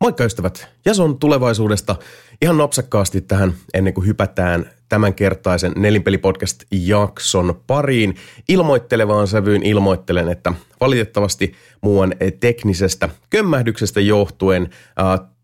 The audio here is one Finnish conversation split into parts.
Moikka ystävät, Jason tulevaisuudesta. Ihan nopsakkaasti tähän ennen kuin hypätään tämänkertaisen Nelinpeli-podcast-jakson pariin. Ilmoittelevaan sävyyn ilmoittelen, että valitettavasti muuan teknisestä kömmähdyksestä johtuen äh,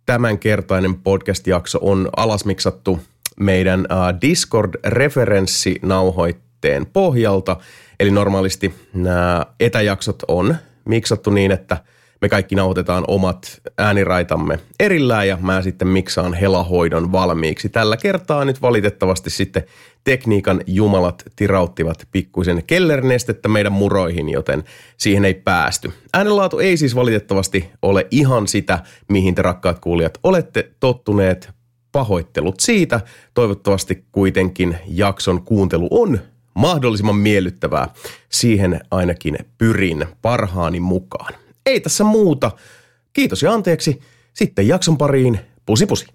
tämänkertainen podcast-jakso on alasmiksattu meidän äh, Discord-referenssinauhoitteen pohjalta. Eli normaalisti nämä etäjaksot on miksattu niin, että – me kaikki nauhoitetaan omat ääniraitamme erillään ja mä sitten miksaan helahoidon valmiiksi. Tällä kertaa nyt valitettavasti sitten tekniikan jumalat tirauttivat pikkuisen kellernestettä meidän muroihin, joten siihen ei päästy. Äänenlaatu ei siis valitettavasti ole ihan sitä, mihin te rakkaat kuulijat olette tottuneet. Pahoittelut siitä. Toivottavasti kuitenkin jakson kuuntelu on mahdollisimman miellyttävää. Siihen ainakin pyrin parhaani mukaan. Ei tässä muuta. Kiitos ja anteeksi. Sitten jakson pariin. Pusi pusi.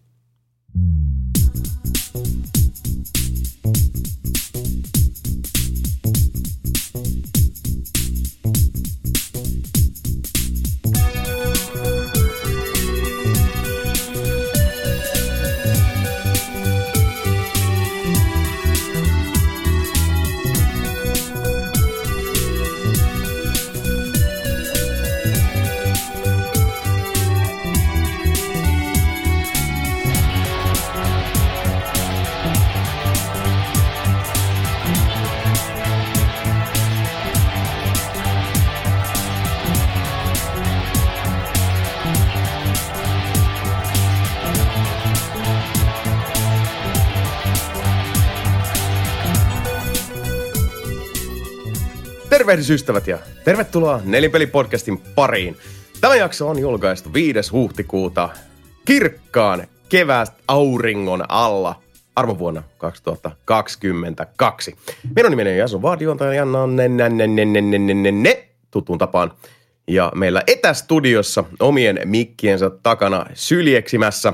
tervehdysystävät ja tervetuloa Nelipeli-podcastin pariin. Tämä jakso on julkaistu 5. huhtikuuta kirkkaan kevästä auringon alla arvovuonna 2022. Minun nimeni on Jason Vaadionta ja Janna on ne, tuttuun tapaan. Ja meillä etästudiossa omien mikkiensä takana syljeksimässä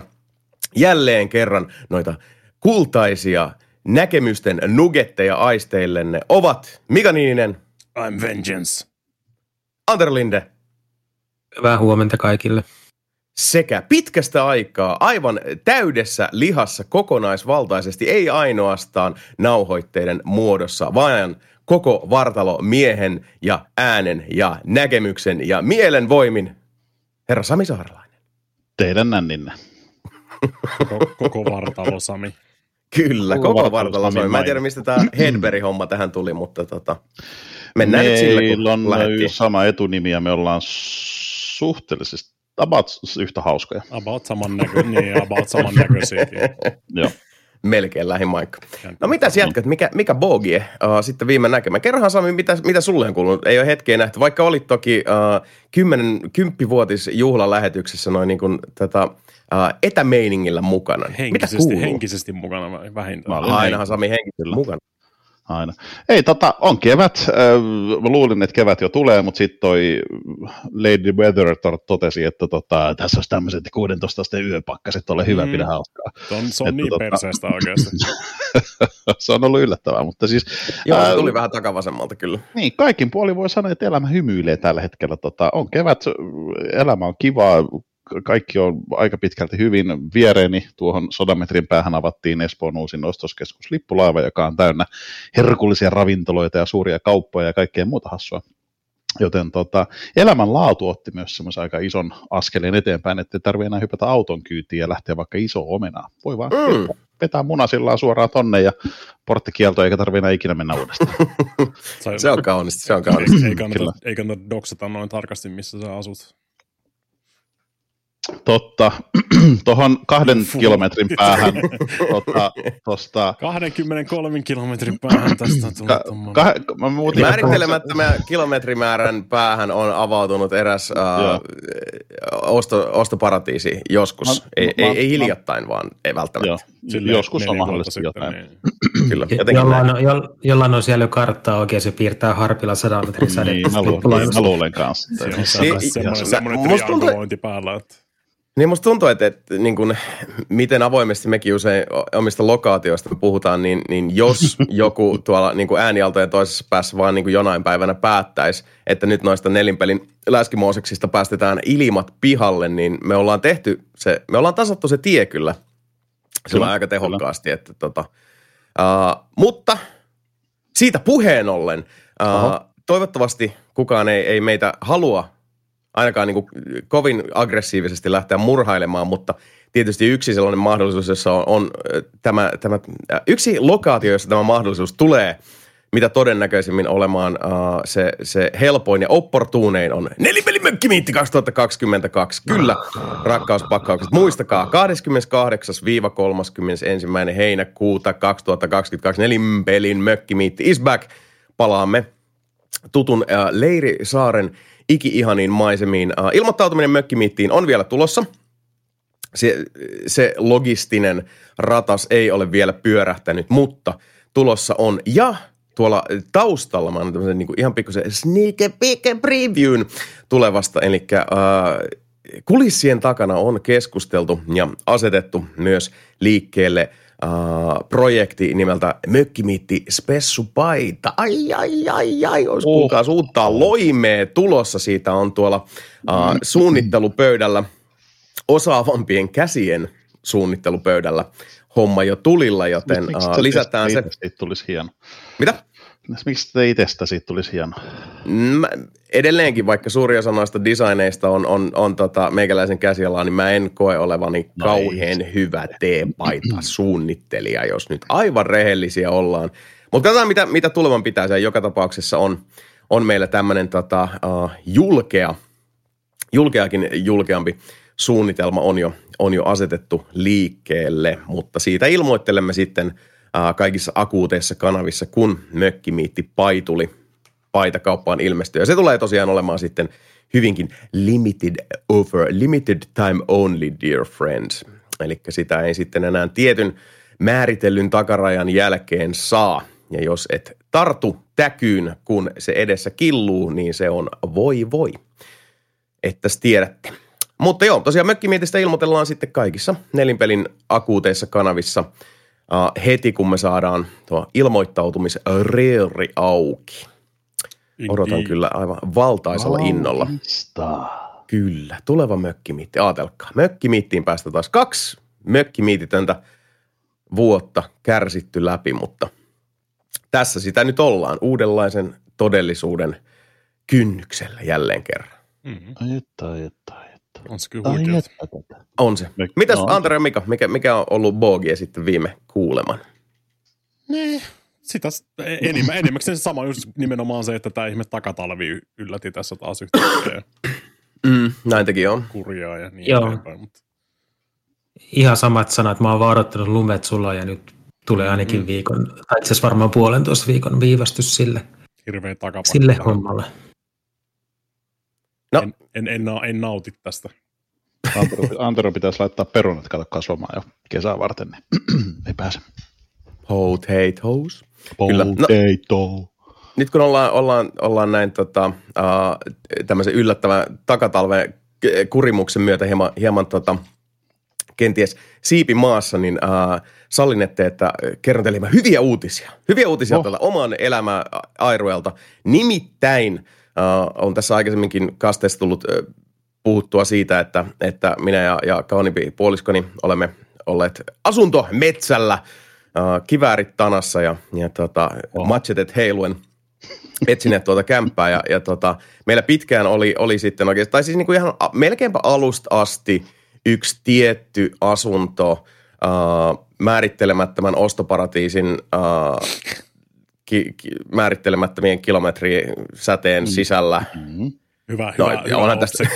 jälleen kerran noita kultaisia näkemysten nugetteja aisteillenne ovat Mika Niininen – I'm vengeance. Anderlinde. Hyvää huomenta kaikille. Sekä pitkästä aikaa aivan täydessä lihassa kokonaisvaltaisesti, ei ainoastaan nauhoitteiden muodossa, vaan koko vartalo miehen ja äänen ja näkemyksen ja mielen voimin. Herra Sami Saarelainen. Teidän nänninne. Koko, koko vartalo Sami. Kyllä, koko, koko vartalo Sami. Mä en tiedä, mistä tämä Hedberg-homma tähän tuli, mutta tota, Mennään Meillä nyt sillä, on lähdettiin. sama etunimi ja me ollaan suhteellisesti about yhtä hauskoja. About saman näkö, niin, about saman näköisiäkin. Joo. Melkein lähimaikka. No mitä jatkat? Mikä, mikä Bogie uh, sitten viime näkemä? Kerrohan Sami, mitä, mitä sulle on kuulunut? Ei ole hetkeä nähty, vaikka olit toki uh, kymmenen, kymppivuotis juhlalähetyksessä noin niin kuin tätä uh, etämeiningillä mukana. Henkisesti, mitä kuuluu? Henkisesti mukana vähintään. Ainahan Sami henkisesti mukana aina. Ei, tota, on kevät. Mä luulin, että kevät jo tulee, mutta sitten toi Lady Weather totesi, että tota, tässä olisi tämmöiset 16 asteen yöpakkaset, ole hyvä, mm. pidä hauskaa. Se on, se on että, niin tota, perseestä oikeasti. se on ollut yllättävää, mutta siis... Joo, se tuli ää, vähän takavasemmalta kyllä. Niin, kaikin puoli voi sanoa, että elämä hymyilee tällä hetkellä. Tota, on kevät, elämä on kivaa, kaikki on aika pitkälti hyvin. Viereeni tuohon sodametrin päähän avattiin Espoon uusin ostoskeskus Lippulaiva, joka on täynnä herkullisia ravintoloita ja suuria kauppoja ja kaikkea muuta hassua. Joten tota, elämän laatu otti myös semmoisen aika ison askeleen eteenpäin, että ei tarvitse enää hypätä auton kyytiin ja lähteä vaikka iso omenaa. Voi vaan mm. vetää munasillaan suoraan tonne ja porttikielto eikä tarvitse enää ikinä mennä uudestaan. se on kaunista, se on kaunista. Ei kannata, ei kannata doksata noin tarkasti, missä sä asut. Totta, tuohon kahden Fuh. kilometrin päähän. Totta, tosta. 23 kilometrin päähän tästä on ka- ka- mä muutin Määrittelemättömän kilometrimäärän päähän on avautunut eräs uh, osto, ostoparatiisi joskus. Mä, ei, mä, ei, ei hiljattain, mä, vaan ei välttämättä. Joo, joskus on mahdollisesti jotain. Niin. Kyllä, jollain, on, jo, jollain on siellä jo karttaa oikein, se piirtää harpilla sadan metrin sädettä. Niin, mä luulen, mä luulen kanssa. Se on semmoinen, semmoinen triangulointi päällä, että Niin musta tuntuu, että, että niin kun, miten avoimesti mekin usein omista lokaatioista me puhutaan, niin, niin jos joku tuolla niin kuin äänialtojen toisessa päässä vaan niin kuin jonain päivänä päättäisi, että nyt noista nelinpelin läskimooseksista päästetään ilmat pihalle, niin me ollaan tehty se, me ollaan tasattu se tie kyllä sillä Kyllä, aika tehokkaasti. Että, tota, uh, mutta siitä puheen ollen, uh, toivottavasti kukaan ei, ei meitä halua ainakaan niin kuin kovin aggressiivisesti lähteä murhailemaan, mutta tietysti yksi sellainen mahdollisuus, jossa on, on tämä, tämä, yksi lokaatio, jossa tämä mahdollisuus tulee, mitä todennäköisimmin olemaan uh, se, se helpoin ja opportunein on Nelipelimökkimiitti 2022. Kyllä, rakkauspakkaukset. Muistakaa, 28-31. heinäkuuta 2022 Nelinpelin mökkimiitti is back. Palaamme tutun äh, Leirisaaren iki-ihaniin maisemiin. Äh, ilmoittautuminen mökkimiittiin on vielä tulossa. Se, se logistinen ratas ei ole vielä pyörähtänyt, mutta tulossa on. Ja tuolla taustalla mä annan tämmöisen niin kuin ihan pikkusen sneak peek previewn tulevasta. Eli äh, kulissien takana on keskusteltu ja asetettu myös liikkeelle Uh, projekti nimeltä Mökkimiitti Spessupaita. Ai, ai, ai, ai, olisi Oh. kuulkaas uutta loimea tulossa. Siitä on tuolla uh, suunnittelupöydällä osaavampien käsien suunnittelupöydällä homma jo tulilla, joten uh, lisätään se. tulisi hieno. Mitä? Miksi te itsestä siitä tulisi hieno? Mä, edelleenkin, vaikka suuri osa noista designeista on, on, on tota meikäläisen käsialaa, niin mä en koe olevani No kauhean hyvä teepaita suunnittelija, jos nyt aivan rehellisiä ollaan. Mutta katsotaan, mitä, mitä tulevan pitää. Se joka tapauksessa on, on meillä tämmöinen tota, uh, julkea, julkeakin julkeampi suunnitelma on jo, on jo asetettu liikkeelle, mutta siitä ilmoittelemme sitten kaikissa akuuteissa kanavissa, kun mökkimiitti paituli paitakauppaan ilmestyy. Ja se tulee tosiaan olemaan sitten hyvinkin limited over, limited time only, dear friends. Eli sitä ei sitten enää tietyn määritellyn takarajan jälkeen saa. Ja jos et tartu täkyyn, kun se edessä killuu, niin se on voi voi. Että tiedätte. Mutta joo, tosiaan mökkimietistä ilmoitellaan sitten kaikissa nelinpelin akuuteissa kanavissa uh, heti, kun me saadaan tuo ilmoittautumisreeri auki. Odotan kyllä aivan valtaisella innolla. Kyllä, tuleva mökkimiitti. Aatelkaa, mökkimiittiin päästä taas kaksi mökkimiititöntä vuotta kärsitty läpi, mutta tässä sitä nyt ollaan uudenlaisen todellisuuden kynnyksellä jälleen kerran. Mm-hmm. Ai että, ai että. On se kyllä. On se. Mitäs no. Antero ja Mika, mikä, mikä on ollut Bogia sitten viime kuuleman? Nee. Sitä enimmä, enimmäkseen se sama just nimenomaan se, että tämä ihme takatalvi yllätti tässä taas yhtäkkiä Mm, näin teki on. kurjaa ja niin Joo. eteenpäin. Mutta Ihan samat sanat. Mä oon vaan odottanut lumet sulla ja nyt tulee ainakin Mm. viikon, tai itse asiassa varmaan puolentoista viikon viivästys sille, hirveä takapakka. sille hommalle. No. En, en, en, en nauti tästä. Antero, Antero pitäisi laittaa perunat kato kasvamaan jo kesää varten, niin ei pääse. Potatoes. No- Potato. nyt kun ollaan, ollaan, ollaan näin tota, uh, tämmöisen yllättävän takatalven kurimuksen myötä hieman, hieman tota, kenties siipi maassa, niin uh, sallin, että, että kerron teille hyviä uutisia. Hyviä uutisia Oh. tältä oman elämää Airuelta. Nimittäin on tässä aikaisemminkin kasteessa tullut uh, puhuttua siitä, että, että minä ja, ja kauniimpi puoliskoni olemme olleet asuntometsällä, uh, kiväärit tanassa ja, ja tota, Oh. machetet heiluen etsineet tuota kämppää ja, ja tota, meillä pitkään oli, oli sitten oikeastaan, tai siis niin kuin ihan a- melkeinpä alusta asti yksi tietty asunto uh, määrittelemättömän ostoparatiisin ki, ki, määrittelemättömien kilometrien säteen sisällä. Mm. Hyvä, No, hyvä, ja hyvä onhan tästä-.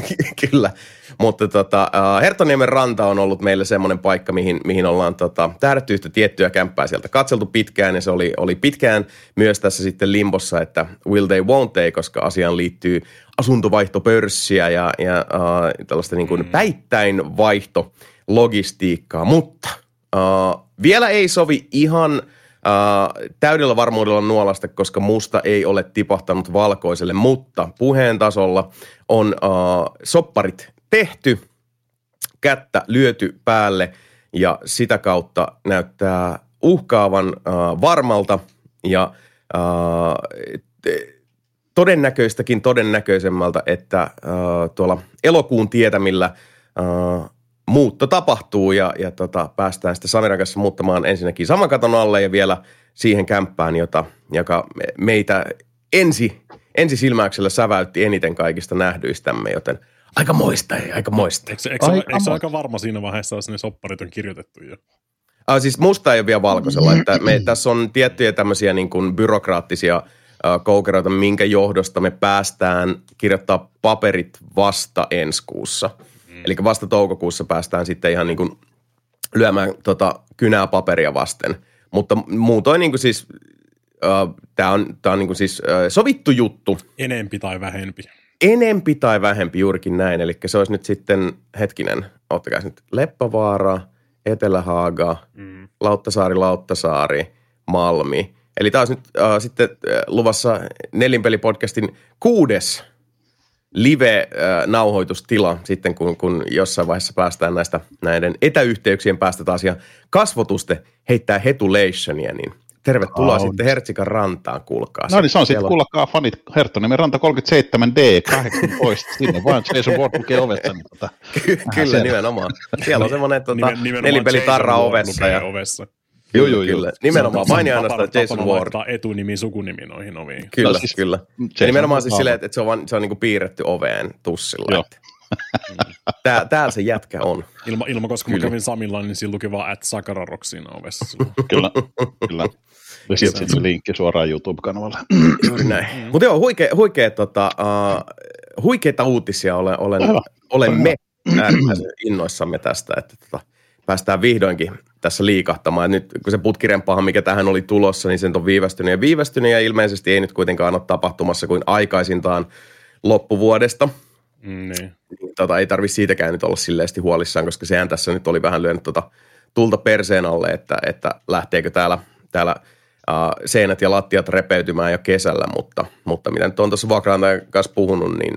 Kyllä, mutta tota, Hertoniemen ranta on ollut meille semmoinen paikka, mihin, mihin ollaan tota, tähdätty yhtä tiettyä kämppää sieltä katseltu pitkään ja se oli, oli pitkään myös tässä sitten limbossa, että will they, won't they, koska asiaan liittyy asuntovaihtopörssiä ja, ja uh, tällaista niin kuin päittäin vaihtologistiikkaa, mutta uh, vielä ei sovi ihan Uh, täydellä varmuudella nuolasta, koska musta ei ole tipahtanut valkoiselle, mutta puheen tasolla on uh, sopparit tehty kättä lyöty päälle ja sitä kautta näyttää uhkaavan äh, varmalta ja äh, todennäköistäkin todennäköisemmältä, että äh, tuolla elokuun tietämillä äh, muutto tapahtuu ja, ja tota, päästään sitten Samiran kanssa muuttamaan ensinnäkin saman katon alle ja vielä siihen kämppään, jota, joka meitä ensi, ensi silmäyksellä säväytti eniten kaikista nähdyistämme, joten aika moista, ei, aika moista. Eikö, eikö, aika, eikö se aika varma siinä vaiheessa, jos ne sopparit on kirjoitettu jo? Ah, siis musta ei ole vielä valkoisella, että me, tässä on tiettyjä tämmöisiä niin kuin byrokraattisia koukeroita, minkä johdosta me päästään kirjoittaa paperit vasta ensi kuussa. Mm. Eli vasta toukokuussa päästään sitten ihan niin kuin lyömään tota kynää paperia vasten. Mutta muutoin niin kuin siis, äh, tämä on, tää on niin kuin siis äh, sovittu juttu. Enempi tai vähempi. Enempi tai vähempi juurikin näin. Eli se olisi nyt sitten, hetkinen, ottakaa nyt Leppävaara, Etelähaaga, mm. Lauttasaari, Lauttasaari, Malmi. Eli tämä olisi nyt äh, sitten äh, luvassa Nelinpeli-podcastin kuudes live-nauhoitustila sitten, kun, kun jossain vaiheessa päästään näistä näiden etäyhteyksien päästä taas ja kasvotuste heittää hetulationia, niin tervetuloa Kaunis. sitten Hertsikan rantaan, kuulkaa. No niin, se on sitten, kuulkaa fanit, Herttoniemen ranta 37D, 18, sinne vaan Jason Ward lukee ovesta. Niin tota, Kyllä, siellä. nimenomaan. Siellä on semmoinen tota, nelipelitarra ovessa. Ja, ovessa. Joo, joo, kyllä. Nimenomaan, vain ja ainoastaan Jason Ward. etunimi, sukunimi noihin oviin. Kyllä, no, siis, kyllä. Ja nimenomaan siis silleen, että se on, vaan, se on niinku piirretty oveen tussilla. Joo. Tää, täällä se jätkä on. Ilma, ilma koska kyllä. mä kävin Samilla, niin siinä luki vaan at Sakararock siinä ovessa. kyllä, kyllä. Ja sieltä sitten linkki suoraan YouTube-kanavalle. Juuri näin. Mm. Mutta joo, huikea, huikea, tota, uh, huikeita uutisia olen, olen, olemme innoissamme tästä, että tota, päästään vihdoinkin tässä liikahtamaan. Nyt kun se putkiremppahan, mikä tähän oli tulossa, niin sen on viivästynyt ja viivästynyt ja ilmeisesti ei nyt kuitenkaan ole tapahtumassa kuin aikaisintaan loppuvuodesta. Mm, niin. Tota, ei tarvi siitäkään nyt olla silleesti huolissaan, koska sehän tässä nyt oli vähän lyönyt tota tulta perseen alle, että, että lähteekö täällä, täällä uh, seinät ja lattiat repeytymään jo kesällä, mutta, mutta mitä nyt on tuossa vuokraantajan kanssa puhunut, niin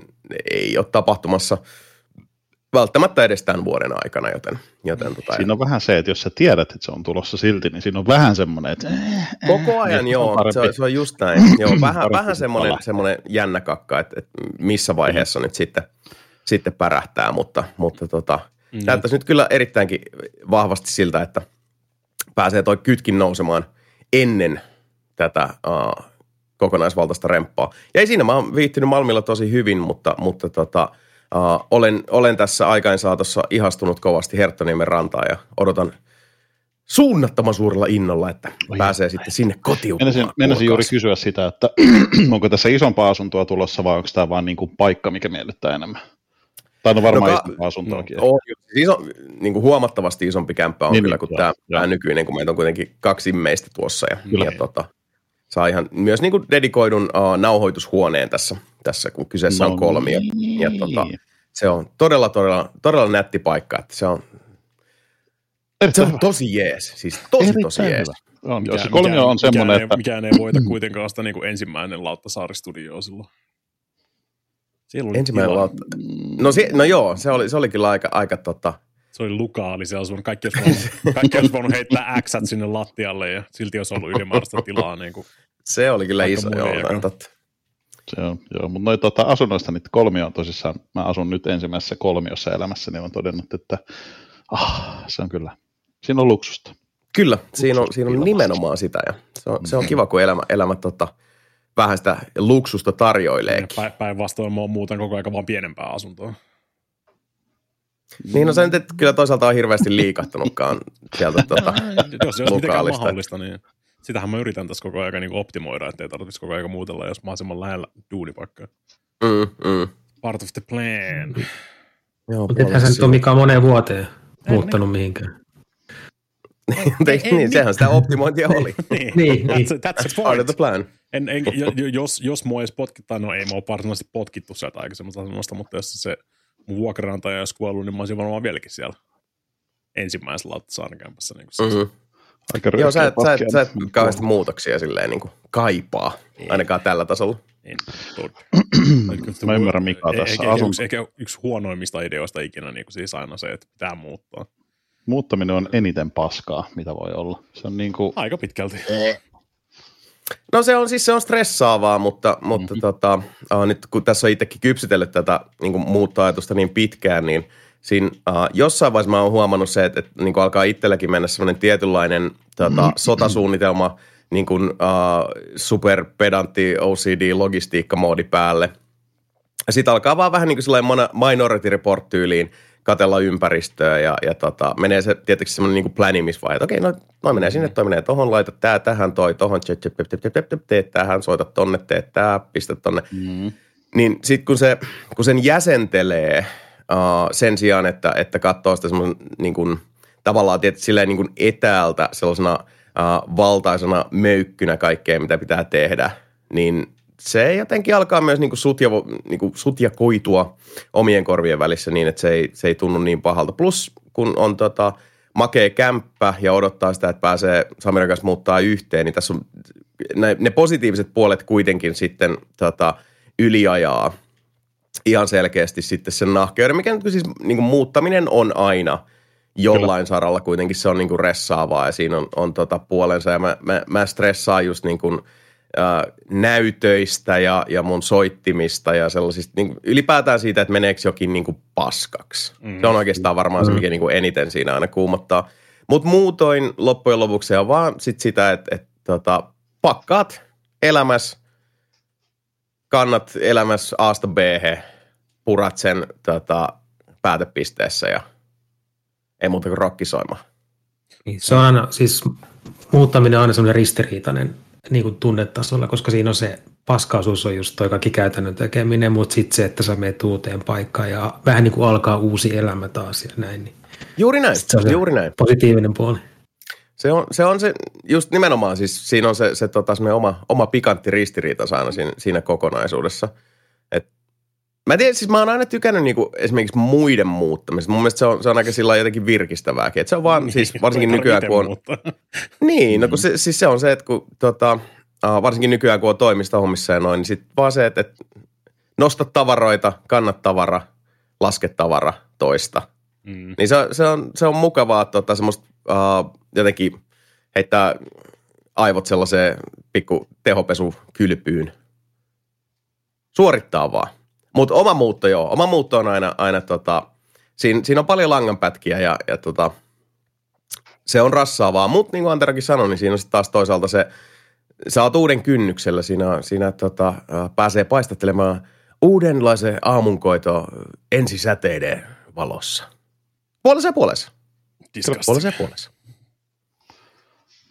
ei ole tapahtumassa – välttämättä edes tämän vuoden aikana, joten... joten tota, siinä on vähän se, että jos sä tiedät, että se on tulossa silti, niin siinä on vähän semmoinen, että... Koko ajan, joo, se on, se on just näin. joo, vähän, vähän semmoinen, semmoinen jännä kakka, että, että missä vaiheessa mm. nyt sitten, sitten pärähtää, mutta, mutta tota, mm. näyttäisi nyt kyllä erittäinkin vahvasti siltä, että pääsee toi kytkin nousemaan ennen tätä uh, kokonaisvaltaista remppaa. Ja ei siinä, mä oon viittynyt Malmilla tosi hyvin, mutta, mutta tota, Uh, olen, olen tässä aikain saatossa ihastunut kovasti Herttoniemen rantaa ja odotan suunnattoman suurella innolla, että Oi, pääsee sitten sinne kotiutumaan. Meinasin juuri kysyä sitä, että onko tässä isompaa asuntoa tulossa vai onko tämä vaan niin kuin paikka, mikä miellyttää enemmän? Tai no varmaan no, isompaa asuntoakin. No, on, iso, niin kuin huomattavasti isompi kämppä on niin, kyllä kuin joo, tämä, tämä nykyinen, kun meitä on kuitenkin kaksi meistä tuossa. Ja, kyllä. ja tota, saa ihan myös niin kuin dedikoidun uh, nauhoitushuoneen tässä, tässä, kun kyseessä no, on kolmio. Niin. Ja tota, se on todella, todella, todella nätti paikka, että se on, se on tosi jees, siis tosi Erittäin tosi jees. On, jos se kolmio on semmoinen, mikään että... Ei, mikään ei voita kuitenkaan sitä niin kuin ensimmäinen Lauttasaari-studio silloin. oli ensimmäinen lautta. No, se, no joo, se oli, se oli kyllä aika, aika tota... Se oli lukaali, se olisi voinut, kaikki olisi voinut, kaikki olisi voinut heittää X sinne lattialle ja silti olisi ollut ylimääräistä tilaa. Niin kuin, se oli kyllä iso, joo, totta. Se on, joo, mutta noin tuota, asunnoista niitä kolmio on tosissaan, mä asun nyt ensimmäisessä kolmiossa elämässä, niin on todennut, että ah, se on kyllä, siinä on luksusta. Kyllä, siinä on, siinä on nimenomaan sitä ja se on, se on kiva, kun elämä, elämä tota, vähän sitä luksusta tarjoilee. Päinvastoin mä oon muuten koko ajan vaan pienempää asuntoa. Niin no se nyt kyllä toisaalta on hirveästi liikahtunutkaan sieltä tuota, jos, jos mitenkään mahdollista, niin sitähän mä yritän tässä koko ajan niin optimoida, ettei tarvitsisi koko ajan muutella, jos mahdollisimman lähellä duunipaikkaa. Mm, mm. Part of the plan. Joo, Mutta ethän se nyt ole mikään moneen vuoteen muuttanut niin. mihinkään. niin, niin, sehän sitä optimointia oli. niin, niin, that's, a, that's a point. Part of the plan. En, en, jos, jos mua edes potkittaa, no ei mä ole varsinaisesti potkittu sieltä aikaisemmasta asunnosta, mutta jos se mun vuokranantaja olisi kuollut, niin mä olisin varmaan vieläkin siellä ensimmäisellä Lauttasaaren Niin mm-hmm. Aika Joo, sä et, sä, et, sä et kauheasti muutoksia silleen niin kuin kaipaa, niin. ainakaan tällä tasolla. En todella. Mä ymmärrän Mika tässä. Ehkä, Asun... yksi, ehkä yksi huonoimmista ideoista ikinä, niin kuin siis aina se, että pitää muuttaa. Muuttaminen on eniten paskaa, mitä voi olla. Se on niin kuin... Aika pitkälti. No se on siis se on stressaavaa, mutta, mutta mm-hmm. tota, uh, nyt kun tässä on itsekin kypsitellyt tätä niin kuin muuttoajatusta niin pitkään, niin siinä uh, jossain vaiheessa mä oon huomannut se, että, että niin kuin alkaa itselläkin mennä semmoinen tietynlainen tota, sotasuunnitelma, niin kuin uh, superpedantti OCD-logistiikkamoodi päälle. Sitten alkaa vaan vähän niin kuin sellainen minority report tyyliin – katella ympäristöä ja, ja tota, menee se tietysti semmoinen niin planimisvaihe, että okei, no toi menee sinne, toi menee tohon, laita tää tähän, toi tohon, teet tähän, soita tonne, teet tää, pistä tonne. Mm. Niin sitten kun, se, kun sen jäsentelee uh, sen sijaan, että, että katsoo sitä semmoisen niin kuin, tavallaan tietysti silleen niin kuin etäältä sellaisena uh, valtaisena möykkynä kaikkea, mitä pitää tehdä, niin se jotenkin alkaa myös niin kuin sutja, niin kuin sutja koitua omien korvien välissä niin, että se ei, se ei tunnu niin pahalta. Plus kun on tota, makea kämppä ja odottaa sitä, että pääsee Samiran kanssa muuttaa yhteen, niin tässä on ne, ne positiiviset puolet kuitenkin sitten tota, yliajaa ihan selkeästi sitten sen nahkeuden, mikä nyt siis niin kuin muuttaminen on aina jollain Kyllä. saralla kuitenkin se on niin kuin ressaavaa ja siinä on, on tota puolensa ja mä, mä, mä stressaan just niin kuin – äh, näytöistä ja, ja mun soittimista ja sellaisista, niin ylipäätään siitä, että meneekö jokin niin kuin paskaksi. Mm. Se on oikeastaan varmaan mm. se, mikä niin kuin eniten siinä aina kuumottaa. Mutta muutoin loppujen lopuksi on vaan sit sitä, että, että tota, pakkaat elämässä, kannat elämässä Asta b purat sen tota, päätepisteessä ja ei muuta kuin rokkisoimaan. Niin, se on aina, siis muuttaminen on aina semmoinen ristiriitainen niin kuin tunnetasolla, koska siinä on se paskaisuus on just toi kaikki käytännön tekeminen, mutta sitten se, että sä menet uuteen paikkaan ja vähän niin kuin alkaa uusi elämä taas ja näin. Niin juuri näin, se on juuri näin. Positiivinen puoli. Se on, se on se, just nimenomaan siis siinä on se, se tota, oma, oma pikantti ristiriita aina siinä, siinä kokonaisuudessa. Et, mä tiedän, siis mä oon aina tykännyt niinku esimerkiksi muiden muuttamisesta. Mun mielestä se on, se on aika sillä jotenkin virkistävääkin. Et se on vaan, niin, siis varsinkin nykyään kun on... Niin, no kun se, siis se on se, että kun tota, varsinkin nykyään kun on toimistohommissa ja noin, niin sitten vaan se, että, että nosta tavaroita, kannat tavara, laske tavara toista. Mm. Niin se, se, on, se on mukavaa tota, semmoista uh, jotenkin heittää aivot sellaiseen pikku tehopesukylpyyn. Suorittaa vaan. Mutta oma muutto joo, oma muutto on aina, aina tota, siinä, siinä on paljon langanpätkiä ja, ja tota, se on rassaavaa. Mutta niin kuin Anterakin sanoi, niin siinä on sitten taas toisaalta se, sä oot uuden kynnyksellä, siinä, siinä tota, pääsee paistattelemaan uudenlaisen aamunkoito ensisäteiden valossa. Puolessa ja puolessa. Puolessa ja puolessa.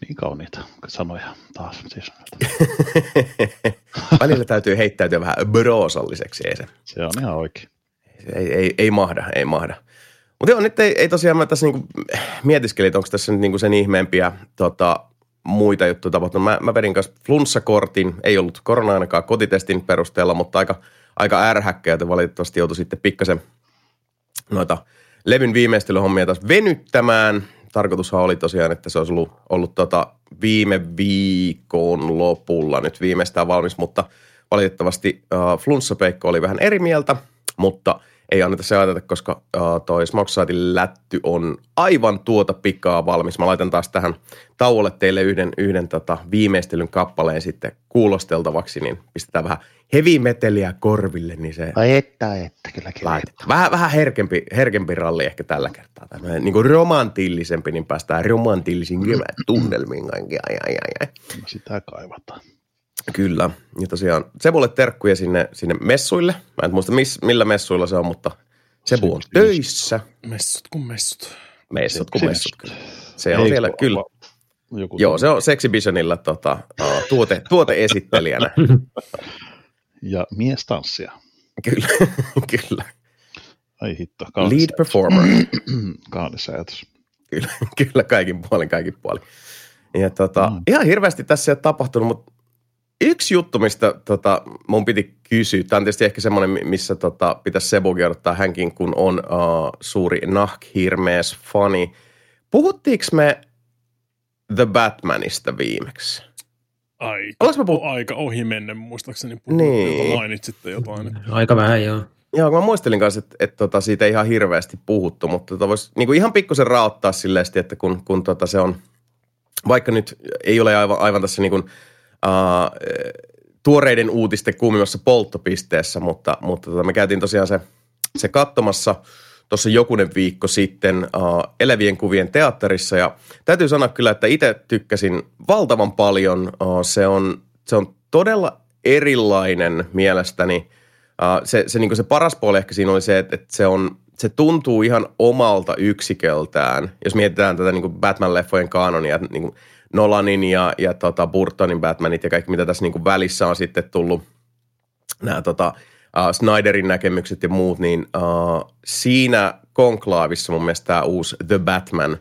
Niin kauniita sanoja taas. Siis. Välillä täytyy heittäytyä vähän broosalliseksi, ei se. Se on ihan oikein. Ei, ei, ei mahda, ei mahda. Mutta joo, nyt ei, ei tosiaan mä tässä niinku mietiskelin, että onko tässä nyt niinku sen ihmeempiä tota, muita juttuja tapahtunut. Mä, mä vedin kanssa flunssakortin, ei ollut korona ainakaan kotitestin perusteella, mutta aika, aika ärhäkkä, joten valitettavasti joutui sitten pikkasen noita levyn viimeistelyhommia taas venyttämään – tarkoitushan oli tosiaan, että se olisi ollut, ollut tota viime viikon lopulla nyt viimeistään valmis, mutta valitettavasti äh, Flunssapeikko oli vähän eri mieltä, mutta ei anneta se ajatella, koska äh, toi Smokesaitin lätty on aivan tuota pikaa valmis. Mä laitan taas tähän tauolle teille yhden, yhden tota viimeistelyn kappaleen sitten kuulosteltavaksi, niin pistetään vähän heavy meteliä korville, niin se... Ai että, että, kyllä laitetaan. Vähän, vähän herkempi, herkempi ralli ehkä tällä kertaa. Tämmöinen niin kuin romantillisempi, niin päästään romantillisiin kevät tunnelmiin kaikki. Ai, ai, ai, ai. Sitä kaivataan. Kyllä. Ja tosiaan Sebulle terkkuja sinne, sinne messuille. Mä en muista miss, millä messuilla se on, mutta Sebu on töissä. Messut kuin messut. Messut kuin messut. Kyllä. Se on Ei, siellä, kyllä. Joku Joo, se on Sexhibitionilla tota, uh, tuote, tuoteesittelijänä. ja mies tanssia. Kyllä, kyllä. Ai hitto. Lead performer. Kaunis ajatus. Kyllä, kyllä, kaikin puolin, kaikin puolin. Ja tota, mm. ihan hirveästi tässä ei ole tapahtunut, mutta yksi juttu, mistä tota, mun piti kysyä, tämä on tietysti ehkä semmoinen, missä tota, pitäisi Sebukin odottaa hänkin, kun on uh, suuri nahkhirmees fani. Puhuttiinko me The Batmanista viimeksi? Aika, puhut... aika ohi menne, muistaakseni niin. mainitsitte jotain. Aika vähän, joo. Joo, mä muistelin kanssa, että, että, että tota, siitä ei ihan hirveästi puhuttu, mutta tota voisi niin kuin ihan pikkusen raottaa silleen, että kun, kun tota se on, vaikka nyt ei ole aivan, aivan tässä niin kuin, uh, tuoreiden uutisten kuumimmassa polttopisteessä, mutta, mutta tota, me käytiin tosiaan se, se katsomassa tuossa jokunen viikko sitten uh, Elevien kuvien teatterissa ja täytyy sanoa kyllä, että itse tykkäsin valtavan paljon. Uh, se, on, se on todella erilainen mielestäni. Uh, se, se, niin se paras puoli ehkä siinä oli se, että, että se, on, se tuntuu ihan omalta yksiköltään. Jos mietitään tätä niin Batman-leffojen kanonia, niin kuin Nolanin ja, ja tota Burtonin Batmanit ja kaikki, mitä tässä niin kuin välissä on sitten tullut, nämä tota, uh, Snyderin näkemykset ja muut, niin uh, siinä konklaavissa mun mielestä tämä uusi The Batman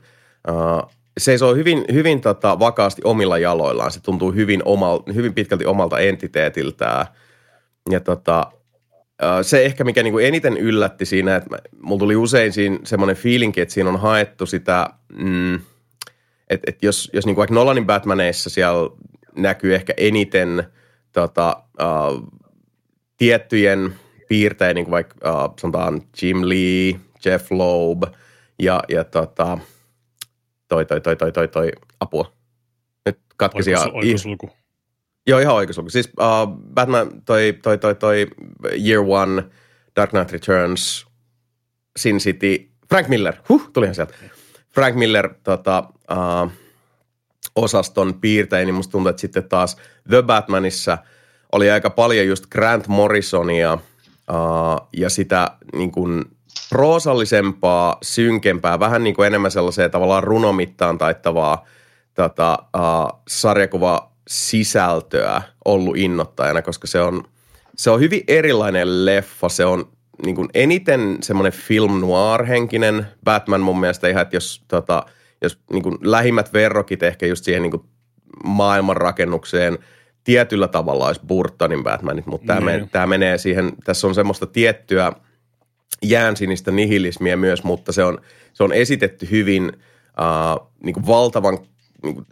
uh, seisoo hyvin, hyvin tota, vakaasti omilla jaloillaan. Se tuntuu hyvin, omal, hyvin pitkälti omalta entiteetiltään. Ja tota, se ehkä, mikä niinku eniten yllätti siinä, että mulla tuli usein semmoinen fiilinki, että siinä on haettu sitä mm, – että et jos, jos niin kuin vaikka Nolanin Batmaneissa siellä näkyy ehkä eniten tota, uh, tiettyjen piirtein, niin kuin vaikka uh, sanotaan Jim Lee, Jeff Loeb ja, ja tota, toi, toi, toi, toi, toi, toi, apua. Nyt katkesi. Oikos, oikosulku. Joo, ihan oikosulku. Siis uh, Batman, toi, toi, toi, toi Year One, Dark Knight Returns, Sin City, Frank Miller, huh, tulihan sieltä. Frank Miller tota, uh, osaston piirtein, niin musta tuntuu, että sitten taas The Batmanissa oli aika paljon just Grant Morrisonia uh, ja sitä niin kuin proosallisempaa, synkempää, vähän niin kuin enemmän sellaiseen tavallaan runomittaan taittavaa tota, uh, sarjakuva sisältöä ollut innottajana, koska se on, se on hyvin erilainen leffa. Se on niin kuin eniten semmoinen film noir-henkinen Batman mun mielestä ihan, että jos, tota, jos niin kuin lähimmät verrokit ehkä just siihen niin kuin maailmanrakennukseen tietyllä tavalla olisi Burtonin Batmanit, mutta tämä, mm. tämä menee siihen, tässä on semmoista tiettyä jäänsinistä nihilismiä myös, mutta se on, se on esitetty hyvin uh, niin kuin valtavan niin kuin,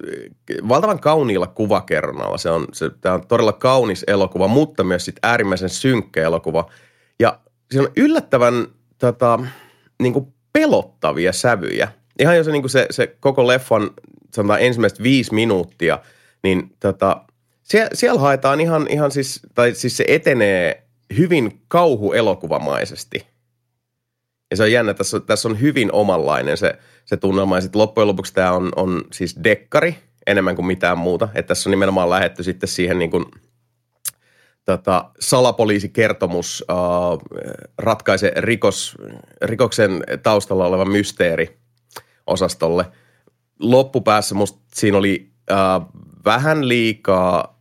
valtavan kauniilla kuvakerronnalla. Se on, se, tämä on todella kaunis elokuva, mutta myös sit äärimmäisen synkkä elokuva. Siinä on yllättävän tota, niin kuin pelottavia sävyjä. Ihan jo se, niin kuin se, se koko leffan sanotaan ensimmäiset viisi minuuttia, niin tota, siellä, siellä haetaan ihan, ihan siis, tai siis se etenee hyvin kauhuelokuvamaisesti. Ja se on jännä, tässä on, tässä on hyvin omanlainen se, se tunnelma. Ja sitten loppujen lopuksi tämä on, on siis dekkari enemmän kuin mitään muuta. Että tässä on nimenomaan lähetty sitten siihen niin kuin – tota, salapoliisikertomus uh, ratkaise rikos, rikoksen taustalla oleva mysteeri osastolle. Loppupäässä musta siinä oli uh, vähän liikaa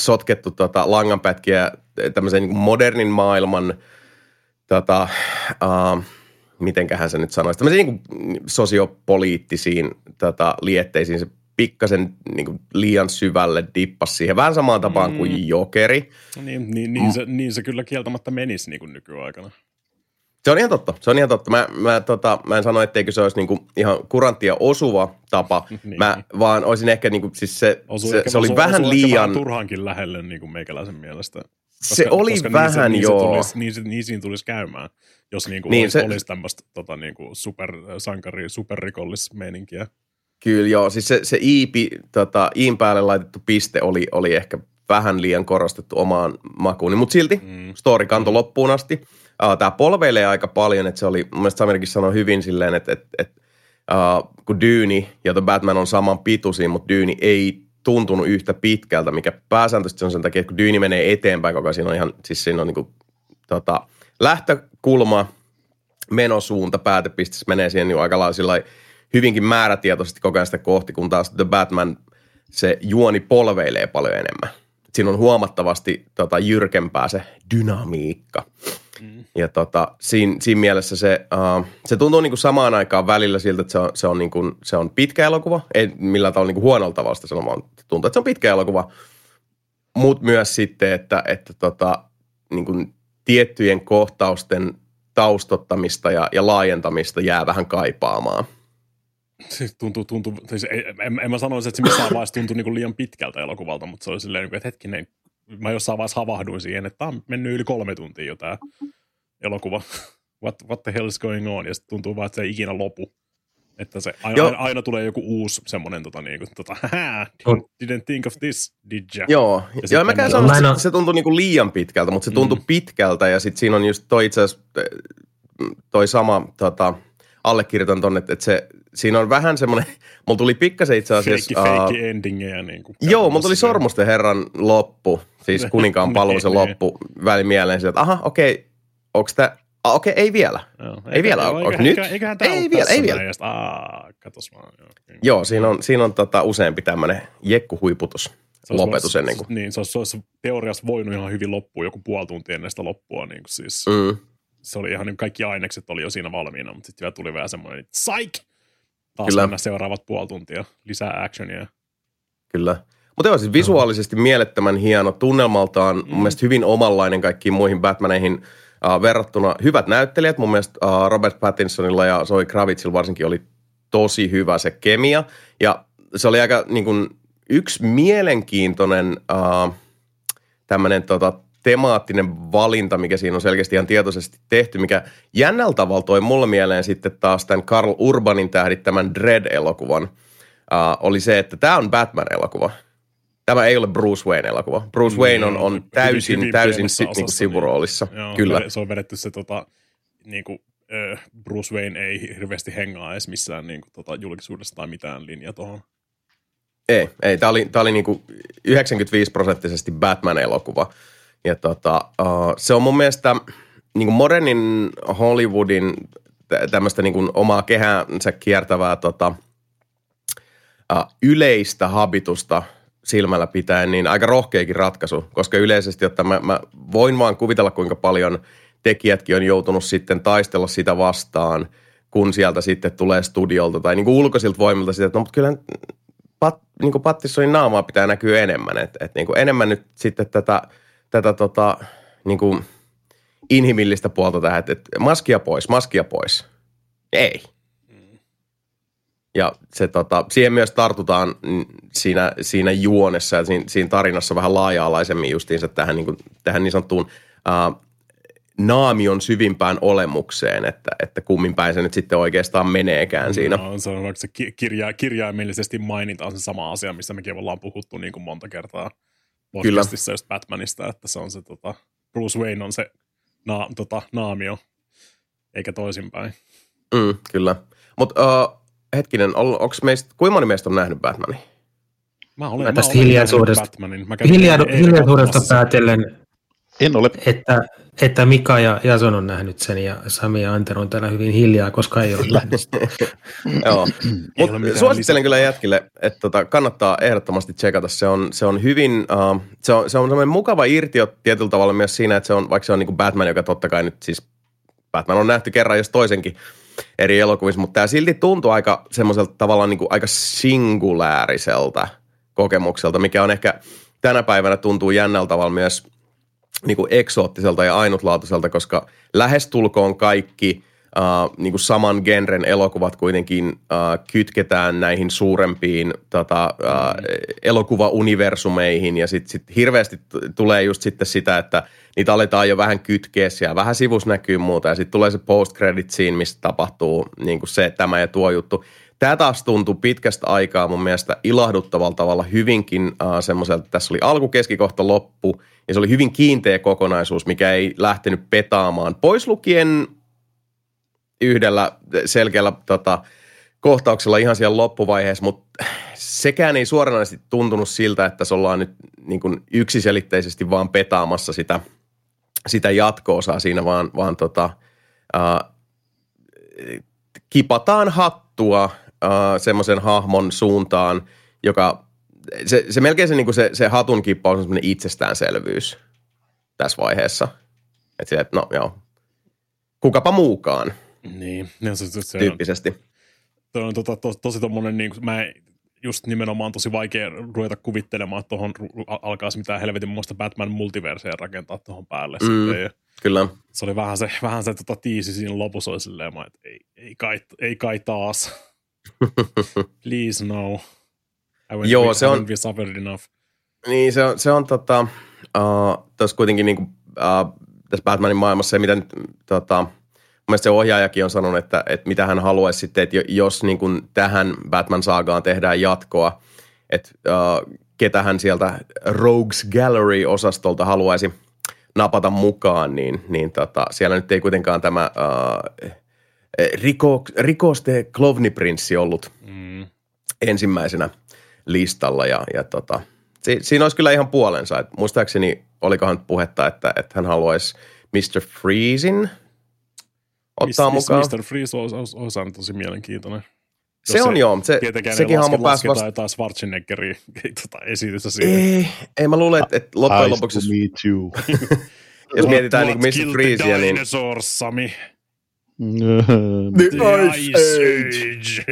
sotkettu tota, langanpätkiä tämmöisen niin modernin maailman tota, uh, mitenköhän se nyt sanoisi, tämmöisiin niin sosiopoliittisiin tota, lietteisiin. Se pikkasen niin kuin liian syvälle dippas siihen. Vähän samaan tapaan mm. kuin jokeri. Niin, niin, niin, mm. se, niin se kyllä kieltämättä menisi niin kuin nykyaikana. Se on ihan totta. Se on ihan totta. Mä, mä, tota, mä en sano, etteikö se olisi niinku ihan kuranttia osuva tapa. niin. Mä vaan olisin ehkä, niinku, siis se, osu se, ehkä, se oli osu, vähän osu liian... Vähän turhaankin lähelle niin kuin meikäläisen mielestä. Koska, se oli koska vähän niin se, joo. Niin, se tulisi, niin, se, niin siinä tulisi käymään, jos niin kuin niin, olisi, se... olisi tämmöistä tota, niin kuin supersankari, superrikollismeininkiä. Kyllä joo, siis se, se iipi, tota, iin päälle laitettu piste oli, oli ehkä vähän liian korostettu omaan makuun, mutta silti mm. story kanto mm. loppuun asti. Uh, Tämä polveilee aika paljon, että se oli, mun mielestä Samirikin sanoi hyvin silleen, että, että, että uh, kun Dyyni ja The Batman on saman pituisiin, mutta Dyyni ei tuntunut yhtä pitkältä, mikä pääsääntöisesti on sen takia, että kun Dyyni menee eteenpäin koko ajan, siinä on ihan, siis siinä on niin kuin, tota, lähtökulma, menosuunta, päätepiste, menee siihen niin aika lailla hyvinkin määrätietoisesti koko ajan sitä kohti, kun taas The Batman, se juoni polveilee paljon enemmän. Siinä on huomattavasti tota, jyrkempää se dynamiikka. Mm. Ja tota, siinä, siinä mielessä se, uh, se tuntuu niin kuin samaan aikaan välillä siltä, että se on, se on, niin kuin, se on pitkä elokuva. Ei millään tavalla niin kuin huonolta tavalla sitä sanomaan. Tuntuu, että se on pitkä elokuva. Mutta myös sitten, että, että tota, niin kuin tiettyjen kohtausten taustottamista ja, ja laajentamista jää vähän kaipaamaan – Siis tuntuu, tuntuu, siis en, en, mä sanoisi, että se missään vaiheessa tuntui niin kuin liian pitkältä elokuvalta, mutta se oli silleen, niinku, että hetkinen, mä jossain vaiheessa havahduin siihen, että tämä on mennyt yli kolme tuntia jo tämä elokuva. What, what the hell is going on? Ja sitten tuntuu vaan, että se ei ikinä lopu. Että se aina, aina, aina tulee joku uusi semmoinen, tota, niin kuin, tota, didn't, didn't think of this, did ya? Joo, ja Joo mäkään sanon, että se, se tuntui niin kuin liian pitkältä, mutta se tuntui mm. pitkältä ja sitten siinä on just toi itse asiassa toi sama tota, allekirjoitan tonne, että, että se, siinä on vähän semmoinen, mulla tuli pikkasen itse asiassa... Fake uh, endingeja. Niin kuin joo, mulla tuli Sormusten herran loppu, siis kuninkaan paluu se loppu väli mieleen, että aha, okei, okay, onko tämä Ah, okei, ei vielä. Joo, ei vielä. Onko nyt? Eiköhän tämä ei vielä, ei vielä. Näin, aa, katos vaan. Joo, joo siinä on, siinä on tota, useampi tämmöinen jekkuhuiputus lopetus ennen kuin. Niin, se olisi, se olisi teoriassa voinut ihan hyvin loppua joku puoli tuntia ennen sitä loppua. Niin kuin siis, mm. Se oli ihan, niin kaikki ainekset oli jo siinä valmiina, mutta sitten vielä tuli vähän semmoinen, että psych! Taas Kyllä. mennä seuraavat puoli tuntia, lisää actionia. Kyllä. Mutta joo, siis visuaalisesti mielettömän hieno, tunnelmaltaan mm. mun mielestä hyvin omanlainen kaikkiin muihin Batmaneihin – uh, verrattuna hyvät näyttelijät. Mun mielestä uh, Robert Pattinsonilla ja Zoe Kravitzilla varsinkin oli tosi hyvä se kemia. Ja se oli aika niin kuin, yksi mielenkiintoinen uh, tämmöinen tota, temaattinen valinta, mikä siinä on selkeästi ihan tietoisesti tehty, mikä jännällä tavalla toi mulle mieleen sitten taas tämän Karl Urbanin tähdittämän Dread-elokuvan, uh, oli se, että tämä on Batman-elokuva – Tämä ei ole Bruce Wayne-elokuva. Bruce Wayne on, on täysin, hyvin, täysin si, niin kuin sivuroolissa. Niin, joo, Kyllä. Se on vedetty se tota, niin kuin, äh, Bruce Wayne ei hirveästi hengaa edes missään niin kuin, tota, julkisuudessa tai mitään linja tuohon. Ei, ei. Tämä oli, tämä oli niin kuin 95 prosenttisesti Batman-elokuva. Ja tota, uh, se on mun mielestä niin kuin modernin Hollywoodin tämmöistä niin kuin omaa kehänsä kiertävää tota, uh, yleistä habitusta – silmällä pitäen, niin aika rohkeakin ratkaisu, koska yleisesti, että mä, mä voin vaan kuvitella, kuinka paljon tekijätkin on joutunut sitten taistella sitä vastaan, kun sieltä sitten tulee studiolta tai niin kuin ulkoisilta voimilta sitä, että no mutta kyllä pat, niin kuin Pattissonin naamaa pitää näkyä enemmän, että, että niin kuin enemmän nyt sitten tätä, tätä tota, niin kuin inhimillistä puolta tähän, että, että maskia pois, maskia pois. Ei. Ja se, tota, siihen myös tartutaan siinä, siinä juonessa ja siinä, siinä tarinassa vähän laaja-alaisemmin justiinsa tähän niin, kuin, tähän niin sanottuun ää, naamion syvimpään olemukseen, että, että kummin päin se nyt sitten oikeastaan meneekään siinä. No, se on vaikka se kirja, kirjaimellisesti mainitaan se sama asia, missä mekin ollaan puhuttu niin kuin monta kertaa podcastissa just Batmanista, että se on se tota, Bruce Wayne on se na, tota, naamio, eikä toisinpäin. Mm, kyllä. Mutta uh, hetkinen, on, onko meistä, kuinka moni meistä on nähnyt Batmanin? Mä olen, mä tästä hiljaisuudesta, Batmanin. Mä hilja, hiljaisuudesta päätellen, en ole. Että, että Mika ja Jason on nähnyt sen ja Sami ja Anter on täällä hyvin hiljaa, koska ei ole nähnyt Joo, mutta suosittelen kyllä jätkille, että tota, kannattaa ehdottomasti tsekata. Se on, se on hyvin, uh, se on, se on semmoinen mukava irtio tietyllä tavalla myös siinä, että se on, vaikka se on niin kuin Batman, joka totta kai nyt siis Batman on nähty kerran jos toisenkin eri elokuvissa, mutta tämä silti tuntuu aika semmoiselta tavallaan niin kuin aika singulääriseltä kokemukselta, mikä on ehkä tänä päivänä tuntuu jännällä tavalla myös niin kuin eksoottiselta ja ainutlaatuiselta, koska lähestulkoon kaikki uh, niin kuin saman genren elokuvat kuitenkin uh, kytketään näihin suurempiin tota, uh, elokuvauniversumeihin ja sitten sit hirveästi t- tulee just sitten sitä, että – niitä aletaan jo vähän kytkeä siellä, vähän sivus näkyy muuta ja sitten tulee se post credit scene, mistä tapahtuu niin kuin se, tämä ja tuo juttu. Tämä taas tuntuu pitkästä aikaa mun mielestä ilahduttavalla tavalla hyvinkin äh, semmoiselta, tässä oli alku, keskikohta, loppu ja se oli hyvin kiinteä kokonaisuus, mikä ei lähtenyt petaamaan. Pois lukien yhdellä selkeällä tota, kohtauksella ihan siellä loppuvaiheessa, mutta sekään ei suoranaisesti tuntunut siltä, että se ollaan nyt niin kuin yksiselitteisesti vaan petaamassa sitä – sitä jatko-osaa siinä, vaan, vaan tota, äh, kipataan hattua äh, semmoisen hahmon suuntaan, joka se, se melkein se, niin se, se hatun kippaus on semmoinen itsestäänselvyys tässä vaiheessa. Että se, että no joo, kukapa muukaan. Niin, ja se, se, se tyyppisesti. On, toi on tota, to, tosi tommonen, niin kuin, mä just nimenomaan tosi vaikea ruveta kuvittelemaan, että tuohon alkaisi mitään helvetin muista Batman multiverseen rakentaa tuohon päälle. Mm, sitten. kyllä. Se oli vähän se, vähän se tota, tiisi siinä lopussa, oli silleen, että ei, ei, kai, ei kai taas. Please no. I Joo, se on... Suffered enough. Niin, se on, se on tota, uh, tässä kuitenkin niin kuin, uh, tässä Batmanin maailmassa se, mitä nyt, tota, mielestä se ohjaajakin on sanonut, että, että mitä hän haluaisi sitten, että jos niin kuin tähän Batman-saagaan tehdään jatkoa, että uh, ketä hän sieltä Rogues Gallery-osastolta haluaisi napata mukaan, niin, niin tota, siellä nyt ei kuitenkaan tämä uh, Riko, Rikoste Klovniprinssi ollut mm. ensimmäisenä listalla ja, ja tota, si, siinä olisi kyllä ihan puolensa. Et muistaakseni olikohan puhetta, että, että hän haluaisi Mr. Freezin ottaa Miss, mukaan. Mr. Freeze olisi, olisi, olisi aina tosi mielenkiintoinen. Se, se on joo. Se, sekin hahmo pääsi vasta... jotain Schwarzeneggerin tota, esitystä siihen. Ei, ei mä luulen, että, että loppujen lopuksi... jos mietitään niin Mr. Freezea, niin... Sami. The Ice Age.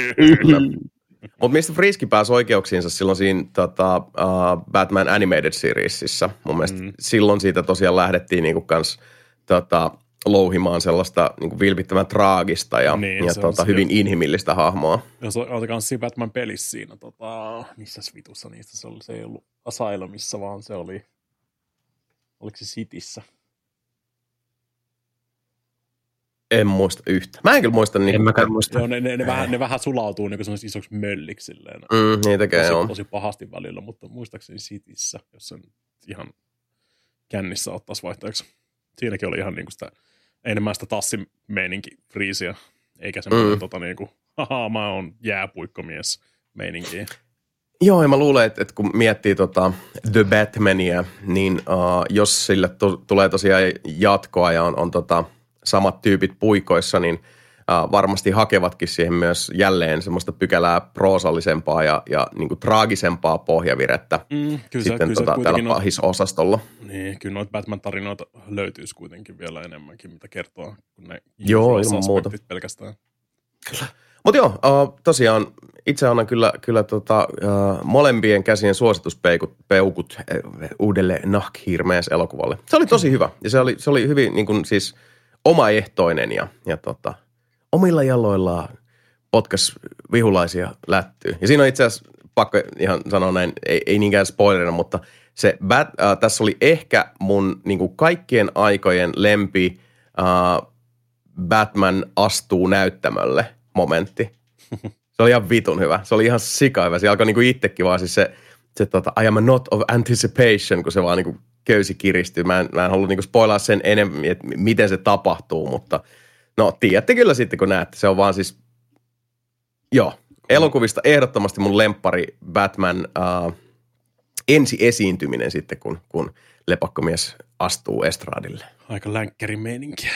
Mutta Mr. Freezekin pääsi oikeuksiinsa silloin siinä tota, uh, Batman Animated Seriesissä. Mun mielestä mm. silloin siitä tosiaan lähdettiin niinku kans tota, louhimaan sellaista niinku vilpittävän traagista ja, niin, ja tota, hyvin jo. inhimillistä hahmoa. Ja se oli kans siinä Batman pelissä siinä, tota, missä vitussa niistä se oli, se ei ollut Asylumissa, vaan se oli, oliko se Cityssä? En muista yhtä. Mä en kyllä muista niin. En mäkään muista. Ne, ne, ne, vähän, ne vähän sulautuu niin isoksi mölliksi silleen. Mm, niin tekee, tosi, joo. tosi pahasti välillä, mutta muistaakseni Cityssä, jos sen ihan kännissä ottaisi vaihteeksi. Siinäkin oli ihan niin kuin sitä, enemmän sitä tassimeininki friisiä, eikä semmoinen mm. tota niin kuin, haha, mä oon jääpuikkomies meininkiä. Joo, ja mä luulen, että, että kun miettii tota The Batmania, niin uh, jos sille to, tulee tosiaan jatkoa ja on, on tota, samat tyypit puikoissa, niin varmasti hakevatkin siihen myös jälleen semmoista pykälää proosallisempaa ja, ja niin kuin traagisempaa pohjavirettä mm, kyllä sitten kyllä tota, tällä pahisosastolla. Niin, kyllä noita Batman-tarinoita löytyisi kuitenkin vielä enemmänkin, mitä kertoo, kun ne Joo, ilman muuta. pelkästään. Kyllä. Mutta joo, uh, tosiaan itse annan kyllä, kyllä tota, uh, molempien käsien suosituspeukut peukut, uh, uudelle Nahkhirmees elokuvalle. Se oli tosi hyvä ja se oli, se oli hyvin niin kuin, siis omaehtoinen ja, ja tota, omilla jaloillaan potkas vihulaisia lättyy. Ja siinä on itse asiassa pakko ihan sanoa näin, ei, ei niinkään spoilerina, mutta se Bat, uh, tässä oli ehkä mun niin kuin kaikkien aikojen lempi uh, Batman astuu näyttämölle – momentti. Se oli ihan vitun hyvä. Se oli ihan sika hyvä. Se alkoi niinku itsekin vaan siis se, se tota, I am a not of anticipation, kun se vaan niinku köysi kiristyy. Mä en, mä en halua niinku spoilaa sen enemmän, että miten se tapahtuu, mutta no tiedätte kyllä sitten, kun näette. Se on vaan siis, joo, elokuvista ehdottomasti mun lempari Batman uh, ensi esiintyminen sitten, kun, kun lepakkomies astuu estradille. Aika länkkärin meininkiä.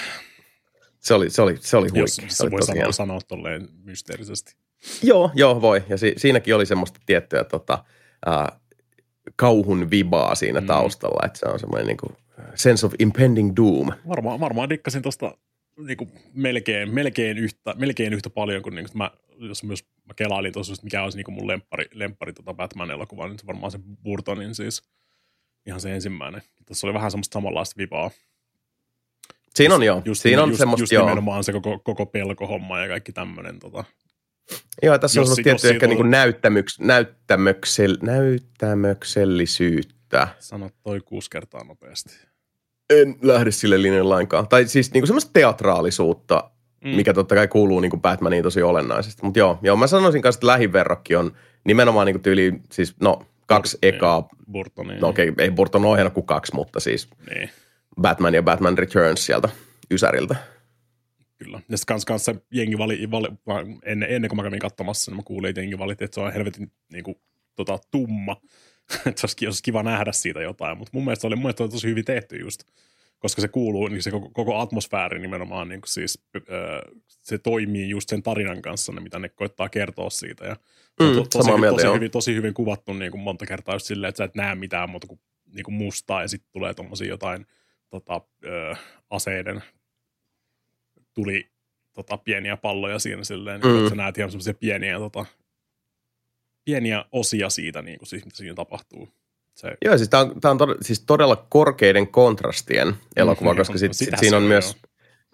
Se oli, se oli, se oli huikea. Jos se, voi sanoa, sanoa tolleen mysteerisesti. Joo, joo voi. Ja si, siinäkin oli semmoista tiettyä tota, äh, kauhun vibaa siinä mm. taustalla, että se on semmoinen niin kuin sense of impending doom. Varmaan, varmaan dikkasin tuosta niin kuin melkein, melkein, yhtä, melkein yhtä paljon kuin, niin kuin mä, jos myös mä kelailin tuossa, mikä olisi niin kuin mun lemppari, lemppari tota Batman-elokuva, niin se varmaan se Burtonin siis ihan se ensimmäinen. Tässä oli vähän semmoista samanlaista vibaa. Siinä on joo. Just, Siinä on just, semmoista just joo. nimenomaan se koko, koko pelkohomma ja kaikki tämmöinen. Tota. Joo, tässä Jos- on tiettyä jos ehkä niin näyttämyks, näyttämöksel, näyttämöksellisyyttä. Sano toi kuusi kertaa nopeasti. En lähde sille linjalle lainkaan. Tai siis niin semmoista teatraalisuutta, Mm. mikä totta kai kuuluu niin Batmaniin tosi olennaisesti. Mutta joo, joo, mä sanoisin kanssa, että lähiverrokki on nimenomaan niin tyyli, siis no kaksi Bur- ekaa, Burtonin. no okei, ei Burton ohjannut kuin kaksi, mutta siis Niin, Batman ja Batman Returns sieltä Ysäriltä. Kyllä. Ja sitten kans, kans se jengi vali, vali ennen, ennen kuin mä kävin katsomassa, niin mä kuulin, että jengi valitti, että se on helvetin niin kuin, tota, tumma. että se olisi, olisi kiva nähdä siitä jotain. Mutta mun mielestä se oli, mun mielestä oli tosi hyvin tehty just. Koska se kuuluu, niin se koko, koko atmosfääri nimenomaan, niin kuin siis, öö, se toimii just sen tarinan kanssa, ne, mitä ne koittaa kertoa siitä. Ja Mm, to, tosi, samaa mieltä, tosi, hyvin, tosi hyvin kuvattu niin kuin monta kertaa just silleen, että sä et näe mitään muuta kuin, niin kuin mustaa ja sitten tulee tommosia jotain tota, ö, aseiden tuli tota, pieniä palloja siinä silleen, niin Mm. että sä näet ihan semmoisia pieniä, tota, pieniä osia siitä, niin kuin, siis, mitä siinä tapahtuu. Se, Joo, siis tämä on, tää on tod- siis todella korkeiden kontrastien elokuva, Mm, koska sit, sitä sit siinä on on, myös,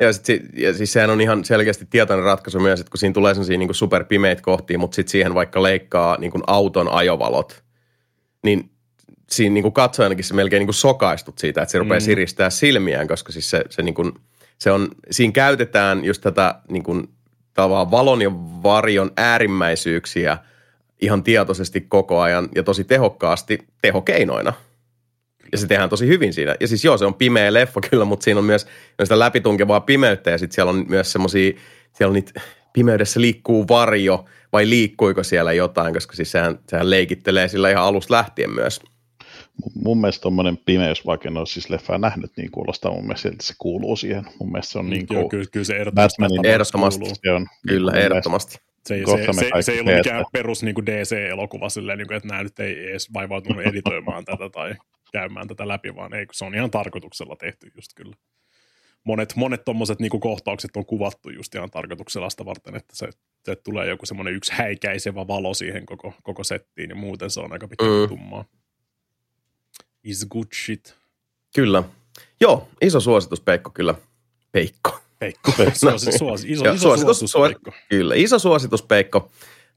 Ja, sit, ja siis sehän on ihan selkeästi tietoinen ratkaisu myös, että kun siinä tulee sellaisia niin superpimeitä kohtia, mutta sitten siihen vaikka leikkaa niin kuin auton ajovalot, niin siinä niin kuin katsojanakin se melkein niin kuin sokaistut siitä, että se rupeaa mm. siristää silmiään, koska siis se, se, niin kuin, se on, siinä käytetään just tätä niin kuin, valon ja varjon äärimmäisyyksiä ihan tietoisesti koko ajan ja tosi tehokkaasti tehokeinoina – ja se tehdään tosi hyvin siinä. Ja siis joo, se on pimeä leffa kyllä, mutta siinä on myös sitä läpitunkevaa pimeyttä ja sitten siellä on myös semmoisia, siellä on niitä, pimeydessä liikkuu varjo vai liikkuiko siellä jotain, koska siis sehän, sehän leikittelee sillä ihan alusta lähtien myös. Mun mielestä tuommoinen pimeys, vaikka en ole siis leffaa nähnyt, niin kuulostaa mun mielestä että se kuuluu siihen. Mun mielestä se on niin kuin kyllä, kyllä se ehdottomasti, ehdottomasti. Se on, kyllä, niin ehdottomasti. Se ei, se, se, se ei ollut mikään perus niin kuin DC-elokuva silleen, niin kuin, että nämä nyt ei edes vaivautunut editoimaan tätä tai käymään tätä läpi, vaan ei, se on ihan tarkoituksella tehty just kyllä. Monet, monet tommoset niin kohtaukset on kuvattu just ihan tarkoituksella sitä varten, että se, se tulee joku semmoinen yksi häikäisevä valo siihen koko, koko settiin ja muuten se on aika pitkä mm. tummaa. Is good shit. Kyllä. Joo, iso suositus Peikko kyllä. Peikko. Peikko. Suosi, suosi, iso, iso suositus, suositus Peikko. Kyllä, iso suositus Peikko.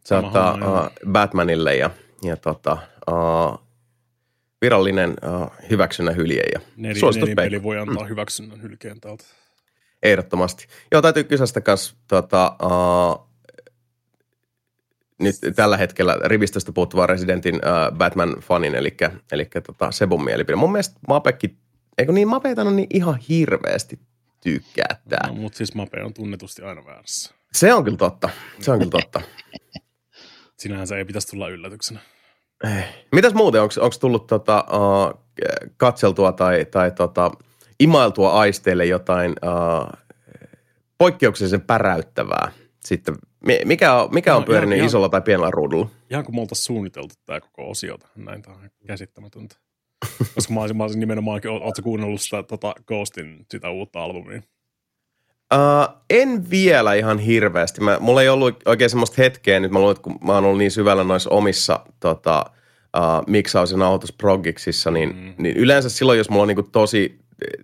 Saattaa, uh, Batmanille ja, ja tota, uh, virallinen uh, hyväksynnän hylje ja Neli, suositus peli voi antaa mm. hyväksynnän hylkeen täältä. Ehdottomasti. Joo, täytyy kysyä sitä kanssa tota, uh, nyt tällä hetkellä rivistöstä puuttuvan Residentin uh, Batman-fanin, eli, eli tota Sebun mielipide. Mun mielestä Mapekki, eikö niin, Mapeita on niin ihan hirveästi tykkää tää. No, mutta siis Mape on tunnetusti aina väärässä. Se on kyllä totta. Se on kyllä totta. Sinähän se ei pitäisi tulla yllätyksenä. Eh. Mitäs muuten, onko tullut tota, uh, katseltua tai, tai tota, imailtua aisteille jotain uh, poikkeuksellisen päräyttävää sitten? Mikä on, mikä on no, pyörinyt ihan, isolla tai pienellä ruudulla? Ihan kuin me oltaisiin suunniteltu tämä koko osiota. Näin tämä on käsittämätöntä. Koska mä olisin, mä olisin nimenomaan, ootko kuunnellut sitä tota Ghostin sitä uutta albumia? Uh, en vielä ihan hirveästi. Mä, mulla ei ollut oikein semmoista hetkeä nyt. Mä luulen, että kun mä oon ollut niin syvällä noissa omissa tota, uh, miksaus- ja nauhoitusprogiksissa, niin, mm. niin yleensä silloin, jos mulla on niinku tosi,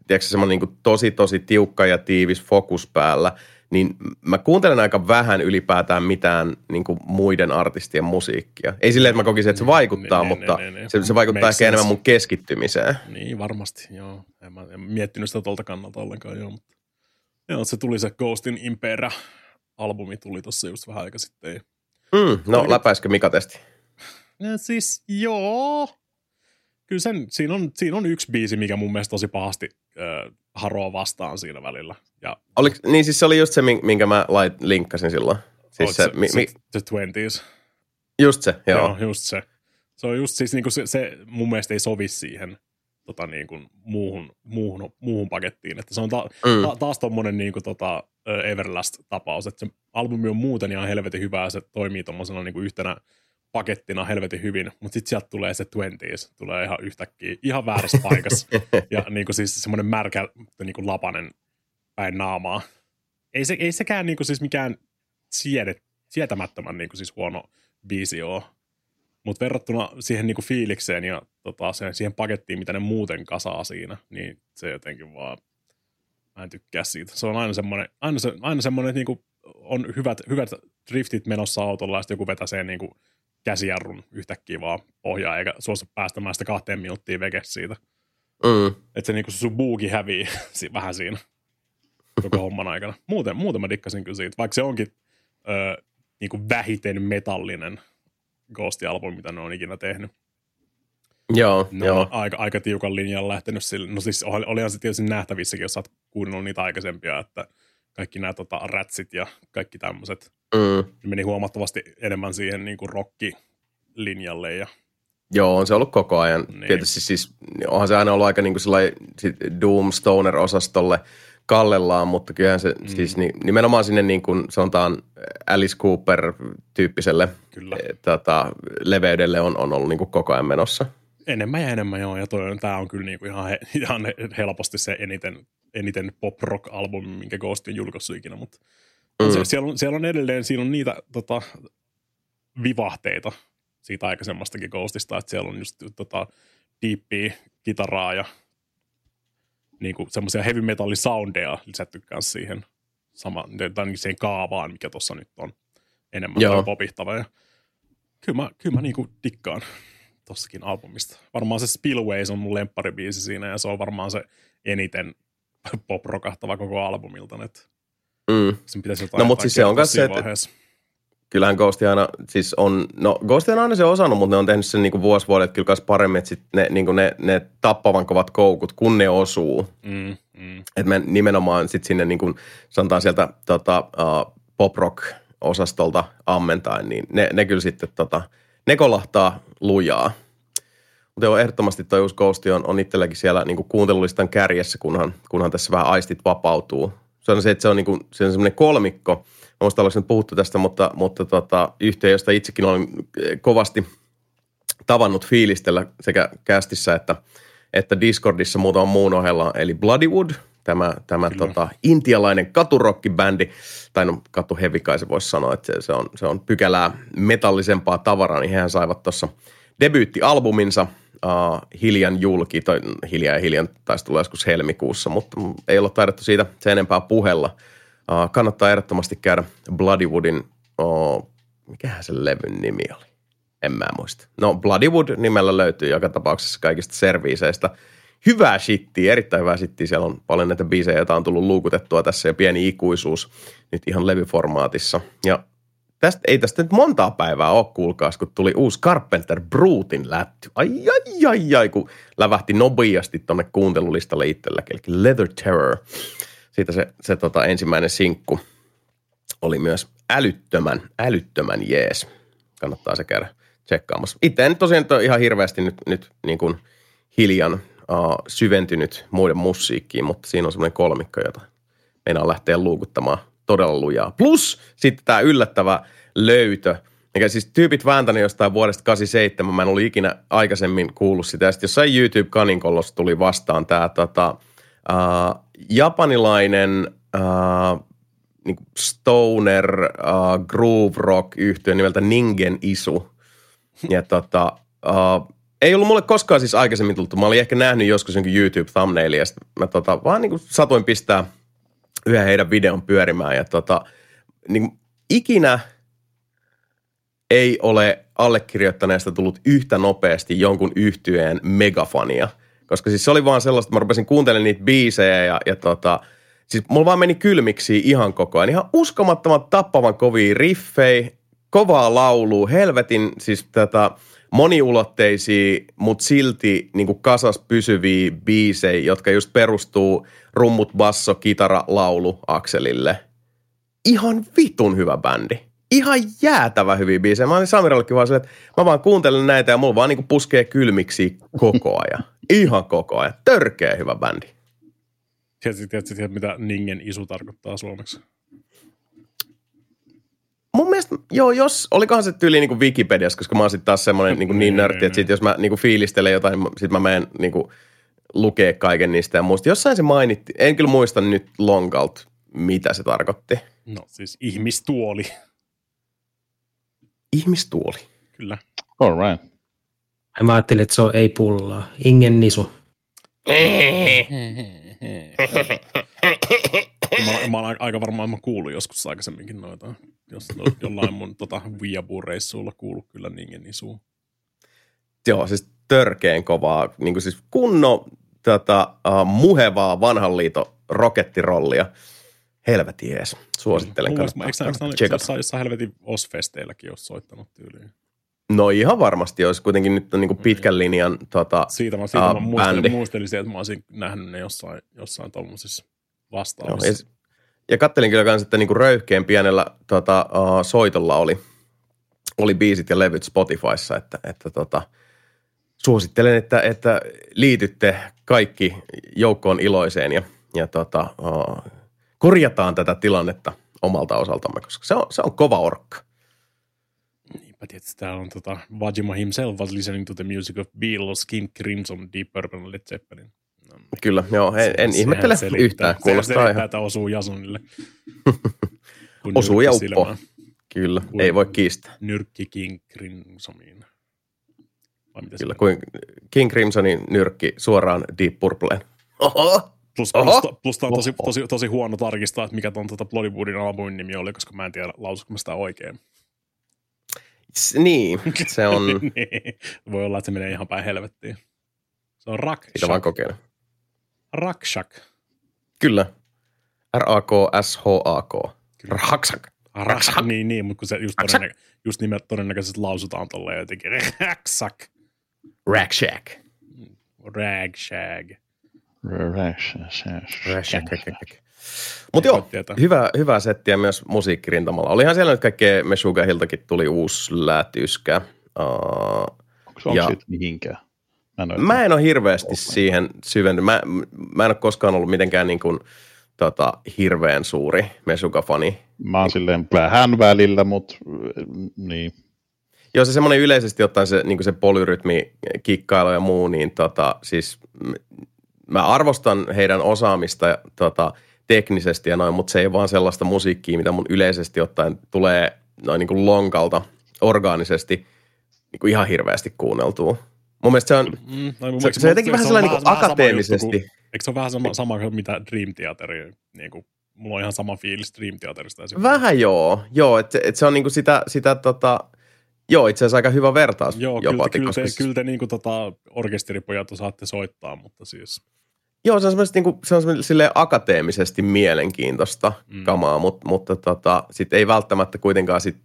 tiedätkö, semmoinen niinku tosi, tosi tiukka ja tiivis fokus päällä, niin mä kuuntelen aika vähän ylipäätään mitään niin kuin muiden artistien musiikkia. Ei silleen, että mä kokisin, että se vaikuttaa, ne, ne, mutta ne, ne, ne. Se, se vaikuttaa Makes ehkä sense. enemmän mun keskittymiseen. Niin, varmasti, joo. En mä en miettinyt sitä tuolta kannalta ollenkaan, joo. Mutta Joo, se tuli se Ghostin Impera-albumi tuli tuossa just vähän aika sitten. Mm, no, Oli... läpäiskö Mika testi? No, siis joo. Kyllä sen, siinä, on, siinä on yksi biisi, mikä mun mielestä tosi pahasti äh, haroaa vastaan siinä välillä. Ja, Oliko, niin siis se oli just se, minkä mä lait, linkkasin silloin. Siis se, se, mi, mi, se 20s. Just se, joo. joo. just se. Se on just siis niinku se, se mun mielestä ei sovi siihen – tota, niin kuin muuhun, muuhun, muuhun pakettiin. Että se on ta, mm. ta, taas tuommoinen niin kuin, tota, Everlast-tapaus, että se albumi on muuten ihan helvetin hyvä ja se toimii tuommoisena niin yhtenä pakettina helvetin hyvin, mutta sitten sieltä tulee se 20s, tulee ihan yhtäkkiä, ihan väärässä paikassa. ja niin kuin siis semmoinen märkä niin kuin lapanen päin naamaa. Ei, se, ei sekään niin kuin siis mikään siedet, sietämättömän niin kuin siis huono biisi ole, mutta verrattuna siihen niinku fiilikseen ja tota, siihen pakettiin, mitä ne muuten kasaa siinä, niin se jotenkin vaan, mä en tykkää siitä. Se on aina semmoinen, aina, se, aina semmoinen, että niinku on hyvät, hyvät driftit menossa autolla ja sitten joku vetäsee niinku käsijarrun yhtäkkiä vaan pohjaa eikä suostu päästämään sitä kahteen minuuttia veke siitä. Mm. Että se, niinku, se sun buuki hävii vähän siinä koko homman aikana. Muuten, muuten mä dikkasin kyllä siitä, vaikka se onkin ö, niinku vähiten metallinen Ghost-albumi, mitä ne on ikinä tehnyt. Joo, ne joo. aika, aika tiukan linjan lähtenyt sille. No siis olihan se tietysti nähtävissäkin, jos sä oot kuunnellut niitä aikaisempia, että kaikki nämä tota, rätsit ja kaikki tämmöiset mm. meni huomattavasti enemmän siihen niin kuin rock-linjalle ja Joo, on se ollut koko ajan. Niin. Tietysti siis onhan se aina ollut aika niin kuin Doom Stoner-osastolle kallellaan, mutta kyllähän se mm. siis nimenomaan sinne niin kuin sanotaan Alice Cooper-tyyppiselle Kyllä. E, tota, leveydelle on, on ollut niin kuin koko ajan menossa. Enemmän ja enemmän joo, ja tämä on kyllä niin kuin ihan, he, ihan helposti se eniten, eniten pop-rock-albumi, minkä Ghost on julkaissut ikinä, mutta mm. se, siellä, on, siellä on edelleen, siinä on niitä tota, vivahteita siitä aikaisemmastakin Ghostista, että siellä on just tota, deepiä kitaraa ja niin kuin semmoisia heavy metal soundeja lisätty kanssa siihen, sama, tai siihen kaavaan, mikä tuossa nyt on enemmän Joo. Popihtava. Ja kyllä mä, kyllä mä niin kuin dikkaan tossakin albumista. Varmaan se Spillways on mun lempparibiisi siinä ja se on varmaan se eniten pop-rokahtava koko albumilta. Että Mm. sen pitäisi jotain No, mut jotain siis se on se, että-. Kyllähän Ghost aina, siis on, no Ghost on aina se osannut, mutta ne on tehnyt sen niinku vuosi vuodet kyllä kans paremmin, että sit ne, niinku ne, ne tappavan kovat koukut, kun ne osuu. Mm, mm. Että me nimenomaan sit sinne niinku, sanotaan sieltä tota, uh, pop rock osastolta ammentaen, niin ne, ne kyllä sitten tota, ne kolahtaa lujaa. Mutta joo, ehdottomasti toi uusi Ghost on, on itselläkin siellä niinku kuuntelulistan kärjessä, kunhan, kunhan tässä vähän aistit vapautuu. Se on se, että se on, niinku, se on semmoinen kolmikko. Ollaanko nyt puhuttu tästä, mutta, mutta tota, yhtiö, josta itsekin olen eh, kovasti tavannut fiilistellä sekä kästissä että, että Discordissa muutaman muun ohella, eli Bloodywood, tämä, tämä tota, intialainen katurokkibändi, tai no katuhevi kai se voisi sanoa, että se, se, on, se on pykälää metallisempaa tavaraa, niin hehän saivat tuossa debyyttialbuminsa. Uh, Hiljan julki, tai Hilja ja Hiljan taisi tulla joskus helmikuussa, mutta ei olla taidettu siitä sen enempää puhella. Uh, kannattaa ehdottomasti käydä Bloodywoodin, uh, mikähän se levyn nimi oli? En mä muista. No Bloodywood nimellä löytyy joka tapauksessa kaikista serviiseistä. Hyvää shittiä, erittäin hyvää shittiä. Siellä on paljon näitä biisejä, joita on tullut luukutettua tässä ja pieni ikuisuus nyt ihan levyformaatissa. Ja tästä, ei tästä nyt montaa päivää ole, kuulkaas, kun tuli uusi Carpenter Brutin lätty. Ai, ai, ai, ai, kun lävähti nopeasti tonne kuuntelulistalle itselläkin, Leather Terror. Siitä se, se tota, ensimmäinen sinkku oli myös älyttömän, älyttömän jees. Kannattaa se käydä tsekkaamassa. Itse en tosiaan ole ihan hirveästi nyt, nyt niin kuin hiljan uh, syventynyt muiden musiikkiin, mutta siinä on semmoinen kolmikko, jota meinaa lähteä luukuttamaan todella lujaa. Plus sitten tämä yllättävä löytö, mikä siis tyypit vääntänyt jostain vuodesta 87, mä en ollut ikinä aikaisemmin kuullut sitä. Ja sitten jossain YouTube-kaninkollossa tuli vastaan tämä tota, uh, japanilainen uh, niin stoner uh, groove rock yhtiö nimeltä Ningen Isu. Ja tota, uh, ei ollut mulle koskaan siis aikaisemmin tullut. Mä olin ehkä nähnyt joskus jonkin YouTube thumbnailia ja mä tota, vaan niin kuin satoin pistää yhden heidän videon pyörimään ja tota, niin ikinä ei ole allekirjoittaneesta tullut yhtä nopeasti jonkun yhtyeen megafania. Koska siis se oli vaan sellaista, että mä rupesin kuuntelemaan niitä biisejä ja, ja tota, siis mulla vaan meni kylmiksi ihan koko ajan. Ihan uskomattoman tappavan kovia riffejä, kovaa laulua, helvetin siis tätä moniulotteisia, mutta silti niin kasas pysyviä biisejä, jotka just perustuu rummut, basso, kitara, laulu akselille. Ihan vitun hyvä bändi. Ihan jäätävä hyviä biisejä. Mä olin Samirallekin vaan silleen, että mä vaan kuuntelen näitä ja mulla vaan niinku puskee kylmiksi koko ajan. Ihan koko ajan. Törkeä hyvä bändi. Tiedätkö, tiedätkö, tiedätkö, mitä Ningen isu tarkoittaa suomeksi? Mun mielestä, joo, jos, olikohan se tyyli niin kuin Wikipediassa, koska mä oon sitten taas semmoinen niin, kuin niin nörtti, että sit jos mä niin kuin fiilistelen jotain, niin sit mä menen niin kuin lukee kaiken niistä ja muista. Jossain se mainitti, en kyllä muista nyt lonkalta, mitä se tarkoitti. No siis ihmistuoli, Ihmistuoli. kyllä. All right. Ja Mä ajattelin, että se on ei pullaa. Ingen nisu. mä, mä olen aika varmaan, mä kuullut joskus aikaisemminkin noita. Jos jollain mun tota, Viabu-reissuilla kuullut kyllä Ningen isuun. Joo, siis törkeen kovaa, niin kuin siis kunno tätä uh, muhevaa vanhan liiton rokettirollia. Helvetin jees. Suosittelen. Mielestä- Eikö eikö jossain, jossain helvetin Osfesteilläkin jos soittanut tyyliin? No ihan varmasti, jos kuitenkin nyt on niin kuin pitkän linjan tota, Siitä mä, siitä Ah, mä muistelin, bändi. muistelisin, että mä olisin nähnyt ne jossain, jossain tuollaisissa Joo, vastaavissa. ja, s- ja kattelin kyllä kans, että niinku röyhkeen pienellä tota, uh, soitolla oli, oli biisit ja levyt Spotifyssa, että, että tota, suosittelen, että, että liitytte kaikki joukkoon iloiseen ja, ja tota, uh, korjataan tätä tilannetta omalta osaltamme, koska se on, se on kova orkka. Niinpä tietysti täällä on tota, Vajima himself was listening to the music of Beatles, King Crimson, Deep Purple Led Zeppelin. No, Kyllä, joo, en, en ihmettele selittää- yhtään, kuulostaa selittää, ihan, että osuu Jasonille. Osuu ja uppo, kyllä, ei voi kiistää. Nyrkki King Crimsoniin. Vai mitä Kyllä, kuin King Crimsonin nyrkki suoraan Deep Purpleen. Oho! Plus, Oho. plus, plus tämä on tosi, tosi, tosi, huono tarkistaa, että mikä tuon tota Bloodywoodin albumin nimi oli, koska mä en tiedä, lausuinko mä sitä oikein. Niin, se on, niin. Voi olla, että se menee ihan päin helvettiin. Se on sitä vaan Rakshak. kokeilla. Rakshak. Kyllä. R-A-K-S-H-A-K. Raksak. Rakshak. Niin, niin, mutta kun se just, Rakshak. todennäkö, just nimet todennäköisesti lausutaan tolleen jotenkin. Rakshak. Rakshack. Ragshag. Mutta joo, tietää. hyvä, hyvä settiä myös musiikkirintamalla. Olihan siellä nyt kaikkea Meshuga Hiltakin tuli uusi lätyskä. Uh, Onko Ja- siitä mihinkään? Mä en, ole mä en ole hirveästi siihen syventynyt. Mä, mä en ole koskaan ollut mitenkään niin kuin, tota, hirveän suuri Meshuga-fani. mä oon silleen vähän välillä, mutta niin. Joo, se semmoinen yleisesti ottaen se, niin se polyrytmi, kikkailu ja muu, niin tota, siis mä arvostan heidän osaamista tota, teknisesti ja noin, mutta se ei vaan sellaista musiikkia, mitä mun yleisesti ottaen tulee noin niin kuin lonkalta orgaanisesti niin kuin ihan hirveästi kuunneltua. Mun mielestä se on, Mm, no, se, se on jotenkin vähän sellainen niin kuin sama akateemisesti. juttu kuin- Eikö se ole vähän sama, sama kuin mitä Dream Theater, niin kuin, mulla on ihan sama fiilis Dream Theaterista. Vähän joo, joo, että et se on niinku sitä, sitä tota, joo, itse asiassa aika hyvä vertaus Joo, jopa. kyllä, te, kyllä, te, kyllä te niin kuin, tota, orkesteripojat osaatte soittaa, mutta siis Joo, se on semmoista niinku, se on semmoista silleen akateemisesti mielenkiintoista Mm. kamaa, mutta, mutta tota, sit ei välttämättä kuitenkaan sit,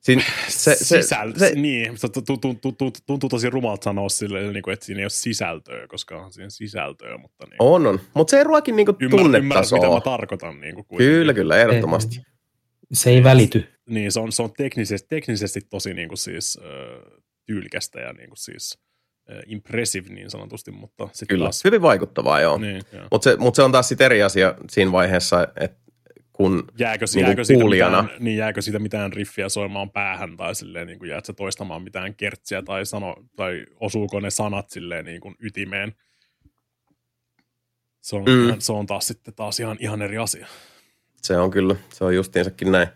siinä, se, se, Sisäl- se, niin, se tu- tu- tu- tu- tu- tuntuu tosi rumalta sanoa silleen, niin kuin, että siinä ei ole sisältöä, koska on siinä sisältöä, mutta niin, on, on. Mutta se ei ruoki niinku ymmärrät, ymmärrät, mitä tunnetasoa. mä tarkoitan. Niin kuin, kuitenkin. Kyllä, kyllä, ehdottomasti. Se ei välity. Niin, se on, se on teknisesti, teknisesti tosi niin kuin siis, äh, tyylikästä ja niin kuin siis impressive niin sanotusti, mutta sitten Kyllä, taas... hyvin vaikuttavaa, joo. Niin, joo. Mutta se, mut se on taas sitten eri asia siinä vaiheessa, että kun Jääkö, niin jääkö, siitä kuulijana. mitään, niin jääkö siitä mitään riffiä soimaan päähän tai silleen, niin kuin jäätkö toistamaan mitään kertsiä tai, sano, tai osuuko ne sanat silleen niin kuin ytimeen. Se on, mm. se on taas sitten taas ihan, ihan eri asia. Se on kyllä, se on justiinsakin näin.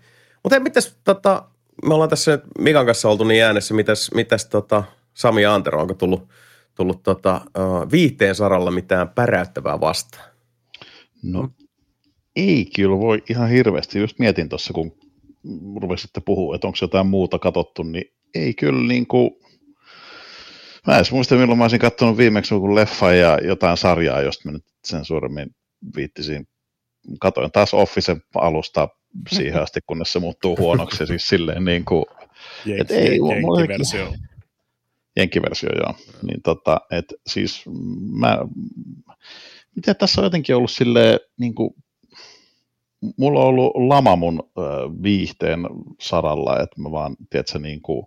Mutta mitäs, tota, me ollaan tässä nyt Mikan kanssa oltu niin äänessä, mitäs, mitäs tota, Sami Antero, onko tullut, tullut tota, viihteen saralla mitään päräyttävää vastaan? No, ei kyllä voi ihan hirveästi. Just mietin tuossa, kun rupesitte puhua, että onko jotain muuta katsottu, niin ei kyllä niin kuin... Mä en muista, milloin mä olisin katsonut viimeksi joku leffa ja jotain sarjaa, josta mä nyt sen suuremmin viittisin. Katoin taas Officen alusta siihen asti, kunnes se muuttuu huonoksi. Siis silleen niin kuin, Jenk, Et ei, jenk, mulla- jenkkiversio. Joo. Niin tota, et siis mä, miten tässä on jotenkin ollut silleen, niin kuin, mulla on ollut lama mun ö, viihteen saralla, että mä vaan, tiedätkö, niin kuin,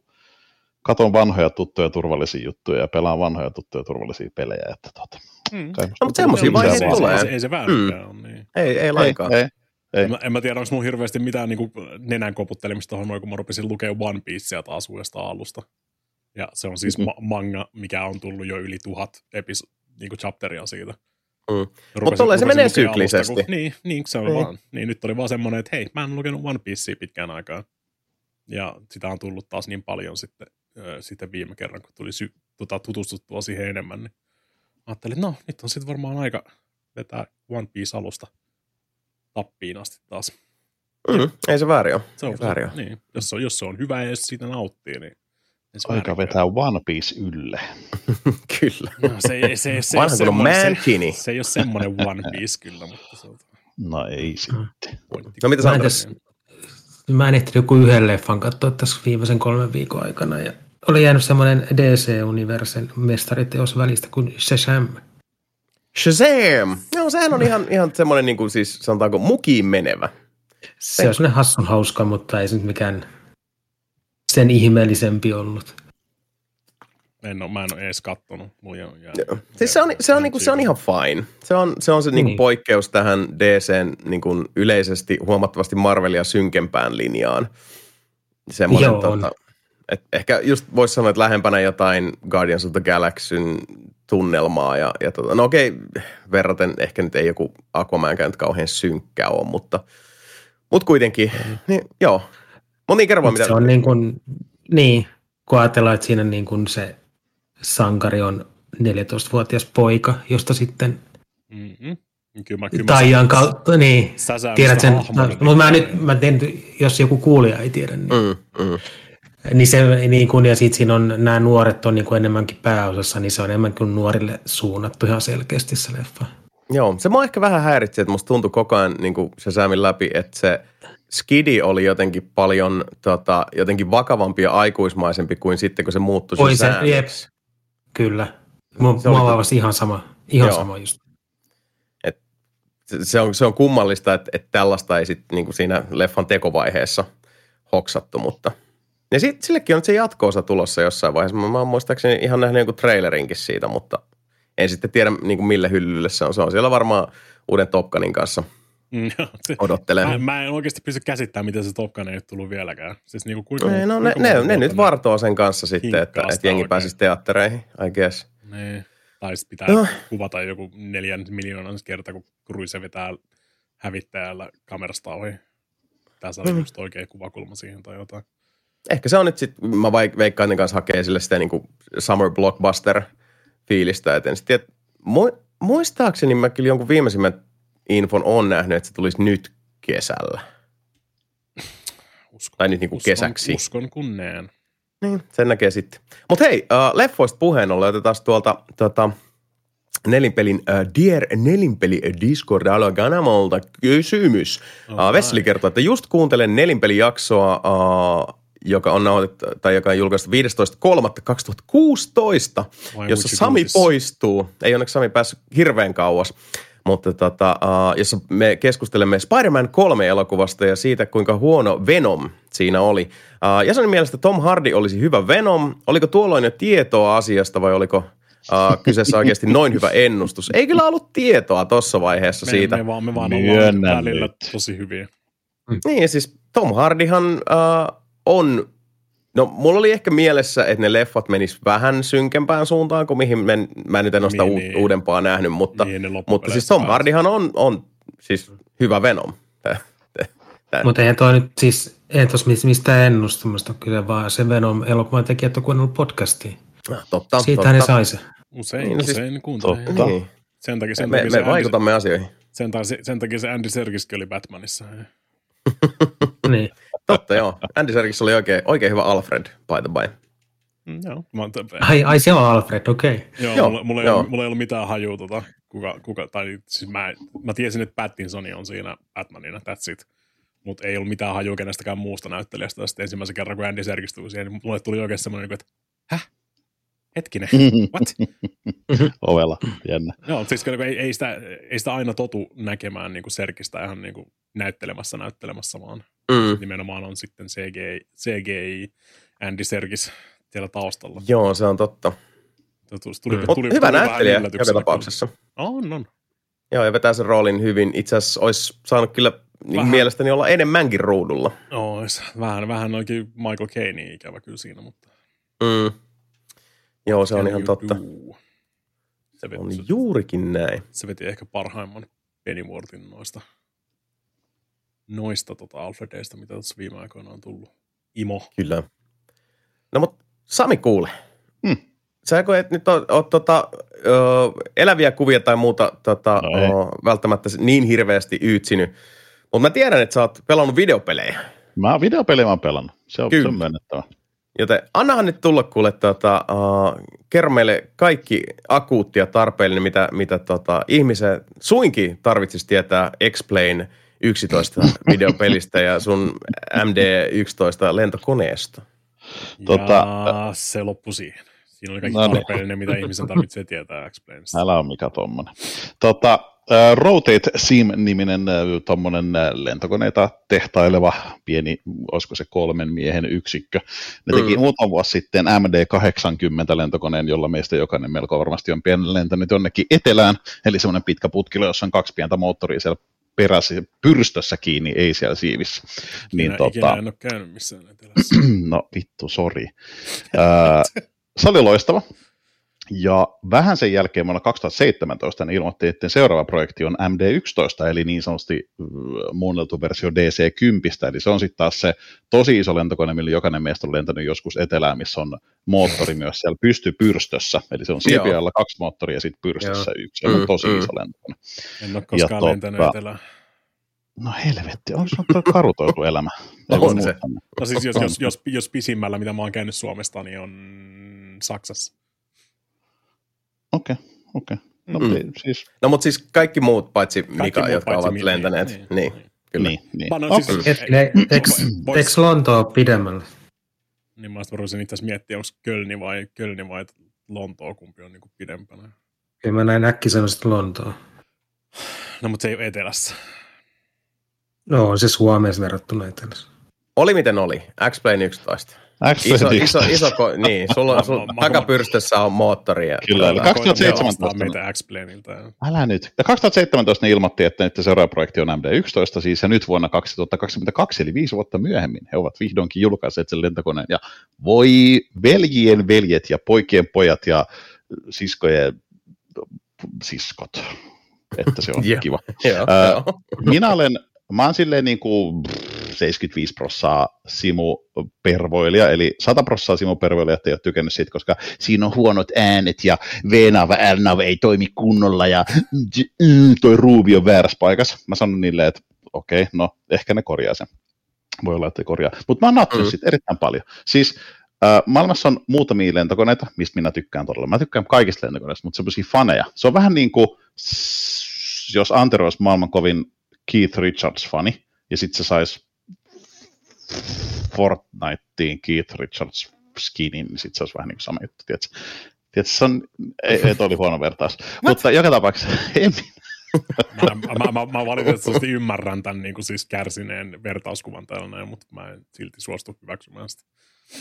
katon vanhoja tuttuja turvallisia juttuja ja pelaan vanhoja tuttuja turvallisia pelejä, että tota, Mm. No, mutta lisää vaiheita tulee. Ei, ei, se väärykään mm. niin. Ei, ei lainkaan. Ei, ei, ei. En mä, en mä tiedä, onko mun hirveästi mitään niin nenän koputtelemista tuohon noin, kun mä rupesin lukemaan One Piecea taas uudestaan alusta. Ja se on siis Mhm. ma- manga, mikä on tullut jo yli tuhat episo- niin kuin chapteria siitä. Mm. Mutta tolleen se menee lukemaan alusta, syklisesti. Kun, niin, niin, se on Niin. vaan. Niin nyt oli vaan semmoinen, että hei, mä en lukenut One Piecea pitkään aikaan. Ja sitä on tullut taas niin paljon sitten, ö, sitten viime kerran, kun tuli sy- tota, tutustuttua siihen enemmän. Niin ajattelin, että no, nyt on sitten varmaan aika vetää One Piece alusta tappiin asti taas. Mm, ei se väärin ole. Se on, Ei väärin ole. niin. jos, se on, jos se on hyvä ja jos siitä nauttii, niin se Aika väärikään. vetää One Piece ylle. Kyllä. No, se, ei- se, se, Vanha se, kun on se, mankini. se, ei ole semmoinen One Piece kyllä, mutta se on No ei sitten. No mitä Mä sä mä en ehtinyt joku yhden leffan katsoa tässä viimeisen kolmen viikon aikana ja oli jäänyt semmoinen DC-universen mestariteos välistä kuin Shazam. Shazam! No sehän on ihan, ihan semmoinen niin kuin siis sanotaanko mukiin menevä. Se on semmoinen hassun hauska, mutta ei se nyt mikään sen ihmeellisempi ollut. En ole, mä en ole edes kattonut. Mulla on jää, Joo. Siis se on, se on, niinku, se on ihan fine. Se on se, on se niinku Niin. poikkeus tähän DCn niinku yleisesti huomattavasti Marvelia synkempään linjaan. Semmoinen, Joo, on. tota, et ehkä just voisi sanoa, että lähempänä jotain Guardians of the Galaxyn tunnelmaa. Ja, ja tota, no okei, verraten ehkä nyt ei joku Aquamankään nyt kauhean synkkä ole, mutta, mutta kuitenkin, niin, joo. Mutta niin kerro vaan, Mut mitä... Se on niin kuin, niin, kun ajatellaan, että siinä niin kuin se sankari on 14-vuotias poika, josta sitten Mm-hmm. Kyllä mä, kyllä mä Taian kautta, niin. Tiedät sen, hahmon, mutta mä nyt, mä teen, jos joku kuulija ei tiedä, niin, Mm, mm. niin se, niin kun, ja sit siinä on, nämä nuoret on niin kuin enemmänkin pääosassa, niin se on enemmän kuin nuorille suunnattu ihan selkeästi se leffa. Joo, se mua ehkä vähän häiritsi, että musta tuntui koko ajan niin kuin se säämin läpi, että se skidi oli jotenkin paljon tota, jotenkin vakavampi ja aikuismaisempi kuin sitten, kun se muuttui Oi se, se, jep, kyllä. Mua, Se oli mua vaivasi ihan sama, ihan Joo. sama just. Se- Se on, se on kummallista, että, että tällaista ei sitten niin kuin siinä leffan tekovaiheessa hoksattu, mutta ja sit, sillekin on se jatko-osa tulossa jossain vaiheessa. Mä, mä oon muistaakseni ihan nähnyt jonkun trailerinkin siitä, mutta en sitten tiedä niin kuin mille hyllylle se on. Se on siellä varmaan uuden Top Gunin kanssa Mm, odottelee. Mä, mä en oikeasti pysty käsittämään, miten se Top Gun ei ole tullut vieläkään. Siis niinku kuinka, Ei, no ne, kuinka ne, monta ne nyt vartoo sen kanssa sitten, että, että jengi oikein. pääsisi teattereihin, I guess. Niin. Tai pitää No. kuvata joku neljän miljoonan kerta, kun Cruise vetää hävittäjällä kamerasta ohi. Pitää saada Mm. just oikea kuvakulma siihen tai jotain. Ehkä se on nyt sitten, mä vaik- veikkaan, ne kanssa hakee sille sitä niin kuin summer blockbuster fiilistä, et en sit tiedä. Mu- muistaakseni mä kyllä jonkun viimeisimmän infon on nähnyt, että se tulisi nyt kesällä. Uskon, Tai nyt niinku uskon, kesäksi. Uskon kun näen. Niin, sen näkee sitten. Mutta hei, uh, leffoista puheen ollen otetaan tuolta tota, nelinpelin, uh, Dear Nelinpeli Discord Alaganamolta kysymys. Alright. Vesseli kertoo, että just kuuntelen nelinpelijaksoa, uh, joka on nauhoitettu, tai joka on julkaistu 15.3.2016, Vai jossa Sami poistuu. Ei onneksi Sami päässyt hirveän kauas, mutta tota, uh, jossa me keskustelemme Spider-Man 3 elokuvasta ja siitä, kuinka huono Venom siinä oli. Uh, Jasonin mielestä Tom Hardy olisi hyvä Venom. Oliko tuolloin jo tietoa asiasta vai oliko uh, kyseessä oikeasti noin hyvä ennustus? Ei kyllä ollut tietoa tuossa vaiheessa Me, siitä. me vaan, me vaan ollaan välillä tosi hyviä. Niin, siis Tom Hardyhan uh, on, no mulla oli ehkä mielessä, että ne leffat menis vähän synkempään suuntaan kuin mihin men, mä nyt en ole sitä Niin, u- niin. uudempaa nähnyt, mutta, Niin ne mutta siis Tom. Hardyhan on, on siis hyvä Venom. Mutta eihän toi nyt siis, ei tuossa mistään ennustamasta kyllä, vaan se Venom elokuvan tekijät on kuunnellut podcastia. Totta, Siitä ne totta. sai se. Usein, Niin, no siis- usein kuuntelee. Totta. Niin. Sen takia, sen Me, takia se me Andy, vaikutamme asioihin. sen, takia, sen takia se Andy Serkiskin oli Batmanissa. Niin. Totta joo. Andy Serkis oli oikein, oikein hyvä Alfred, by the by. Mm, joo, mä, oon- Ai, ai se on Alfred, okei. Okay. Joo, Joo, mulla, mulla, ei joo. ollut, mulla ei ollut mitään hajua, tota, kuka, kuka, tai siis mä, mä tiesin, että Pattinson on siinä Batmanina, that's it. Mutta ei ollut mitään hajua kenestäkään muusta näyttelijästä. Sitten ensimmäisen kerran, kun Andy Serkis tuli siihen, niin mulle tuli oikein semmoinen, että häh? Hetkinen, what? Ovella, jännä. Joo, siis kun ei, ei, sitä, ei sitä aina totu näkemään niin kuin Serkistä ihan niin kuin näyttelemässä näyttelemässä, vaan Mm. nimenomaan on sitten CGI, CGI Andy Serkis siellä taustalla. Joo, se on totta. Tuli, tuli, Mm. Tuli, hyvä tuli näyttelijä joka tapauksessa. On, on. Joo, ja vetää sen roolin hyvin. Itse asiassa olisi saanut kyllä niin mielestäni olla enemmänkin ruudulla. Ois. Vähän, vähän oikein Michael Caine ikävä kyllä siinä, mutta... Mm. Joo, se on Can ihan you totta. do? Se veti, On se, juurikin näin. se veti ehkä parhaimman Pennyworthin noista, noista tota Alfredeista, mitä tuossa viime aikoina on tullut. Imo. Kyllä. No mutta Sami kuule. Hmm. Sä kun et nyt ole, ole tota, ö, eläviä kuvia tai muuta tota, No ei. o, välttämättä niin hirveästi yytsinyt, mutta mä tiedän, että sä oot pelannut videopelejä. Mä oon videopeliä mä oon pelannut. Se on, Kyllä. se on myönnettävä. Joten annahan nyt tulla kuule, tota, uh, kerro meille kaikki akuuttia tarpeellinen, mitä, mitä tota, ihmisen suinkin tarvitsisi tietää Explain 11 videopelistä ja sun MD11 lentokoneesta. Tota, ja se loppui siihen. Siinä oli kaikki No niin. tarpeellinen, mitä ihmisen tarvitsee tietää X-Plainista. Älä on mikä tommonen. Tota, Rotate Sim-niminen tommonen lentokoneita tehtaileva pieni, olisiko se kolmen miehen yksikkö. Ne teki Mm. muutama vuosi sitten MD-80 lentokoneen, jolla meistä jokainen melko varmasti on pieni lentänyt jonnekin etelään, eli semmoinen pitkä putkilo, jossa on kaksi pientä moottoria siellä perässä, pyrstössä kiinni, ei siellä siivissä. Niin, Ikinä, ikinä tota, en ole käynyt missään etelässä. no vittu, sori. Se oli loistava. Ja vähän sen jälkeen vuonna 2017 ne ilmoitti, että seuraava projekti on MD-11, eli niin sanotusti muunneltu versio DC-10, eli se on sitten taas se tosi iso lentokone, millä jokainen meistä on lentänyt joskus etelään, missä on moottori myös siellä pystypyrstössä, eli se on siipi alla kaksi moottoria ja sitten pyrstössä Joo. yksi, se on mm, tosi mm. iso lentokone. En ole koskaan ja lentänyt tota, etelään. No helvetti, onko se karutoitu elämä? on se. No siis jos, jos, jos, jos pisimmällä, mitä mä oon käynyt Suomesta, niin on Saksassa. Okei, okay, okei. Okay. No, mm. siis... no mutta siis kaikki muut paitsi kaikki Mika, muut jotka paitsi ovat lentäneet. Niin, niin, niin. Kyllä. Niin, niin. Okay. Siis, Eikö Lontoa pidemmällä? Niin mä voisin itse miettiä, onko Kölni vai, Kölni vai Lontoa, kumpi on niin pidempänä. Kyllä mä näin äkkiselvästi Lontoa. No mutta se ei ole etelässä. No on se Suomessa verrattuna etelässä. Oli miten oli. X-Plane 11. Iso, iso, iso, niin, sulla on, sun takapyrstössä on moottori. Kyllä, eli 2017. meitä x Älä nyt. Ja 2017 ne ilmoitti, että nyt seuraava projekti on MD-11 siis, ja nyt vuonna 2022, eli viisi vuotta myöhemmin, he ovat vihdoinkin julkaisseet sen lentokoneen. Ja voi veljien veljet ja poikien pojat ja siskojen siskot, että se on kiva. minä olen, mä oon silleen niin kuin, 75 prossaa simupervoilija, eli 100 prossaa simupervoilijat ei ole tykännyt siitä, koska siinä on huonot äänet ja V-nave, R-nave ei toimi kunnolla ja toi ruuvi on väärässä paikassa. Mä sanon niille, että okei, okay, no ehkä ne korjaa sen. Voi olla, että korjaa. Mutta mä oon nauttinut mm. siitä erittäin paljon. Siis äh, maailmassa on muutamia lentokoneita, mistä minä tykkään todella. Mä tykkään kaikista lentokoneista, mutta semmoisia faneja. Se on vähän niin kuin, jos Antero olisi maailman kovin Keith Richards-fani, ja sitten se saisi Fortniteen Keith Richards skinin, niin sitten se olisi vähän niin kuin sama juttu, tiedätkö? Tiedätkö, se on, ei, ei oli huono vertaus. Mutta joka tapauksessa, en mä, mä, mä, mä valitettavasti ymmärrän tämän niin kuin siis kärsineen vertauskuvan täällä mutta mä en silti suostu hyväksymään sitä.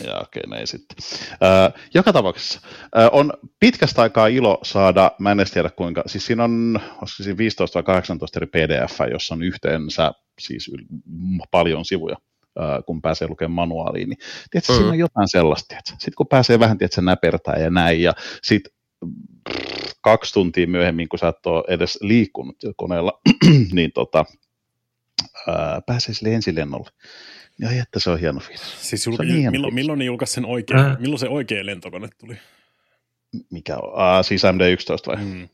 Ja okei, okay, näin sitten. Äh, joka tapauksessa äh, on pitkästä aikaa ilo saada, mä en edes tiedä kuinka, siis siinä on siinä 15 vai 18 eri pdf, jossa on yhteensä siis paljon sivuja kun pääsee lukemaan manuaaliin, niin tiedätkö, mm. siinä on jotain sellaista, Sitten kun pääsee vähän, tiedätkö, näpertää ja näin, ja sitten kaksi tuntia myöhemmin, kun sä et ole edes liikkunut koneella, niin tota, ää, pääsee sille ensilennolle. Ja että se on hieno fiilis. Siis julka, niin milloin, milloin ne julkaisi sen oikein, äh. milloin se oikea lentokone tuli? Mikä on? Ah, siis MD-11 vai? Mm.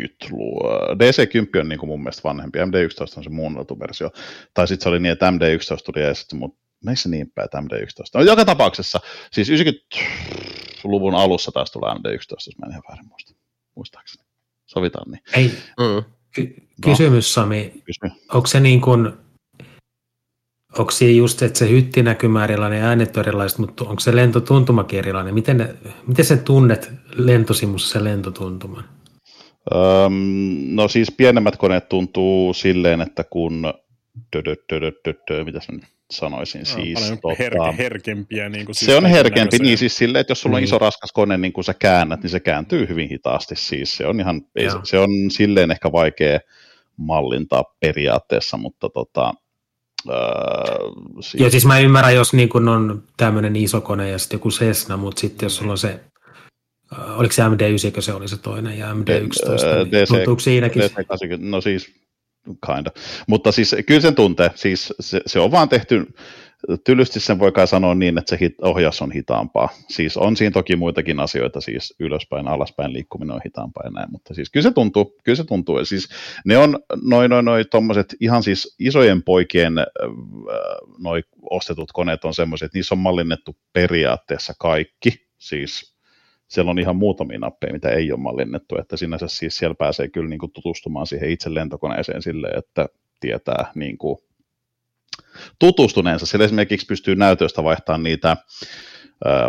90-luvun. DC-10 on niin kuin mun mielestä vanhempi. MD-11 on se muunneltu versio. Tai sitten se oli niin, että MD-11 tuli ja sitten mut meissä niin päin, että MD-11. No, joka tapauksessa, siis 90-luvun alussa taas tulee MD-11, jos mä en ihan väärin muista. Muistaakseni. Sovitaan niin. Ei. Mm. Ky- kysymys, Sami. Kysy. Onko se niin kuin onko se just, että se hyttinäkymä erilainen ja äänet on erilaiset, mutta onko se lentotuntumakin erilainen? Miten, ne, miten sä tunnet lentosimussa se lentotuntuman? Öm, no siis pienemmät koneet tuntuu silleen, että kun mitä sen sanoisin, no, siis tota, herke, herkempiä. Niin kuin siis se on herkempi, niin siis silleen, että jos sulla on niin. iso raskas kone, niin kun sä käännät, niin se kääntyy hyvin hitaasti, siis se on ihan, ei, se on silleen ehkä vaikea mallintaa periaatteessa, mutta tota, Äh, siis... Joo, siis mä ymmärrän, jos niin kun on tämmöinen iso kone ja sitten joku Cessna, mutta sitten jos sulla on se, oliko se MD9, se oli se toinen ja MD11, niin DC, tuntuuko siinäkin? DC, no siis, kinda. Mutta siis kyllä sen tuntee, siis se, se on vaan tehty, tylysti sen voi kai sanoa niin, että se hit, ohjaus on hitaampaa. Siis on siinä toki muitakin asioita, siis ylöspäin, alaspäin liikkuminen on hitaampaa ja näin, mutta siis kyllä se tuntuu, kyllä se tuntuu. Siis ne on noin noin noi tommoset ihan siis isojen poikien äh, noi ostetut koneet on semmoiset, että niissä on mallinnettu periaatteessa kaikki, siis siellä on ihan muutamia nappeja, mitä ei ole mallinnettu, että sinänsä siis siellä pääsee kyllä niin kuin tutustumaan siihen itse lentokoneeseen silleen, että tietää niin kuin tutustuneensa. Sillä esimerkiksi pystyy näytöstä vaihtamaan niitä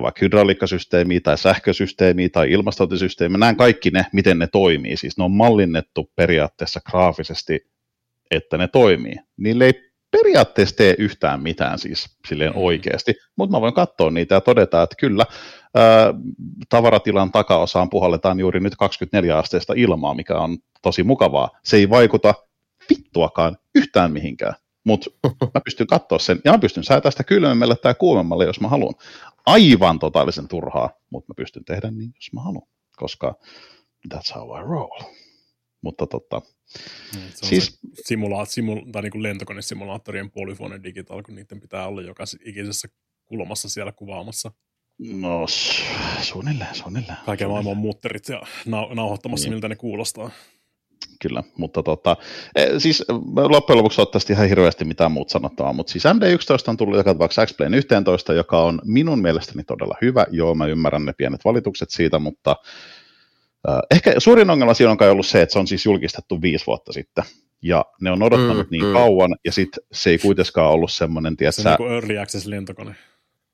vaikka hydrauliikkasysteemiä tai sähkösysteemiä tai ilmastointisysteemiä, näen kaikki ne, miten ne toimii. Siis ne on mallinnettu periaatteessa graafisesti, että ne toimii. Niille ei periaatteessa tee yhtään mitään siis silleen mm. oikeasti, mutta mä voin katsoa niitä ja todeta, että kyllä ää, tavaratilan takaosaan puhalletaan juuri nyt 24 asteesta ilmaa, mikä on tosi mukavaa. Se ei vaikuta vittuakaan yhtään mihinkään mutta mä pystyn katsoa sen, ja mä pystyn säätämään sitä kylmemmälle tai kuumemmalle, jos mä haluan. Aivan totaalisen turhaa, mutta mä pystyn tehdä niin, jos mä haluan, koska that's how I roll. Mutta tota, se on Siis- se simulaat, simul, tai niin kuin lentokonesimulaattorien polyphony digital, kun niiden pitää olla joka ikisessä kulmassa siellä kuvaamassa. no suunnilleen, suunnilleen. Kaiken maailman mutterit ja nau- nauhoittamassa, Niin. miltä ne kuulostaa. Kyllä, mutta tota, eh, siis loppujen lopuksi ottaisi ihan hirveästi mitään muuta sanottavaa, mutta siis MD11 on tullut joka tapauksessa X-Plane 11, joka on minun mielestäni todella hyvä. Joo, mä ymmärrän ne pienet valitukset siitä, mutta ehkä suurin ongelma siinä on kai ollut se, että se on siis julkistettu viisi vuotta sitten. Ja ne on odottanut Mm, niin mm. kauan, ja sitten se ei kuitenkaan ollut semmoinen, Se tiedätkö, on sä, niin kuin early access lentokone.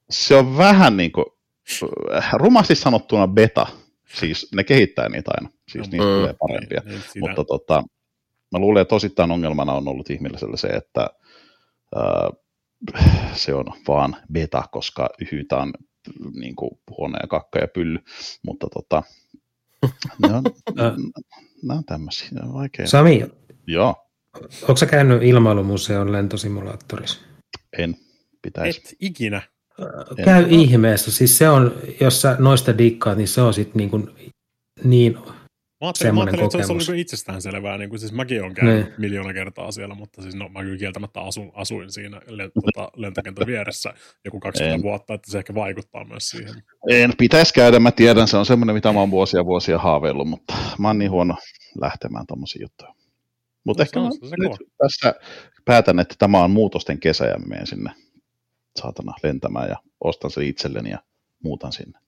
se on vähän niin kuin, äh, rumasti sanottuna beta. Siis ne kehittää niitä aina, siis niistä Mm. tulee parempia. Niin, niin siinä, Mutta tota, mä luulen, että osittain ongelmana on ollut ihmiselle se, että ää, se on vaan beta, koska yhytä on niin kuin huone ja kakka ja pylly, mutta tota, ne on, Ä. nämä on tämmöisiä, on vaikea. Sami, Joo, onko sä käynyt ilmailumuseon lentosimulaattorissa? en pitäisi. et ikinä. En. Käy ihmeessä. Siis se on, jos sä noista dikkaat, niin se on sitten niin, kuin niin Mä ajattelin, mä ajattelin että se olisi niin itsestäänselvää. Niin kuin, siis mäkin olen käynyt Niin. miljoona kertaa siellä, mutta siis no, mä kyllä kieltämättä asun, asuin siinä le, tota, lentokentän vieressä joku 20 En. vuotta, että se ehkä vaikuttaa myös siihen. En pitäisi käydä, mä tiedän, se on semmoinen, mitä mä oon vuosia vuosia haaveillut, mutta mä oon niin huono lähtemään tommosia juttuja. Mutta No, ehkä se on se- se nyt kova. tässä päätän, että tämä on muutosten kesä ja menen sinne saatana lentämään ja ostan sen itselleni ja muutan sinne.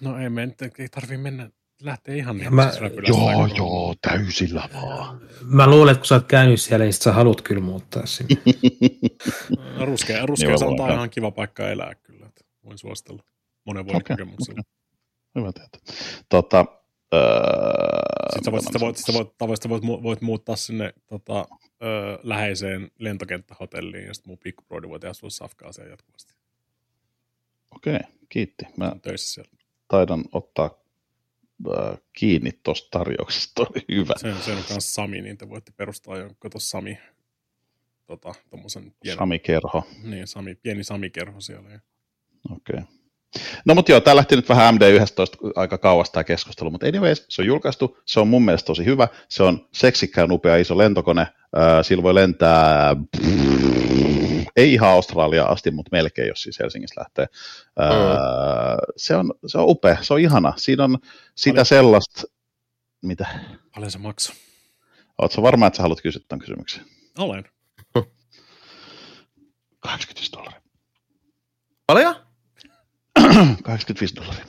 No ei, me ei tarvii mennä, lähteä ihan niin. Mä- Joo, joo, täysillä vaan. Mä luulen, että kun sä oot käynyt siellä, niin sit sä haluat kyllä muuttaa sinne. Ruskea, ruskea Niin on ihan kiva paikka elää kyllä. Että voin suositella monen vuoden Okei, kokemuksella. Hyvä tietää. Tota, öö, Sitten sä voit, mä voit, sitten voit, tavoista voit, mu- voit muuttaa sinne tota, ö, läheiseen lentokenttähotelliin, ja sitten mun pikkuproidi voi tehdä sulle safkaa siellä jatkuvasti. Okei, kiitti. Mä töissä siellä. taidan ottaa kiinni tuosta tarjouksesta, oli hyvä. Se, se on myös Sami, niin te voitte perustaa jo, kato Sami, tota, pienen, Sami Kerho. Niin, Sami, pieni Sami-kerho siellä. Okei. No mutta joo, tämä lähti nyt vähän MD11 aika kauas tämä keskustelu, mutta anyways, se on julkaistu, se on mun mielestä tosi hyvä, se on seksikkään upea iso lentokone, äh, sillä voi lentää, ei ihan Australiaan asti, mutta melkein, jos siis Helsingistä lähtee. Äh, se, on, se on upea, se on ihana, siinä on sitä Paljon- sellaista, mitä, paljon se maksoi? ootko varma, että sä haluat kysyä tämän kysymyksen? Olen. 85 dollaria. Paljon? 85 dollaria.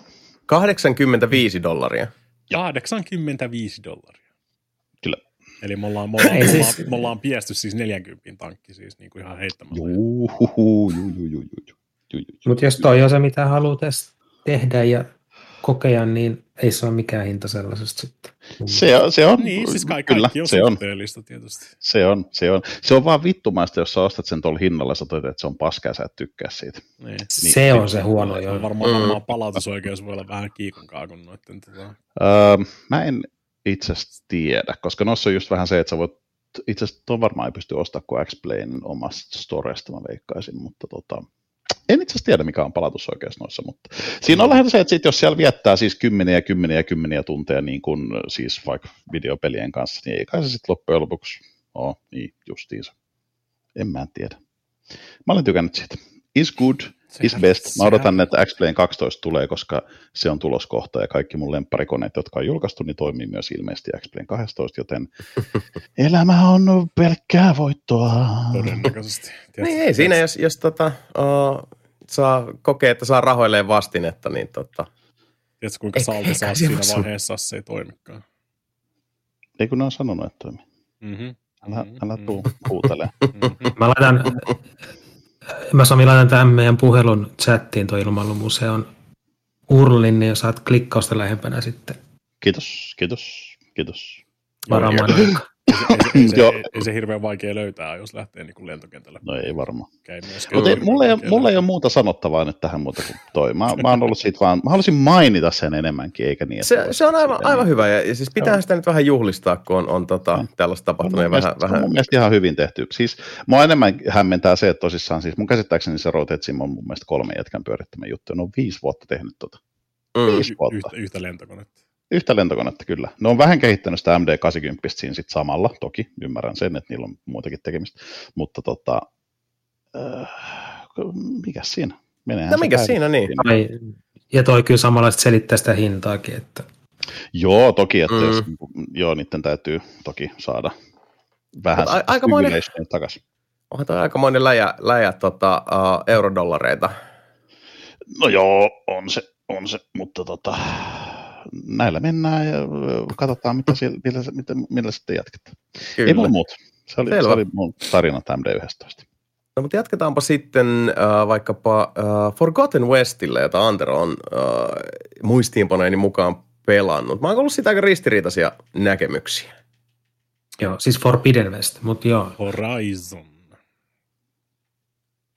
85 dollaria. 85 dollaria. Eli me ollaan, me ollaan, me siis- ollaan, me ollaan piesty siis 40 tankki siis niin kuin ihan heittämällä. Juu, huhu, juu, juu, juu, juu, juu, juu, juu. Mutta jos toi on se, mitä haluat tehdä ja kokea, niin ei se ole mikään hinta sellaisesta sitten. Se on, se on Niin, siis kaikki, kyllä, kaikki on se on, tietysti. se on, se on. Se on vaan vittumaista, jos sä ostat sen tuolla hinnalla, sä toteat, että se on paskaa, sä et tykkää siitä. Niin. Se on se huono On jo. varmaan, varmaan palautusoikeus voi olla vähän kiikun kaakun noitten. Tota. Öö, mä en itse asiassa tiedä, koska noissa on just vähän se, että sä voit, itse asiassa tuon varmaan ei pysty ostamaan kuin X-Playn omasta storesta, mä veikkaisin, mutta tota, en itse asiassa tiedä, mikä on palautusoikeus noissa, mutta siinä on lähinnä se, että sit jos siellä viettää siis kymmeniä kymmeniä kymmeniä tunteja niin kuin siis vaikka videopelien kanssa, niin ei kai se sitten loppujen lopuksi ole niin justiinsa. En mä tiedä. Mä olen tykännyt siitä. Is good, is best. Mä odotan, että X-Plane 12 tulee, koska se on tuloskohta ja kaikki mun lempparikoneet, jotka on julkaistu, niin toimii myös ilmeisesti X-Plane 12, joten elämä on pelkkää voittoa. Todennäköisesti. Niin ei siinä, jos, jos tota, uh, saa kokea, että saa rahoilleen vastinetta, niin tota, Tiedätkö, kuinka salti saa siinä vaiheessa, se ei toimikaan. Ei kun ne on sanonut, että toimii. Mm-hmm. Älä, älä tuu huutele. Mm-hmm. Mä laitan, mä Sami laitan tämän meidän puhelun chattiin tuon ilmailumuseon urlin, niin saat klikkausta lähempänä sitten Kiitos, kiitos, kiitos. varaamaan. Joo, ei, ei, se, Joo. ei, ei, se hirveän vaikea löytää, jos lähtee niin kuin lentokentälle. No ei varmaan. Mutta ei, mulla, ei, mulla ei ole muuta sanottavaa nyt tähän muuta kuin toi. Mä, mä oon ollut siitä vaan, mä haluaisin mainita sen enemmänkin, eikä niin, että Se, se on aivan, aivan hyvä ja, ja siis pitää Joo. sitä nyt vähän juhlistaa, kun on, on tota, On. tällaista tapahtunut mun vähän, mielestä, se on vähän mun mielestä ihan hyvin tehty. Siis mua enemmän hämmentää se, että tosissaan siis mun käsittääkseni se Road Sim on mun mielestä kolme jätkän pyörittämä juttu. Ne on viisi vuotta tehnyt tota. mm, Viisi Y- vuotta. yhtä, yhtä lentokonetta. Yhtä lentokonetta kyllä. Ne on vähän kehittänyt sitä MD-80 siinä sit samalla, toki ymmärrän sen, että niillä on muutakin tekemistä, mutta tota, äh, mikä siinä? Meneehän No mikä siinä niin? Ai, ja toi kyllä samalla sit selittää sitä hintaakin, että Joo, toki, että Mm. jos, joo, niiden täytyy toki saada vähän a- aikamoinen- takaisin. Onhan toi aikamoinen läjä, läjä tota, uh, eurodollareita. No joo, on se, on se, mutta tota, näillä mennään ja katsotaan, mitä siellä, millä, mitä, millä sitten jatketaan. Kyllä. Ei mulla muuta. Se oli, se oli mun tarina MD11. No, mutta jatketaanpa sitten uh, vaikkapa uh, Forgotten Westille, jota Antero on uh, muistiinpanojen mukaan pelannut. Mä oon ollut siitä aika ristiriitaisia näkemyksiä. joo, siis Forbidden West, mutta joo. Horizon.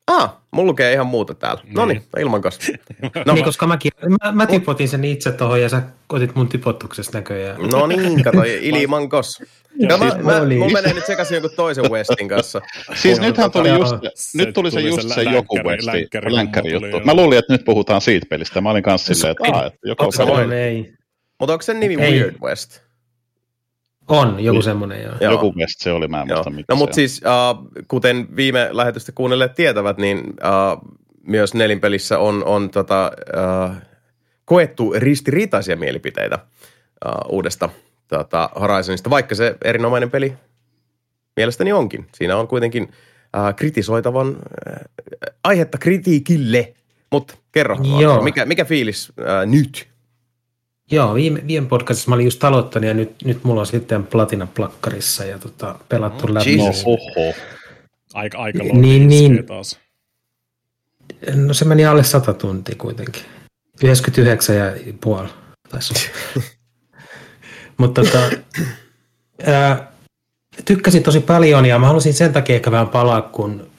Ah, mulla lukee ihan muuta täällä. No niin, Niin. ilman kanssa. No, No, niin, koska mäkin, mä, mä tipotin sen itse tuohon ja sä otit mun tipotuksesta näköjään. no niin, kato, ilman kos. Ja mä, siis mä, oli. mulla menee nyt sekaisin jonkun toisen Westin kanssa. Siis nythän tuli just, se, nyt tuli se tuli just se se lä- joku länkkäri- Westi, länkkäri- länkkäri tuli, juttu. Mä luulin, että nyt puhutaan siitä pelistä. Mä olin kanssa silleen, että, aa, että joku Onko se Samoin. on, ei. Mutta onko sen nimi Ei. Weird West? On, joku semmoinen joo. Joo. joku West se oli, mä en Joo. muista mikä No mutta siis, uh, kuten viime lähetystä kuunnelleet tietävät, niin uh, myös nelinpelissä on, on tota, uh, koettu ristiriitaisia mielipiteitä uh, uudesta tota, Horizonista, vaikka se erinomainen peli mielestäni onkin. Siinä on kuitenkin uh, kritisoitavan uh, aihetta kritiikille. Mutta kerro, Joo. Mikä, mikä fiilis uh, nyt? Joo, viime, viime podcastissa mä olin just aloittanut ja nyt, nyt mulla on sitten platina plakkarissa ja tota, pelattu läpi. No Jesus. hoho. Aika, aika Niin, niin, taas. No se meni alle 100 tuntia kuitenkin. 99 ja puoli. Mutta tota, ää, tykkäsin tosi paljon ja mä halusin sen takia ehkä vähän palaa, kun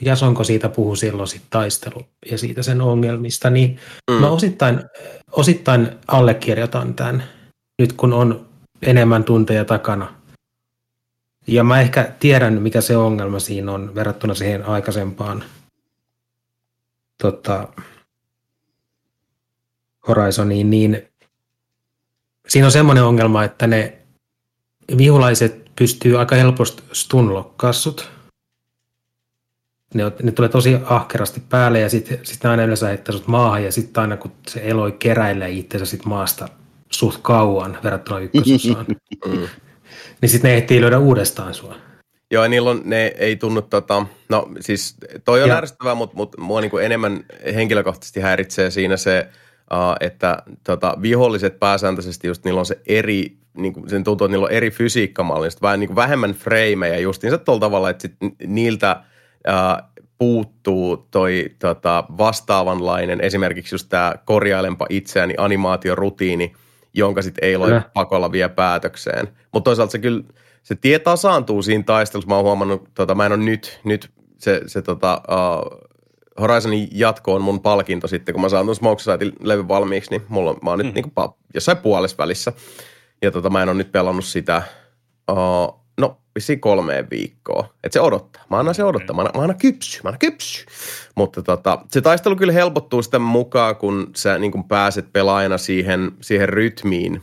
Jasonko siitä puhui silloin sit taistelu ja siitä sen ongelmista, niin mm. mä osittain, osittain allekirjoitan tämän nyt kun on enemmän tunteja takana. Ja mä ehkä tiedän, mikä se ongelma siinä on verrattuna siihen aikaisempaan tota, Horizoniin, niin siinä on semmoinen ongelma, että ne vihulaiset pystyy aika helposti stunlokkaassut. Ne, on- ne tulee tosi ahkerasti päälle ja sitten sit ne aina yleensä heittää sut maahan ja sitten aina kun se eloi keräilee itsensä sit maasta suht kauan verrattuna ykkösosaan, Mm. niin sitten ne ehtii löydä uudestaan sua. Joo, ja niillä on, ne ei tunnu, tota, no siis toi on Ja- ärsyttävää, mutta mut, mua niinku enemmän henkilökohtaisesti häiritsee siinä se, uh, että tota, viholliset pääsääntöisesti just niillä on se eri, niinku, sen tuntuu, että niillä on eri fysiikkamalli, sit vähän niinku vähemmän freimejä justiinsa tuolla tavalla, että sit niiltä puuttuu toi tota, vastaavanlainen, esimerkiksi just tämä korjailempa itseäni animaatiorutiini, jonka sitten ei ole pakolla vie päätökseen. Mutta toisaalta se kyllä, se tie tasaantuu siinä taistelussa. Mä oon huomannut, tota, mä en ole nyt, nyt se, se tota, uh, Horizonin jatko on mun palkinto sitten, kun mä saan tuon Smoke levy valmiiksi, niin mulla on, mä oon nyt Mm. niinku pa- jossain puolessa välissä. Ja tota, mä en ole nyt pelannut sitä, uh, no vissiin kolmeen viikkoa. Että se odottaa. Mä annan se odottaa. Mä annan, mä annan kypsy. Mä annan kypsy. Mutta tota, se taistelu kyllä helpottuu sitä mukaan, kun sä niin kun pääset pelaajana siihen, siihen rytmiin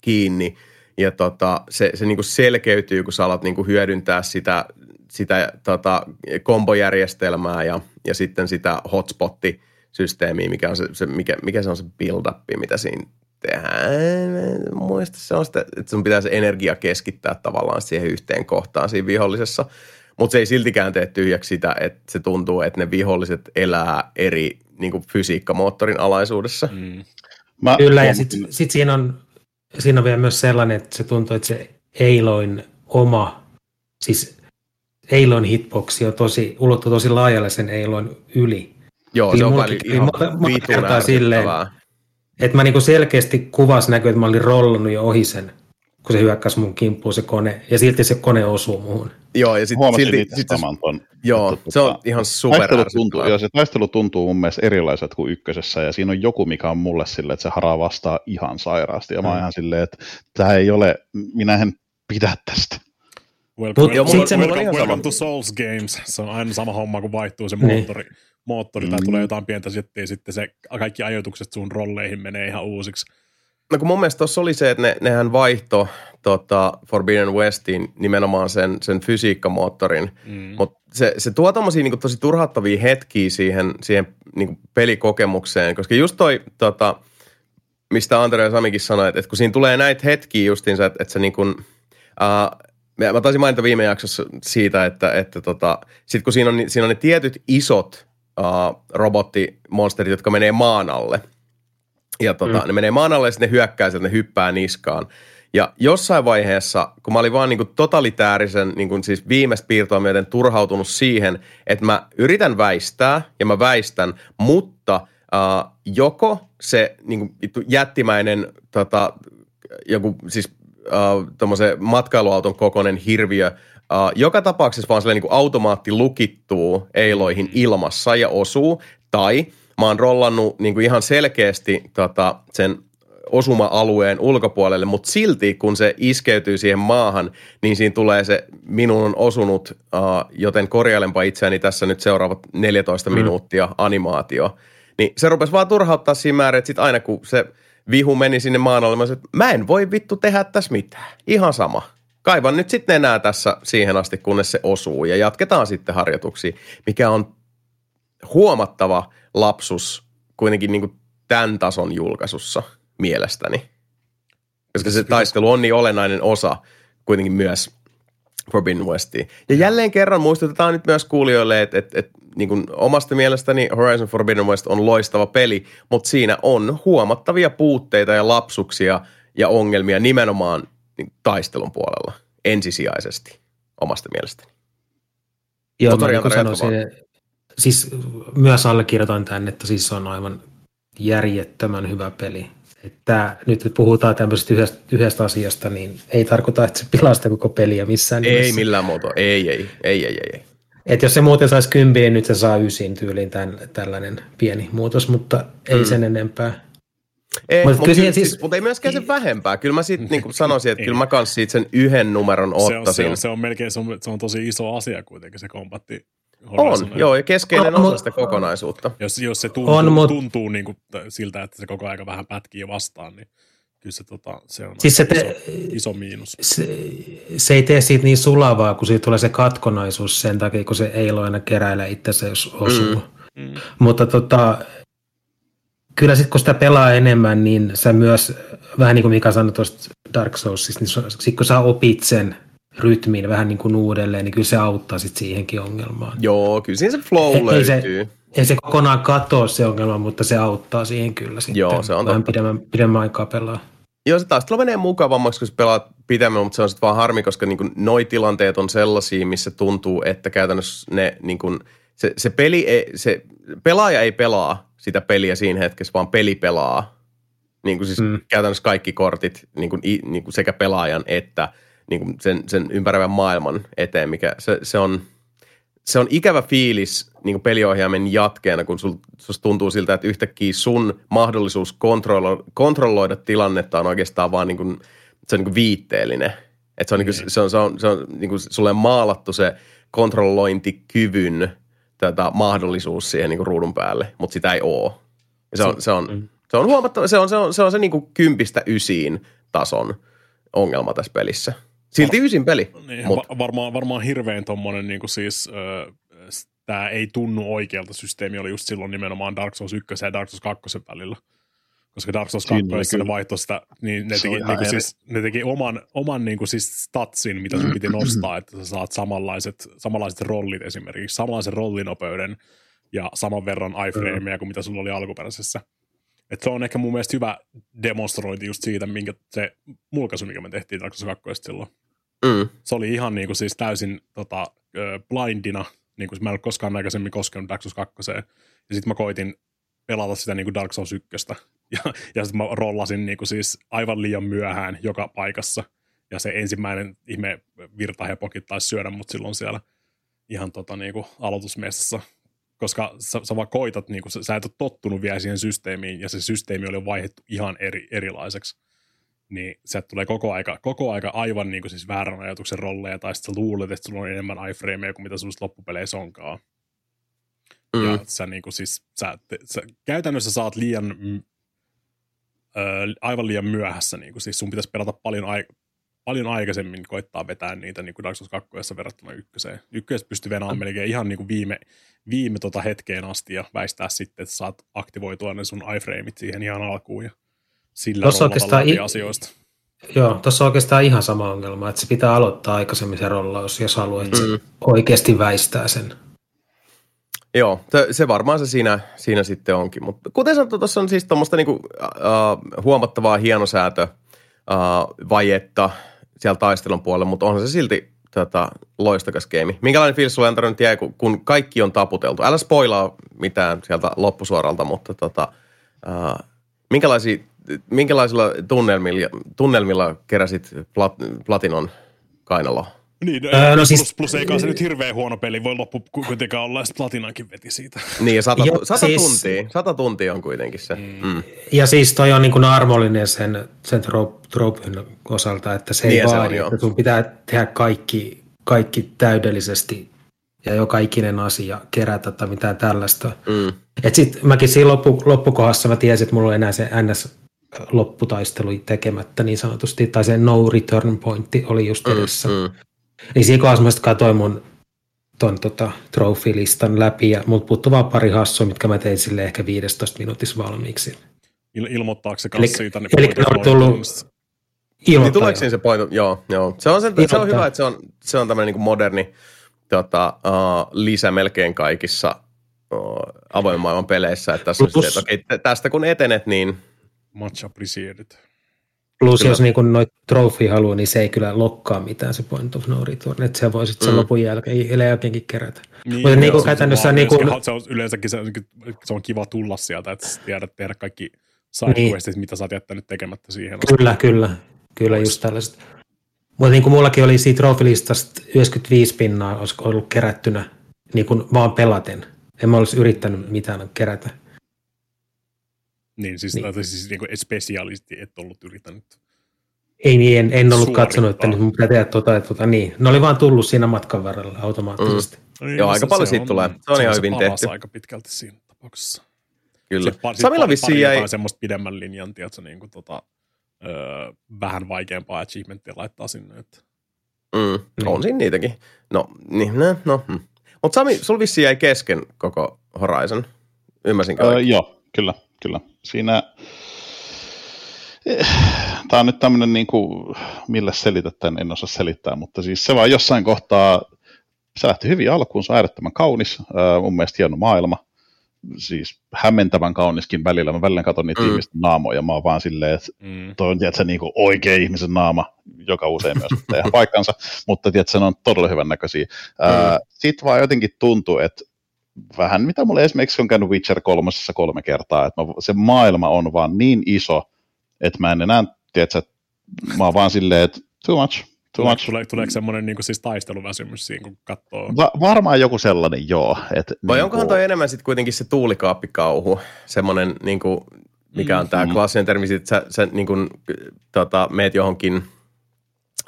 kiinni. Ja tota, se, se niin selkeytyy, kun sä alat niin hyödyntää sitä, sitä tota, kombojärjestelmää ja, ja sitten sitä hotspotti-systeemiä, mikä, on se, se, mikä, mikä se on se build-up, mitä siinä tehdään. Muista se on sitä, että sun pitää se energia keskittää tavallaan siihen yhteen kohtaan siinä vihollisessa. Mutta se ei siltikään tee tyhjäksi sitä, että se tuntuu, että ne viholliset elää eri niin kuin fysiikkamoottorin alaisuudessa. Mm. Mä Kyllä, ja sitten sit siinä, on, siinä on vielä myös sellainen, että se tuntuu, että se Eiloin oma, siis Eiloin hitboxi on tosi, ulottuu tosi laajalle sen Eiloin yli. Joo, Kyllä se on välillä ihan monta- monta vitun kertaa silleen. Että mä niinku selkeästi kuvas näkyy, että mä olin rollannut jo ohi sen, kun se hyökkäsi mun kimppuun se kone, ja silti se kone osuu muuhun. Joo, ja sit, Huomasin silti, itse sit, saman ton. joo, että se on tota, ihan super taistelu tuntuu, joo, se taistelu tuntuu mun mielestä erilaiset kuin ykkösessä, ja siinä on joku, mikä on mulle silleen, että se haraa vastaa ihan sairaasti, ja mä oon Mm. ihan silleen, että tämä ei ole, minä en pidä tästä. Welcome, Mut- Joo, mulla- welcome, mulla on ihan welcome sama. to Souls Games. Se on aina sama homma, kun vaihtuu se Niin. Moottori, tai Mm. tulee jotain pientä settiä, sitten se kaikki ajoitukset sun rolleihin menee ihan uusiksi. No kun mun mielestä tuossa oli se, että ne, nehän vaihto tota, Forbidden Westiin nimenomaan sen, sen fysiikkamoottorin, Mm. mutta se, se tuo tommosia niin tosi turhauttavia hetkiä siihen, siihen niin pelikokemukseen, koska just toi, tota, mistä Andre ja Samikin sanoi, että, että kun siinä tulee näitä hetkiä justiinsa, että, että se niin kuin, uh, mä taisin mainita viime jaksossa siitä, että, että tota, sit kun siinä on, siinä on ne tietyt isot uh, robottimonsterit, jotka menee maan alle, ja tota, mm. ne menee maan alle ja sitten ne hyökkää sieltä, ne hyppää niskaan. Ja jossain vaiheessa, kun mä olin vaan niin kuin totalitäärisen, niin kuin siis viimeistä piirtoa myöten turhautunut siihen, että mä yritän väistää ja mä väistän, mutta äh, joko se niin kuin jättimäinen tota, joku siis äh, tommosen matkailuauton kokoinen hirviö, äh, joka tapauksessa vaan niin kuin automaatti lukittuu eiloihin ilmassa ja osuu, tai mä oon rollannut niin kuin ihan selkeästi tota, sen osuma-alueen ulkopuolelle, mutta silti kun se iskeytyy siihen maahan, niin siinä tulee se minun on osunut, uh, joten korjailenpa itseäni tässä nyt seuraavat 14 mm. minuuttia animaatio. Niin se rupesi vaan turhauttaa siinä määrin, että sit aina kun se vihu meni sinne maan alle, mä sanoin, että mä en voi vittu tehdä tässä mitään. Ihan sama. Kaivan nyt sitten enää tässä siihen asti, kunnes se osuu ja jatketaan sitten harjoituksia, mikä on huomattava lapsus kuitenkin niin kuin tämän tason julkaisussa mielestäni. Koska se taistelu on niin olennainen osa kuitenkin myös Forbidden Westiin. Ja jälleen kerran muistutetaan nyt myös kuulijoille, että, että, että niin kuin omasta mielestäni Horizon Forbidden West on loistava peli, mutta siinä on huomattavia puutteita ja lapsuksia ja ongelmia nimenomaan niin taistelun puolella ensisijaisesti omasta mielestäni. Joo, Mutta mä niin sanoisin, siis myös allekirjoitan tämän, että siis se on aivan järjettömän hyvä peli. Että nyt kun puhutaan tämmöisestä yhdestä, yhdestä asiasta, niin ei tarkoita, että se pilaa sitä koko peliä missään Ei nimessä. millään muotoa. Ei, ei, ei, ei, ei. ei. Et jos se muuten saisi kympiä, niin nyt se saa ysin tyyliin tämän, tällainen pieni muutos, mutta ei Mm. sen enempää. Ei, Mut mutta, kyllä kyllä, siihen siis, siis- mutta ei myöskään sen vähempää. Kyllä mä sitten niin sanoisin, että kyllä mä kans siitä sen yhden numeron Se on, se, ottaisin. on, se on melkein se on, se on tosi iso asia kuitenkin se kombatti. On, joo, ja keskeinen No, osa mut- sitä kokonaisuutta. Jos, jos se tuntuu, On, on, mut- tuntuu niin kuin siltä, että se koko aika vähän pätkii vastaan, niin kyllä se, tota, se on Siis se te- iso, iso miinus. Se, se ei tee siitä niin sulavaa, kun siitä tulee se katkonaisuus sen takia, kun se ei aina keräile itsensä, jos osuu. Mm. Mm. Mutta tota, kyllä sitten kun sitä pelaa enemmän, niin sä myös, vähän niin kuin Mika sanoi tuosta Dark Soulsista, niin sitten kun sä opit sen rytmin vähän niin kuin uudelleen, niin kyllä se auttaa sitten siihenkin ongelmaan. Joo, kyllä siinä se flow Ei- ei se- löytyy. Ei se kokonaan katoa se ongelma, mutta se auttaa siihen kyllä sitten. Joo, se on Vähän totta. pidemmän, pidemmän aikaa pelaa. Joo, se taistelu menee mukavammaksi, kun sä pelaat pitemmän, mutta se on sitten vaan harmi, koska niin noi tilanteet on sellaisia, missä tuntuu, että käytännössä ne, niin kuin, se, se, peli ei, se pelaaja ei pelaa sitä peliä siinä hetkessä, vaan peli pelaa. Niin kuin siis mm. Käytännössä kaikki kortit niin kuin, niin kuin sekä pelaajan että niin kuin sen, sen ympäröivän maailman eteen, mikä se, se on se on ikävä fiilis niin kuin peliohjaimen jatkeena, kun sul, tuntuu siltä, että yhtäkkiä sun mahdollisuus kontrolloida, kontrolloida tilannetta on oikeastaan vaan niin kuin, se on niin kuin viitteellinen. Että se on, niin kuin, se on, se on, se on niin kuin sulle maalattu se kontrollointikyvyn tätä mahdollisuus siihen niin kuin ruudun päälle, mutta sitä ei ole. Ja se on, se on, se on huomattava, se on se, on, se, on se niin kuin kympistä ysiin tason ongelma tässä pelissä. Silti ysin peli, Niin, mutta va- varmaan, varmaan hirveän tommonen niin kuin siis, ö, tämä ei tunnu oikealta systeemi oli just silloin nimenomaan Dark Souls 1 ja Dark Souls 2 välillä. Koska Dark Souls Siinä 2 oli ne kyllä. vaihtoi sitä, niin ne teki, niin kuin eri. siis, ne teki oman, oman niin kuin siis statsin, mitä sun piti nostaa, että sä saat samanlaiset, samanlaiset rollit esimerkiksi, samanlaisen rollinopeuden ja saman verran iframeja kuin mitä sulla oli alkuperäisessä. Et se on ehkä mun mielestä hyvä demonstrointi just siitä, minkä se mulkaisu, mikä me tehtiin Dark Souls 2 silloin mm, se oli ihan niin kuin siis täysin tota, blindina, niin kuin mä en ole koskaan aikaisemmin koskenut Dark Souls 2. Ja sitten mä koitin pelata sitä niin kuin Dark Souls 1. Ja, ja sitten mä rollasin niin kuin siis aivan liian myöhään joka paikassa. ja se ensimmäinen ihme virtahepokit taisi syödä mut silloin siellä ihan tota, niin kuin aloitusmessassa, koska sä, sä vaan koitat, niin kuin, sä, sä et ole tottunut vielä siihen systeemiin, ja se systeemi oli vaihdettu ihan eri, erilaiseksi. Niin se tulee koko aika, koko aika aivan niin kuin siis väärän ajatuksen rolleja, tai sitten sä luulet, että sulla on enemmän iframeja kuin mitä sulla loppupeleissä onkaan. Mm. Ja sä, niin kuin siis, sä, te, sä käytännössä saat liian, mm, aivan liian myöhässä. Niin kuin, siis sun pitäisi pelata paljon, ai, paljon aikaisemmin koittaa vetää niitä niin kuin Dark Souls 2 verrattuna ykköseen. Ykkösessä pystyy venaamaan melkein ihan niin kuin viime, viime tota hetkeen asti ja väistää sitten, että saat aktivoitua ne sun iframeit siihen ihan alkuun ja sillä rollata i- asioista. Joo, tuossa on oikeastaan ihan sama ongelma, että se pitää aloittaa aikaisemmin se rollaus, jos haluaa, että se oikeasti väistää sen. Joo, se, varmaan se siinä, siinä sitten onkin. Mutta kuten sanottu, tuossa on siis tuommoista niinku, äh, huomattavaa hienosäätö äh, vajetta siellä taistelun puolella, mutta onhan se silti tota, loistakas geimi. Minkälainen fiilis sulle antanut jäi, kun, kun kaikki on taputeltu? Älä spoilaa mitään sieltä loppusuoralta, mutta tota, äh, minkälaisilla tunnelmilla, tunnelmilla keräsit plat, Platinon kainaloa? Niin, no, Öö, no plus, siis- plus eikä se nyt hirveän huono peli voi loppu kuitenkaan olla, ja Platinankin veti siitä. Niin, ja sata, Joo, sata siis- tuntia. Sata tuntia on kuitenkin se. Mm. Ja siis toi on niin kuin armollinen sen, sen tropen osalta, että se ei Niin, se on, vaadi, että sun pitää tehdä kaikki, kaikki täydellisesti ja joka ikinen asia kerätä tai mitään tällaista. Mm. Et sit mäkin siinä loppu, loppukohdassa mä tiesin, että mulla on enää se NS lopputaistelu tekemättä niin sanotusti, tai se no return pointti oli just edessä. Mm, Mm. Niin siinä kohdassa mä katsoin mun ton tota, trophy-listan läpi ja mut puuttuu vaan pari hassua, mitkä mä tein sille ehkä 15 minuutissa valmiiksi. Il- ilmoittaako se Eli- kanssa siitä? niin eli ne on tullut-? Niin Ilmoittaa tuleeko siinä se point? Joo, joo. Se on, se, se on hyvä, että se on, se on tämmöinen niin moderni tota, uh, lisä melkein kaikissa uh, avoimen maailman peleissä. Että tässä on Plus- se, että tä- tästä kun etenet, niin Much appreciated. Plus Kyllä. jos niin noit trophy haluaa, niin se ei kyllä lokkaa mitään se point of no return, että se voi sitten sen Mm. lopun jälkeen, jälkeenkin kerätä. Niin, Mutta niin kuin se on käytännössä niin kuin, se on yleensäkin se, se on kiva tulla sieltä, että tiedät tehdä kaikki side Niin. questit, mitä sä oot jättänyt tekemättä siihen. asti. kyllä, kyllä, kyllä just tällaiset. Mutta niin kuin mullakin oli siitä trophy-listasta 95 pinnaa olisi ollut kerättynä niin kuin vaan pelaten. En mä olisi yrittänyt mitään kerätä. Niin, siis, Niin. siis niin kuin spesialisti et ollut yrittänyt. Ei niin, en, en ollut Suorittaa. katsonut, että nyt mun pitää tehdä tota ja tota. Niin. Ne oli vaan tullut siinä matkan varrella automaattisesti. Niin, Joo, aika se- paljon se siitä on- tulee. Se on ihan se hyvin tehty. aika pitkälti siinä tapauksessa. kyllä. Se pari, Samilla pari, vissiin jäi, semmoista pidemmän linjan, tiedätkö, niin kuin tota, öö, vähän vaikeampaa achievementtia laittaa sinne. Että. mm, Niin. on siinä niitäkin. No, niin, no, no. Mm. Mutta Sami, sulla vissiin jäi kesken koko Horizon. Ymmärsinkö Öö, joo, kyllä, kyllä. Siinä... Tämä on nyt tämmöinen, niin kuin, millä selität tämän, en osaa selittää, mutta siis se vaan jossain kohtaa, se lähti hyvin alkuun, se on äärettömän kaunis, mun mielestä hieno maailma, siis hämmentävän kauniskin välillä, mä välillä katson niitä Mm. ihmisten naamoja, mä oon vaan silleen, että Mm. toi on tiedätkö, niin kuin oikea ihmisen naama, joka usein myös pitää paikkansa, mutta tiedätkö, ne on todella hyvän näköisiä. Mm. Sitten vaan jotenkin tuntuu, että vähän mitä mulle esimerkiksi on käynyt Witcher kolmosessa kolme kertaa, että mä, se maailma on vaan niin iso, että mä en enää, tiedätkö, mä oon vaan silleen, että too much, too Tulee, much. tulee, tuleeko semmoinen niin kuin, siis taisteluväsymys siinä, kun katsoo? Va- varmaan joku sellainen, joo. Et, Vai niin onkohan kuin- toi enemmän sitten kuitenkin se tuulikaappikauhu, semmoinen, niin kuin, mikä on tämä Mhm. klassinen termi, että sä, sä niin kuin, tota, meet johonkin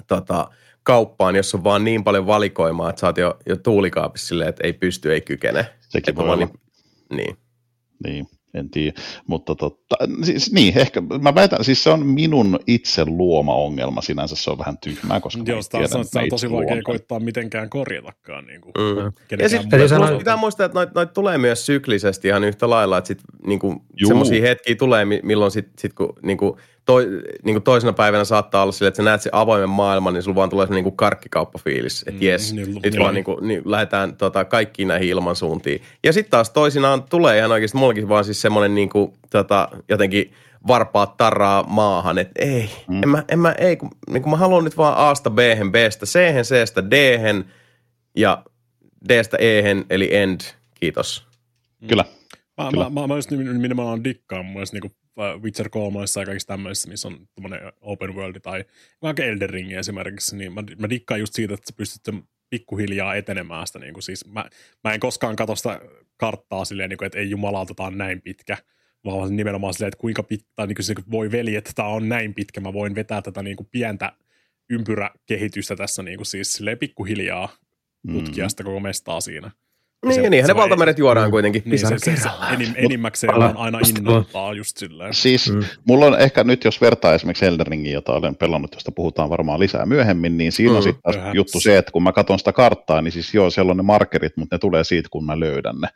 tota, kauppaan, jos on vaan niin paljon valikoimaa, että sä oot jo, jo tuulikaapissa silleen, että ei pysty, ei kykene. Sekin voi olla. niin, niin. Niin, en tiedä. Mutta totta, siis, niin, ehkä mä väitän, siis se on minun itse luoma ongelma sinänsä, se on vähän tyhmää, koska Joo, sitä, tiedä, sitä, että sitä on tosi vaikea koittaa mitenkään korjatakaan. Niin kuin, Mm. Ja sitten sanoa- pitää muistaa, että noita noit tulee myös syklisesti ihan yhtä lailla, että sit, niinku, Juu. semmoisia hetkiä tulee, mi- milloin sit, sit kun niinku, toi, niinku toisena päivänä saattaa olla silleen, että sä näet sen avoimen maailman, niin sulla vaan tulee semmoinen niinku karkkikauppafiilis, että Mm, jes, niin, nyt joo. vaan niinku, niin lähdetään tota, kaikkiin näihin ilmansuuntiin. Ja sitten taas toisinaan tulee ihan oikeasti, mullakin vaan siis semmoinen niinku, tota, jotenkin varpaat tarraa maahan, että ei, mm. en mä, en mä, ei, kun, niin kun mä haluan nyt vaan Asta B-hen, B-stä C-hen, C-stä D-hen ja D-stä E-hen, eli end, kiitos. Kyllä. Mä, mä, mä, mä just nimenomaan dikkaan mun mielestä niin Witcher 3 ja kaikissa tämmöisissä, missä on tämmöinen open world tai vaikka Elden Ring esimerkiksi, niin mä, mä dikkaan just siitä, että sä pystyt pikkuhiljaa etenemään sitä. Niin kuin siis mä, mä en koskaan katso sitä karttaa silleen, niin kuin, että ei jumalauta, tämä on näin pitkä, vaan nimenomaan silleen, että kuinka pitkä, tai niin kuin se, voi veli, että tämä on näin pitkä, mä voin vetää tätä niin kuin pientä ympyräkehitystä tässä niin kuin siis silleen pikkuhiljaa tutkia mm. sitä koko mestaa siinä. Niin, se, niinhän se ne valtameret juodaan kuitenkin. Niin, se, se, se enim, enimmäkseen on aina innoittaa just silleen. Siis mm. mulla on ehkä nyt, jos vertaa esimerkiksi Elden Ringin, jota olen pelannut, josta puhutaan varmaan lisää myöhemmin, niin siinä mm. on sitten taas juttu se, että kun mä katson sitä karttaa, niin siis joo, siellä on ne markerit, mutta ne tulee siitä, kun mä löydän ne.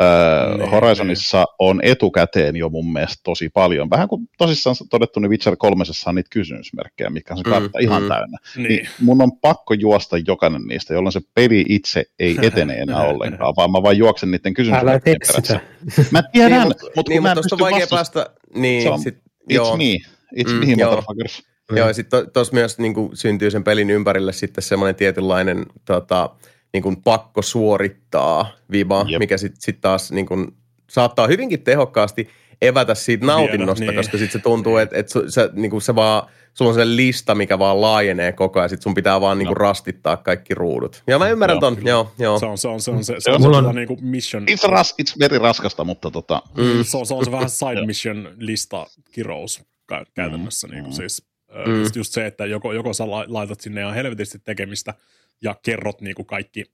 Öö, ne, Horizonissa ne. on etukäteen jo mun mielestä tosi paljon. Vähän kuin tosissaan todettu, niin Witcher 3 on niitä kysymysmerkkejä, mitkä on se kartta mm, ihan mm. täynnä. Niin. niin mun on pakko juosta jokainen niistä, jolloin se peli itse ei etene enää ollenkaan vaan mä vaan juoksen niiden kysymysten perässä. Mä tiedän, niin, mutta, mutta niin, mutta on vaikea päästä, niin, se on, sit, it's joo. me, it's mm, me, joo. motherfuckers. Mm. Joo, ja sitten tuossa myös niin kuin, syntyy sen pelin ympärille sitten semmoinen tietynlainen tota, niin kuin, pakko suorittaa viba, Jep. mikä sitten sit taas niin kuin, saattaa hyvinkin tehokkaasti evätä siitä nautinnosta, Viedä, niin. koska sitten se tuntuu, että et se, niin se vaan – sulla on se lista, mikä vaan laajenee koko ajan, sit sun pitää vaan niinku no. rastittaa kaikki ruudut. Ja mä ymmärrän no, ton, joo, joo. Se on se, on, se, on, se, se, on, se, on, niinku mission. It's, ras, it's very raskasta, mutta tota. Mm. Se, on, se on se vähän side mission lista kirous käytännössä. Mm. Niinku, siis, mm. Just se, että joko, joko sä laitat sinne ihan helvetisti tekemistä ja kerrot niinku kaikki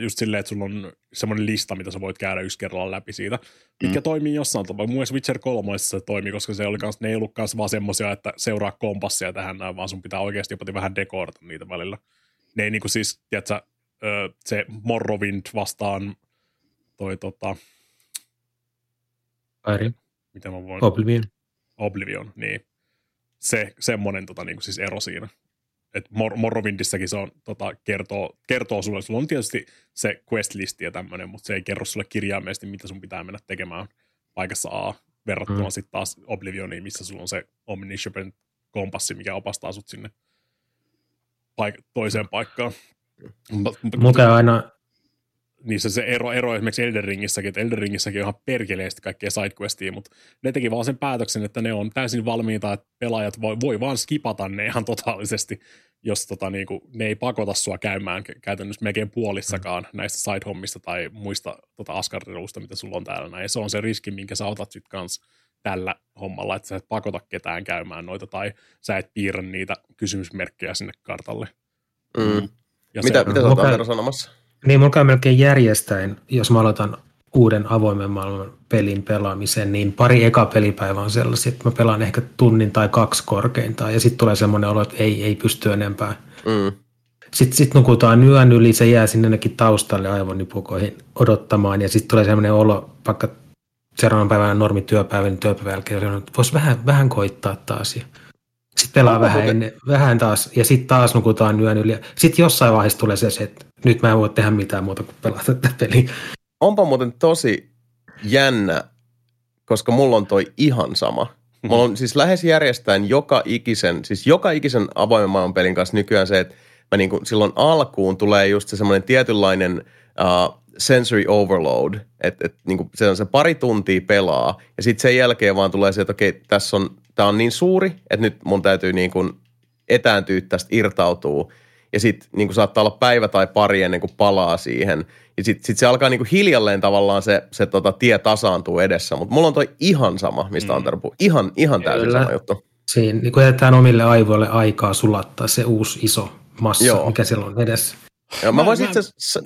just silleen, että sulla on semmoinen lista, mitä sä voit käydä yksi kerralla läpi siitä, mitkä mm. toimii jossain tapaa. Mun mielestä Witcher 3 se toimii, koska se oli kans, ne ei ollut kans vaan semmoisia, että seuraa kompassia tähän näin, vaan sun pitää oikeasti jopa vähän dekorata niitä välillä. Ne ei niinku siis, tiedätkö, se Morrowind vastaan toi tota... Skyrim. Miten mä voin? Oblivion. Oblivion, niin. Se, semmoinen tota, niinku siis ero siinä että Mor- Morrowindissakin se on, tota, kertoo, kertoo sulle, sulla on tietysti se quest-listi ja tämmöinen, mutta se ei kerro sulle kirjaimellisesti, mitä sun pitää mennä tekemään paikassa A, verrattuna mm. sitten taas Oblivioniin, missä sulla on se omniscient kompassi, mikä opastaa sut sinne paik- toiseen paikkaan. Muuten aina niin se ero, ero esimerkiksi Elden Ringissäkin, että Elden Ringissäkin on ihan perkeleesti kaikkea sidequestia, mutta ne teki vaan sen päätöksen, että ne on täysin valmiita, että pelaajat voi, voi vaan skipata ne ihan totaalisesti, jos tota, niin kuin, ne ei pakota sua käymään käytännössä melkein puolissakaan mm. näistä side-hommista tai muista tota, askarteluista, mitä sulla on täällä. Näin. Se on se riski, minkä sä otat sitten kanssa tällä hommalla, että sä et pakota ketään käymään noita tai sä et piirrä niitä kysymysmerkkejä sinne kartalle. Mm. Ja mitä, se, mitä sä oot sanomassa? Niin, mulla käy melkein järjestäen, jos mä aloitan uuden avoimen maailman pelin pelaamisen, niin pari eka pelipäivää on sellaisia, että mä pelaan ehkä tunnin tai kaksi korkeintaan, ja sitten tulee semmoinen olo, että ei, ei pysty enempää. Mm. Sitten sit nukutaan yön yli, se jää sinne ainakin taustalle aivonipukoihin odottamaan, ja sitten tulee semmoinen olo, vaikka seuraavan päivänä normityöpäivän, niin työpäivän jälkeen, että voisi vähän, vähän koittaa taas. Ja sitten pelaa vähän, ennen, vähän taas, ja sitten taas nukutaan yön yli. Sitten jossain vaiheessa tulee se, että nyt mä en voi tehdä mitään muuta kuin pelata tätä peliä. Onpa muuten tosi jännä, koska mulla on toi ihan sama. Mulla on siis lähes järjestäen joka ikisen, siis joka ikisen avoimen maailman pelin kanssa nykyään se, että mä niin kuin silloin alkuun tulee just se semmoinen tietynlainen uh, sensory overload, että et, niin se on se pari tuntia pelaa ja sitten sen jälkeen vaan tulee se, että okei, tässä on, tämä on niin suuri, että nyt mun täytyy niin kuin etääntyä tästä, irtautua ja sitten niin saattaa olla päivä tai pari ennen kuin palaa siihen. Ja sitten sit se alkaa niin kuin hiljalleen tavallaan se, se tota, tie tasaantuu edessä. Mutta mulla on toi ihan sama, mistä mm. Antero puhuu. Ihan, ihan täysin Kyllä. sama juttu. Siinä niin jätetään omille aivoille aikaa sulattaa se uusi iso massa, Joo. mikä siellä on edessä. Joo, mä, mä voisin itse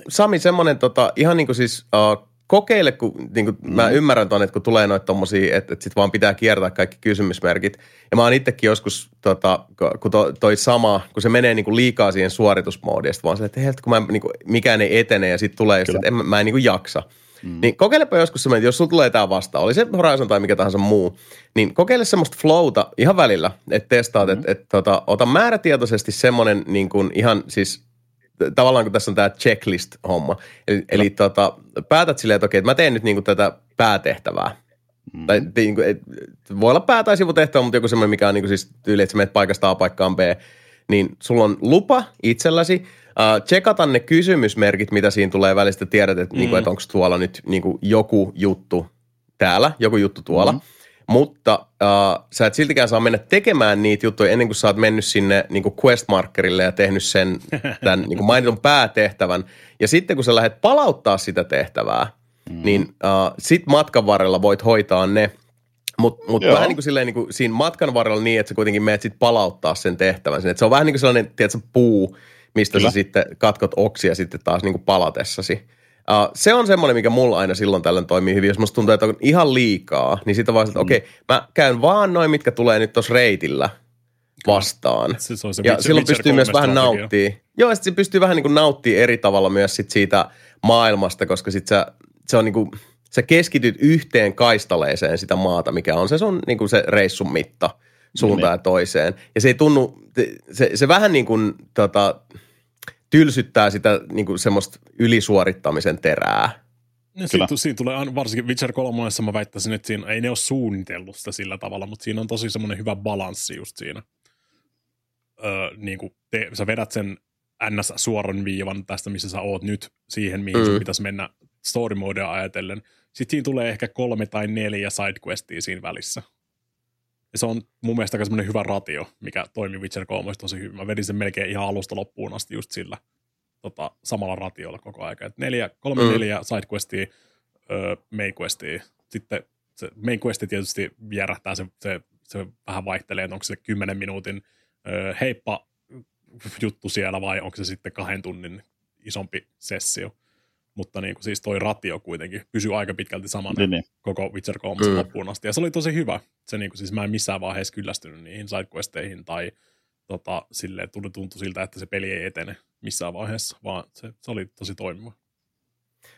Sami, semmoinen tota, ihan niin kuin siis uh, kokeile, kun niin kuin, mm. mä ymmärrän tuonne, että kun tulee noita tommosia, että, että sit vaan pitää kiertää kaikki kysymysmerkit. Ja mä oon itsekin joskus, tota, kun to, toi sama, kun se menee niin kuin liikaa siihen suoritusmoodiin, vaan se, että hei, kun mä, niin kuin, mikään ei etene ja sitten tulee, just, että en, mä en niin kuin jaksa. Mm. Niin kokeilepa joskus semmoinen, että jos sulla tulee tämä vastaan, oli se Horizon tai mikä tahansa muu, niin kokeile semmoista flowta ihan välillä, että testaat, mm. että, että tota, ota määrätietoisesti semmoinen niin kuin ihan siis tavallaan kun tässä on tämä checklist-homma. Eli, eli tota, päätät silleen, että okei, että mä teen nyt niinku tätä päätehtävää. Mm. Tai, niinku, et, voi olla pää- tai sivutehtävä, mutta joku semmoinen, mikä on niinku siis tyyli, että sä menet paikasta A paikkaan B. Niin sulla on lupa itselläsi uh, checkata ne kysymysmerkit, mitä siinä tulee välistä. Tiedät, että, niinku, mm. niinku, että onko tuolla nyt niinku, joku juttu täällä, joku juttu tuolla. Mm. Mutta äh, sä et siltikään saa mennä tekemään niitä juttuja ennen kuin sä oot mennyt sinne niin kuin quest-markerille ja tehnyt sen tämän niin kuin mainitun päätehtävän. Ja sitten kun sä lähdet palauttaa sitä tehtävää, mm. niin äh, sit matkan varrella voit hoitaa ne. Mutta mut vähän niin kuin silleen niin kuin siinä matkan varrella niin, että sä kuitenkin menet sit palauttaa sen tehtävän. Sinne. Et se on vähän niin kuin sellainen, tiedätkö, puu, mistä Kyllä. sä sitten katkot oksia sitten taas niin kuin palatessasi. Uh, se on semmoinen, mikä mulla aina silloin tällöin toimii hyvin. Jos musta tuntuu, että on ihan liikaa, niin sitten vaan, että mm. okei, okay, mä käyn vaan noin, mitkä tulee nyt tuossa reitillä vastaan. Se, se on se ja Witcher, silloin pystyy myös vähän nauttii. Joo, sitten pystyy vähän niin kuin nauttii eri tavalla myös sit siitä maailmasta, koska sitten se, se on niin kuin, sä keskityt yhteen kaistaleeseen sitä maata, mikä on se sun niin kuin se reissun mitta suuntaan no niin. ja toiseen. Ja se ei tunnu, se, se vähän niin kuin tota, tylsyttää sitä niin kuin semmoista ylisuorittamisen terää. No, siinä, siinä tulee varsinkin Witcher 3, mä väittäisin, että siinä ei ne ole suunnitellut sitä sillä tavalla, mutta siinä on tosi semmoinen hyvä balanssi just siinä. Öö, niin kuin te, sä vedät sen ns. suoran viivan tästä, missä sä oot nyt, siihen, mihin mm. sun pitäisi mennä story modea ajatellen. Sitten siinä tulee ehkä kolme tai neljä sidequestia siinä välissä. Se on mun mielestä aika semmoinen hyvä ratio, mikä toimii Witcher 3 tosi hyvin. Mä vedin sen melkein ihan alusta loppuun asti just sillä tota, samalla ratiolla koko ajan. Et neljä, kolme mm. neljä sidequestia, öö, main questia. Sitten se main questi tietysti vierähtää, se, se, se vähän vaihtelee, että onko se kymmenen minuutin öö, heippa juttu siellä vai onko se sitten kahden tunnin isompi sessio mutta niin kuin siis toi ratio kuitenkin pysyy aika pitkälti samana niin, niin. koko Witcher 3 mm. loppuun asti. Ja se oli tosi hyvä. Se niin kuin, siis mä en missään vaiheessa kyllästynyt niihin sidequesteihin tai tota, silleen tuli tuntui siltä, että se peli ei etene missään vaiheessa, vaan se, se oli tosi toimiva.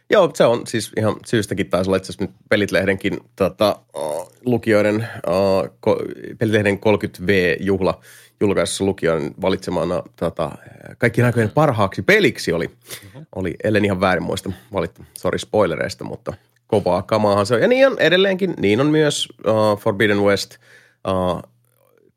Joo, se on siis ihan syystäkin taisi olla itse asiassa nyt Pelitlehdenkin tota, uh, lukijoiden, uh, ko, Pelitlehden 30V-juhla julkaisussa lukijoiden valitsemana tota, kaikki näköjen parhaaksi peliksi oli, uh-huh. oli ellen ihan väärin muista valittu. Sori spoilereista, mutta kovaa kamaahan se on. Ja niin on edelleenkin, niin on myös uh, Forbidden West uh,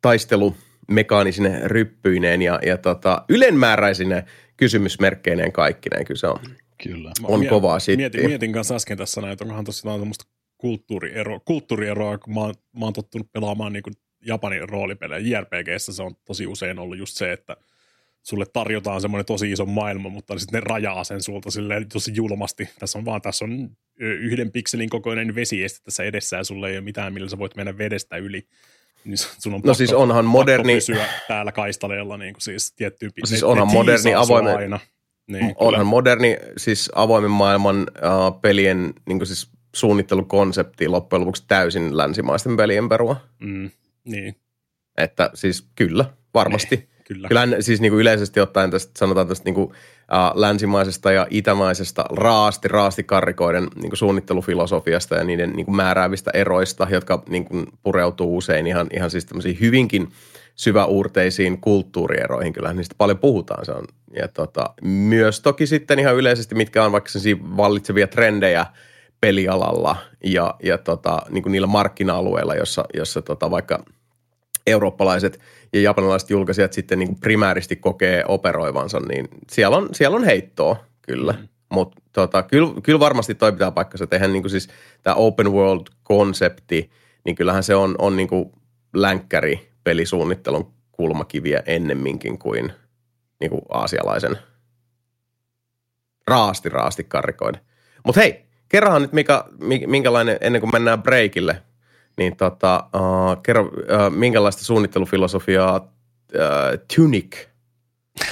taistelu mekaanisine ryppyineen ja, ja tota, ylenmääräisine kysymysmerkkeineen kaikkineen. Kyllä se on Kyllä. On mietin, kovaa sitten. Mietin, mietin kanssa äsken tässä näin, että onkohan tosiaan semmoista kulttuurieroa, kulttuurieroa kun mä oon, mä oon tottunut pelaamaan niin kuin Japanin roolipelejä. JRPGssä se on tosi usein ollut just se, että sulle tarjotaan semmoinen tosi iso maailma, mutta sitten ne rajaa sen sulta silleen tosi julmasti. Tässä on vaan, tässä on yhden pikselin kokoinen vesieste tässä edessä ja sulle ei ole mitään, millä sä voit mennä vedestä yli. Niin sun on no siis onhan moderni... pysyä täällä kaistaleella niin kuin siis tiettyyn no siis onhan moderni avoimen... Aina. Niin, Onhan kyllä. moderni, siis avoimen maailman uh, pelien niin siis suunnittelukonsepti loppujen lopuksi täysin länsimaisten pelien perua. Mm, niin. Että siis kyllä, varmasti. Niin, kyllä. Kyllähän siis niin kuin yleisesti ottaen tästä, sanotaan tästä niin kuin, uh, länsimaisesta ja itämaisesta raasti, raasti karrikoiden niin kuin suunnittelufilosofiasta ja niiden niin kuin määräävistä eroista, jotka niin kuin pureutuu usein ihan, ihan siis hyvinkin syväuurteisiin kulttuurieroihin. Kyllähän niistä paljon puhutaan. Se on ja tota, myös toki sitten ihan yleisesti, mitkä on vaikka vallitsevia trendejä pelialalla ja, ja tota, niin kuin niillä markkina-alueilla, jossa, jossa tota, vaikka eurooppalaiset ja japanilaiset julkaisijat sitten niin kuin primääristi kokee operoivansa, niin siellä on, siellä on heittoa kyllä. Mm. Mutta tota, kyllä, kyllä varmasti toi pitää paikkansa tehdä niin kuin siis tämä open world-konsepti, niin kyllähän se on, on niin kuin länkkäri pelisuunnittelun kulmakiviä ennemminkin kuin – niin kuin aasialaisen raasti raasti karikoiden. Mutta hei, kerrohan nyt mikä, minkälainen, ennen kuin mennään breakille, niin tota, uh, kerro, uh, minkälaista suunnittelufilosofiaa uh, Tunic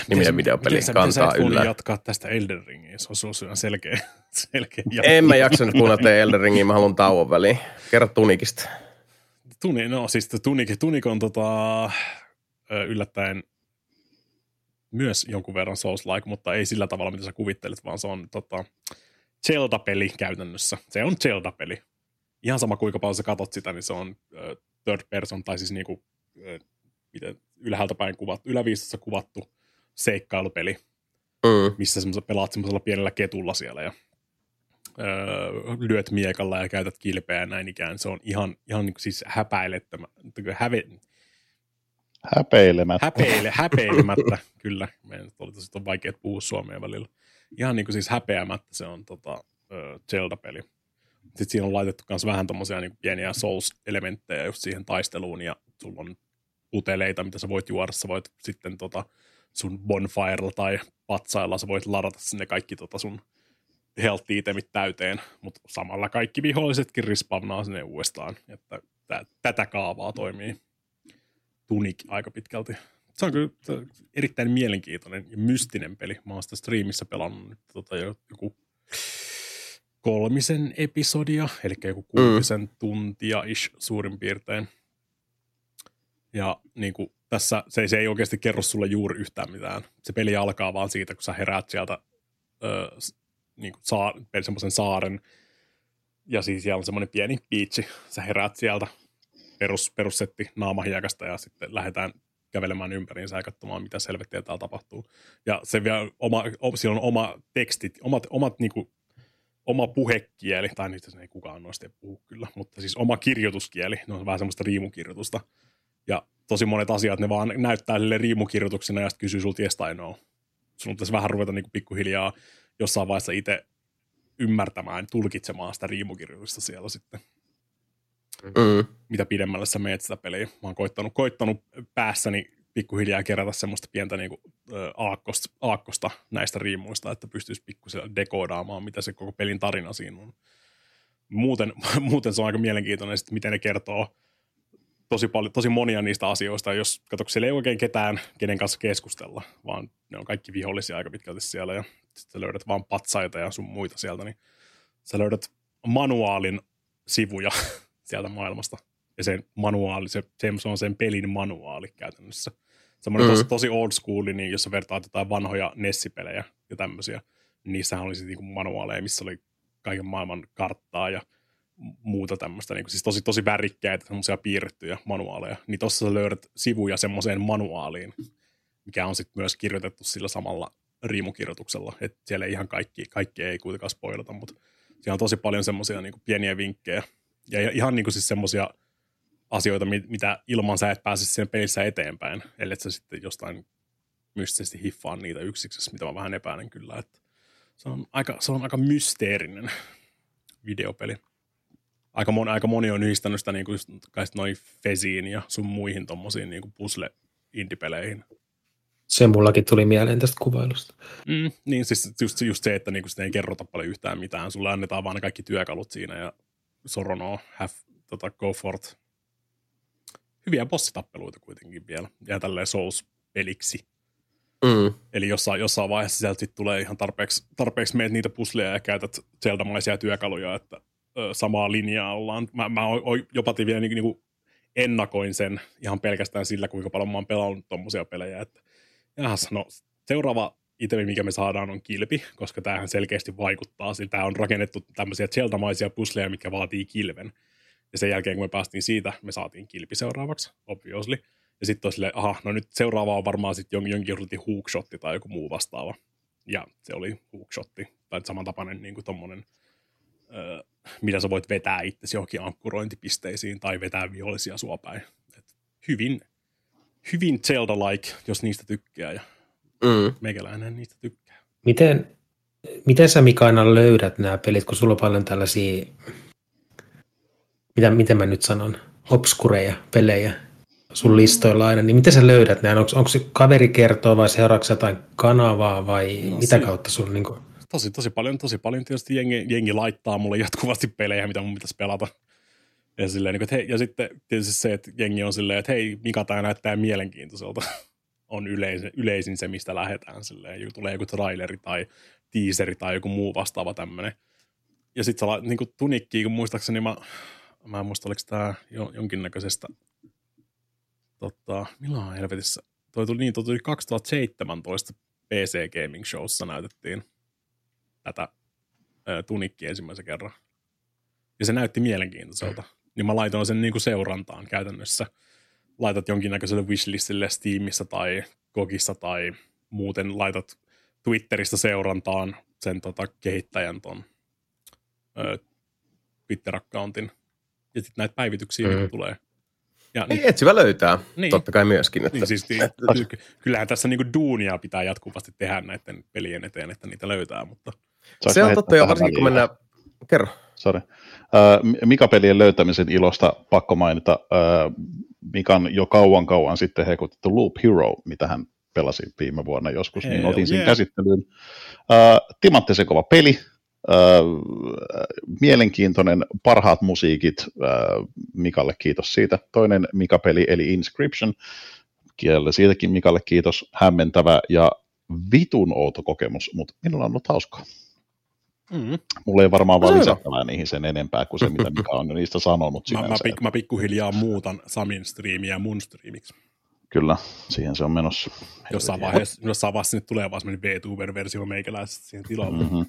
niminen videopeli miten kantaa miten yllä. jatkaa tästä Elden Ringiin, se on, on selkeä, selkeä En mä jaksa nyt kuunnella Elden Ringiin, mä haluan tauon väliin. Kerro Tunikista. Tuni, no siis Tunik, Tunik on tota, yllättäen myös jonkun verran Souls-like, mutta ei sillä tavalla, mitä sä kuvittelet, vaan se on tota, Zelda-peli käytännössä. Se on Zelda-peli. Ihan sama kuinka paljon sä katot sitä, niin se on äh, third person, tai siis niinku, äh, miten ylhäältä päin kuvattu, yläviistossa kuvattu seikkailupeli, mm. missä semmoisella pelaat semmoisella pienellä ketulla siellä ja öö, lyöt miekalla ja käytät kilpeä ja näin ikään. Se on ihan, ihan niin siis häpäilettömä, häve, Häpeilemättä. Häpeile, häpeilemättä, kyllä. Meidän oli tosi on vaikea puhua suomea välillä. Ihan niin kuin siis häpeämättä se on tota, Zelda-peli. Sitten siinä on laitettu myös vähän tommosia niin pieniä Souls-elementtejä just siihen taisteluun, ja sulla on puteleita, mitä sä voit juoda. Sä voit sitten tota, sun bonfirella tai patsailla sä voit ladata sinne kaikki tota sun health itemit täyteen, mutta samalla kaikki vihollisetkin rispawnaa sinne uudestaan. Että tä, tätä kaavaa toimii Tunik aika pitkälti. Se on kyllä erittäin mielenkiintoinen ja mystinen peli. Mä oon sitä striimissä pelannut nyt tota, joku kolmisen episodia, eli joku kuutisen mm. tuntia ish suurin piirtein. Ja niin kuin, tässä se, se ei oikeasti kerro sulle juuri yhtään mitään. Se peli alkaa vaan siitä, kun sä heräät sieltä ö, niin kuin saa, semmoisen saaren, ja siis siellä on semmoinen pieni piitsi. Sä heräät sieltä, perus, perussetti naamahiekasta, ja sitten lähdetään kävelemään ympäriinsä ja katsomaan, mitä selvettiä täällä tapahtuu. Ja se vielä oma, siellä on oma tekstit, omat, omat niin kuin, oma puhekieli, tai niitä ei kukaan noista puhu kyllä, mutta siis oma kirjoituskieli, ne on vähän semmoista riimukirjoitusta. Ja tosi monet asiat, ne vaan näyttää sille riimukirjoituksena ja sitten kysyy sulta yes tai no. Sun pitäisi vähän ruveta niin kuin pikkuhiljaa jossain vaiheessa itse ymmärtämään, tulkitsemaan sitä riimukirjoitusta siellä sitten. Mm. Mitä pidemmälle sä meet sitä peliä. Mä oon koittanut, koittanut päässäni pikkuhiljaa kerätä semmoista pientä niin kuin, aakkosta, aakkosta näistä riimuista, että pystyisi pikkusen dekoodaamaan, mitä se koko pelin tarina siinä on. Muuten, muuten se on aika mielenkiintoinen, että miten ne kertoo tosi, paljon, tosi monia niistä asioista. Jos katso, siellä ei oikein ketään, kenen kanssa keskustella, vaan ne on kaikki vihollisia aika pitkälti siellä. Ja sitten löydät vaan patsaita ja sun muita sieltä, niin sä löydät manuaalin sivuja sieltä maailmasta. Ja se manuaali, se, se on sen pelin manuaali käytännössä. Semmoinen mm-hmm. tosi, tosi old school, niin jos vertaat jotain vanhoja Nessipelejä ja tämmöisiä, niin niissähän oli sitten niin manuaaleja, missä oli kaiken maailman karttaa ja muuta tämmöistä, niin siis tosi, tosi värikkäitä semmoisia piirrettyjä manuaaleja, niin tuossa sä löydät sivuja semmoiseen manuaaliin, mikä on sitten myös kirjoitettu sillä samalla riimukirjoituksella, että siellä ei ihan kaikki, kaikki ei kuitenkaan spoilata, mutta siellä on tosi paljon semmoisia niin pieniä vinkkejä ja ihan niin kuin siis semmoisia asioita, mitä ilman sä et pääse sen pelissä eteenpäin, ellei sä sitten jostain mystisesti hiffaa niitä yksiksessä, mitä mä vähän epäilen kyllä, että se on aika, se on aika mysteerinen videopeli. Aika moni, aika moni on yhdistänyt sitä niin kuin noin Fesiin ja sun muihin tommosiin niin kuin puzzle indipeleihin. Se mullakin tuli mieleen tästä kuvailusta. Mm, niin siis just, just se, että niinku sitä ei kerrota paljon yhtään mitään. Sulle annetaan vaan ne kaikki työkalut siinä ja Sorono, have, tota, go it. Hyviä bossitappeluita kuitenkin vielä. Ja tälleen Souls-peliksi. Mm. Eli jossain, jossain vaiheessa sieltä tulee ihan tarpeeksi, tarpeeksi meet niitä pusleja ja käytät Zelda-maisia työkaluja, että ö, samaa linjaa ollaan. Mä, mä o, o, jopa vielä niin, niin kuin ennakoin sen ihan pelkästään sillä, kuinka paljon mä oon pelannut tommosia pelejä, että jahas, no seuraava itemi, mikä me saadaan, on kilpi, koska tämähän selkeästi vaikuttaa. Sillä tämä on rakennettu tämmöisiä zeltamaisia pusleja, mikä vaatii kilven. Ja sen jälkeen, kun me päästiin siitä, me saatiin kilpi seuraavaksi, obviously. Ja sitten on silleen, aha, no nyt seuraava on varmaan sitten jonkin, jonkin sortin hookshotti tai joku muu vastaava. Ja se oli hookshotti, tai samantapainen niin kuin tommonen, öö, mitä sä voit vetää itsesi johonkin ankkurointipisteisiin tai vetää vihollisia sua päin. Et hyvin, hyvin Zelda-like, jos niistä tykkää. Ja mm. meikäläinen niistä tykkää. Miten, miten sä Mika aina löydät nämä pelit, kun sulla on paljon tällaisia, mitä, miten mä nyt sanon, obskureja pelejä sun listoilla aina, niin miten sä löydät nämä? Onko, onko se kaveri kertoo vai seuraavaksi jotain kanavaa vai no, mitä se, kautta sun niin kuin... Tosi, tosi paljon, tosi paljon tietysti jengi, jengi laittaa mulle jatkuvasti pelejä, mitä mun pitäisi pelata. Ja, silleen, niin että hei, ja sitten tietysti se, että jengi on silleen, että hei, Mika, tämä näyttää mielenkiintoiselta on yleisin, yleisin se, mistä lähdetään. Silleen. Tulee joku traileri tai teaseri tai joku muu vastaava tämmöinen. Ja sitten niin tunikkiin, kun muistaakseni mä, mä en muista, oliko tämä jonkinnäköisestä, tota, milloin helvetissä, toi tuli, niin, toi tuli 2017 PC Gaming Showssa näytettiin tätä ää, tunikki ensimmäisen kerran. Ja se näytti mielenkiintoiselta. Niin mä laitoin sen niin kuin seurantaan käytännössä – laitat jonkinnäköiselle wishlistille Steamissa tai Gogissa tai muuten laitat Twitteristä seurantaan sen tota, kehittäjän ton ö, Twitter-accountin. Ja sitten näitä päivityksiä mm. tulee. Ja, niin, etsivä löytää, niin, totta kai myöskin. Että, niin, siis, niin, kyllähän tässä niinku duunia pitää jatkuvasti tehdä näiden pelien eteen, että niitä löytää, mutta... Se on totta, jo varsinkin kun mennään, kerro. Sorry. Uh, Mika-pelien löytämisen ilosta pakko mainita uh, Mikan jo kauan kauan sitten hekutettu Loop Hero, mitä hän pelasi viime vuonna joskus, niin otin sen yeah. käsittelyyn. Uh, timanttisen kova peli, mielenkiintoinen, parhaat musiikit, Mikalle kiitos siitä. Toinen Mika-peli eli Inscription, kielellä siitäkin Mikalle kiitos, hämmentävä ja vitun outo kokemus, mutta minulla on ollut hauskaa. Mm. Mulla ei varmaan No vaan lisättävää niihin sen enempää kuin se, mitä Mika on jo niistä sanonut Mä, mä, pik, mä pikkuhiljaa muutan Samin striimiä mun striimiksi. Kyllä, siihen se on menossa. Jossain vaiheessa, jossain vaiheessa sinne tulee vaan semmoinen VTuber-versio meikäläisestä siihen tilalle. Mm-hmm.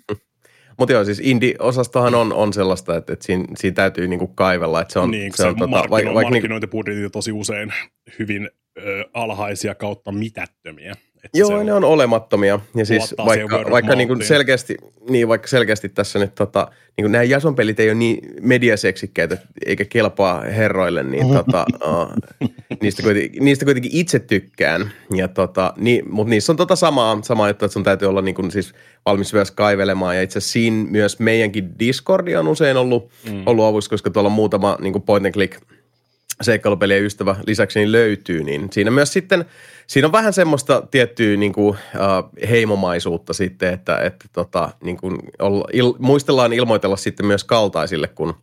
Mutta joo, siis indie-osastohan on, on sellaista, että, että siinä, siinä täytyy niinku kaivella, että se on, niin, se on se tota, markkino, vaikka, vaikka niinku, markkinointibudjetit on tosi usein hyvin ö, alhaisia kautta mitättömiä. Että Joo, se ne on olemattomia. Ja siis vaikka, vaikka niin kuin selkeästi, niin vaikka selkeästi tässä nyt tota, niin kuin nämä Jason-pelit ei ole niin mediaseksikkäitä eikä kelpaa herroille, niin tota, uh, niistä, kuitenkin, niistä kuitenkin itse tykkään. Ja tota, niin, mutta niissä on tota samaa, samaa juttu, että sun täytyy olla niin kuin siis valmis myös kaivelemaan. Ja itse asiassa siinä myös meidänkin Discordia on usein ollut, mm. ollut avuksi, koska tuolla on muutama niin kuin point and click seikkailupelien ystävä lisäksi niin löytyy, niin siinä myös sitten, siinä on vähän semmoista tiettyä niin kuin, uh, heimomaisuutta sitten, että, että tota, niin kuin olla, il, muistellaan ilmoitella sitten myös kaltaisille, kun,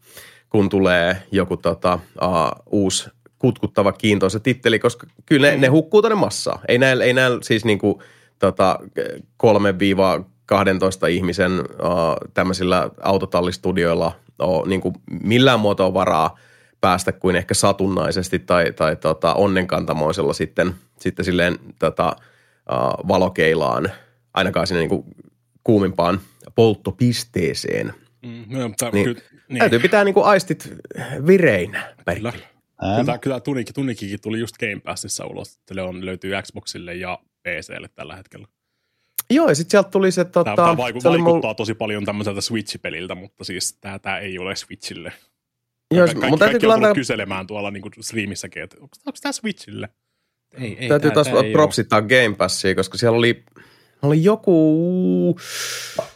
kun tulee joku tota, uh, uusi kutkuttava kiintoisa titteli, koska kyllä ne, ne hukkuu tänne massaa. Ei näillä, ei näillä siis niin kuin, tota, 3-12 ihmisen uh, tämmöisillä autotallistudioilla ole niin kuin millään muotoa varaa päästä kuin ehkä satunnaisesti tai, tai tota, onnenkantamoisella sitten, sitten silleen tota, uh, valokeilaan, ainakaan sinne niin kuin kuumimpaan polttopisteeseen. Mm, no, mutta Niin, kyllä, niin, Täytyy pitää niin kuin aistit vireinä. kyllä. Kyllä, kyllä Tunikki, Tunikikin tuli just Game Passissa ulos. että on, löytyy Xboxille ja PClle tällä hetkellä. Joo, ja sitten sieltä tuli se, tota, Tämä, tämä vaiku, se oli vaikuttaa mul- tosi paljon tämmöiseltä Switch-peliltä, mutta siis tämä, tämä ei ole Switchille. Joo, Ka- mun kaikki, täytyy kaikki kyllä on tullut antaa, kyselemään tuolla niin streamissäkin, että onko, onko tämä Switchille? Ei, ei, täytyy tää- taas propsittaa Game Passia, koska siellä oli, oli joku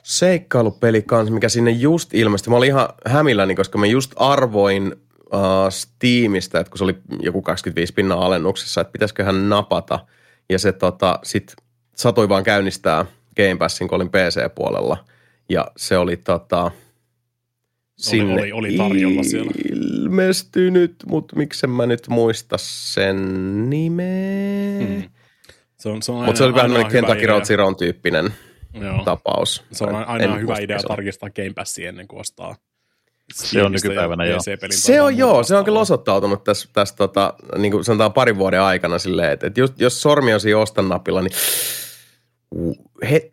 seikkailupeli kanssa, mikä sinne just ilmestyi. Mä olin ihan hämilläni, koska mä just arvoin uh, Steamista, että kun se oli joku 25 pinnan alennuksessa, että pitäisiköhän napata. Ja se tota, sit satui vaan käynnistää Game Passin, kun olin PC-puolella. Ja se oli tota, sinne oli- oli tarjolla siellä. ilmestynyt, mutta miksen mä nyt muista sen nimeä. Mm. Se on, se on aina, Mutta se oli vähän aina Kentucky. Road Zeroon tyyppinen Joo. tapaus. Se on aina En hyvä idea tarkistaa Game Passia ennen kuin ostaa. Se on nykypäivänä, joo. Se on joo, se on kyllä osoittautunut tässä, tässä tota, niin kuin sanotaan parin vuoden aikana silleen, että, että just, jos sormi on siinä ostan napilla, niin he,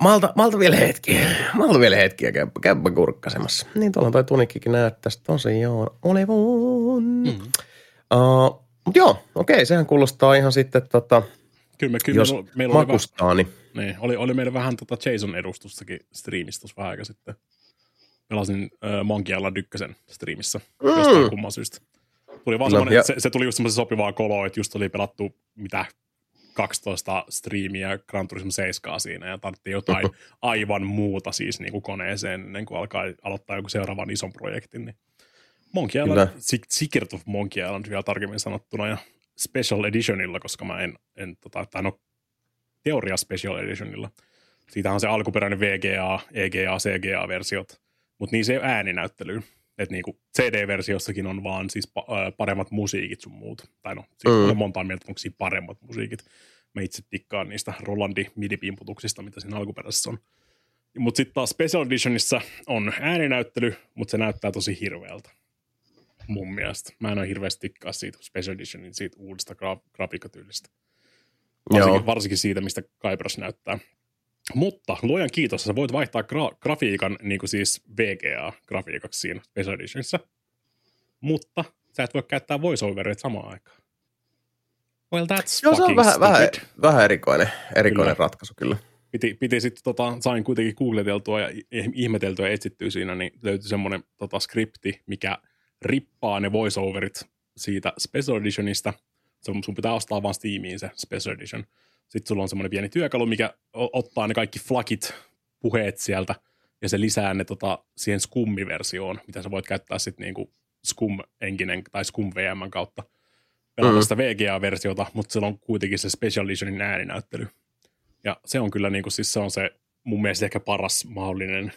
malta, malta vielä hetki, malta vielä hetki ja käypä, käypä kurkkasemassa. Niin tuolla toi tunikkikin näyttäisi tosiaan olevan. Mm. Mm. Uh, mutta joo, okei, sehän kuulostaa ihan sitten, tota, Kyllä, me, kyllä jos meillä, meillä oli, vähän, makustaa, niin niin, oli, oli meillä vähän tota Jason-edustustakin striimissä tuossa vähän aika sitten. Pelasin äh, Monkey Island 1 striimissä Mm. jostain kumman syystä. Tuli vaan No, ja- se, se, tuli just semmoisen sopivaa koloa, että just oli pelattu mitä 12 striimiä Gran Turismo 7 siinä ja tarvittiin jotain aivan muuta siis niin kuin koneeseen ennen kuin alkaa aloittaa joku seuraavan ison projektin. Niin Monkey Island, Secret of Monkey Island vielä tarkemmin sanottuna ja Special Editionilla, koska mä en, en tota, tai no teoria Special Editionilla. Siitähän on se alkuperäinen VGA, EGA, CGA-versiot, mutta niin se ei ole ääninäyttelyyn. Että niinku CD-versiossakin on vaan siis pa- paremmat musiikit sun muut. Tai no, siis Mm. on montaa mieltä, onko siinä paremmat musiikit. Mä itse tikkaan niistä Rolandi midipimputuksista, mitä siinä alkuperäisessä on. Mutta sitten taas Special Editionissa on ääninäyttely, mutta se näyttää tosi hirveältä. Mun mielestä. Mä en ole hirveästi tikkaa siitä Special Editionin siitä uudesta gra- grafiikkatyylistä. Varsinkin, Joo. varsinkin siitä, mistä Kaipras näyttää. Mutta luojan kiitos, sä voit vaihtaa gra- grafiikan niin kuin siis VGA-grafiikaksi siinä Special Editionissa. Mutta sä et voi käyttää voiceovereita samaan aikaan. Well, that's joo, se on vähän, vähän, vähän erikoinen, erikoinen Kyllä. ratkaisu kyllä. Piti, piti sitten, tota, sain kuitenkin googleteltua ja ih- ihmeteltyä ja etsittyä siinä, niin löytyi semmoinen tota, skripti, mikä rippaa ne voiceoverit siitä Special Editionista. Se, sun pitää ostaa vaan Steamiin se Special Edition. Sitten sulla on semmoinen pieni työkalu, mikä ottaa ne kaikki flakit, puheet sieltä, ja se lisää ne tota, siihen Scum-versioon, mitä sä voit käyttää sitten niinku Scum-enkinen tai Scum VM kautta pelata mm. sitä VGA-versiota, mutta se on kuitenkin se Special Editionin ääninäyttely. Ja se on kyllä niinku, siis se on se mun mielestä ehkä paras mahdollinen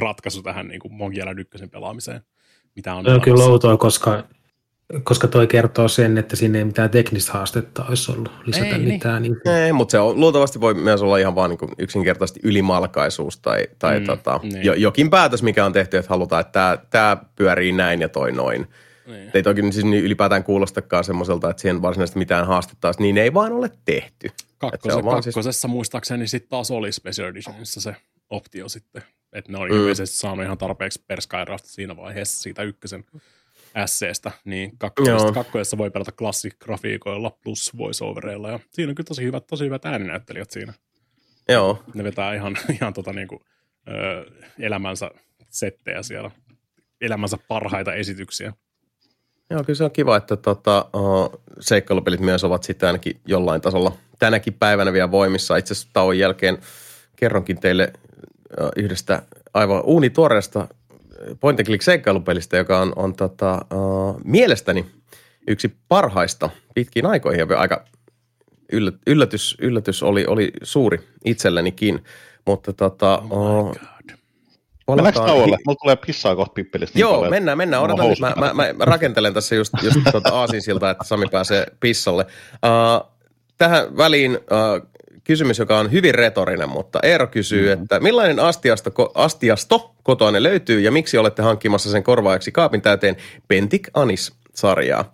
ratkaisu tähän niinku Mongiela 1 pelaamiseen. Mitä on, on kyllä outoa, koska koska toi kertoo sen, että sinne ei mitään teknistä haastetta olisi ollut lisätä ei, mitään. Niin. Niin. Ei, mutta se on, luultavasti voi myös olla ihan vaan niin yksinkertaisesti ylimalkaisuus tai, tai mm, tota, niin. jo, jokin päätös, mikä on tehty, että halutaan, että tämä, tämä pyörii näin ja toi noin. Niin. Ei toki siis niin ylipäätään kuulostakaan semmoiselta, että siihen varsinaisesti mitään haastetta olisi, niin ei vaan ole tehty. Kakkose, on siis- kakkosessa siis... muistaakseni sitten taas oli Special Editionissa se optio sitten. Että ne on mm. ilmeisesti saanut ihan tarpeeksi perskairausta siinä vaiheessa siitä ykkösen SCstä, niin kakkoisessa voi pelata klassikgrafiikoilla plus voiceovereilla, ja siinä on kyllä tosi hyvät, tosi hyvät ääninäyttelijät siinä. Joo. Ne vetää ihan, ihan tota niinku, ö, elämänsä settejä siellä, elämänsä parhaita esityksiä. Joo, kyllä se on kiva, että tota, uh, seikkailupelit myös ovat sitten ainakin jollain tasolla tänäkin päivänä vielä voimissa. Itse asiassa tauon jälkeen kerronkin teille uh, yhdestä aivan uunituoreesta point and click seikkailupelistä, joka on, on tota, uh, mielestäni yksi parhaista pitkiin aikoihin ja aika yllätys, yllätys oli, oli suuri itsellenikin, mutta tota, oh uh, Mennäänkö tauolle? Mulla tulee pissaa kohta pippelistä. Niin Joo, paljon, mennään, mennään. Odotan nyt. Mä, mä, mä, rakentelen tässä just, just tuota aasinsilta, että Sami pääsee pissalle. Uh, tähän väliin uh, kysymys, joka on hyvin retorinen, mutta Eero kysyy, mm-hmm. että millainen astiasto, astiasto kotoa löytyy ja miksi olette hankkimassa sen korvaajaksi kaapin täyteen Pentik Anis-sarjaa?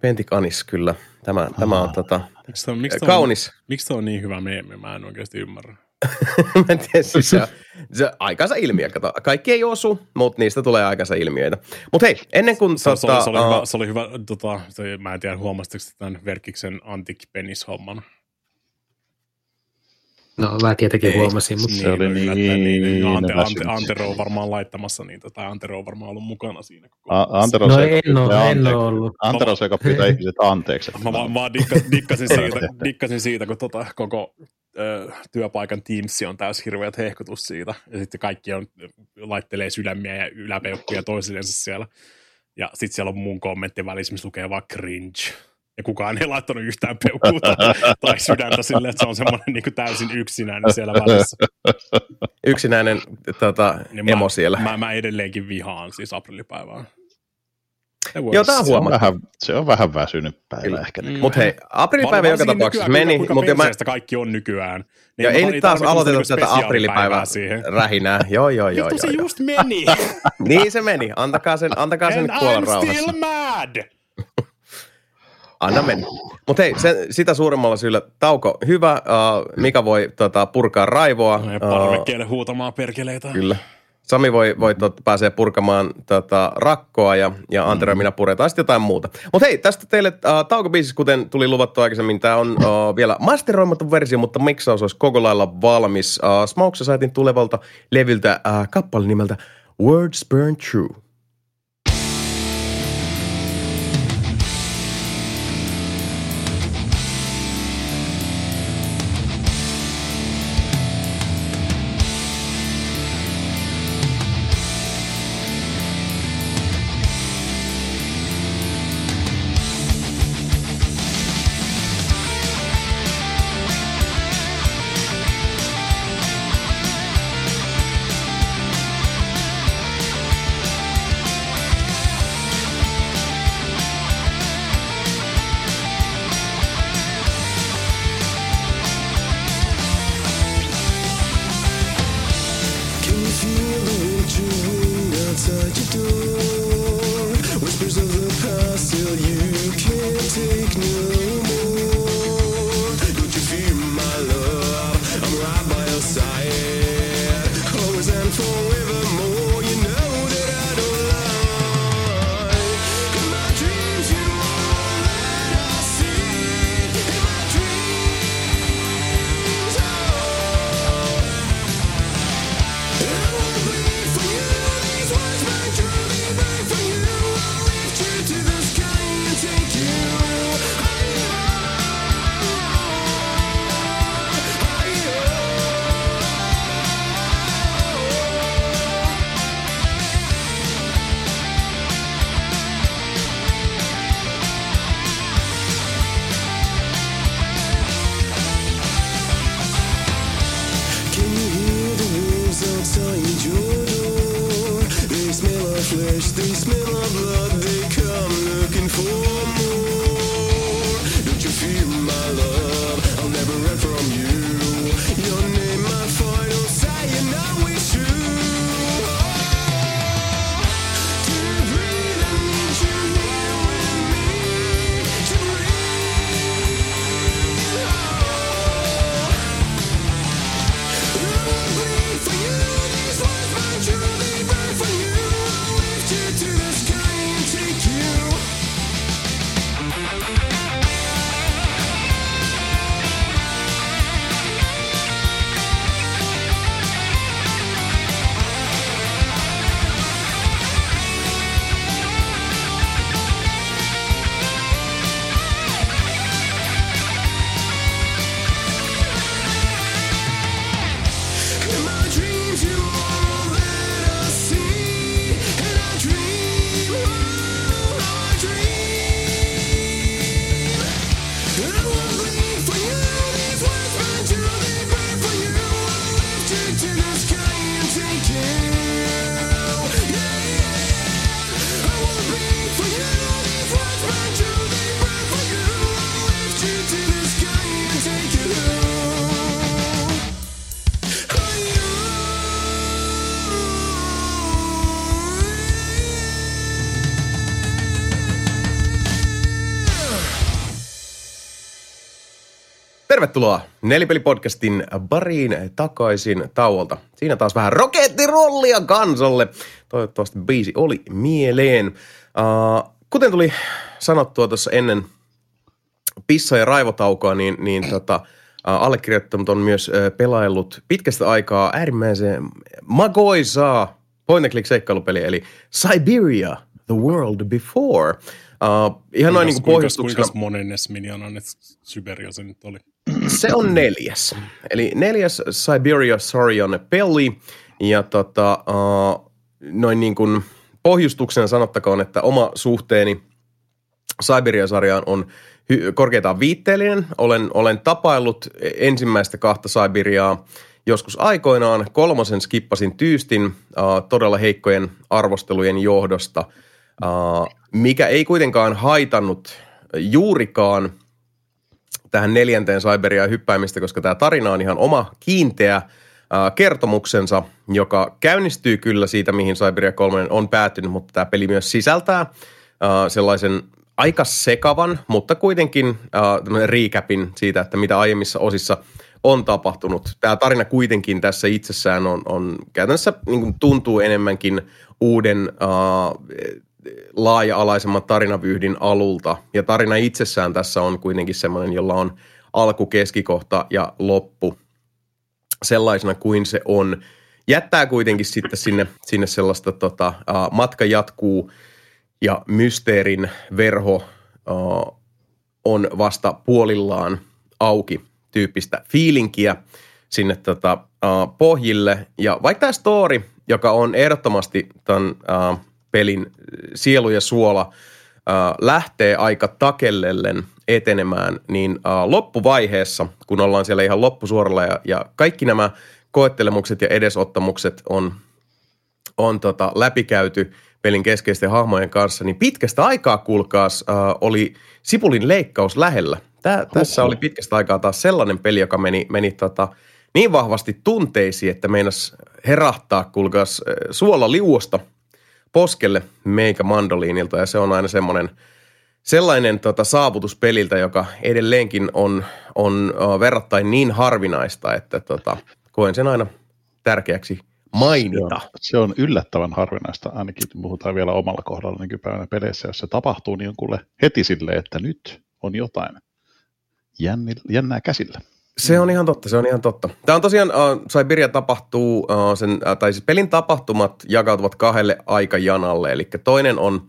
Pentik Anis, kyllä. Tämä, ah. tämä on tota, miksi on, miksi kaunis. On, miksi on niin hyvä meemi? Mä en oikeasti ymmärrä. mä en tiedä, siis se, se aikansa ilmiö. Kato. Kaikki ei osu, mutta niistä tulee aikansa ilmiöitä. Mutta hei, ennen kuin... Se, tota, se, oli, se, oli, uh, hyvä, se oli hyvä, tota, se, mä en tiedä huomasitko tämän Verkiksen Antik Penis-homman. No mä tietenkin Ei, huomasin, mutta... Se oli niin, niin, niin, niin Ante, Ante, Antero on varmaan laittamassa niitä, tai Antero on varmaan ollut mukana siinä. Koko A, Antero no en ole, en ole ollut. Antero se, joka pyytää ihmiset anteeksi. Mä vaan, vaan dikka, dikkasin, siitä, dikkasin siitä, kun tota, koko ö, työpaikan Teams on täys hirveät hehkutus siitä, ja sitten kaikki on, laittelee sydämiä ja yläpeukkuja toisillensa siellä. Ja sitten siellä on mun kommentti välissä, missä lukee vaan cringe ja kukaan ei laittanut yhtään peukuuta tai sydäntä silleen, että se on semmoinen niin täysin yksinäinen siellä välissä. Yksinäinen tota, niin emo mä, siellä. Mä, mä edelleenkin vihaan siis aprillipäivää. Joo, tämä on huomattu. Vähän, se on vähän väsynyt päivä Kyllä. ehkä. Mm. Mutta hei, aprillipäivä joka tapauksessa meni. Mutta mä... kaikki on nykyään. Niin ja ei nyt taas aloiteta tätä aprillipäivää rähinää. Joo, joo, joo. Vittu se just meni. niin se meni. Antakaa sen, antakaa sen kuolla rauhassa. still mad. Anna mennä. Mutta hei, sen, sitä suuremmalla syyllä tauko hyvä. Uh, Mika voi tota, purkaa raivoa. No parvekkeelle uh, huutamaan perkeleitä. Kyllä. Sami voi, voi tot, pääsee purkamaan tota, rakkoa ja, ja Antero mm. minä puretaan sitten jotain muuta. Mutta hei, tästä teille uh, taukobiisis, kuten tuli luvattu aikaisemmin, tämä on uh, vielä masteroimaton versio, mutta miksaus olisi koko lailla valmis. Uh, Smoke Societyn tulevalta levyltä uh, kappale nimeltä Words Burn True. Tervetuloa Nelipeli-podcastin bariin takaisin tauolta. Siinä taas vähän rokettirollia kansalle. Toivottavasti biisi oli mieleen. Uh, kuten tuli sanottua tuossa ennen pissa- ja raivotaukoa, niin, niin tota, uh, allekirjoittanut on myös uh, pelaillut pitkästä aikaa äärimmäisen magoisaa point click seikkailupeli, eli Siberia, The World Before. Uh, ihan noin niin pohjustuksena. Kuinka monennes Minionan Siberia se nyt oli? Se on neljäs. Eli neljäs Siberia Sorion peli. Ja tota, uh, noin niin kuin pohjustuksena sanottakoon, että oma suhteeni Siberia-sarjaan on hy- korkeintaan viitteellinen. Olen, olen tapaillut ensimmäistä kahta Siberiaa joskus aikoinaan. Kolmosen skippasin tyystin uh, todella heikkojen arvostelujen johdosta, uh, mikä ei kuitenkaan haitannut juurikaan – tähän neljänteen Cyberiaan hyppäämistä, koska tämä tarina on ihan oma kiinteä kertomuksensa, joka käynnistyy kyllä siitä, mihin Cyberia 3 on päätynyt, mutta tämä peli myös sisältää sellaisen aika sekavan, mutta kuitenkin recapin siitä, että mitä aiemmissa osissa on tapahtunut. Tämä tarina kuitenkin tässä itsessään on, on käytännössä niin kuin tuntuu enemmänkin uuden uh, laaja-alaisemman tarinavyyhdin alulta. Ja tarina itsessään tässä on kuitenkin semmoinen, jolla on alku, keskikohta ja loppu sellaisena kuin se on. Jättää kuitenkin sitten sinne, sinne sellaista tota, uh, matka jatkuu ja mysteerin verho uh, on vasta puolillaan auki tyyppistä fiilinkiä sinne tota, uh, pohjille. Ja vaikka tämä story, joka on ehdottomasti tämän uh, pelin sielu ja suola äh, lähtee aika takellellen etenemään, niin äh, loppuvaiheessa, kun ollaan siellä ihan loppusuoralla ja, ja kaikki nämä koettelemukset ja edesottamukset on, on tota, läpikäyty pelin keskeisten hahmojen kanssa, niin pitkästä aikaa, kuulkaas, äh, oli Sipulin leikkaus lähellä. Tää, tässä oli pitkästä aikaa taas sellainen peli, joka meni, meni tota, niin vahvasti tunteisiin, että meinas herahtaa, kuulkaas, suola liuosta – poskelle meikä mandoliinilta ja se on aina semmoinen sellainen tota, saavutus peliltä, joka edelleenkin on, on verrattain niin harvinaista, että tota, koen sen aina tärkeäksi mainita. Se on, se on yllättävän harvinaista, ainakin puhutaan vielä omalla kohdalla nykypäivänä peleissä, jos se tapahtuu, niin on kuule heti silleen, että nyt on jotain jännää käsillä. Se on ihan totta, se on ihan totta. Tämä on tosiaan, uh, Siberia tapahtuu, uh, sen, uh, tai siis pelin tapahtumat jakautuvat kahdelle aikajanalle. Eli toinen on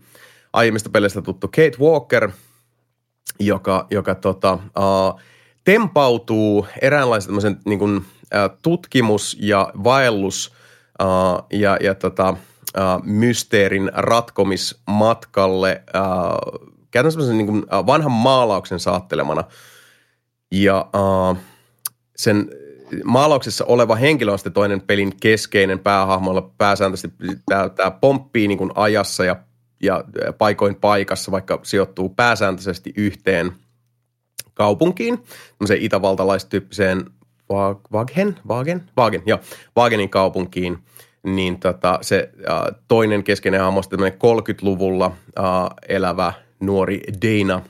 aiemmista peleistä tuttu Kate Walker, joka, joka tota, uh, tempautuu eräänlaisen niin kuin, uh, tutkimus- ja vaellus- uh, ja, ja tota, uh, mysteerin ratkomismatkalle uh, käytännössä niin kuin, uh, vanhan maalauksen saattelemana. Ja uh, sen maalauksessa oleva henkilö on sitten toinen pelin keskeinen päähahmo, pääsääntöisesti tämä, tämä pomppii niin kuin ajassa ja ja paikoin paikassa, vaikka sijoittuu pääsääntöisesti yhteen kaupunkiin, tämmöiseen itävaltalaistyyppiseen Wagen, Wagen, Wagen, joo, Wagenin kaupunkiin, niin tota, se äh, toinen keskeinen hahmo on 30-luvulla äh, elävä nuori Dana,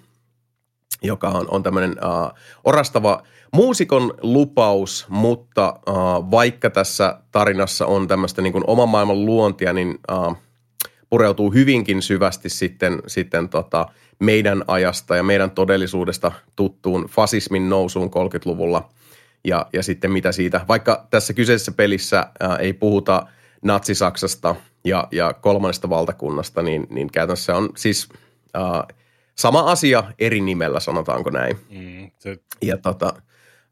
joka on, on tämmöinen äh, orastava muusikon lupaus, mutta äh, vaikka tässä tarinassa on tämmöistä niin oman maailman luontia, niin äh, pureutuu hyvinkin syvästi sitten, sitten tota, meidän ajasta ja meidän todellisuudesta tuttuun fasismin nousuun 30-luvulla ja, ja sitten mitä siitä, vaikka tässä kyseisessä pelissä ää, ei puhuta Natsi-Saksasta ja, ja kolmannesta valtakunnasta, niin, niin käytännössä on siis ää, sama asia eri nimellä, sanotaanko näin. Mm, se... Ja tota,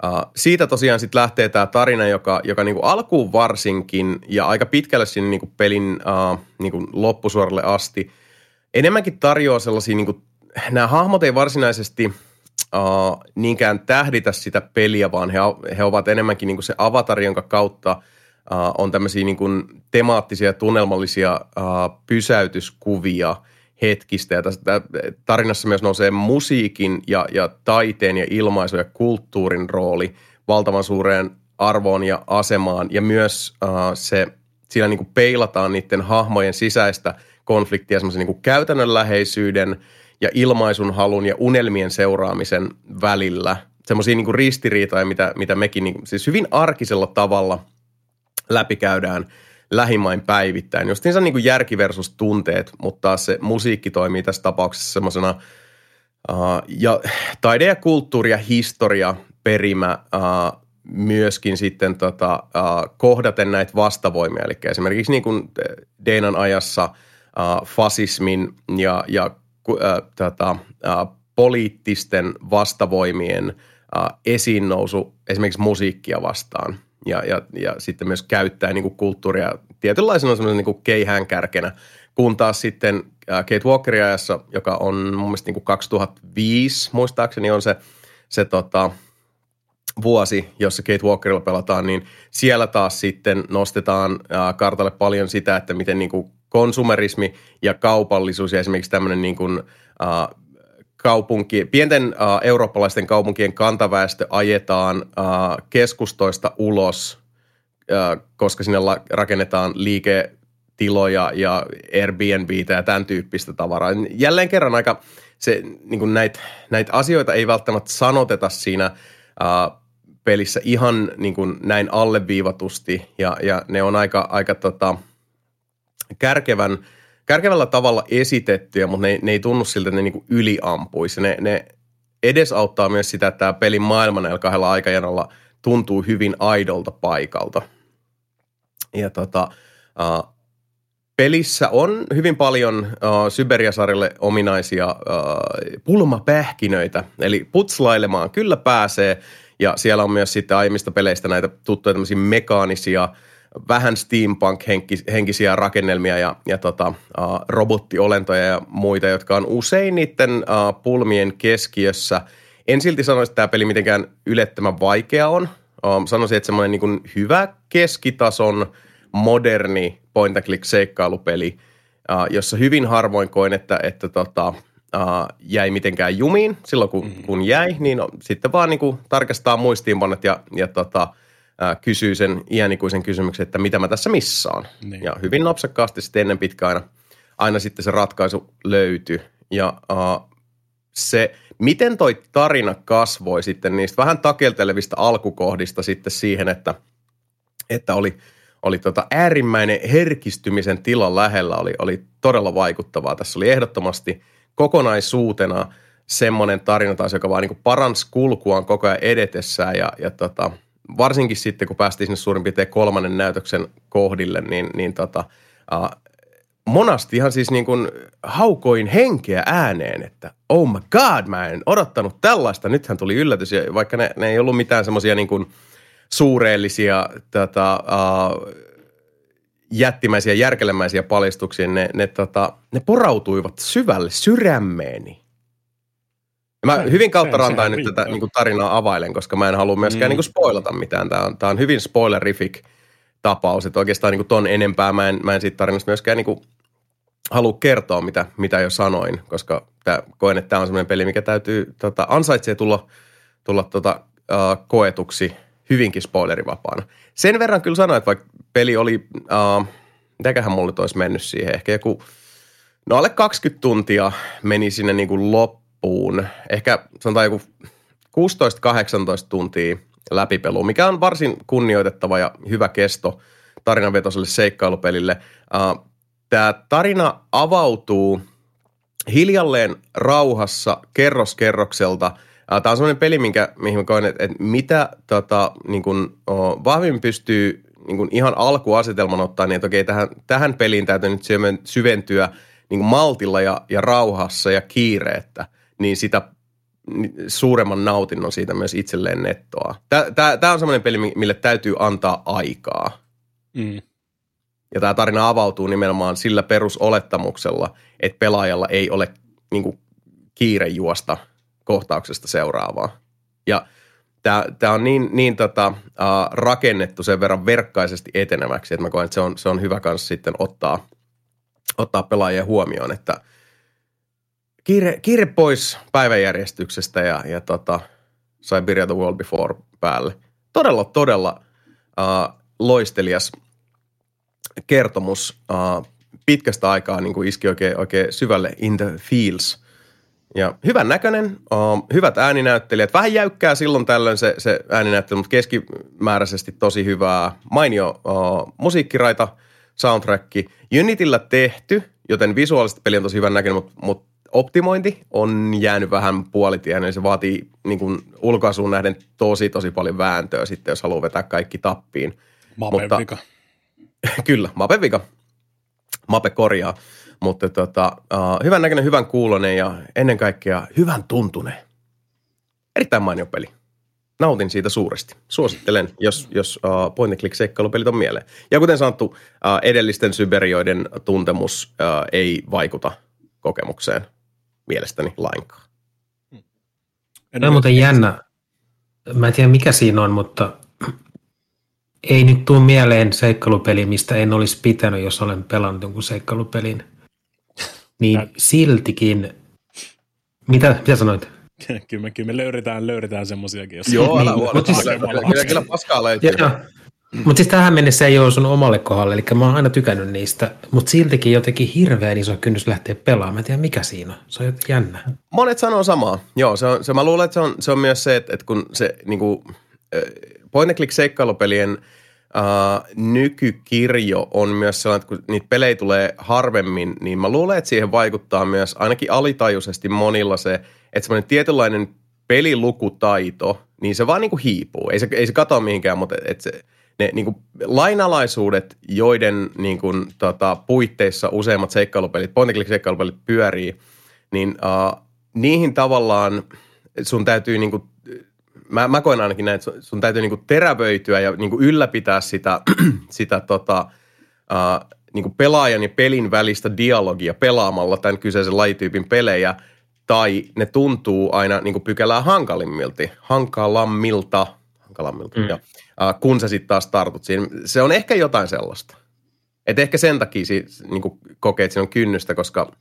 Uh, siitä tosiaan sitten lähtee tämä tarina, joka, joka niinku alkuun varsinkin ja aika pitkälle sinne niinku pelin uh, niinku loppusuoralle asti enemmänkin tarjoaa sellaisia, niinku, nämä hahmot ei varsinaisesti uh, niinkään tähditä sitä peliä, vaan he, he ovat enemmänkin niinku se avatar, jonka kautta uh, on tämmöisiä niinku temaattisia, tunnelmallisia uh, pysäytyskuvia – hetkistä. Ja tässä tarinassa myös nousee musiikin ja, ja taiteen ja ilmaisun ja kulttuurin rooli valtavan suureen arvoon ja asemaan. Ja myös uh, se, siinä niin kuin peilataan niiden hahmojen sisäistä konfliktia semmoisen niin käytännönläheisyyden ja ilmaisun halun ja unelmien seuraamisen välillä. Semmoisia niin ristiriitoja, mitä, mitä mekin niin, siis hyvin arkisella tavalla läpikäydään – lähimain päivittäin. Justiinsa niin kuin järki versus tunteet, mutta se musiikki toimii tässä tapauksessa semmoisena uh, ja taide ja kulttuuri ja historia perimä uh, myöskin sitten tota, uh, kohdaten näitä vastavoimia. Eli esimerkiksi niin kuin Deinan ajassa uh, fasismin ja, ja uh, tota, uh, poliittisten vastavoimien uh, esiin nousu esimerkiksi musiikkia vastaan – ja, ja, ja sitten myös käyttää niin kuin kulttuuria tietynlaisena semmoisen niin keihään kärkenä, kun taas sitten Kate Walkerin ajassa, joka on mun mielestä niin kuin 2005 muistaakseni on se, se tota, vuosi, jossa Kate Walkerilla pelataan, niin siellä taas sitten nostetaan kartalle paljon sitä, että miten niin kuin konsumerismi ja kaupallisuus ja esimerkiksi tämmöinen niin kuin, kaupunki, pienten uh, eurooppalaisten kaupunkien kantaväestö ajetaan uh, keskustoista ulos, uh, koska sinne la- rakennetaan liiketiloja ja Airbnbitä ja tämän tyyppistä tavaraa. Jälleen kerran aika se, niin näitä näit asioita ei välttämättä sanoteta siinä uh, pelissä ihan niin näin alleviivatusti ja, ja ne on aika, aika tota, kärkevän – kärkevällä tavalla esitettyjä, mutta ne, ne ei tunnu siltä, että ne niinku yliampuisi. Ne, ne edesauttaa myös sitä, että tämä pelin maailma näillä kahdella aikajanalla tuntuu hyvin aidolta paikalta. Ja tota, uh, pelissä on hyvin paljon uh, Syberiasarille ominaisia uh, pulmapähkinöitä, eli putslailemaan kyllä pääsee, ja siellä on myös sitten aiemmista peleistä näitä tuttuja tämmöisiä mekaanisia – vähän steampunk-henkisiä rakennelmia ja, ja tota, uh, robottiolentoja ja muita, jotka on usein niiden uh, pulmien keskiössä. En silti sanoisi, että tämä peli mitenkään ylettömän vaikea on. Uh, sanoisin, että semmoinen niin hyvä keskitason moderni point and click seikkailupeli, uh, jossa hyvin harvoin koin, että, että tota, uh, jäi mitenkään jumiin. Silloin kun, mm-hmm. kun jäi, niin sitten vaan niin kuin tarkastaa muistiinpanot ja, ja tota, – ää, kysyy sen iänikuisen kysymyksen, että mitä mä tässä missaan. Niin. Ja hyvin napsakkaasti sitten ennen pitkään aina, aina sitten se ratkaisu löytyi. Ja ää, se, miten toi tarina kasvoi sitten niistä vähän takeltelevista alkukohdista sitten siihen, että, että oli, oli tota äärimmäinen herkistymisen tila lähellä, oli, oli todella vaikuttavaa. Tässä oli ehdottomasti kokonaisuutena semmoinen tarina taas, joka vaan niin paransi kulkuaan koko ajan edetessään ja, ja tota, varsinkin sitten, kun päästiin sinne suurin piirtein kolmannen näytöksen kohdille, niin, niin tota, uh, monasti ihan siis niin kuin haukoin henkeä ääneen, että oh my god, mä en odottanut tällaista. Nythän tuli yllätys, ja vaikka ne, ne ei ollut mitään semmoisia niin kuin suureellisia tota, uh, jättimäisiä, järkelemäisiä paljastuksia, ne, ne, tota, ne porautuivat syvälle sydämeeni. Mä hyvin kautta rantain nyt tätä niin kuin tarinaa availen, koska mä en halua myöskään mm. niin kuin spoilata mitään. Tämä on, tämä on hyvin spoilerific tapaus, että oikeastaan niin kuin ton enempää mä en, mä en siitä tarinasta myöskään niin kuin halua kertoa, mitä, mitä jo sanoin, koska tää, koen, että tämä on semmoinen peli, mikä täytyy, tota, ansaitsee tulla, tulla tota, uh, koetuksi hyvinkin spoilerivapaana. Sen verran kyllä sanoin, että vaikka peli oli, uh, mitäköhän mulle olisi mennyt siihen, ehkä joku, no alle 20 tuntia meni sinne niin kuin loppuun, ehkä sanotaan joku 16-18 tuntia läpipelu, mikä on varsin kunnioitettava ja hyvä kesto tarinanvetoiselle seikkailupelille. Tämä tarina avautuu hiljalleen rauhassa kerros kerrokselta. Tämä on sellainen peli, minkä, mihin mä koen, että, että mitä tota, niin kun, oh, vahvimmin pystyy niin kun ihan alkuasetelman ottaa, niin että okei, tähän, tähän peliin täytyy nyt syventyä niin kuin maltilla ja, ja rauhassa ja kiireettä, niin sitä suuremman nautinnon siitä myös itselleen nettoa. Tämä on semmoinen peli, mille täytyy antaa aikaa. Mm. Ja tämä tarina avautuu nimenomaan sillä perusolettamuksella, että pelaajalla ei ole niin kuin, kiire juosta kohtauksesta seuraavaa. Ja tämä on niin, niin tota, rakennettu sen verran verkkaisesti eteneväksi, että mä koen, että se on, se on hyvä kanssa sitten ottaa, ottaa pelaajien huomioon, että kiire, kiire pois päiväjärjestyksestä ja, ja tota, Siberia the World Before päälle. Todella, todella uh, loistelias kertomus uh, pitkästä aikaa niin kuin iski oikein, oikein syvälle in the feels. Ja hyvän näköinen, uh, hyvät ääninäyttelijät. Vähän jäykkää silloin tällöin se, se ääninäyttely, mutta keskimääräisesti tosi hyvää. Mainio uh, musiikkiraita, soundtrack. Unitillä tehty, joten visuaalisesti peli on tosi hyvän näköinen, mutta, mutta optimointi on jäänyt vähän puolitien, ja se vaatii niin kuin ulkoasuun nähden tosi, tosi paljon vääntöä sitten, jos haluaa vetää kaikki tappiin. Mutta, vika. Kyllä, Mape vika. Mape korjaa. Mutta tota, uh, hyvän näköinen, hyvän kuulonen ja ennen kaikkea hyvän tuntunen. Erittäin mainio peli. Nautin siitä suuresti. Suosittelen, jos, jos uh, point and click seikkailupelit on mieleen. Ja kuten sanottu, uh, edellisten syberioiden tuntemus uh, ei vaikuta kokemukseen mielestäni lainkaan. Tämä on muuten jännä. Mä en tiedä mikä siinä on, mutta ei nyt tule mieleen seikkailupeli, mistä en olisi pitänyt, jos olen pelannut jonkun seikkailupelin. Niin siltikin, mitä, mitä sanoit? kyllä, me, kyllä me löydetään, löydetään semmoisiakin. Joo, älä niin, huolta. Siis, kyllä, kyllä paskaa löytyy. Mutta siis tähän mennessä ei ole sun omalle kohdalle, eli mä oon aina tykännyt niistä, mutta siltikin jotenkin hirveän iso kynnys lähteä pelaamaan. Mä en tiedä mikä siinä on, se on jännä. Monet sanoo samaa, joo, se on, se, mä luulen, että se on, se on myös se, että, että kun se niin kuin, point and click seikkailupelien uh, nykykirjo on myös sellainen, että kun niitä pelejä tulee harvemmin, niin mä luulen, että siihen vaikuttaa myös ainakin alitajuisesti monilla se, että semmoinen tietynlainen pelilukutaito, niin se vaan niin kuin hiipuu. Ei se, ei se katoa mihinkään, mutta että se, ne niin kuin lainalaisuudet, joiden niin kuin, tota, puitteissa useimmat seikkailupelit, point seikkailupelit pyörii, niin uh, niihin tavallaan sun täytyy niin kuin mä, mä koen ainakin näin, että sun täytyy niinku terävöityä ja niinku ylläpitää sitä, sitä tota, uh, niinku pelaajan ja pelin välistä dialogia pelaamalla tämän kyseisen lajityypin pelejä, tai ne tuntuu aina niinku pykälää hankalimmilta, hankalammilta, hankalammilta mm. uh, kun sä sitten taas tartut siihen. Se on ehkä jotain sellaista. Et ehkä sen takia si, niinku kokee, että siinä on kynnystä, koska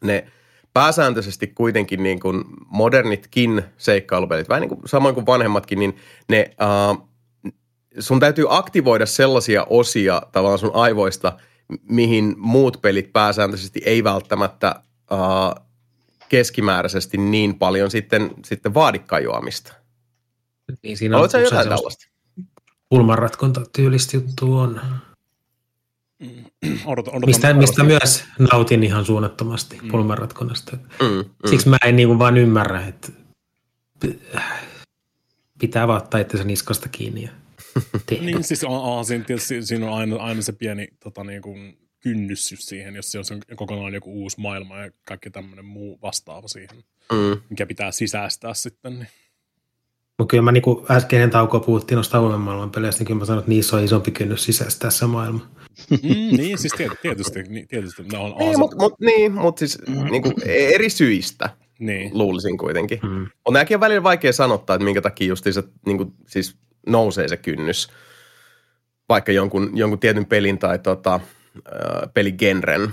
ne – pääsääntöisesti kuitenkin niin kuin modernitkin seikkailupelit, vähän niin kuin samoin kuin vanhemmatkin, niin ne, uh, sun täytyy aktivoida sellaisia osia tavallaan sun aivoista, mihin muut pelit pääsääntöisesti ei välttämättä uh, keskimääräisesti niin paljon sitten, sitten vaadi kajoamista. Niin siinä on jotain tällaista? Pulmanratkonta tyylistä juttu on. Odotan, odotan, mistä, mistä myös nautin ihan suunnattomasti mm. pulmanratkonnasta. Mm, mm. Siksi mä en niin vaan ymmärrä, että pitää vaan ottaa itsensä niskasta kiinni ja tehdä. niin, siis on, on, siinä, tietysti, siinä on aina, aina se pieni tota, niin kuin kynnys just siihen, jos se on kokonaan joku uusi maailma ja kaikki tämmöinen muu vastaava siihen, mm. mikä pitää sisäistää sitten. Niin. Mutta kyllä mä niin äskeinen tauko puhuttiin noista avoimen maailman peleistä, niin kyllä mä sanoin, että niissä on isompi kynnys sisäistää tässä maailma. Mm, niin, siis tietysti, niin, tietysti ne on niin, mutta mut, niin, mut siis niin kuin eri syistä niin. luulisin kuitenkin. Mm. Mutta nämäkin on välillä vaikea sanottaa, että minkä takia just se, niin kuin, siis nousee se kynnys vaikka jonkun, jonkun tietyn pelin tai tota, peligenren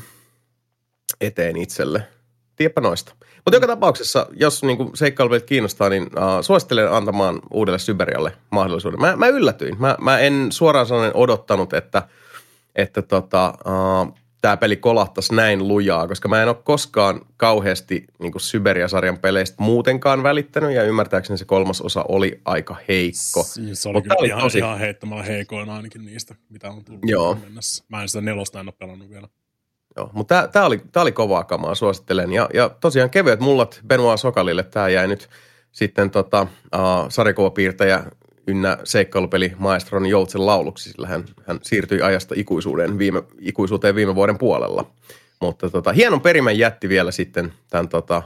eteen itselle. Tiedäpä noista. Mutta joka tapauksessa, jos niinku seikkailupelit kiinnostaa, niin uh, suosittelen antamaan uudelle Syberialle mahdollisuuden. Mä, mä yllätyin. Mä, mä en suoraan sanoen odottanut, että, että tota, uh, tämä peli kolahtaisi näin lujaa, koska mä en ole koskaan kauheasti niin Syberia-sarjan peleistä muutenkaan välittänyt, ja ymmärtääkseni se kolmas osa oli aika heikko. Se oli, kyllä oli ihan, tosi... ihan heittämällä heikoin ainakin niistä, mitä on tullut Joo. mennessä. Mä en sitä nelosta en ole pelannut vielä. Joo, mutta tämä oli, tää oli kovaa kamaa, suosittelen. Ja, ja tosiaan kevyet mullat Benoit Sokalille. Tämä jäi nyt sitten tota, uh, sarjakuvapiirtäjä ynnä seikkailupeli Maestron Joutsen lauluksi, sillä hän, hän siirtyi ajasta ikuisuuteen viime, ikuisuuteen viime vuoden puolella. Mutta tota, hienon perimän jätti vielä sitten tämän tota,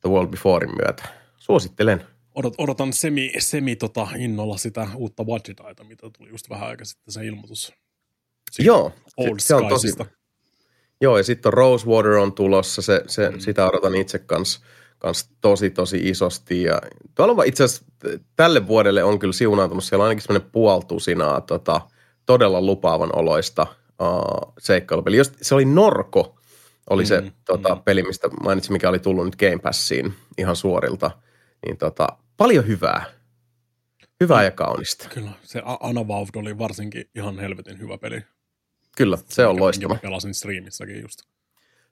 The World Beforein myötä. Suosittelen. Odot, odotan semi, semi tota, innolla sitä uutta Wadgetaita, mitä tuli just vähän aikaa sitten se ilmoitus. Siitä Joo, Old se, se on tosi, Joo, ja sitten Rosewater on tulossa, se, se, mm. sitä odotan itse kanssa kans tosi, tosi isosti. Ja tuolla itse asiassa tälle vuodelle on kyllä siunaantunut, siellä on ainakin semmoinen puoltusinaa tota, todella lupaavan oloista uh, seikkailupeli. Just, se oli Norko, oli se mm, tota, mm. peli, mistä mainitsin, mikä oli tullut nyt Game Passiin ihan suorilta. Niin tota, paljon hyvää. Hyvää mm. ja kaunista. Kyllä, se Anavavd oli varsinkin ihan helvetin hyvä peli. Kyllä, se on loistava. Pelasin streamissakin just.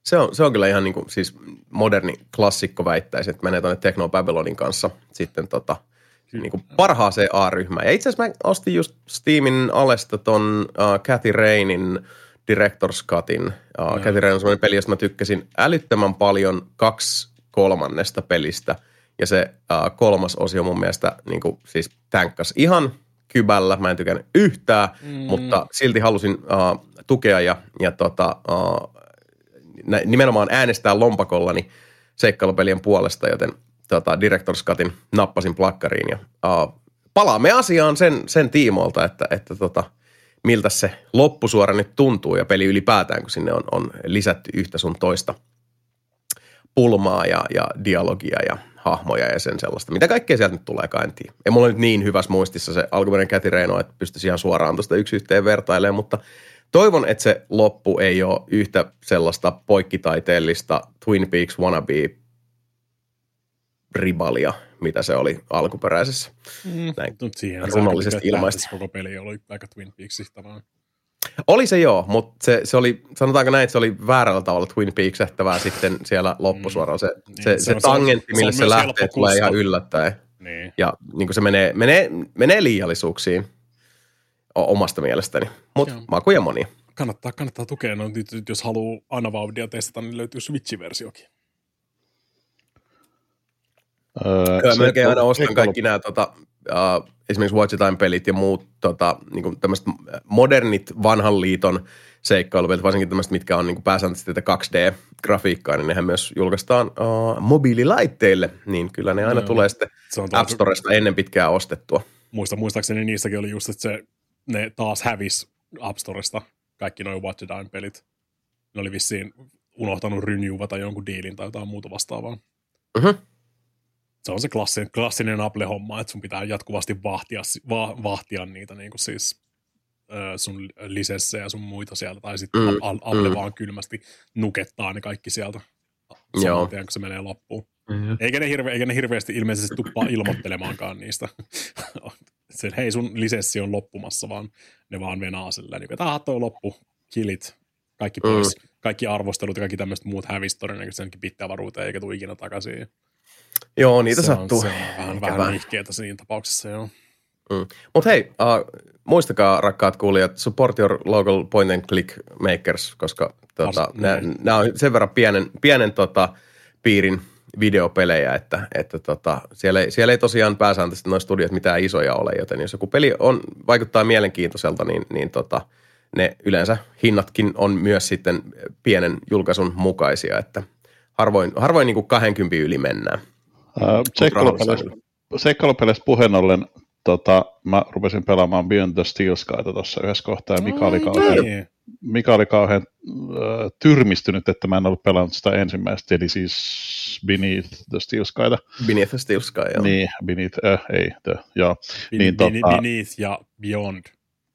Se on, se on kyllä ihan niin kuin, siis moderni klassikko väittäisi, että menee tuonne Techno Babylonin kanssa sitten tota, niin kuin parhaaseen A-ryhmään. Ja itse asiassa mä ostin just Steamin alesta ton uh, Cathy Rainin Director's Cutin. Uh, mm. Cathy Rain on sellainen peli, josta mä tykkäsin älyttömän paljon kaksi kolmannesta pelistä. Ja se uh, kolmas osio mun mielestä niin kuin, siis tänkkäs ihan kybällä. Mä en tykännyt yhtään, mm. mutta silti halusin uh, tukea ja, ja tota, uh, nimenomaan äänestää lompakollani seikkailupelien puolesta, joten tota, Director's Cutin nappasin plakkariin ja uh, palaamme asiaan sen, sen tiimoilta, että, että tota, miltä se loppusuora nyt tuntuu ja peli ylipäätään, kun sinne on, on lisätty yhtä sun toista pulmaa ja, ja dialogia ja hahmoja ja sen sellaista. Mitä kaikkea sieltä nyt tulee, en tiedä. Ei mulla nyt niin hyvässä muistissa se alkuperäinen Cathy Reino, että pystyisi ihan suoraan tuosta yksi yhteen vertailemaan, mutta toivon, että se loppu ei ole yhtä sellaista poikkitaiteellista Twin Peaks wannabe ribalia, mitä se oli alkuperäisessä. Mm, Näin siihen runollisesti ilmaista. Koko peli oli aika Twin Peaksista vaan. Oli se joo, mutta se, se oli, sanotaanko näin, että se oli väärällä tavalla Twin Peaks-ehtävää sitten siellä loppusuoralla. Se, mm, se, niin, se, se, tangentti, millä se, se lähtee, tulee ihan yllättäen. Niin. Ja niin se menee, menee, menee liiallisuuksiin omasta mielestäni, mutta makuja monia. Kannattaa, kannattaa tukea. No, nyt, jos haluaa Anavaudia testata, niin löytyy Switch-versiokin. Öö, Kyllä melkein aina ostan kaikki nämä tota, uh, esimerkiksi Watch Time-pelit ja muut tota, niin tämmöiset modernit vanhan liiton seikkailupelit, varsinkin tämmöiset, mitkä on niin pääsääntöisesti tätä 2D-grafiikkaa, niin nehän myös julkaistaan uh, mobiililaitteille, niin kyllä ne aina no, tulee sitten App Storesta ennen pitkää ostettua. Muista, muistaakseni niissäkin oli just, että se, ne taas hävis App Storesta, kaikki noin Watch Time-pelit. Ne oli vissiin unohtanut rynjuvata jonkun diilin tai jotain muuta vastaavaa. Uh-huh se on se klassinen, klassinen Apple-homma, että sun pitää jatkuvasti vahtia, va, vahtia niitä niin kuin siis sun lisenssejä ja sun muita sieltä, tai sitten mm, Apple mm. vaan kylmästi nukettaa ne kaikki sieltä saman tien, kun se menee loppuun. Mm-hmm. Eikä, ne hirve, eikä ne hirveästi ilmeisesti tuppaa ilmoittelemaankaan niistä. Sen, hei sun lisenssi on loppumassa, vaan ne vaan venaa silleen, niin tämä toi loppu, kilit, kaikki pois, mm. kaikki arvostelut ja kaikki tämmöiset muut hävisi todennäköisesti senkin pittävaruuteen, eikä tule ikinä takaisin. Joo, niitä se sattuu. On, se on vähän, vähän nihkeetä siinä tapauksessa, joo. Mm. Mutta hei, uh, muistakaa rakkaat kuulijat, support your local point and click makers, koska tota, nämä on sen verran pienen, pienen tota, piirin videopelejä, että, että tota, siellä, ei, siellä ei tosiaan pääsääntöisesti noissa studiot mitään isoja ole, joten jos joku peli on, vaikuttaa mielenkiintoiselta, niin, niin tota, ne yleensä hinnatkin on myös sitten pienen julkaisun mukaisia, että harvoin, harvoin niin kuin 20 yli mennään. Seikkailupeleistä puheen ollen tota, mä rupesin pelaamaan Beyond the Steel Skyta tuossa yhdessä kohtaa, ja Mika oli kauhean, niin. Mika oli kauhean äh, tyrmistynyt, että mä en ollut pelannut sitä ensimmäistä, eli siis Beneath the Steel Skyta. Beneath the Steel Sky, joo. Niin, Beneath, äh, ei, the, joo. Bin, niin, bin, tota, beneath ja Beyond.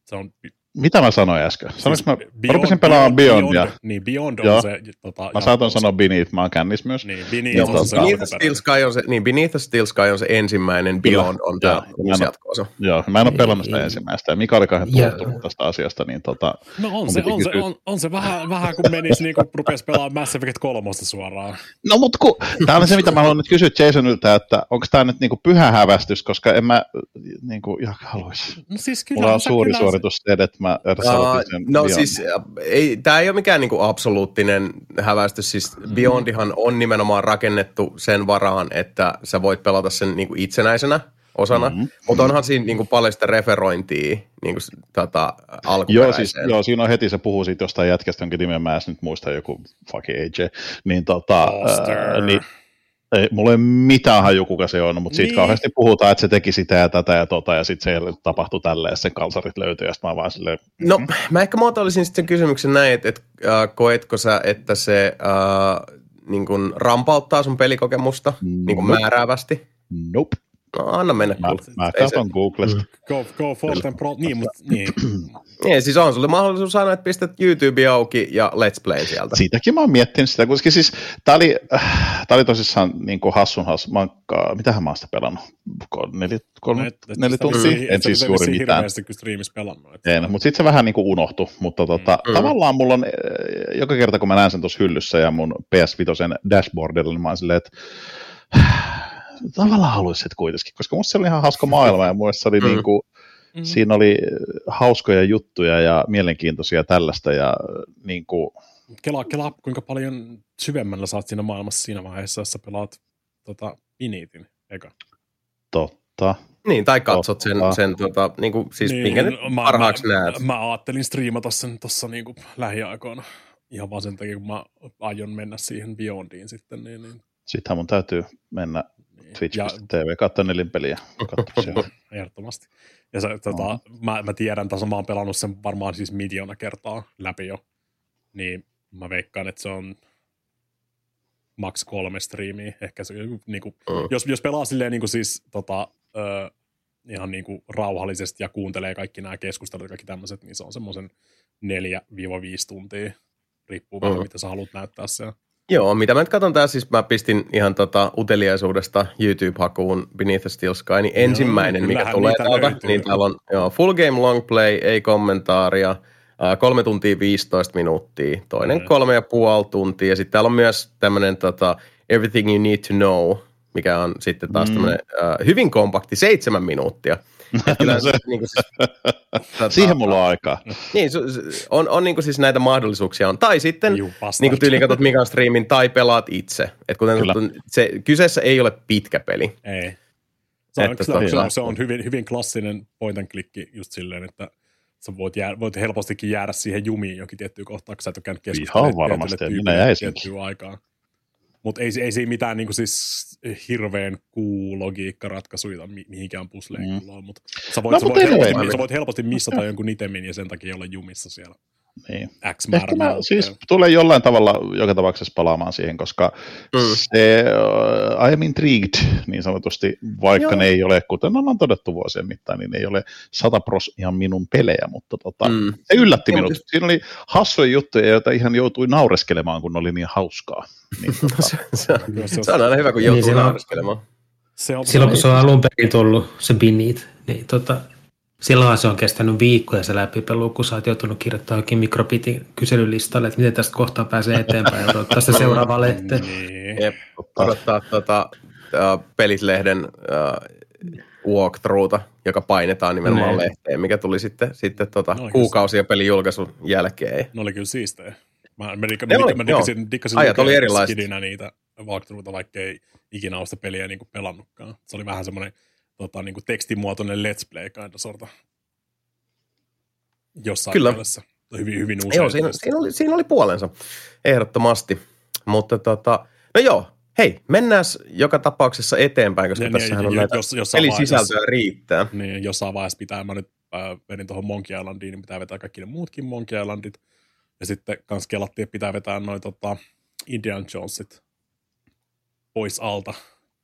Se on Mitä mä sanoin äsken? Sanoinko mä, Beyond- mä rupesin pelaamaan Beyondia. Beyond, niin, Beyond Joo. on se... Tota, Mä saatoin sanoa Beneath, mä oon kännis myös. Niin, Beneath Joo, on se Beneath. Steel Sky on se, niin Beneath Steel Sky on se ensimmäinen, Beyond on tämä Joo, uusi mä en- jatkoosa. Joo, mä en ole pelannut sitä ensimmäistä. Ja Mika oli Ja- puhuttunut tästä asiasta, niin tota, No on se, on se, on, on se vähän, vähän kun menisi niin kuin rupesi pelaamaan Mass Effect 3 suoraan. No mutta kun, tämä on se, mitä mä haluan nyt kysyä Jasonilta, että onko tämä nyt niinku pyhä hävästys, koska en mä niinku ihan haluaisi. No siis kyllä, Mulla on suuri suoritus tehdä, että mä sen no Beyond. siis äh, ei, tämä ei ole mikään niinku absoluuttinen häväistys. Siis Beyondihan on nimenomaan rakennettu sen varaan, että sä voit pelata sen niinku itsenäisenä osana, Mhm. mutta onhan siinä niinku paljon sitä referointia niinku, s- tota, Joo, alkuperäiseen. siis, joo, siinä on heti se puhuu siitä jostain jätkästä, jonka nimen mä en nyt muista, joku fucking AJ, niin tota, ää, niin, ei, mulla ei ole mitään haju, kuka se on, mutta siitä Niin. kauheasti puhutaan, että se teki sitä ja tätä ja tota, ja sitten se tapahtui tälleen, ja sen kalsarit löytyi, ja sitten mä vaan silleen, No, mä ehkä muotoilisin sitten sen kysymyksen näin, että, että äh, koetko sä, että se äh, niin kun rampauttaa sun pelikokemusta niin kun Nope. määräävästi? nope, No, anna mennä. mä, kuule. mä Ei se- katson Googlesta. Go, go forth and pro, niin, mutta niin. Niin, siis on sulle mahdollisuus sanoa, että pistät YouTube auki ja Let's Play sieltä. Siitäkin mä oon miettinyt sitä, koska siis tää oli, äh, tää oli tosissaan niin kuin hassun hassu. Mä, mitähän mä oon sitä pelannut? Ko- Neli, kolme, Et- et neljä sitä tuntia? En et siis sitä juuri mitään. Hirveästi kyllä striimissä pelannut. että- En, mutta sitten se vähän niin kuin unohtui, mutta tota, Mm. tavallaan mulla on, äh, joka kerta kun mä näen sen tuossa hyllyssä ja mun PS5 dashboardilla, niin mä oon silleen, että tavallaan haluaisit kuitenkin, koska musta se oli ihan hauska maailma ja muista se oli Mm. niin kuin, Mm. siinä oli hauskoja juttuja ja mielenkiintoisia tällaista ja niin kuin, Kelaa, kelaa, kuinka paljon syvemmällä saat siinä maailmassa siinä vaiheessa, jos sä pelaat tota, Initin, eka. totta. Niin, tai katsot sen, Totta. sen tota, niin kuin, siis niin, minkä nyt mä, parhaaksi mä, näet. Mä ajattelin striimata sen tuossa niinku lähiaikoina. Ihan vaan sen takia, kun mä aion mennä siihen Beyondiin sitten. Niin, niin, Sittenhän mun täytyy mennä. twitch.tv nelinpeliä. Ehdottomasti. Ja se, tota, mä, mä tiedän, tasan mä oon pelannut sen varmaan siis miljoona kertaa läpi jo. Niin mä veikkaan, että se on max kolme striimiä. Ehkä se, niin kuin, Mm. jos, jos pelaa silleen niin kuin siis tota, ö, ihan niin kuin rauhallisesti ja kuuntelee kaikki nämä keskustelut ja kaikki tämmöiset, niin se on semmoisen 4-5 tuntia. Riippuu vähän, Mm. mitä sä haluat näyttää siellä. Joo, mitä mä nyt katson tää, siis mä pistin ihan tota uteliaisuudesta YouTube-hakuun Beneath the Steel Sky, niin ensimmäinen, mikä kyllähän tulee täältä, löytyy. niin täällä on joo, full game long play, ei kommentaaria, kolme tuntia 15 minuuttia, toinen Mm. kolme ja puoli tuntia, ja sitten täällä on myös tämmöinen tota, Everything You Need to Know, mikä on sitten taas Mm. tämmöinen äh, hyvin kompakti, seitsemän minuuttia. Kyllä se, niin kuin siis, tota, Siihen mulla on aikaa. Niin, su- on, on niin kuin siis näitä mahdollisuuksia on. Tai sitten Juu, niin kuin tyyliin katsot Mikan striimin tai pelaat itse. Et kuten Kyllä. sanottu, se, kyseessä ei ole pitkä peli. Ei. Se on, Että se, on, se, tota- on, se on hyvin, hyvin klassinen point and click just silleen, että sä voit, jää, voit helpostikin jäädä siihen jumiin jokin tiettyyn kohtaan, kun sä et ole käynyt varmasti, tietylle minä tyypille jäisinkin. tiettyyn aikaan. Mutta ei, ei siinä mitään niin siis hirveän cool logiikkaratkaisuja mi- mihinkään pusleen Mm. mutta sä voit, No, sä, voit helposti, sä voit helposti missata jonkun itemin ja sen takia olla jumissa siellä Niin. X määrä Ehkä mä siis tulen jollain tavalla joka tapauksessa palaamaan siihen, koska Mm. se, uh, I am intrigued niin sanotusti, vaikka Joo. Ne ei ole, kuten ollaan todettu vuosien mittaan, niin ne ei ole satapros ihan minun pelejä, mutta tota, mm. Se yllätti Joo, minut. mutta- Siinä oli hassuja juttuja, joita ihan joutui naureskelemaan, kun oli niin hauskaa. Niin, tota, Se, se, on- se on aina hyvä, kun Niin, joutuu siinä on- nauriskelemaan. se on, Silloin kun se on alun perin tullut, se Beneath, niin tota, silloin se on kestänyt viikkoja se läpipelu, kun sä oot joutunut kirjoittamaan jokin mikrobitin kyselylistalle, että miten tästä kohtaa pääsee eteenpäin ja odottaa sitä seuraavaa lehteä. niin. Jep, odottaa tota, uh, pelislehden uh, walkthroughta, joka painetaan nimenomaan Niin. lehteen, mikä tuli sitten, sitten tota, No, kuukausia pelin julkaisun jälkeen. Ne oli kyllä siistejä. Mä, mä, Ne mä, oli, mä joo. dikkasin, dikkasin Ajat oli erilaiset. skidinä niitä walkthroughta, vaikka ei ikinä ole sitä peliä niin pelannutkaan. Se oli vähän semmoinen tota, niin kuin tekstimuotoinen let's play kind of sorta. Jossain Kyllä. mielessä. Hyvin, hyvin usein. Joo, siinä, siinä, oli, siinä oli puolensa, ehdottomasti. Mutta tota, no joo, hei, mennään joka tapauksessa eteenpäin, koska Ja- ja- tässähän ja- on ja- näitä jos- pelisisältöä riittää. Niin, jossain vaiheessa pitää, mä nyt äh, vedin tuohon Monkey Islandiin, niin pitää vetää kaikki ne muutkin Monkey Islandit. Ja sitten kans kelattiin, että pitää vetää noin tota, Indiana Jonesit pois alta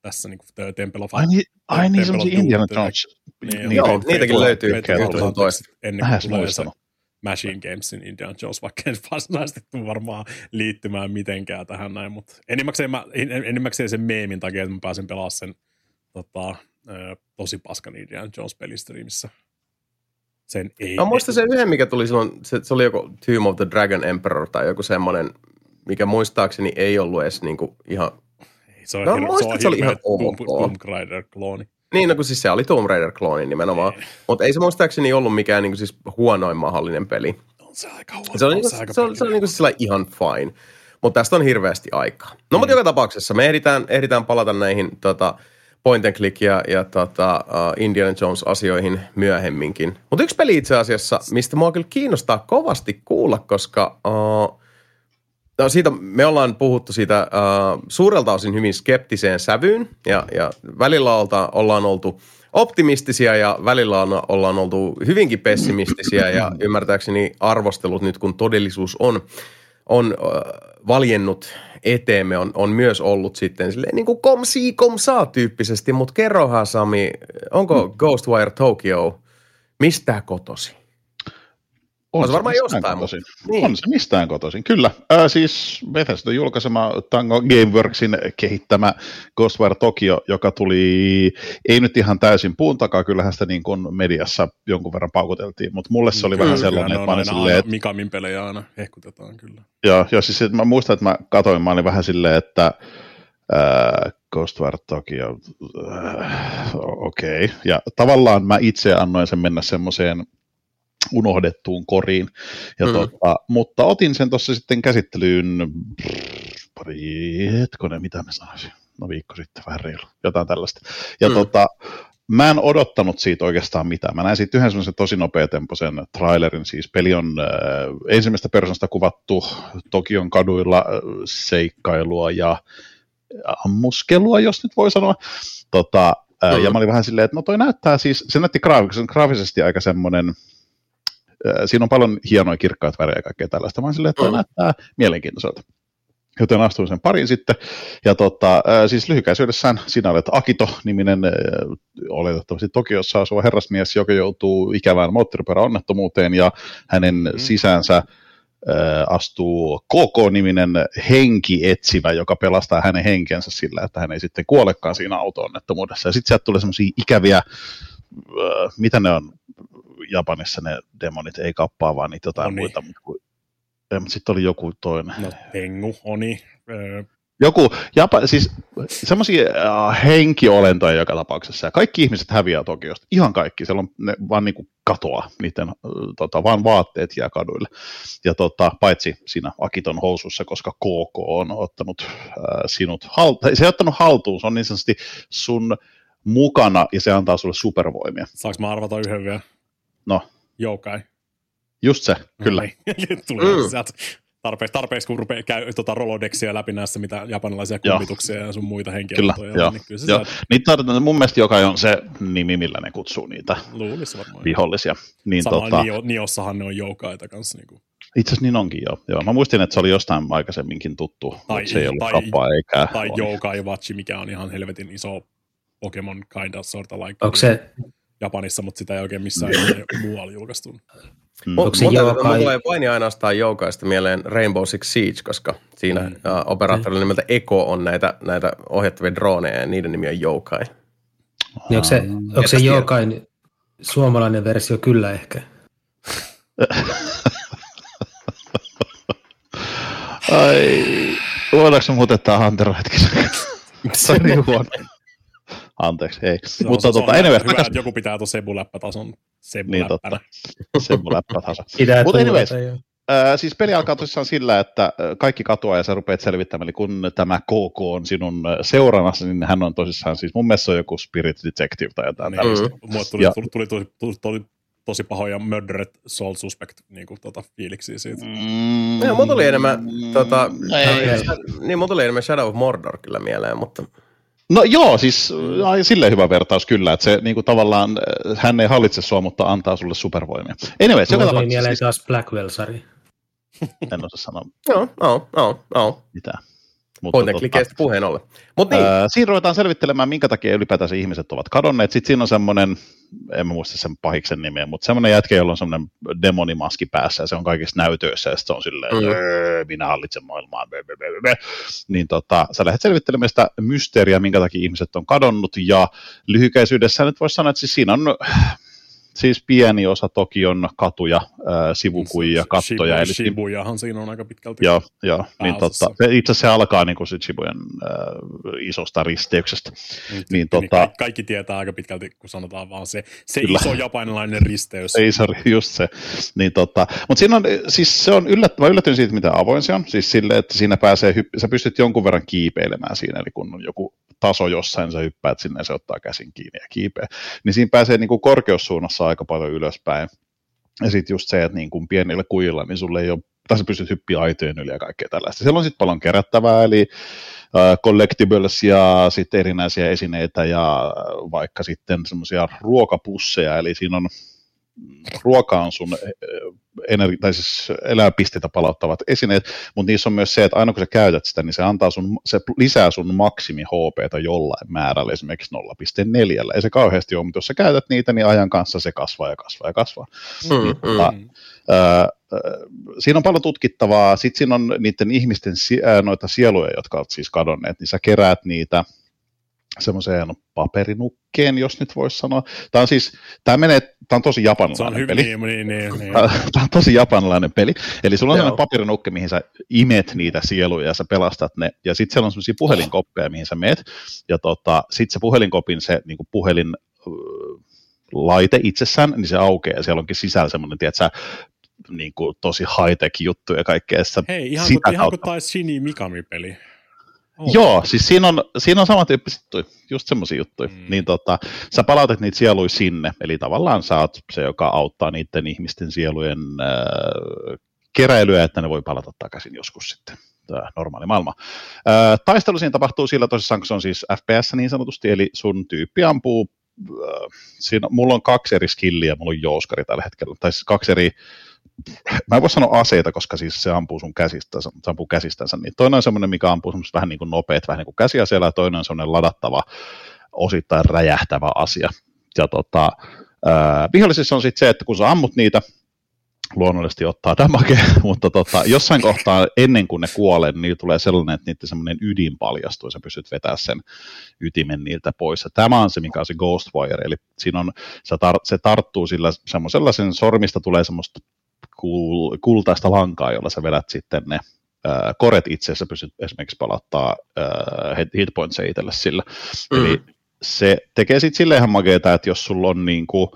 tässä niin kuin Temple of ai niin, ai niin Temple semmoisia of Indiana Jones. Niin, Niin, Joo, Fate- niitäkin löytyy. Ennen kuin tulee se. Machine Gamesin Indiana Jones, vaikka en varsinaisesti tule varmaan liittymään mitenkään tähän näin, mutta enimmäkseen, mä, enimmäkseen sen meemin takia, että mä pääsen pelaamaan sen tota, tosi paskan Indiana Jones pelistreamissä. Sen ei... No muista se yhden, mikä tuli silloin, se, se oli joku Tomb of the Dragon Emperor tai joku semmoinen, mikä muistaakseni ei ollut edes niinku ihan... Se on, no, hirve, se, on se oli ihan ok. Tomb Raider-klooni. Niin, no kun siis se oli Tomb Raider-klooni nimenomaan. Mutta ei se muistaakseni ollut mikään niinku siis huonoin mahdollinen peli. On se aika huono. Se on, niinku, se, se, on, se on niinku siis ihan fine. Mutta tästä on hirveästi aikaa. No mm. mutta joka tapauksessa me ehditään, ehditään palata näihin tota, point and click ja, ja tota, uh, Indiana Jones asioihin myöhemminkin. Mutta yksi peli itse asiassa, mistä mua kyllä kiinnostaa kovasti kuulla, koska uh, no siitä, me ollaan puhuttu siitä uh, suurelta osin hyvin skeptiseen sävyyn ja, ja välillä olta, ollaan oltu optimistisia ja välillä on, ollaan oltu hyvinkin pessimistisiä ja ymmärtääkseni arvostelut nyt kun todellisuus on, on uh, valjennut eteemme on, on myös ollut sitten silleen niin kuin kom si kom saa tyyppisesti, mutta kerrohan Sami, onko. Ghostwire Tokyo mistä kotosi? On, on se varmaan jostain. Kotoisin. Niin. On se mistään kotoisin, kyllä. Äh, siis Bethesda julkaisema Tango Gameworksin kehittämä Ghostwire Tokyo, joka tuli, ei nyt ihan täysin puun takaa, kyllähän sitä niin kuin mediassa jonkun verran paukuteltiin, mutta mulle se oli kyllä, vähän sellainen, että mä olin silleen, että... Mikamin pelejä aina hehkutetaan kyllä. Joo, joo siis että mä muistan, että mä katoin, mä olin vähän silleen, että äh, Ghostwire Tokyo, äh, okei. Okay. Ja tavallaan mä itse annoin sen mennä semmoiseen unohdettuun koriin. Ja mm. tota, mutta otin sen tuossa sitten käsittelyyn pari hetkonen, mitä mä sanoisin, no viikko sitten vähän reilu, jotain tällaista. Ja mm. tota, mä en odottanut siitä oikeastaan mitään. Mä näin siitä yhden semmoisen tosi nopeatempoisen trailerin, siis peli on äh, ensimmäistä persoonasta kuvattu Tokion kaduilla äh, seikkailua ja ammuskelua, jos nyt voi sanoa. Tota, äh, mm. Ja mä olin vähän silleen, että no toi näyttää siis, se näytti graafisesti aika semmoinen, siinä on paljon hienoja kirkkaat värejä ja kaikkea tällaista. Oon silleen, että mm. näyttää mielenkiintoiselta. Joten astuin sen parin sitten. Ja tota, siis lyhykäisyydessään siinä olet Akito-niminen oletettavasti Tokiossa asuva herrasmies, joka joutuu ikävään moottoripyöräonnettomuuteen ja hänen mm. sisäänsä astuu KK-niminen henki etsivä, joka pelastaa hänen henkensä sillä, että hän ei sitten kuolekaan siinä auto-onnettomuudessa. Ja sitten sieltä tulee semmoisia ikäviä, mitä ne on, Japanissa ne demonit ei kappaa, vaan niitä jotain Oni. muita. Mutta, mutta sitten oli joku toinen. No, Tengu, Oni. Öö. Joku, Japa, siis semmoisia äh, henkiolentoja joka tapauksessa. Ja kaikki ihmiset häviää Tokiosta. Ihan kaikki. Siellä on ne vaan niinku katoaa. Niiden äh, tota, vaan vaatteet jää kaduille. Ja tota, paitsi siinä Akiton housussa, koska KK on ottanut äh, sinut haltuun. Se ei ottanut haltuun. Se on niin sanotusti sun mukana ja se antaa sulle supervoimia. Saanko mä arvata yhden vielä? No. Joukai. Just se, kyllä. Tulee mm. sieltä tarpeeksi, tarpeeksi kun rupeaa käy tota Rolodexia läpi näissä mitä japanilaisia kummituksia ja sun muita henkilöitä. Kyllä, joo. Niin kyllä joo. Niitä tarvitaan, mun mielestä joka on se nimi, millä ne kutsuu niitä Luulisi varmaan. vihollisia. Niin, Sama tota, Nio, Niossahan ne on joukaita kanssa. Niin kuin. Itse asiassa niin onkin joo. joo. Mä muistin, että se oli jostain aikaisemminkin tuttu, tai, se ei ollut tai, kappaa eikä... Tai Joukai Vachi, mikä on ihan helvetin iso Pokemon kind of sort of like. Onko se, Japanissa, mutta sitä ei oikein missään muualla julkaistu. Mm. Onko se Joukai? tulee vain ja ainoastaan Joukaista mieleen Rainbow Six Siege, koska siinä mm. uh, operaattorilla nimeltä Eko on näitä, näitä ohjattavia droneja ja niiden nimi on Joukai. Niin onko se, onko se Joukain suomalainen versio kyllä ehkä? Ai, voidaanko muuten tämä Hunter hetkisen? Se on niin huono. Anteeksi, ei. No, Mutta se, tota, se anyway, hyvä, takas... että joku pitää tuon Sebu-läppätason Sebu-läppänä. Niin totta, Sebu-läppätason. Mutta anyways, Äh, siis peli alkaa tosissaan sillä, että kaikki katoaa ja sä rupeat selvittämään, eli kun tämä KK on sinun seurannassa, niin hän on tosissaan, siis mun mielestä se on joku Spirit Detective tai jotain niin, tällaista. Mulle tuli, ja, tuli, tuli, tuli, tuli, tuli tosi pahoja Murdered Soul Suspect niin kuin, tota, fiiliksiä siitä. Mm, ja, tuli enemmän, tota, ei, niin, tuli enemmän Shadow of Mordor kyllä mieleen, mutta... No joo, siis silleen hyvä vertaus kyllä, että se niin kuin, tavallaan, äh, hän ei hallitse sua, mutta antaa sulle supervoimia. Anyway, se tuli mieleen siis... taas Blackwell-sari. En osaa sanoa. No, no, no, no. Mitä? Mutta tota, puheen ollen. Mut niin. ää, siinä ruvetaan selvittelemään, minkä takia ylipäätänsä ihmiset ovat kadonneet. Sitten siinä on semmoinen, en muista sen pahiksen nimeä, mutta semmoinen jätkä, jolla on semmoinen demonimaski päässä ja se on kaikissa näytöissä ja se on silleen, mm. minä hallitsen maailmaa. Bö, bö, bö, bö. Niin tota, sä lähdet selvittelemään sitä mysteeriä, minkä takia ihmiset on kadonnut ja lyhykäisyydessä nyt voisi sanoa, että siis siinä on siis pieni osa Tokion katuja, sivukuja, kattoja. Shibu, eli Shibujahan siinä on aika pitkälti Joo, joo niin totta, itse asiassa se alkaa niin kuin sit Shibujan äh, isosta risteyksestä. Niin, niin, niin tota, kaikki, kaikki tietää aika pitkälti, kun sanotaan vaan se, se iso japanilainen risteys. Se iso, just se. Niin tota, mutta siinä on, siis se on yllättävän, yllättynyt siitä, mitä avoin se on. Siis sille, että siinä pääsee, sä pystyt jonkun verran kiipeilemään siinä, eli kun on joku taso jossain, sä hyppäät sinne ja se ottaa käsin kiinni ja kiipeä. Niin siinä pääsee niin kuin korkeussuunnassa aika paljon ylöspäin. Ja sitten just se, että niin kuin pienillä kujilla, niin sulle ei ole, tai sä pystyt hyppiä aitojen yli ja kaikkea tällaista. Siellä on sitten paljon kerättävää, eli collectibles ja sitten erinäisiä esineitä ja vaikka sitten semmoisia ruokapusseja, eli siinä on ruoka on sun eh, energi- tai siis eläpisteitä palauttavat esineet, mutta niissä on myös se, että aina kun sä käytät sitä, niin se, antaa sun, se lisää sun maksimi HPtä jollain määrällä, esimerkiksi 0,4. Ei se kauheasti ole, mutta jos sä käytät niitä, niin ajan kanssa se kasvaa ja kasvaa ja kasvaa. Mm, niin, tota, mm. siinä on paljon tutkittavaa. Sitten siinä on niiden ihmisten noita sieluja, jotka ovat siis kadonneet, niin sä keräät niitä – semmoiseen paperinukkeen, jos nyt voisi sanoa. Tämä on siis, tämä menee, tämä on tosi japanilainen on peli. Niin, niin, niin, niin. Tämä on tosi japanilainen peli. Eli sulla on sellainen paperinukke, mihin sä imet niitä sieluja ja sä pelastat ne. Ja sitten siellä on semmoisia puhelinkoppeja, mihin sä meet. Ja tota, sitten se puhelinkopin, se niin puhelin laite itsessään, niin se aukeaa ja siellä onkin sisällä semmoinen, tiedätkö, niin kuin tosi high-tech juttu ja kaikkea. Hei, ihan, kuin, ihan kuin taisi Shini Mikami-peli. Oh. Joo, siis siinä on, siinä on samantyyppisiä juttuja, just semmoisia juttuja. Mm. Niin tota, sä palautat niitä sieluja sinne, eli tavallaan sä oot se, joka auttaa niiden ihmisten sielujen äh, keräilyä, että ne voi palata takaisin joskus sitten tämä normaali maailma. Äh, taistelu siinä tapahtuu sillä tosissaan, kun se on siis FPS niin sanotusti, eli sun tyyppi ampuu, äh, siinä, mulla on kaksi eri skilliä, mulla on jouskari tällä hetkellä, tai siis kaksi eri mä en voi sanoa aseita, koska siis se ampuu sun käsistänsä, se ampuu käsistänsä, niin toinen on semmoinen, mikä ampuu semmoista vähän niin kuin nopeat, vähän niin kuin käsiaseella, ja toinen on semmoinen ladattava, osittain räjähtävä asia. Ja tota, äh, vihollisissa on sitten se, että kun sä ammut niitä, luonnollisesti ottaa damage, mutta tota, jossain kohtaa ennen kuin ne kuolee, niin tulee sellainen, että niiden semmoinen ydin paljastuu ja sä pystyt vetämään sen ytimen niiltä pois. Ja tämä on se, mikä on se Ghostwire, eli siinä on, se, tar- se tarttuu sillä semmoisella, sen sormista tulee semmoista kul- kultaista lankaa, jolla sä vedät sitten ne äh, koret itse asiassa pystyt esimerkiksi palauttaa äh, hitpointseja itselle sillä. Mm. Eli se tekee sitten silleen ihan makeeta, että jos sulla on niin kuin,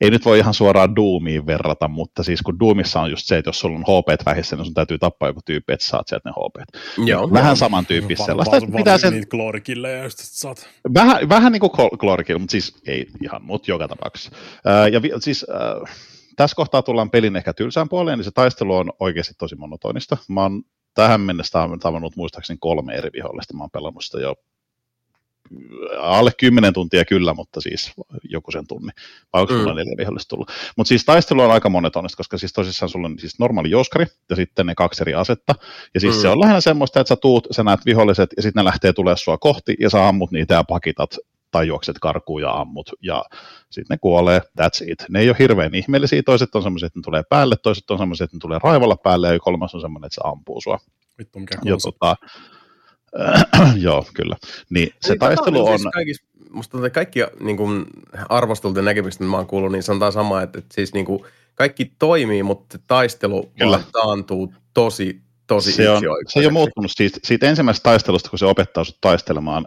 ei nyt voi ihan suoraan Doomiin verrata, mutta siis kun Doomissa on just se, että jos sulla on HP vähissä, niin sun täytyy tappaa joku tyyppi, että saat sieltä ne HP. Joo. Vähän samantyyppistä no, sellaista. Var, var, sen... niitä glory just saat. Vähän, vähän niin kuin glory kill, mutta siis ei ihan, mutta joka tapauksessa. Uh, ja vi, siis uh, tässä kohtaa tullaan pelin ehkä tylsään puoleen, niin se taistelu on oikeasti tosi monotonista. Mä oon tähän mennessä tavannut muistaakseni kolme eri vihollista. Mä oon pelannut sitä jo alle 10 tuntia kyllä, mutta siis joku sen tunni. Vai onko sulla mm. neljä vihollista tullut? Mutta siis taistelu on aika monotonista, koska siis tosissaan sulla on siis normaali jouskari ja sitten ne kaksi eri asetta. Ja siis mm. se on lähinnä semmoista, että sä tuut, sä näet viholliset ja sitten ne lähtee tulee sua kohti ja sä ammut niitä ja pakitat tai juokset karkuun ja ammut, ja sitten ne kuolee, that's it. Ne ei ole hirveän ihmeellisiä, toiset on semmoiset, että ne tulee päälle, toiset on semmoiset, että ne tulee raivalla päälle, ja kolmas on semmoinen, että se ampuu sua. Vittu, mikä ja, tota, äh, joo, kyllä. Niin se Eli taistelu on... Siis kaikis, musta tuntuu, kaikki niin kuin arvosteltujen näkemistä, mitä mä oon kuullut, niin sanotaan sama, että, että siis niin kuin, kaikki toimii, mutta taistelu kyllä. taantuu tosi, tosi se on, se on jo muuttunut siitä, siitä ensimmäisestä taistelusta, kun se opettaa sinut taistelemaan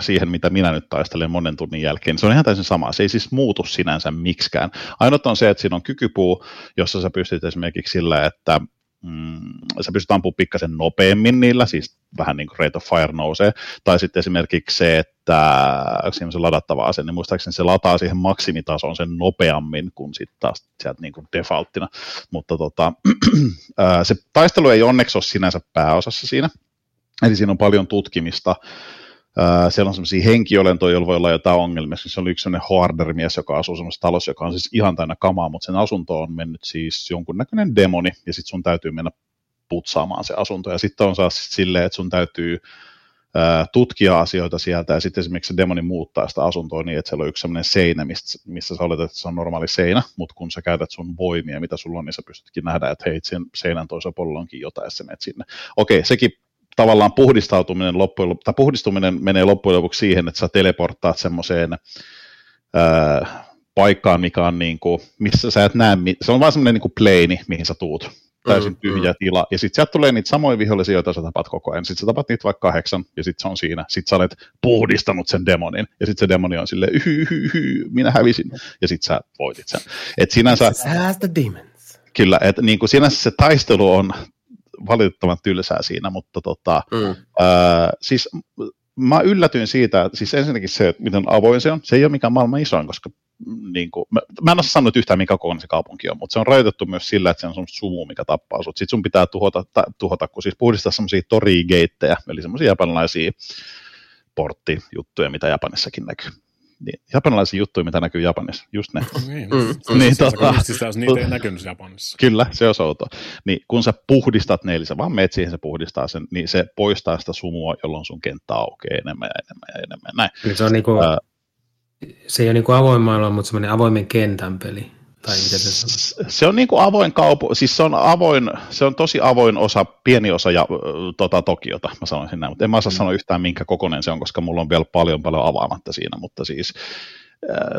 siihen, mitä minä nyt taistelen monen tunnin jälkeen. Se on ihan täysin sama. Se ei siis muutu sinänsä miksikään. Ainut on se, että siinä on kykypuu, jossa sä pystyt esimerkiksi sillä, että mm, sä pystyt ampumaan pikkasen nopeammin niillä, siis vähän niin kuin rate of fire nousee, tai sitten esimerkiksi se, että onko se ladattava ase, niin muistaakseni se lataa siihen maksimitasoon sen nopeammin kuin sitten taas sieltä niin kuin defaulttina, mutta tota, se taistelu ei onneksi ole sinänsä pääosassa siinä, eli siinä on paljon tutkimista, Uh, siellä on sellaisia henkiolentoja, joilla voi olla jotain ongelmia. Se oli yksi sellainen hoarderimies, joka asuu sellaisessa talossa, joka on siis ihan täynnä kamaa, mutta sen asunto on mennyt siis jonkunnäköinen demoni, ja sitten sun täytyy mennä putsaamaan se asunto. Ja sitten on saa silleen, että sun täytyy tutkia asioita sieltä ja sitten esimerkiksi se demoni muuttaa sitä asuntoa niin, että siellä on yksi sellainen seinä, mistä, missä sä oletat, että se on normaali seinä, mutta kun sä käytät sun voimia, mitä sulla on, niin sä pystytkin nähdä, että hei, sen seinän toisella puolella onkin jotain, ja sä menet sinne. Okei, sekin tavallaan puhdistautuminen loppujen, tai puhdistuminen menee loppujen lopuksi siihen, että sä teleporttaat semmoiseen paikkaan, mikä on niin kuin, missä sä et näe, se on vaan semmoinen niin kuin pleini, mihin sä tuut täysin mm, tyhjä mm. tila, ja sitten sieltä tulee niitä samoja vihollisia, joita sä tapat koko ajan. Sitten sä tapat niitä vaikka kahdeksan, ja sitten se on siinä. Sitten sä olet puhdistanut sen demonin, ja sitten se demoni on silleen, hy, hy, hy, minä hävisin, ja sitten sä voitit sen. Et sinänsä, the demons. Kyllä, että niin kuin sinänsä se taistelu on valitettavan tylsää siinä, mutta tota, mm. ää, siis mä yllätyin siitä, että siis ensinnäkin se, että miten avoin se on, se ei ole mikään maailman isoin, koska niin kuin, mä, mä en ole sanonut yhtään, mikä kokoinen se kaupunki on, mutta se on rajoitettu myös sillä, että se on semmoista sumu, mikä tappaa sut. Sitten sun pitää tuhota, ta, tuhota kun siis puhdistaa semmoisia torigeittejä, eli semmoisia japanilaisia porttijuttuja, mitä Japanissakin näkyy. Niin, japanilaisia juttuja, mitä näkyy Japanissa, just ne. niin, mm. niin, tota, jos niitä ei näkynyt Japanissa. Kyllä, se on outo. Niin, kun sä puhdistat ne, eli sä vaan meet siihen, se puhdistaa sen, niin se poistaa sitä sumua, jolloin sun kenttä aukeaa enemmän ja enemmän ja enemmän. Näin. Niin se on niinku, uh, se ei ole niin kuin avoin maailma, mutta semmoinen avoimen kentän peli. Tai miten se, se on niin kuin avoin kaupu, siis se on avoin, se on tosi avoin osa, pieni osa ja, tota, Tokiota, mä sanoisin näin, mutta en mä osaa mm. sanoa yhtään minkä kokoinen se on, koska mulla on vielä paljon paljon avaamatta siinä, mutta siis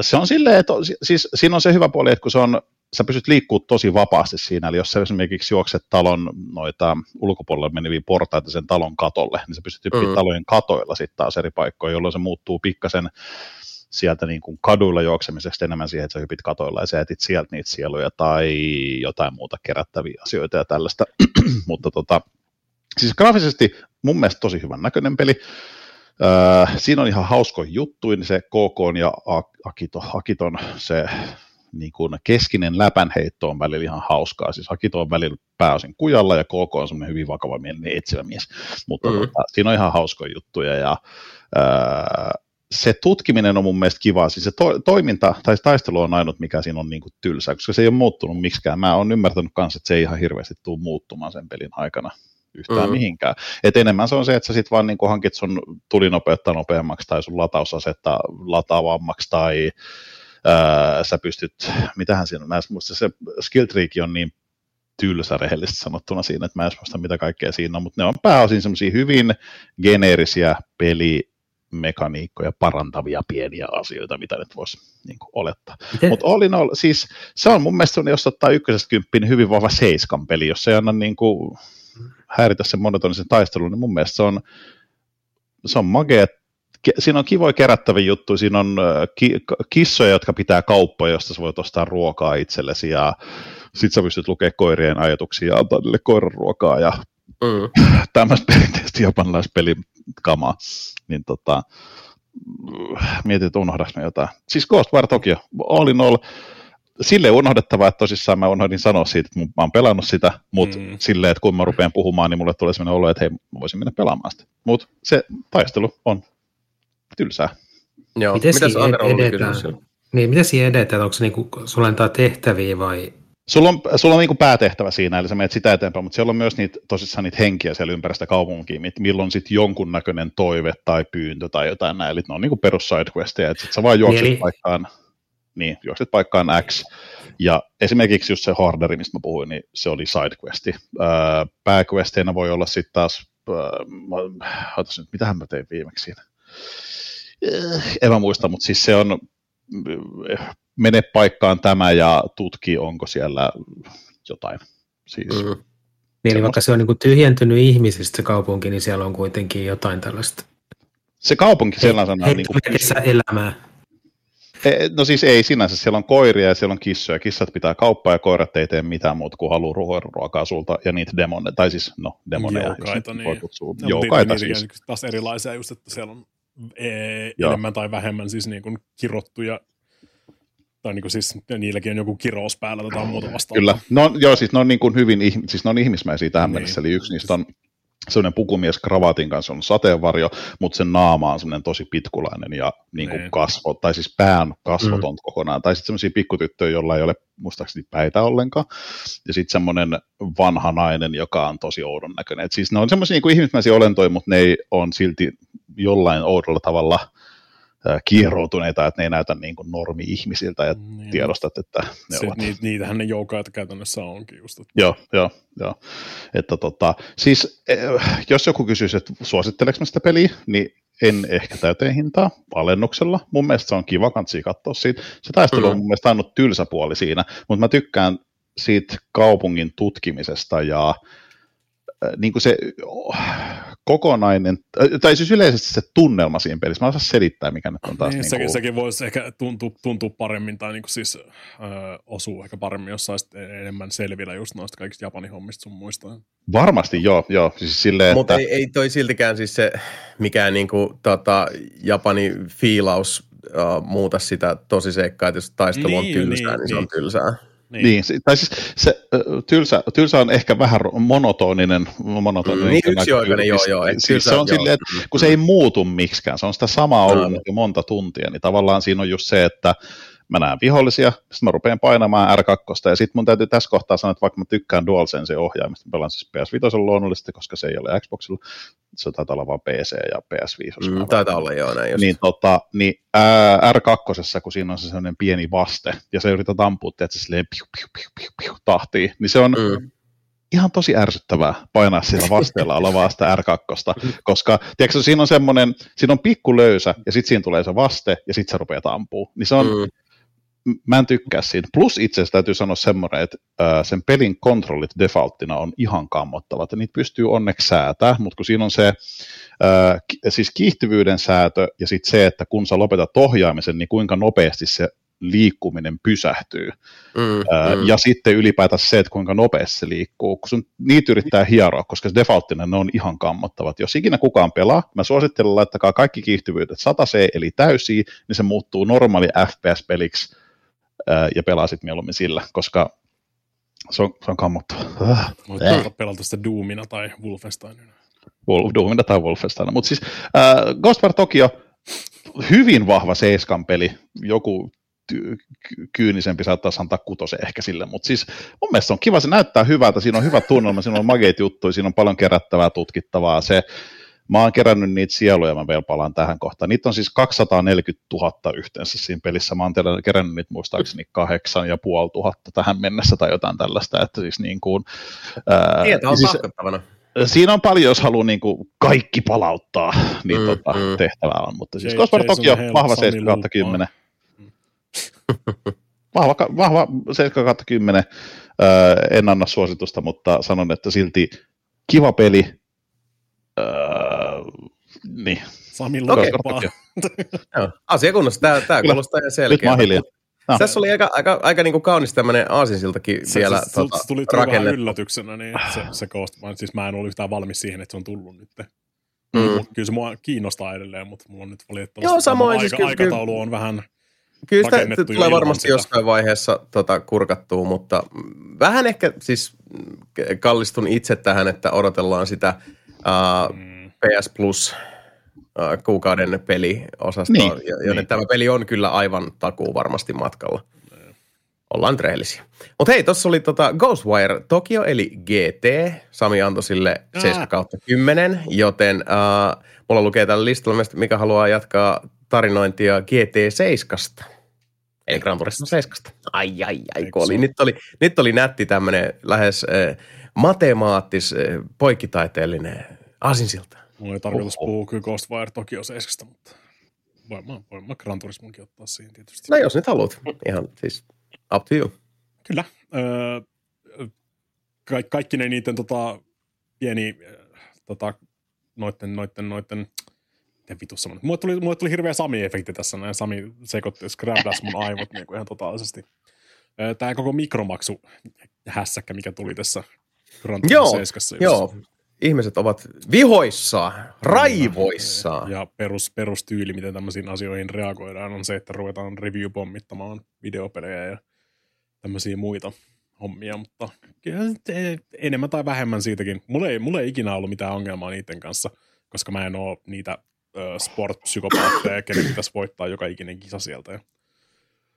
se on silleen, että siis siinä on se hyvä puoli, että kun se on, sä pystyt liikkuu tosi vapaasti siinä, eli jos sä esimerkiksi juokset talon noita ulkopuolelle meneviä portaita sen talon katolle, niin sä pystyt mm. talojen katoilla sitten taas eri paikkoja, jolloin se muuttuu pikkasen sieltä niin kuin kaduilla juoksemisesta enemmän siihen, että sä hypit katoilla ja sä etit sieltä niitä sieluja tai jotain muuta kerättäviä asioita ja tällaista. Mutta tota, siis graafisesti mun mielestä tosi hyvän näköinen peli. Öö, siinä on ihan hauskoin juttu, niin se KK ja Akito, Akiton se niin kuin keskinen läpänheitto on välillä ihan hauskaa. Siis Akito on välillä pääosin kujalla ja KK on semmoinen hyvin vakava mielinen etsivä mies. Mutta mm. tota, siinä on ihan hauskoja juttuja ja öö, se tutkiminen on mun mielestä kiva, siis se to, toiminta tai taistelu on ainut, mikä siinä on niin kuin tylsä, koska se ei ole muuttunut miksikään. Mä oon ymmärtänyt kanssa, että se ei ihan hirveästi tule muuttumaan sen pelin aikana yhtään mm. mihinkään. Et enemmän se on se, että sä sit vaan niin hankit sun tulinopeutta nopeammaksi tai sun latausasetta lataavammaksi tai ää, sä pystyt, mitähän siinä on, mä muista se skill on niin tylsä rehellisesti sanottuna siinä, että mä en muista mitä kaikkea siinä on, mutta ne on pääosin semmoisia hyvin geneerisiä peli mekaniikkoja parantavia pieniä asioita, mitä nyt voisi niin kuin, olettaa. Mutta all in all, siis se on mun mielestä, jos ottaa ykkösestä kymppiin, niin hyvin vahva seiskan peli, jos se ei anna niin kuin, häiritä sen monotonisen taistelun, niin mun mielestä se on, se on magea, siinä on kivoja kerättäviä juttuja, siinä on ki- kissoja, jotka pitää kauppoja, josta sä voit ostaa ruokaa itsellesi, ja sit sä pystyt lukemaan koirien ajatuksia ja antaa niille koiran ruokaa, ja mm. tämmöistä perinteistä japanilaispelikamaa niin tota, mietin, että unohdas me jotain. Siis Ghost War Tokyo, all in all, sille unohdettavaa, että tosissaan mä unohdin sanoa siitä, että mä oon pelannut sitä, mutta mm. silleen, että kun mä rupean puhumaan, niin mulle tulee sellainen olo, että hei, mä voisin mennä pelaamaan sitä. Mutta se taistelu on tylsää. Joo, miten mitäs edetään? Niin, miten siinä edetään? Onko se niinku, sulla antaa tehtäviä vai Sulla on, sulla on niin päätehtävä siinä, eli sä menet sitä eteenpäin, mutta siellä on myös niitä, tosissaan niitä henkiä siellä ympäristä kaupunkiin, milloin sitten jonkunnäköinen toive tai pyyntö tai jotain näin, eli ne on niin perus sidequesteja, että sit sä vaan juokset eli... paikkaan, niin, juokset paikkaan X, ja esimerkiksi just se Horderi, mistä mä puhuin, niin se oli sidequesti. Öö, pääquesteina voi olla sitten taas, öö, ootas nyt, mitähän mä tein viimeksi siinä? En mä muista, mutta siis se on mene paikkaan tämä ja tutki, onko siellä jotain. Siis, mm. Niin, vaikka se on niin kuin tyhjentynyt ihmisistä se kaupunki, niin siellä on kuitenkin jotain tällaista. Se kaupunki sellaisena on niin kuin... elämää. E, no siis ei sinänsä, siellä on koiria ja siellä on kissoja. Kissat pitää kauppaa ja koirat ei tee mitään muuta kuin haluaa ruokaa sulta ja niitä demoneja, tai siis no demoneja. Joukaita, niin. Voi kutsua. No, Joukaita siis. Taas erilaisia just, että siellä on e, enemmän tai vähemmän siis niin kuin kirottuja tai niin kuin siis niilläkin on joku kirous päällä tai muuta vastaavaa. Kyllä, no, joo, siis ne on niin kuin hyvin, siis ne on ihmismäisiä tähän niin. mennessä, eli yksi niistä on sellainen pukumies kravatin kanssa on sateenvarjo, mutta sen naama on semmoinen tosi pitkulainen ja niin kuin Niin. kasvo, tai siis pään kasvot Mm. on kokonaan, tai sitten semmoisia pikkutyttöjä, joilla ei ole muistaakseni päitä ollenkaan, ja sitten semmoinen vanha nainen, joka on tosi oudon näköinen. Et siis ne on semmoisia niin ihmismäisiä olentoja, mutta ne ei on silti jollain oudolla tavalla kieroutuneita, että ne ei näytä niin kuin normi-ihmisiltä, ja Niin. tiedostat, että ne Se, ovat ni, niitähän ne joukaat käytännössä onkin just. Että Joo, joo, joo. Että tota, siis eh, jos joku kysyisi, että suositteleeko mä sitä peliä, niin en ehkä täyteen hintaa alennuksella. Mun mielestä se on kiva kansi katsoa siitä. Se taistelu on Mm. mun mielestä ainut tylsä puoli siinä, mutta mä tykkään siitä kaupungin tutkimisesta ja äh, niin kuin se oh, kokonainen, äh, tai siis yleisesti se tunnelma siinä pelissä. Mä en osaa selittää, mikä nyt on taas niin, niin sekin, kuin, sekin voisi ehkä tuntua, tuntua paremmin tai niinku siis ö, osuu ehkä paremmin, jos saisit enemmän selvillä just noista kaikista Japanin hommista sun muista. varmasti joo, joo. Siis silleen, Mutta että, ei, ei toi siltikään siis se mikään niinku, tota, Japani fiilaus uh, muuta sitä tosiseikkaa, että jos taistelu on Niin, tylsää, niin, niin, se on niin. tylsää. Niin, Niin, tai siis se tylsä, tylsä on ehkä vähän monotoninen. monotoninen Mm, niin, yksioikainen, joo, joo, Siis tylsä, se on joo. silleen, että kun se ei muutu miksikään, se on sitä samaa ollut Mm. jo monta tuntia, niin tavallaan siinä on just se, että mä näen vihollisia, sitten mä rupean painamaan R2, ja sitten mun täytyy tässä kohtaa sanoa, että vaikka mä tykkään DualSense ohjaamista, mä pelaan siis PS5 luonnollisesti, koska se ei ole Xboxilla, se taitaa olla vain PC ja PS5. jos mä Mm, taitaa olla joo näin just. niin, tota, niin ää, R2, kun siinä on se sellainen pieni vaste, ja se yrität ampua, että se silleen piu, piu, piu, piu, piu, tahtiin, niin se on Mm. ihan tosi ärsyttävää painaa sillä vasteella olevaa sitä R2, koska tiedätkö, siinä on semmoinen, siinä on pikku löysä, ja sitten siinä tulee se vaste, ja sitten se rupeaa ampuu. Niin se on, Mm. Mä en tykkää siitä. Plus itse asiassa täytyy sanoa semmoinen, että ää, sen pelin kontrollit defaulttina on ihan kammottavat, ja niitä pystyy onneksi säätää, mutta kun siinä on se ää, siis kiihtyvyyden säätö, ja sitten se, että kun sä lopetat ohjaamisen, niin kuinka nopeasti se liikkuminen pysähtyy. Mm. Ää, Mm. Ja sitten ylipäätään se, että kuinka nopeasti se liikkuu, kun sun, niitä yrittää hieroa, koska se defaulttinen ne on ihan kammottavat. Jos ikinä kukaan pelaa, mä suosittelen laittakaa kaikki kiihtyvyydet 100C eli täysiä, niin se muuttuu normaali FPS-peliksi ää, ja pelaa sitten mieluummin sillä, koska se on, se on kammottava. Voit Äh. pelata, sitä Doomina tai Wolfensteinina. Wolf- Doomina tai Wolfenstein. Mutta siis äh, Ghostwire Tokyo, hyvin vahva seiskan peli, joku ty- ky- kyynisempi saattaisi antaa kutosen ehkä sille, mutta siis mun mielestä on kiva, se näyttää hyvältä, siinä on hyvä tunnelma, siinä on mageita juttuja, siinä on paljon kerättävää, tutkittavaa, se Mä oon kerännyt niitä sieluja, mä vielä palaan tähän kohtaan. Niitä on siis 240 000 yhteensä siinä pelissä. Mä oon teillä kerännyt niitä muistaakseni 8500 tähän mennessä tai jotain tällaista. Että siis niin kuin, ää, Tieto on siis, siinä on paljon, jos haluaa niin kuin kaikki palauttaa, niin Mm, mm, tota, mm. mm. tehtävää on. Mutta siis Tokyo, Hale, vahva Sami 7 kautta 10. Lupaa. Vahva, vahva 7 kautta 10. Öö, en anna suositusta, mutta sanon, että silti kiva peli. Öö, niin. Sami. Joo. Asiakunnassa tämä, tämä kuulostaa ihan selkeä. No. Tässä oli aika, aika, aika niin kuin kaunis tämmöinen aasinsiltakin Se, vielä se, tota, se tuli, tuli vähän rakennettu. yllätyksenä, niin se, se vaan siis mä en ollut yhtään valmis siihen, että se on tullut nyt. Mm. Kyllä se mua kiinnostaa edelleen, mutta mulla on nyt valitettavasti Joo, samoin, aika, siis kyllä- aikataulu on vähän, Kyllä sitä rakennettu tulee varmasti sitä. jossain vaiheessa tota, kurkattua, mutta vähän ehkä siis mm, kallistun itse tähän, että odotellaan sitä uh, mm, PS Plus kuukauden peliosastoa, Niin, niin, joten niin. tämä peli on kyllä aivan takuu varmasti matkalla. Ollaan rehellisiä. Mutta hei, tuossa oli tota Ghostwire Tokyo, eli GT. Sami antoi sille 7 kautta 10, joten uh, mulla lukee tällä listalla myös, mikä haluaa jatkaa tarinointia GT7. Eli Gran Turismo 7. Ai, ai, ai, kun oli. Nyt, oli, nyt oli nätti tämmöinen lähes äh, matemaattis, äh, poikkitaiteellinen aasinsilta. Mulla ei tarkoitus Oho. puhua kyllä Ghostwire Tokyo 7, mutta voin mä, voin mä Gran Turismonkin ottaa siihen tietysti. No jos nyt haluat, ihan siis up to you. Kyllä. Öö, ka- kaikki ne niiden tota, pieni, tota, noitten, noitten, noitten, miten vitus sanon. Mulle tuli, mulle tuli hirveä Sami-efekti tässä, näin Sami sekoitti, scrabdas mun aivot niin kuin ihan totaalisesti. Tämä koko mikromaksu hässäkkä, mikä tuli tässä Gran Joo, Turismo 7. Joo, ihmiset ovat vihoissaan, raivoissaan. Ja perus, perustyyli, miten tämmöisiin asioihin reagoidaan, on se, että ruvetaan review-pommittamaan videopelejä ja tämmöisiä muita. hommia, mutta enemmän tai vähemmän siitäkin. Mulla ei, mulla ei ikinä ollut mitään ongelmaa niiden kanssa, koska mä en ole niitä sport-psykopaatteja, kenen pitäisi voittaa joka ikinen kisa sieltä ja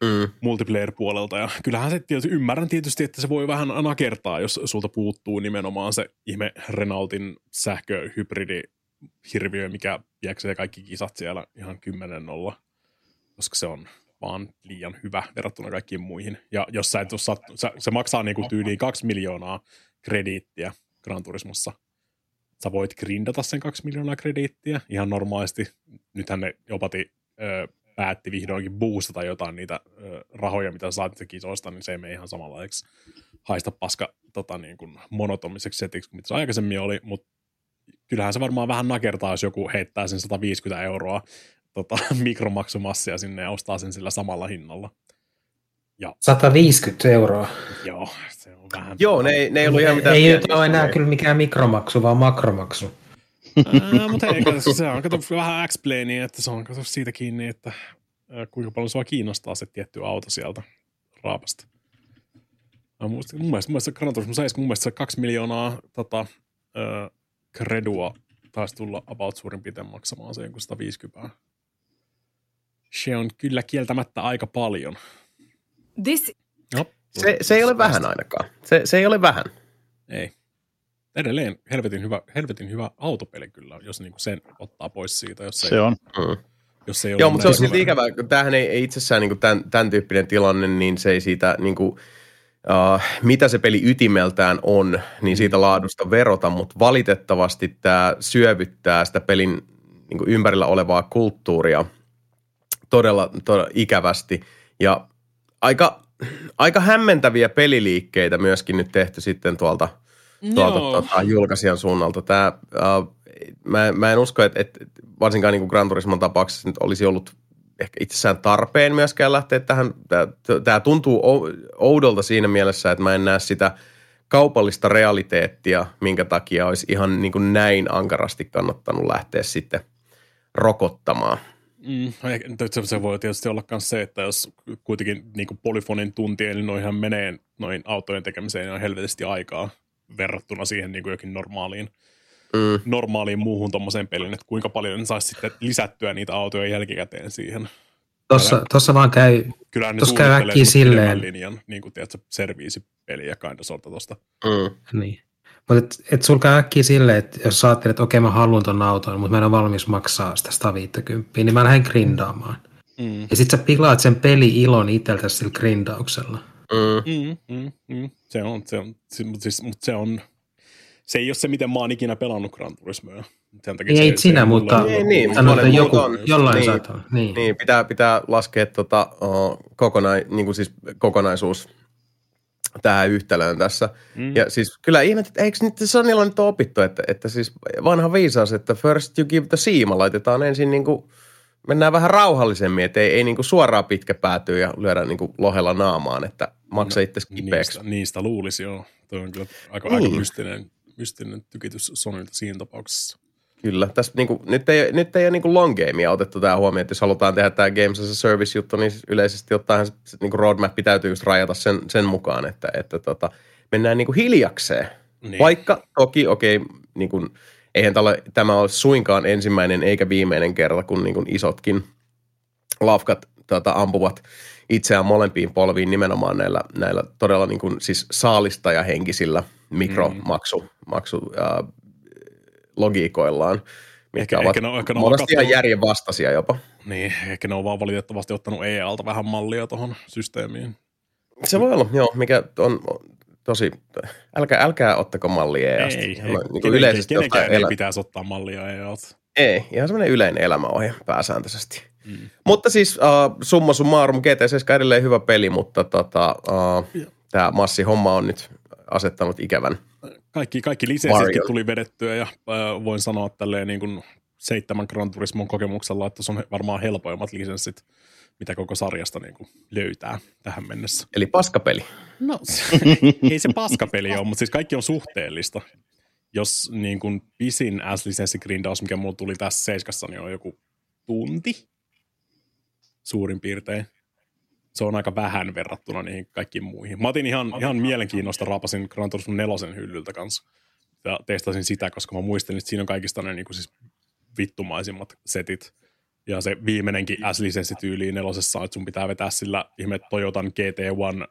mm. multiplayer-puolelta. Ja kyllähän se tietysti, ymmärrän tietysti, että se voi vähän nakertaa, jos sulta puuttuu nimenomaan se ihme Renaultin sähköhybridi hirviö, mikä jäksee kaikki kisat siellä ihan kymmenen nolla, koska se on vaan liian hyvä verrattuna kaikkiin muihin. Ja jos sä et ole sattu, sä, se maksaa niinku tyyliin kaksi miljoonaa krediittiä Gran Turismossa. Sä voit grindata sen kaksi miljoonaa krediittiä ihan normaalisti. Nythän ne jopati päätti vihdoinkin boostata jotain niitä ö, rahoja, mitä saat kisoista, niin se ei mene ihan samanlaiseksi haista paska tota, niin kuin monotomiseksi setiksi, mitä se aikaisemmin oli, mutta kyllähän se varmaan vähän nakertaa, jos joku heittää sen 150 euroa tota, mikromaksumassia sinne ja ostaa sen sillä samalla hinnalla. Ja. 150 euroa. Joo, se on vähän... Joo, ne, ei, ne ei ollut ihan mitään... Ei ole enää kyllä mikään mikromaksu, vaan makromaksu. Ää, mutta ei, se on kato vähän x että se on kato siitä kiinni, että kuinka paljon sua kiinnostaa se tietty auto sieltä raapasta. Mä muistin, mun mielestä, mun mielestä Gran Turismo 7, mun mielestä se kaksi miljoonaa tota, ö, kredua taisi tulla about suurin piirtein maksamaan se jonkun 150 se on kyllä kieltämättä aika paljon. This... No, se, se ei ole vähän ainakaan. Se, se ei ole vähän. Ei. Edelleen helvetin hyvä, helvetin hyvä autopeli kyllä, jos niinku sen ottaa pois siitä. Jos se ei, on. Mm. Jos ei Joo, mutta se on silti ikävä. Tämähän ei, ei itsessään niinku tämän, tämän tyyppinen tilanne, niin se ei siitä niinku, uh, mitä se peli ytimeltään on, niin siitä laadusta verota, mutta valitettavasti tämä syövyttää sitä pelin niinku ympärillä olevaa kulttuuria – todella, todella ikävästi. Ja aika, aika hämmentäviä peliliikkeitä myöskin nyt tehty sitten tuolta, tuolta tuota, julkaisijan suunnalta. Tämä, uh, mä, mä en usko, että, että varsinkaan niin kuin Gran Turismon tapauksessa nyt olisi ollut ehkä itsessään tarpeen myöskään lähteä tähän. Tämä tuntuu oudolta siinä mielessä, että mä en näe sitä kaupallista realiteettia, minkä takia olisi ihan niin kuin näin ankarasti kannattanut lähteä sitten rokottamaan. Mm, se, se voi tietysti olla myös se, että jos kuitenkin niin kuin polyfonin tuntien, niin noihän menee noin autojen tekemiseen on helvetisti aikaa verrattuna siihen niin kuin jokin normaaliin, mm. normaaliin muuhun tuommoiseen peliin, että kuinka paljon ne saisi sitten lisättyä niitä autoja jälkikäteen siihen. Tuossa, tuossa vaan käy, kyllä ne käy äkkiä silleen. linjan, niin kuin tiedätkö, serviisipeliä kind of tuosta. Mm. Niin. Mutta et, et sulkaa äkkiä silleen, että jos sä ajattelet, että okei mä haluan ton auton, mutta mä en ole valmis maksaa sitä 150, niin mä lähden grindaamaan. Mm. Ja sit sä pilaat sen peli-ilon itseltä sillä grindauksella. Mm. Mm, mm, mm. Se on, se on, se, mutta siis, mut se on, se ei ole se, miten mä oon ikinä pelannut Gran Turismoa. Sen takia ei se, sinä, se mutta niin, niin, sanotaan, että joku, on, jollain niin, saattaa. Niin. niin, pitää, pitää laskea tota, uh, kokona, niin kuin siis kokonaisuus tähän yhtälöön tässä. Mm. Ja siis kyllä ihmet, että eikö nyt Sonilla nyt ole opittu, että, että siis vanha viisaus, että first you give the siima, laitetaan ensin niin kuin, mennään vähän rauhallisemmin, että ei, ei niin kuin suoraan pitkä päätyy ja lyödä niin kuin lohella naamaan, että maksa no, itse kipeäksi. Niistä, niistä luulisi joo. Tuo on kyllä aika, niin. aika mystinen, mystinen tykitys Sonilta siinä tapauksessa. Kyllä. Tässä, niin kuin, nyt ei, nyt ei ole niin kuin long gamea otettu tämä huomioon, että jos halutaan tehdä tämä Games as a Service-juttu, niin yleisesti ottaen niin kuin roadmap täytyy just rajata sen, sen mukaan, että, että tota, mennään niin kuin hiljakseen. Niin. Vaikka toki, okei, okay, niin kuin, eihän tälle, tämä ole suinkaan ensimmäinen eikä viimeinen kerta, kun niin kuin isotkin lafkat tota, ampuvat itseään molempiin polviin nimenomaan näillä, näillä todella niin kuin, siis saalistajahenkisillä mikromaksu mm. maksu, äh, logiikoillaan, mitkä ehkä, ovat ehkä ne, ehkä ne monesti ihan järjen vastaisia jopa. Niin, ehkä ne on vaan valitettavasti ottanut EALta vähän mallia tuohon systeemiin. Se voi olla, joo, mikä on tosi, älkää, älkää ottako mallia EAsta. Ei, ei, niin kenen, yleisesti kenenkään ei elä... pitäisi ottaa mallia EAlta. Ei, ihan semmoinen yleinen elämäohje pääsääntöisesti. Mm. Mutta siis uh, summa summarum, GT7 edelleen hyvä peli, mutta tota, uh, tämä massi-homma on nyt asettanut ikävän kaikki, kaikki lisenssitkin tuli vedettyä ja äh, voin sanoa tälleen niin kuin seitsemän Gran Turismon kokemuksella, että se on varmaan helpoimmat lisenssit, mitä koko sarjasta niin kuin löytää tähän mennessä. Eli paskapeli. No, ei se paskapeli ole, mutta siis kaikki on suhteellista. Jos niin kuin pisin S-lisenssi-grindaus, mikä mulla tuli tässä seiskassa, niin on joku tunti suurin piirtein. se on aika vähän verrattuna niihin kaikkiin muihin. Mä otin ihan, ihan mielenkiinnosta, raapasin Gran Turismo 4 hyllyltä kanssa ja testasin sitä, koska mä muistelin, että siinä on kaikista ne niin kuin siis vittumaisimmat setit. Ja se viimeinenkin S-lisenssityyliin nelosessa, että sun pitää vetää sillä ihme Toyotan GT1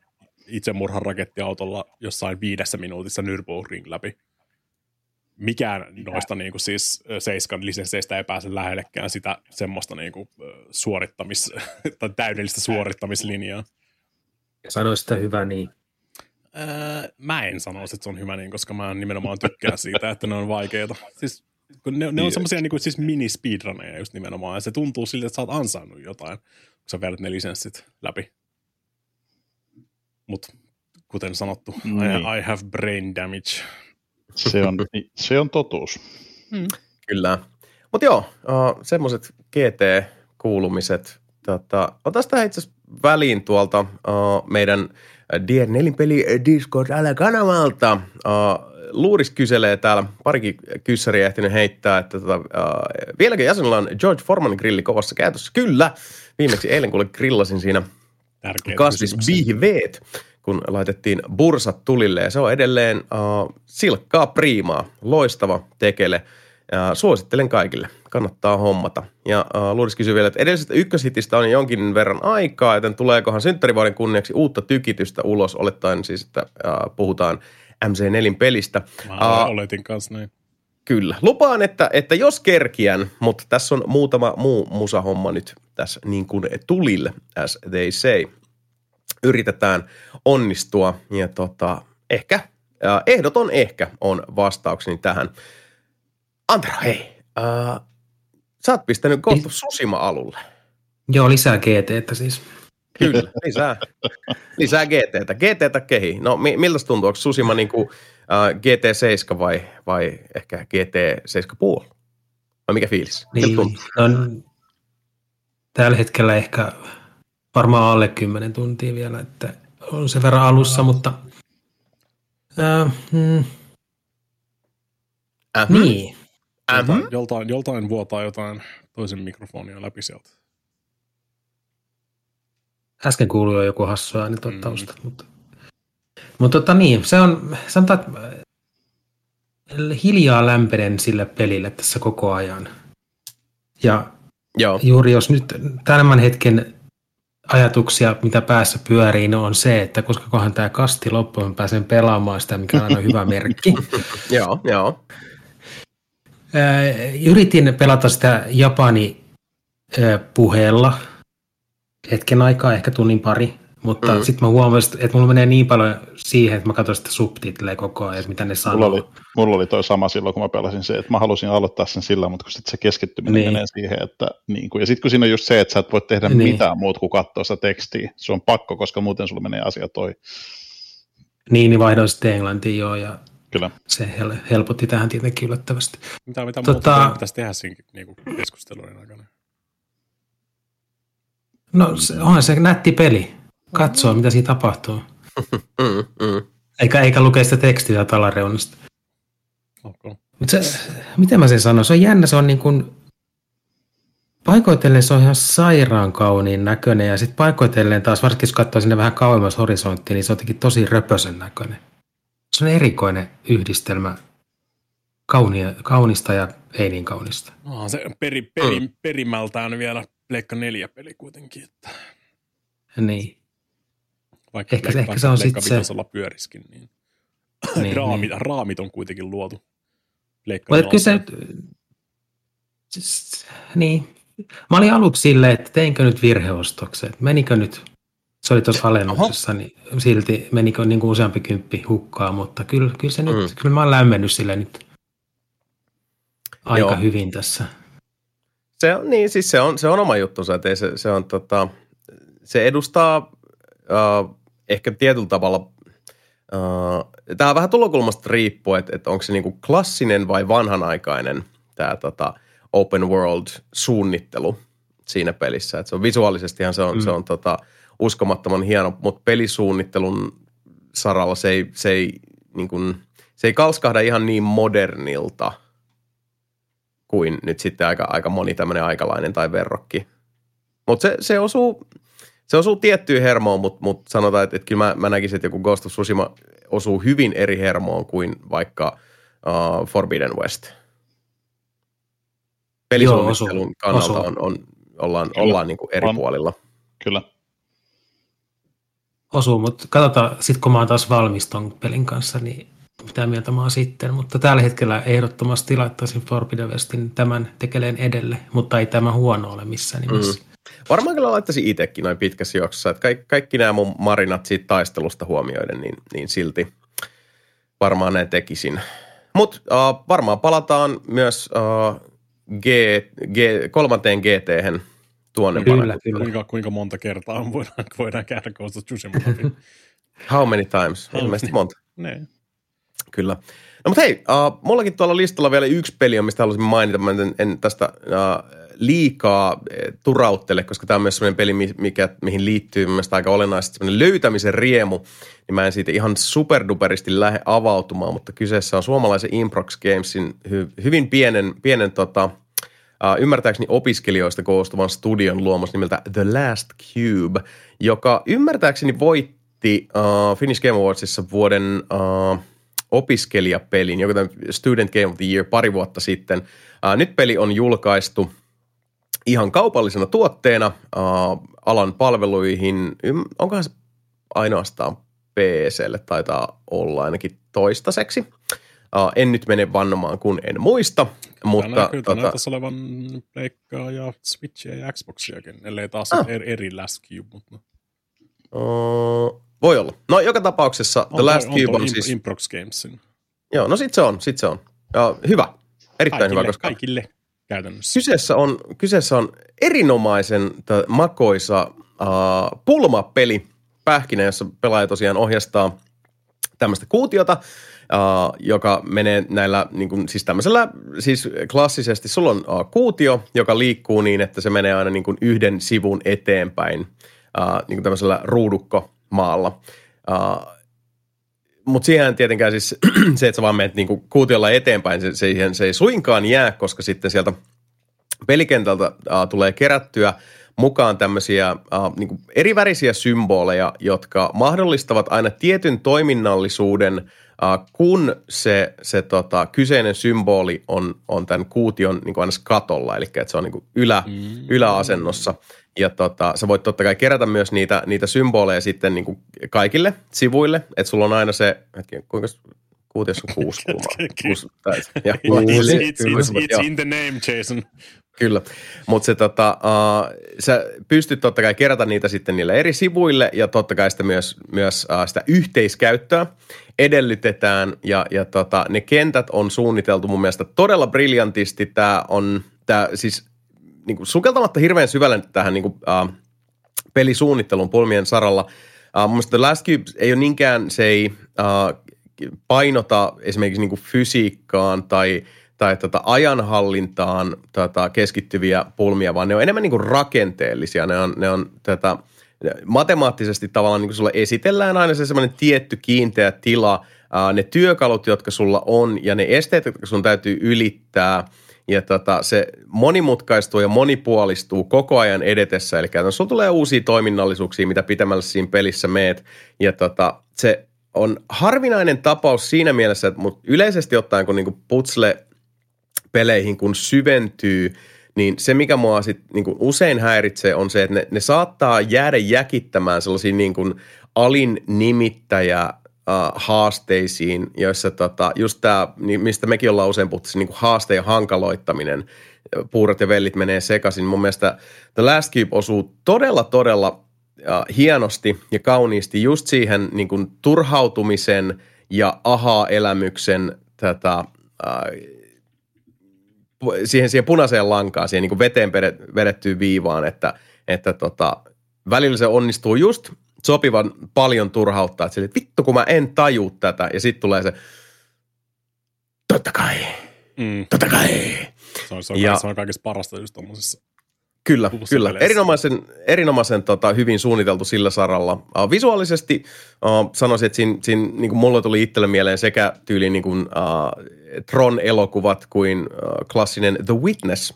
itsemurhan rakettiautolla jossain viidessä minuutissa Nürburgring läpi. Mikään noista niin kuin siis Seiskan lisensseistä ei pääse lähellekään sitä semmoista niin kuin, suorittamis, tai täydellistä suorittamislinjaa. Sano sitä hyvä niin. Öö, mä en sanoisi, että se on hyvä niin, koska mä nimenomaan tykkään siitä, että ne on vaikeita. Siis, kun ne, ne on semmoisia niin siis mini-speedruneja just nimenomaan, ja se tuntuu siltä, että sä oot ansainnut jotain, kun sä vedät ne lisenssit läpi. Mutta kuten sanottu, niin. I, I have brain damage. Se on, se on totuus. Mm. Kyllä. Mutta joo, uh, semmoiset GT-kuulumiset. Tota, otas tähän itse väliin tuolta uh, meidän DR4 peli Discord älä kanavalta. Uh, Luuris kyselee täällä, parikin kyssäriä ehtinyt heittää, että tota, uh, vieläkö jäsenellä on George Foreman grilli kovassa käytössä? Kyllä, viimeksi eilen kuule grillasin siinä kasvisbihveet, kun laitettiin bursat tulille ja se on edelleen uh, silkkaa priimaa, loistava tekele. Ja suosittelen kaikille, kannattaa hommata. Ja uh, Luudis kysyy vielä, että edellisestä ykköshitistä on jonkin verran aikaa, joten tuleekohan synttärivuoden kunniaksi uutta tykitystä ulos, olettaen siis, että uh, puhutaan MC4 pelistä. Mä uh, oletin kanssa näin. Kyllä. Lupaan, että, että jos kerkiän, mutta tässä on muutama muu musahomma nyt tässä niin kuin tulille, as they say. Yritetään onnistua ja tota, ehkä, äh, ehdoton ehkä on vastaukseni tähän. Antero, hei, äh, sä oot pistänyt Ghost of Tsushima alulle. Joo, lisää GT siis. Kyllä, lisää, lisää GTtä. GTtä kehi. No miltä tuntuu, onko Susima niin kuin, uh, GT7 vai, vai ehkä GT7,5? Vai mikä fiilis? Niin, no, tällä hetkellä ehkä varmaan alle 10 tuntia vielä, että on se verran alussa, mutta äh, mm, äh, niin. Joltain, joltain, joltain vuotaa jotain toisen mikrofonia läpi sieltä. Äsken kuului jo joku hassu ääni tuon mm. mutta, mutta tota niin, se on, sanotaan, että hiljaa lämpenen sille pelille tässä koko ajan. Ja Joo. juuri jos nyt tämän hetken ajatuksia, mitä päässä pyörii, no on se, että koska kohan tämä kasti loppuun, pääsen pelaamaan sitä, mikä on aina hyvä merkki. joo, joo. Yritin pelata sitä Japani puheella hetken aikaa, ehkä tunnin pari, mutta mm. sitten mä huomasin, että mulla menee niin paljon siihen, että mä katsoin sitä subtitleja koko ajan, että mitä ne sanoo. Mulla oli, mulla oli toi sama silloin, kun mä pelasin se, että mä halusin aloittaa sen sillä, mutta kun sitten se keskittyminen niin. menee siihen, että niin kuin, ja sitten kun siinä on just se, että sä et voi tehdä niin. mitään muuta kuin katsoa sitä tekstiä, se on pakko, koska muuten sulla menee asia toi. Niin, niin vaihdoin sitten englantiin joo, ja Kyllä. se hel- helpotti tähän tietenkin yllättävästi. Mitä, mitä tota, muuta pitäisi tehdä siinä niin keskustelujen aikana? No se, onhan se nätti peli. Katsoo, mitä siinä tapahtuu. Mm, mm. Eikä, eikä lukea sitä tekstiä talareunasta. Okay. Mutta se, miten mä sen sanon? Se on jännä, se on niin kuin, paikoitellen se on ihan sairaan kauniin näköinen ja sitten paikoitellen taas, varsinkin jos katsoo sinne vähän kauemmas horisonttiin, niin se on jotenkin tosi röpösen näköinen. Se on erikoinen yhdistelmä kaunia, kaunista ja ei niin kaunista. No, se peri, peri, mm. perimältään vielä Pleikka 4 peli kuitenkin. Että... Niin. Vaikka ehkä, Pleikka, ehkä se on sitten se... pyöriskin, niin, niin, raamit, niin. raamit on kuitenkin luotu. Pleikka kyllä se... Niin. Mä olin aluksi silleen, että teinkö nyt virheostoksen, menikö nyt, se oli tuossa alennuksessa, niin silti menikö niin kuin useampi kymppi hukkaa, mutta kyllä, kyllä se nyt, mm. kyllä mä oon lämmennyt sille nyt aika Joo. hyvin tässä. Se on, niin, siis se on, se on oma juttunsa, että se, se, on, tota, se edustaa uh, ehkä tietyllä tavalla, uh, tämä on vähän tulokulmasta riippuu, että, että onko se niinku klassinen vai vanhanaikainen tämä tota, open world suunnittelu siinä pelissä. Että se on visuaalisestihan se on, mm. se on tota, uskomattoman hieno, mutta pelisuunnittelun saralla se ei, se ei, niin kuin, se ei kalskahda ihan niin modernilta – kuin nyt sitten aika, aika moni tämmöinen aikalainen tai verrokki. Mutta se, se osuu se osuu tiettyyn hermoon, mutta mut sanotaan, että, että kyllä mä, mä näkisin, että joku Ghost of Tsushima osuu hyvin eri hermoon kuin vaikka uh, Forbidden West. Pelisuunnittelun kannalta on, on, ollaan, ollaan niin kuin eri on. puolilla. Kyllä. Osuu, mutta katsotaan, sitten kun mä oon taas valmis ton pelin kanssa, niin mitä mieltä mä oon sitten. Mutta tällä hetkellä ehdottomasti laittaisin Forbidden Westin tämän tekeleen edelle, mutta ei tämä huono ole missään nimessä. Mm. Varmaan kyllä laittaisin itsekin noin pitkässä juoksussa, että kaikki, kaikki nämä mun marinat siitä taistelusta huomioiden, niin, niin silti varmaan ne tekisin. Mutta uh, varmaan palataan myös uh, G, G, kolmanteen gt tuonne kyllä, kyllä. Kuinka, kuinka monta kertaa voidaan, voidaan käydä Ghost of Tsushima How many times? Ilmeisesti monta. ne. Kyllä. No mutta hei, uh, mullakin tuolla listalla vielä yksi peli on, mistä haluaisin mainita. Mä en, en tästä uh, liikaa eh, turauttele, koska tämä on myös sellainen peli, mikä, mihin liittyy mielestäni aika olennaisesti sellainen löytämisen riemu, niin mä en siitä ihan superduperisti lähde avautumaan, mutta kyseessä on suomalaisen Improx Gamesin hy, hyvin pienen, pienen tota, uh, ymmärtääkseni opiskelijoista koostuvan studion luomassa nimeltä The Last Cube, joka ymmärtääkseni voitti uh, Finnish Game Awardsissa vuoden uh, opiskelijapelin, joku Student Game of the Year pari vuotta sitten. Uh, nyt peli on julkaistu – ihan kaupallisena tuotteena äh, alan palveluihin. Onkohan se ainoastaan PClle taitaa olla ainakin toistaiseksi. Uh, en nyt mene vannomaan, kun en muista. Mutta, Tämä näkyy, tota, näyttäisi olevan Pleikkaa ja Switchia ja Xboxiakin, ellei taas ah. eri, Cube. Mutta... Uh, voi olla. No joka tapauksessa on The Last Cube on, on siis... Improx Gamesin. Joo, no sit se on, sit se on. Ja, hyvä, erittäin kaikille, hyvä, koska... Kaikille käytännössä. Kyseessä on, kyseessä on erinomaisen makoisa uh, pulmapeli pähkinä, jossa pelaaja tosiaan ohjastaa tämmöistä kuutiota, uh, joka menee näillä, niin kuin, siis tämmöisellä, siis klassisesti sulla on uh, kuutio, joka liikkuu niin, että se menee aina niin kuin yhden sivun eteenpäin, uh, niin kuin tämmöisellä ruudukkomaalla. Uh, mutta siihen tietenkään siis se, että sä vaan menet niinku kuutiolla eteenpäin, se, se, se ei suinkaan jää, koska sitten sieltä pelikentältä äh, tulee kerättyä mukaan tämmöisiä äh, niinku erivärisiä symboleja, jotka mahdollistavat aina tietyn toiminnallisuuden, äh, kun se, se tota, kyseinen symboli on, on tämän kuution niin aina katolla, eli että se on niin ylä, mm. yläasennossa. Ja tota, sä voit totta kai kerätä myös niitä, niitä symboleja sitten niin kuin kaikille sivuille, että sulla on aina se, hetki, kuinka kuutiossa on kuusi kulmaa. Kuusi, tai, ja kuusi, it's, it's, it's, it's in the name, Jason. Kyllä, mutta se tota, uh, sä pystyt totta kai kerätä niitä sitten niille eri sivuille ja totta kai sitä myös, myös uh, sitä yhteiskäyttöä edellytetään ja, ja tota, ne kentät on suunniteltu mun mielestä todella briljantisti. Tämä on, tää, siis niin kuin sukeltamatta hirveän syvälle tähän niin kuin, uh, pelisuunnittelun pulmien saralla. Uh, mun mielestä The Last Cube ei ole niinkään, se ei uh, painota esimerkiksi niin kuin fysiikkaan tai, tai tota ajanhallintaan tota, keskittyviä pulmia, vaan ne on enemmän niin kuin rakenteellisia. Ne on, ne on tätä, matemaattisesti tavallaan niin kuin sulle esitellään aina se semmoinen tietty kiinteä tila, ne työkalut, jotka sulla on ja ne esteet, jotka sun täytyy ylittää – ja tota, se monimutkaistuu ja monipuolistuu koko ajan edetessä. Eli sulla tulee uusia toiminnallisuuksia, mitä pitämällä siinä pelissä meet. Ja tota, se on harvinainen tapaus siinä mielessä, että mut yleisesti ottaen, kun niinku putsle-peleihin kun syventyy, niin se, mikä mua sit niinku usein häiritsee, on se, että ne, ne saattaa jäädä jäkittämään sellaisia niinku alin nimittäjä haasteisiin, joissa tota, just tämä, niin mistä mekin ollaan usein puhuttu, niin kuin haasteen hankaloittaminen, puurot ja vellit menee sekaisin. Mun mielestä The Last Cube osuu todella, todella hienosti ja kauniisti just siihen niin kuin turhautumisen ja aha-elämyksen tätä, siihen, siihen punaiseen lankaan, siihen niin kuin veteen vedettyyn viivaan, että, että tota, välillä se onnistuu just – sopivan paljon turhauttaa, että, sille, vittu kun mä en taju tätä ja sitten tulee se, totta kai, mm. totta kai. Se on, se on, ja, se on kaikista parasta just tommosissa Kyllä, kyllä. Erinomaisen, erinomaisen tota, hyvin suunniteltu sillä saralla. Uh, visuaalisesti uh, sanoisin, että siinä, siinä niin kuin mulle tuli itselle mieleen sekä tyyliin niin kuin, uh, Tron-elokuvat kuin uh, klassinen The Witness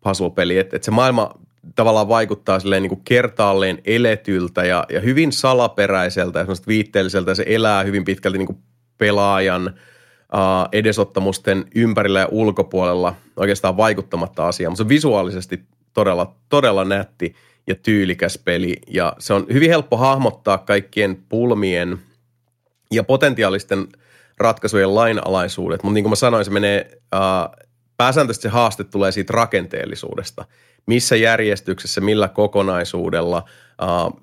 puzzle-peli. Että et se maailma tavallaan vaikuttaa silleen niin kuin kertaalleen eletyltä ja, ja hyvin salaperäiseltä ja viitteelliseltä. Ja se elää hyvin pitkälti niin kuin pelaajan uh, edesottamusten ympärillä ja ulkopuolella oikeastaan vaikuttamatta asiaan. Mutta se on visuaalisesti todella, todella nätti ja tyylikäs peli. Ja se on hyvin helppo hahmottaa kaikkien pulmien ja potentiaalisten ratkaisujen lainalaisuudet. Mutta niin kuin mä sanoin, se menee, uh, pääsääntöisesti se haaste tulee siitä rakenteellisuudesta. Missä järjestyksessä, millä kokonaisuudella, uh,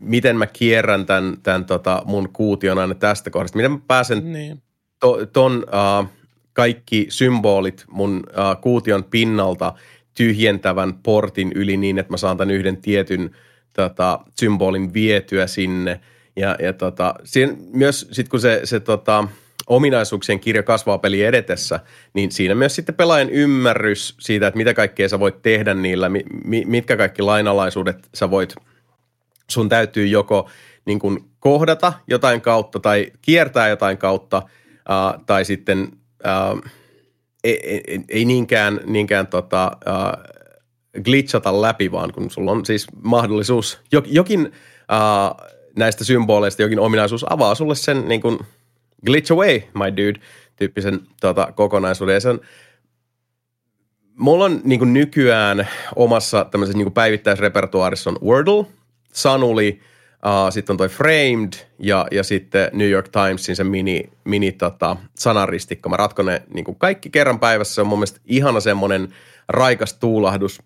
miten mä kierrän tämän, tämän tota mun kuution aina tästä kohdasta, miten mä pääsen niin. to, ton uh, kaikki symbolit mun uh, kuution pinnalta tyhjentävän portin yli niin, että mä saan tämän yhden tietyn tota, symbolin vietyä sinne. Ja, ja tota, siinä myös sitten kun se, se tota, ominaisuuksien kirja kasvaa peli edetessä, niin siinä myös sitten pelaajan ymmärrys siitä, että mitä kaikkea sä voit tehdä niillä, mi, mitkä kaikki lainalaisuudet sä voit, sun täytyy joko niin kuin kohdata jotain kautta tai kiertää jotain kautta uh, tai sitten uh, ei, ei, ei niinkään, niinkään tota, uh, glitchata läpi, vaan kun sulla on siis mahdollisuus, jokin uh, näistä symboleista, jokin ominaisuus avaa sulle sen niin kuin glitch away, my dude, tyyppisen tota, kokonaisuuden. Ja sen, mulla on niin kuin nykyään omassa tämmöisessä niin kuin päivittäisrepertuaarissa on Wordle, Sanuli, uh, sitten on toi Framed ja, ja sitten New York Timesin se mini, mini tota, sanaristikko. Mä ratkon ne niin kuin kaikki kerran päivässä. Se on mun mielestä ihana semmoinen raikas tuulahdus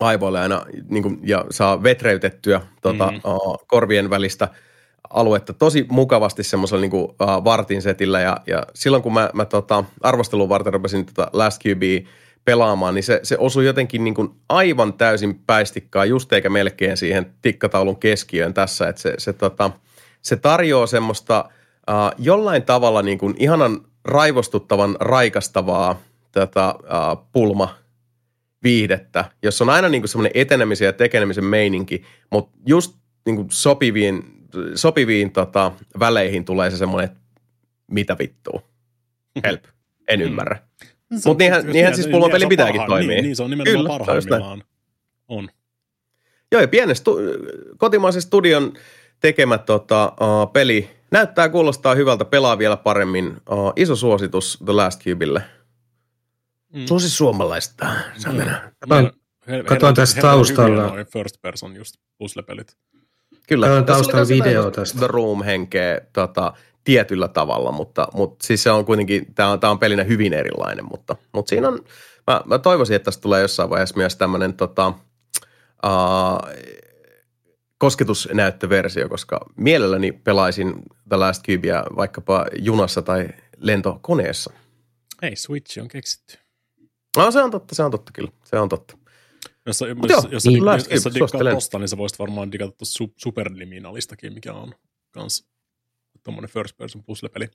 aivoille aina niin kuin, ja saa vetreytettyä tota, mm. uh, korvien välistä aluetta tosi mukavasti semmoisella niin kuin, uh, vartin setillä. Ja, ja silloin kun mä, mä tota, arvostelun varten rupesin tota Last QB pelaamaan, niin se, se osui jotenkin niin kuin aivan täysin päistikkaa, just eikä melkein siihen tikkataulun keskiöön tässä. Että se, se, tota, se tarjoaa semmoista uh, jollain tavalla niin kuin ihanan raivostuttavan, raikastavaa tätä uh, pulma viihdettä, jossa on aina niin kuin semmoinen etenemisen ja tekenemisen meininki, mutta just niin kuin sopiviin, sopiviin tota, väleihin tulee se semmoinen, että mitä vittua. Help. En mm. ymmärrä. Mutta niinhän, niinhän siis pulmapeli niin, pitääkin toimia. Niin, niin, se on nimenomaan Kyllä, parhaimmillaan. On. Joo, ja pienen stu- kotimaisen studion tekemä tota, uh, peli näyttää kuulostaa hyvältä, pelaa vielä paremmin. Uh, iso suositus The Last Cubeille – Mm. Tosi suomalaista. Mm. Katoin tässä taustalla. First person just puzzle-pelit. Kyllä. Katoin taustalla video tästä. The Room-henkeä tota, tietyllä tavalla, mutta, mutta siis se on kuitenkin, tämä on, tämä on pelinä hyvin erilainen, mutta, mutta siinä on, mä, mä toivoisin, että tästä tulee jossain vaiheessa myös tämmöinen tota, uh, kosketusnäyttöversio, koska mielelläni pelaisin The Last Cubea vaikkapa junassa tai lentokoneessa. Ei, Switch on keksitty. No se on totta, se on totta kyllä. Se on totta. Jos, jos, joo, jos, niin, jos, jos sä diggaat tosta, niin sä voisit varmaan digata tuosta Superliminalistakin, mikä on kans tuommoinen first person puzzle-peli.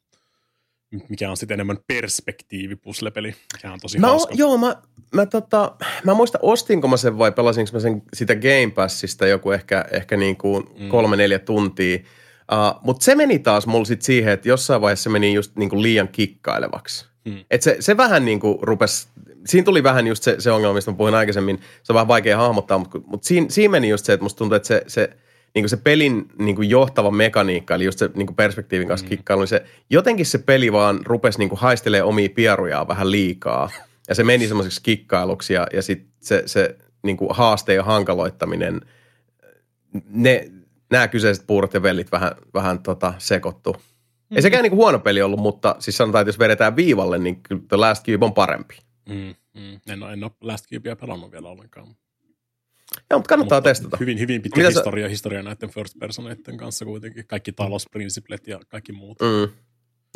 Mikä on sitten enemmän perspektiivi puzzle-peli, mikä on tosi mä, hauska. Joo, mä, mä, tota, mä muistan, ostinko mä sen vai pelasinko mä sen sitä Game Passista joku ehkä, ehkä niin kuin mm. kolme neljä tuntia. Uh, Mutta se meni taas mulla sit siihen, että jossain vaiheessa se meni just niin kuin liian kikkailevaksi. Mm. Et se, se vähän niin kuin rupesi siinä tuli vähän just se, se ongelma, mistä mä puhuin aikaisemmin. Se on vähän vaikea hahmottaa, mutta, mutta siinä, siinä meni just se, että musta tuntuu, että se, se, niin kuin se pelin niin kuin johtava mekaniikka, eli just se niin kuin perspektiivin kanssa mm. kikkailu, niin se, jotenkin se peli vaan rupesi niin kuin haistelemaan omia pierujaan vähän liikaa. Ja se meni semmoiseksi kikkailuksi ja, ja sitten se, se niin kuin haasteen ja hankaloittaminen, ne, nämä kyseiset puurot ja vellit vähän, vähän tota, sekoittu. Mm. Ei sekään niin kuin huono peli ollut, mutta siis sanotaan, että jos vedetään viivalle, niin kyllä The Last Cube on parempi. Mm, mm. En, ole, en ole Last Cubea pelannut vielä ollenkaan. Joo, mutta kannattaa mutta testata. Hyvin, hyvin pitkä Mitä historia, sä... historia näiden first personeiden kanssa kuitenkin. Kaikki talousprinsiplet ja kaikki muut. Mm.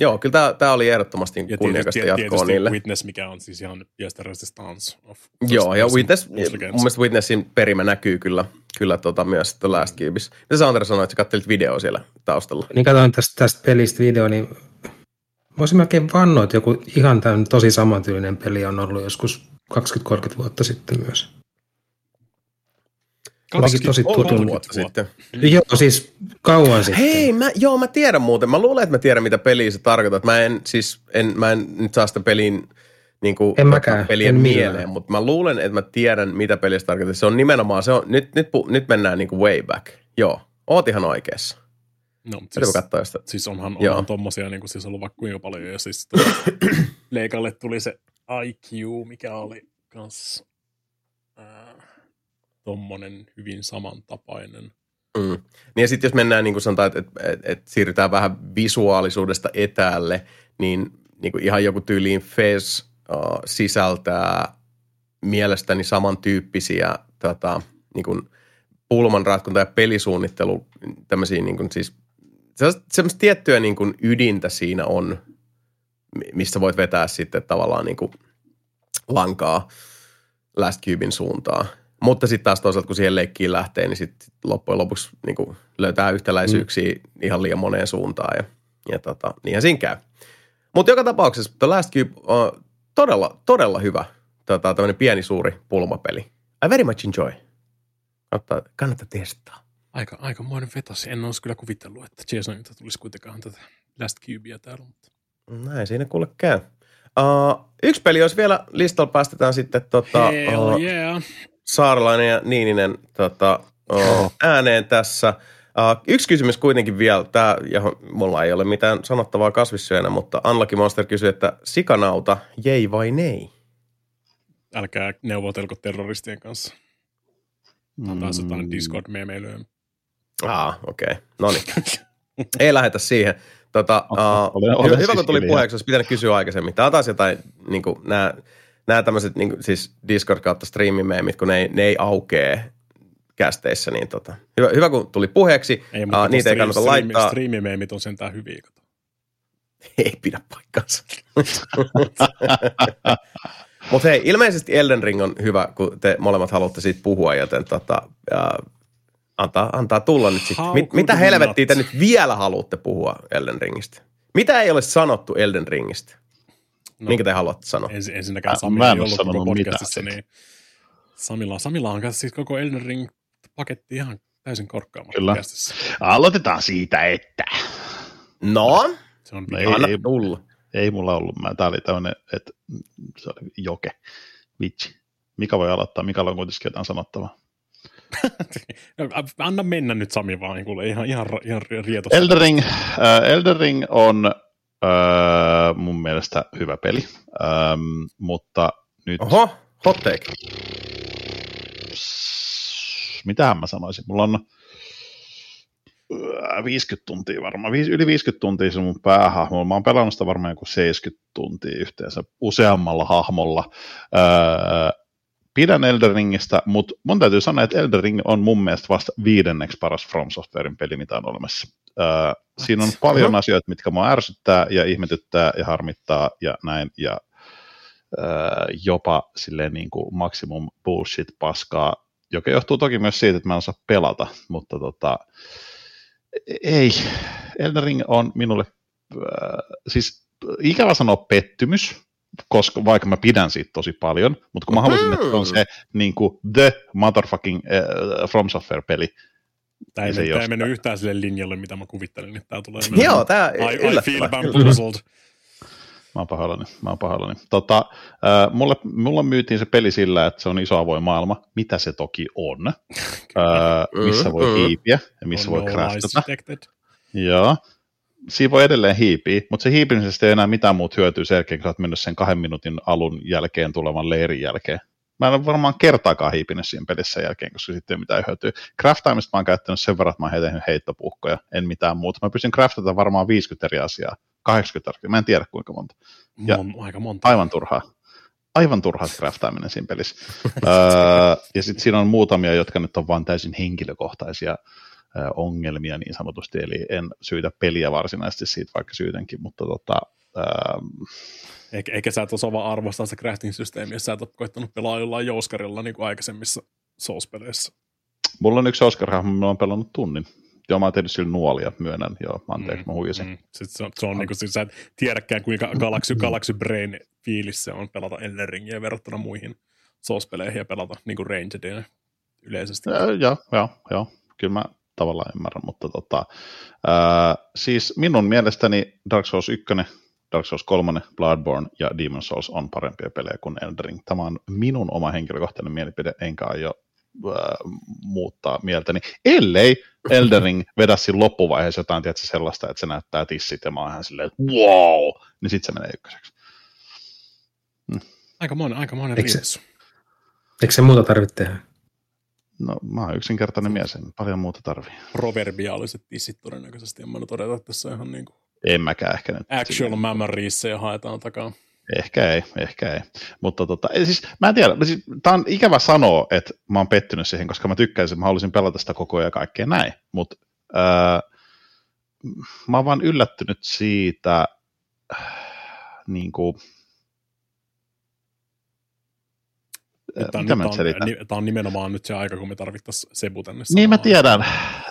Joo, kyllä tämä, oli ehdottomasti ja kunniakasta jatkoa niille. Witness, mikä on siis ihan Yes Resistance of Joo, ja Witness, mun mielestä Witnessin perimä näkyy kyllä, kyllä tota myös The Last Cubes. Mitä sä Antero sanoit, että sä kattelit video siellä taustalla? Niin katsoin tästä, tästä pelistä video, niin voisin melkein vannoa, että joku ihan tämän tosi samantyylinen peli on ollut joskus 20-30 vuotta sitten myös. 20 tosi tutun. vuotta sitten. Joo, siis kauan sitten. Hei, mä, joo, mä tiedän muuten. Mä luulen, että mä tiedän, mitä peliä se tarkoittaa. Mä en, siis, en, mä en nyt saa sitä pelin niin kuin, En mäkään, pelien en millään. mieleen, mutta mä luulen, että mä tiedän, mitä pelistä tarkoittaa. Se on nimenomaan, se on, nyt, nyt, pu- nyt mennään niin kuin way back. Joo, oot ihan oikeassa. No, mutta Siis, katsoa sitä. siis onhan, Joo. onhan tommosia niin kuin, siis ollut vaikka kuinka paljon. Ja siis tuli, Leikalle tuli se IQ, mikä oli kans äh, tommonen hyvin samantapainen. Mm. Niin ja sitten jos mennään, niin kuin sanotaan, että, että, että, että siirrytään vähän visuaalisuudesta etäälle, niin, niin kuin ihan joku tyyliin Fez sisältää mielestäni samantyyppisiä tota, niin kuin pulmanratkonta ja pelisuunnittelu, tämmöisiä niin kuin siis semmoista tiettyä niin kuin ydintä siinä on, mi- mistä voit vetää sitten tavallaan niin kuin lankaa Last Cubein suuntaan. Mutta sitten taas toisaalta, kun siihen leikkiin lähtee, niin sitten loppujen lopuksi niin kuin löytää yhtäläisyyksiä mm. ihan liian moneen suuntaan ja, ja tota, niinhän siinä käy. Mutta joka tapauksessa The Last Cube on todella, todella hyvä tota, tämmöinen pieni suuri pulmapeli. I very much enjoy. Kannattaa, kannattaa testaa. Aika, aikamoinen vetos. En olisi kyllä kuvitellut, että Jasonilta tulisi kuitenkaan tätä Last Cubea täällä. Mutta Näin siinä kuule käy. Uh, yksi peli, jos vielä listalla päästetään sitten tota, Hell uh, yeah. Saarelainen ja Niininen tota, uh, ääneen tässä. Uh, yksi kysymys kuitenkin vielä, tämä, johon mulla ei ole mitään sanottavaa kasvissyönä, mutta Anlaki Monster kysyi, että sikanauta, jei vai nei? Älkää neuvotelko terroristien kanssa. Tämä on taas Mm. jotain Discord-meemeilyä. Ah, okei. Okay. No niin. ei lähetä siihen. Tota, uh, Olen- olen hyvä, siis kun tuli puheeksi, olisi pitänyt kysyä aikaisemmin. Tämä on taas jotain, niin kuin, nämä, nämä tämmöiset niin kuin, siis Discord kautta streamimeemit, kun ne ei, ne ei aukee kästeissä, niin tota, hyvä, hyvä, kun tuli puheeksi. Ei, Uh, niitä ei kannata laittaa. Striimimeemit on sentään hyviä. Kato. Ei pidä paikkaansa. Mutta hei, ilmeisesti Elden Ring on hyvä, kun te molemmat haluatte siitä puhua, joten tota, ää, antaa, antaa tulla nyt sitten. Mit, mitä helvettiä te nyt vielä haluatte puhua Elden Ringistä? Mitä ei ole sanottu Elden Ringistä? No, Minkä te haluatte sanoa? Ensin, ensinnäkään Sami ei ollut koko sanonut mitään podcastissa, siitä. niin Samilla, Samilla on kanssa siis koko Elden Ring-paketti ihan täysin korkkaamatta Kyllä. kästissä. Aloitetaan siitä, että No, Se on No ei, ei, anna ei. tulla. ei mulla ollut. Mä, tää oli tämmönen, että se oli joke. Vitsi. Mika voi aloittaa. Mikalla on kuitenkin jotain sanottavaa. Anna mennä nyt Sami vaan, kuule, ihan, ihan, ihan rietossa. Elden Ring, äh, Elden Ring on äh, mun mielestä hyvä peli, ähm, mutta nyt... Oho, hot take. Mitähän mä sanoisin? Mulla on äh, 50 tuntia varmaan, yli 50 tuntia se mun päähahmo. Mä oon pelannut sitä varmaan joku 70 tuntia yhteensä useammalla hahmolla. Öö, pidän Elden Ringistä, mutta mun täytyy sanoa, että Elden Ring on mun mielestä vasta viidenneksi paras From Softwarein peli, mitä on olemassa. Öö, siinä on paljon asioita, mitkä mua ärsyttää ja ihmetyttää ja harmittaa ja näin, ja öö, jopa silleen niin kuin maksimum bullshit paskaa, joka johtuu toki myös siitä, että mä en osaa pelata, mutta tota, ei, Elden Ring on minulle, äh, siis ikävä sanoa pettymys, koska vaikka mä pidän siitä tosi paljon, mutta kun mä halusin, että se on se niin kuin the motherfucking äh, From Software-peli, Tämä ei, se ei tämä mennyt yhtään sille linjalle, mitä mä kuvittelin, että tämä tulee. Joo, tää I, I feel bamboozled. Mä oon pahoillani, mä oon pahoillani. Tota, äh, mulle, mulle myytiin se peli sillä, että se on iso avoin maailma, mitä se toki on, äh, missä voi Mm, mm. hiipiä ja missä On voi no craftata. Joo. Siinä voi edelleen hiipiä, mutta se hiipimisestä ei enää mitään muuta hyötyä sen jälkeen, kun sä oot mennyt sen kahden minuutin alun jälkeen tulevan leirin jälkeen. Mä en ole varmaan kertaakaan hiipinyt siinä pelissä sen jälkeen, koska sitten ei ole mitään hyötyä. Craftaamista mä oon käyttänyt sen verran, että mä oon tehnyt heittopuhkoja, en mitään muuta. Mä pystyn craftata varmaan 50 eri asiaa, 80 eri, mä en tiedä kuinka monta. Ja- Mon, aika monta. Aivan turhaa. Aivan turhaa se craftaaminen siinä pelissä. öö, ja sitten siinä on muutamia, jotka nyt on vain täysin henkilökohtaisia ö, ongelmia niin sanotusti, eli en syytä peliä varsinaisesti siitä, vaikka syytänkin, mutta tota, öö, Eikä, eikä sä et osaa vaan arvostaa sitä crafting-systeemiä, jos sä et ole koittanut pelaa jollain jouskarilla niin kuin aikaisemmissa Souls-peleissä. mulla on yksi oscar mä oon pelannut tunnin. Joo, mä oon tehnyt sillä nuolia, myönnän. Joo, anteeksi, mä huijasin. Mm. Sitten se on, se on niin kuin, siis sä et tiedäkään, kuinka Galaxy, Galaxy Brain fiilis se on pelata Elden Ringiä verrattuna muihin Souls-peleihin ja pelata niin kuin Rangedia yleisesti. Joo, joo, joo, joo, kyllä mä tavallaan ymmärrän, mutta tota, ää, siis minun mielestäni Dark Souls 1 Dark Souls 3, Bloodborne ja Demon Souls on parempia pelejä kuin Elden Ring. Tämä on minun oma henkilökohtainen mielipide, enkä aio äh, muuttaa mieltäni, ellei Elden Ring vedä siinä loppuvaiheessa jotain tietysti sellaista, että se näyttää tissit ja mä oon ihan silleen, että wow, niin sitten se menee ykköseksi. Aika monen, aika monen Eikö se- riisu. Eikö se muuta tarvitse tehdä? No mä oon yksinkertainen mies, en paljon muuta tarvii. Proverbiaaliset tissit todennäköisesti. En mä nyt että tässä ihan niin kuin En mäkään ehkä nyt. actual memories ja haetaan takaa. Ehkä ei, ehkä ei. Mutta tota, ei, siis, mä en tiedä, siis, tää on ikävä sanoa, että mä oon pettynyt siihen, koska mä tykkäisin, mä haluaisin pelata sitä koko ajan ja kaikkea näin, mutta ää, mä oon vaan yllättynyt siitä, äh, niin kuin, on, mitä nyt on, on nimenomaan nyt se aika, kun me tarvittaisiin Sebu tänne. Niin mä tiedän.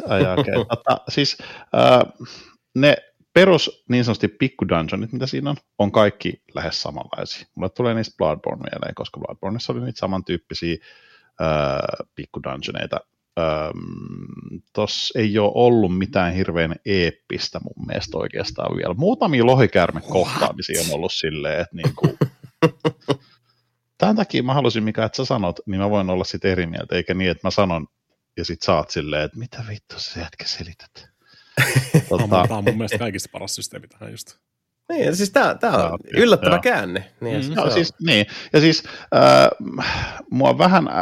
Ai, okay. tota, siis äh, ne perus niin sanotusti pikku dungeonit, mitä siinä on, on kaikki lähes samanlaisia. Mulle tulee niistä Bloodborne mieleen, koska Bloodborneissa oli niitä samantyyppisiä äh, pikku dungeoneita. Tuossa ei ole ollut mitään hirveän eeppistä mun mielestä oikeastaan vielä. Muutamia lohikäärme kohtaamisia on ollut silleen, että niinku, Tämän takia mä halusin, Mika, että sä sanot, niin mä voin olla sitten eri mieltä, eikä niin, että mä sanon ja sit saat silleen, että mitä vittu sä jätkä selität. Tämä on, tota, tää on mun mielestä kaikista paras systeemi tähän just. Niin, siis tää, tää on Joo, yllättävä joo. käänne. Niin, Mm. mm, Joo, siis, niin. Ja siis äh, mua vähän äh,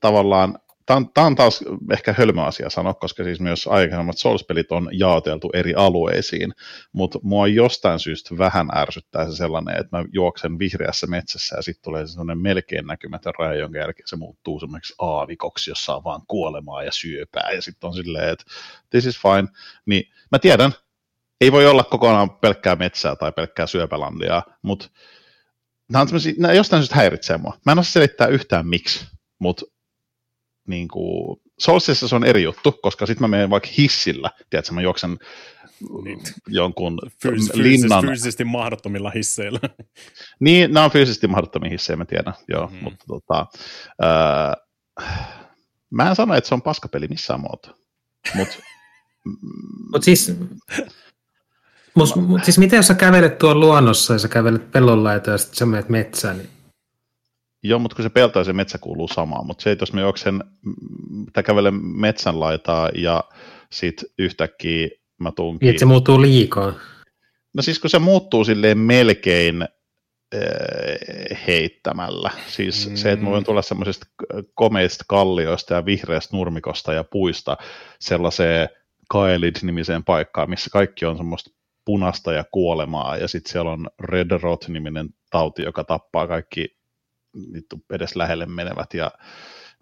tavallaan, tämä on, tää on taas ehkä hölmö asia sanoa, koska siis myös aikaisemmat Souls-pelit on jaoteltu eri alueisiin, mutta mua jostain syystä vähän ärsyttää se sellainen, että mä juoksen vihreässä metsässä ja sitten tulee sellainen melkein näkymätön raja, jonka jälkeen se muuttuu semmoiksi aavikoksi, jossa on vaan kuolemaa ja syöpää ja sitten on silleen, että this is fine. Niin mä tiedän, ei voi olla kokonaan pelkkää metsää tai pelkkää syöpälandia, mutta nämä, on nämä jostain syystä häiritsee mua. Mä en osaa selittää yhtään miksi, mutta niin kuin, Soulsissa se on eri juttu, koska sitten mä menen vaikka hissillä, tiedätkö, mä juoksen Niin. jonkun Fyys, linnan. fyysisesti mahdottomilla hisseillä. Niin, nämä on fyysisesti mahdottomia hissejä, mä tiedän, joo, mm. mutta tota, ää, mä en sano, että se on paskapeli missään muotoa, mutta Mutta siis, mut, mut, siis miten jos sä kävelet tuolla luonnossa ja sä kävelet pellon laita ja sitten sä menet metsään, niin Joo, mutta kun se pelto ja se metsä kuuluu samaan, mutta se, että jos mä juoksen mm, tai kävelen metsän laitaa ja sit yhtäkkiä mä tuunkin... niin että se muuttuu liikaa. No siis kun se muuttuu silleen melkein äh, heittämällä. Siis mm. se, että mä voin tulla semmoisesta komeista kallioista ja vihreästä nurmikosta ja puista sellaiseen Kaelid-nimiseen paikkaan, missä kaikki on semmoista punasta ja kuolemaa, ja sitten siellä on Red Rot-niminen tauti, joka tappaa kaikki vittu edes lähelle menevät, ja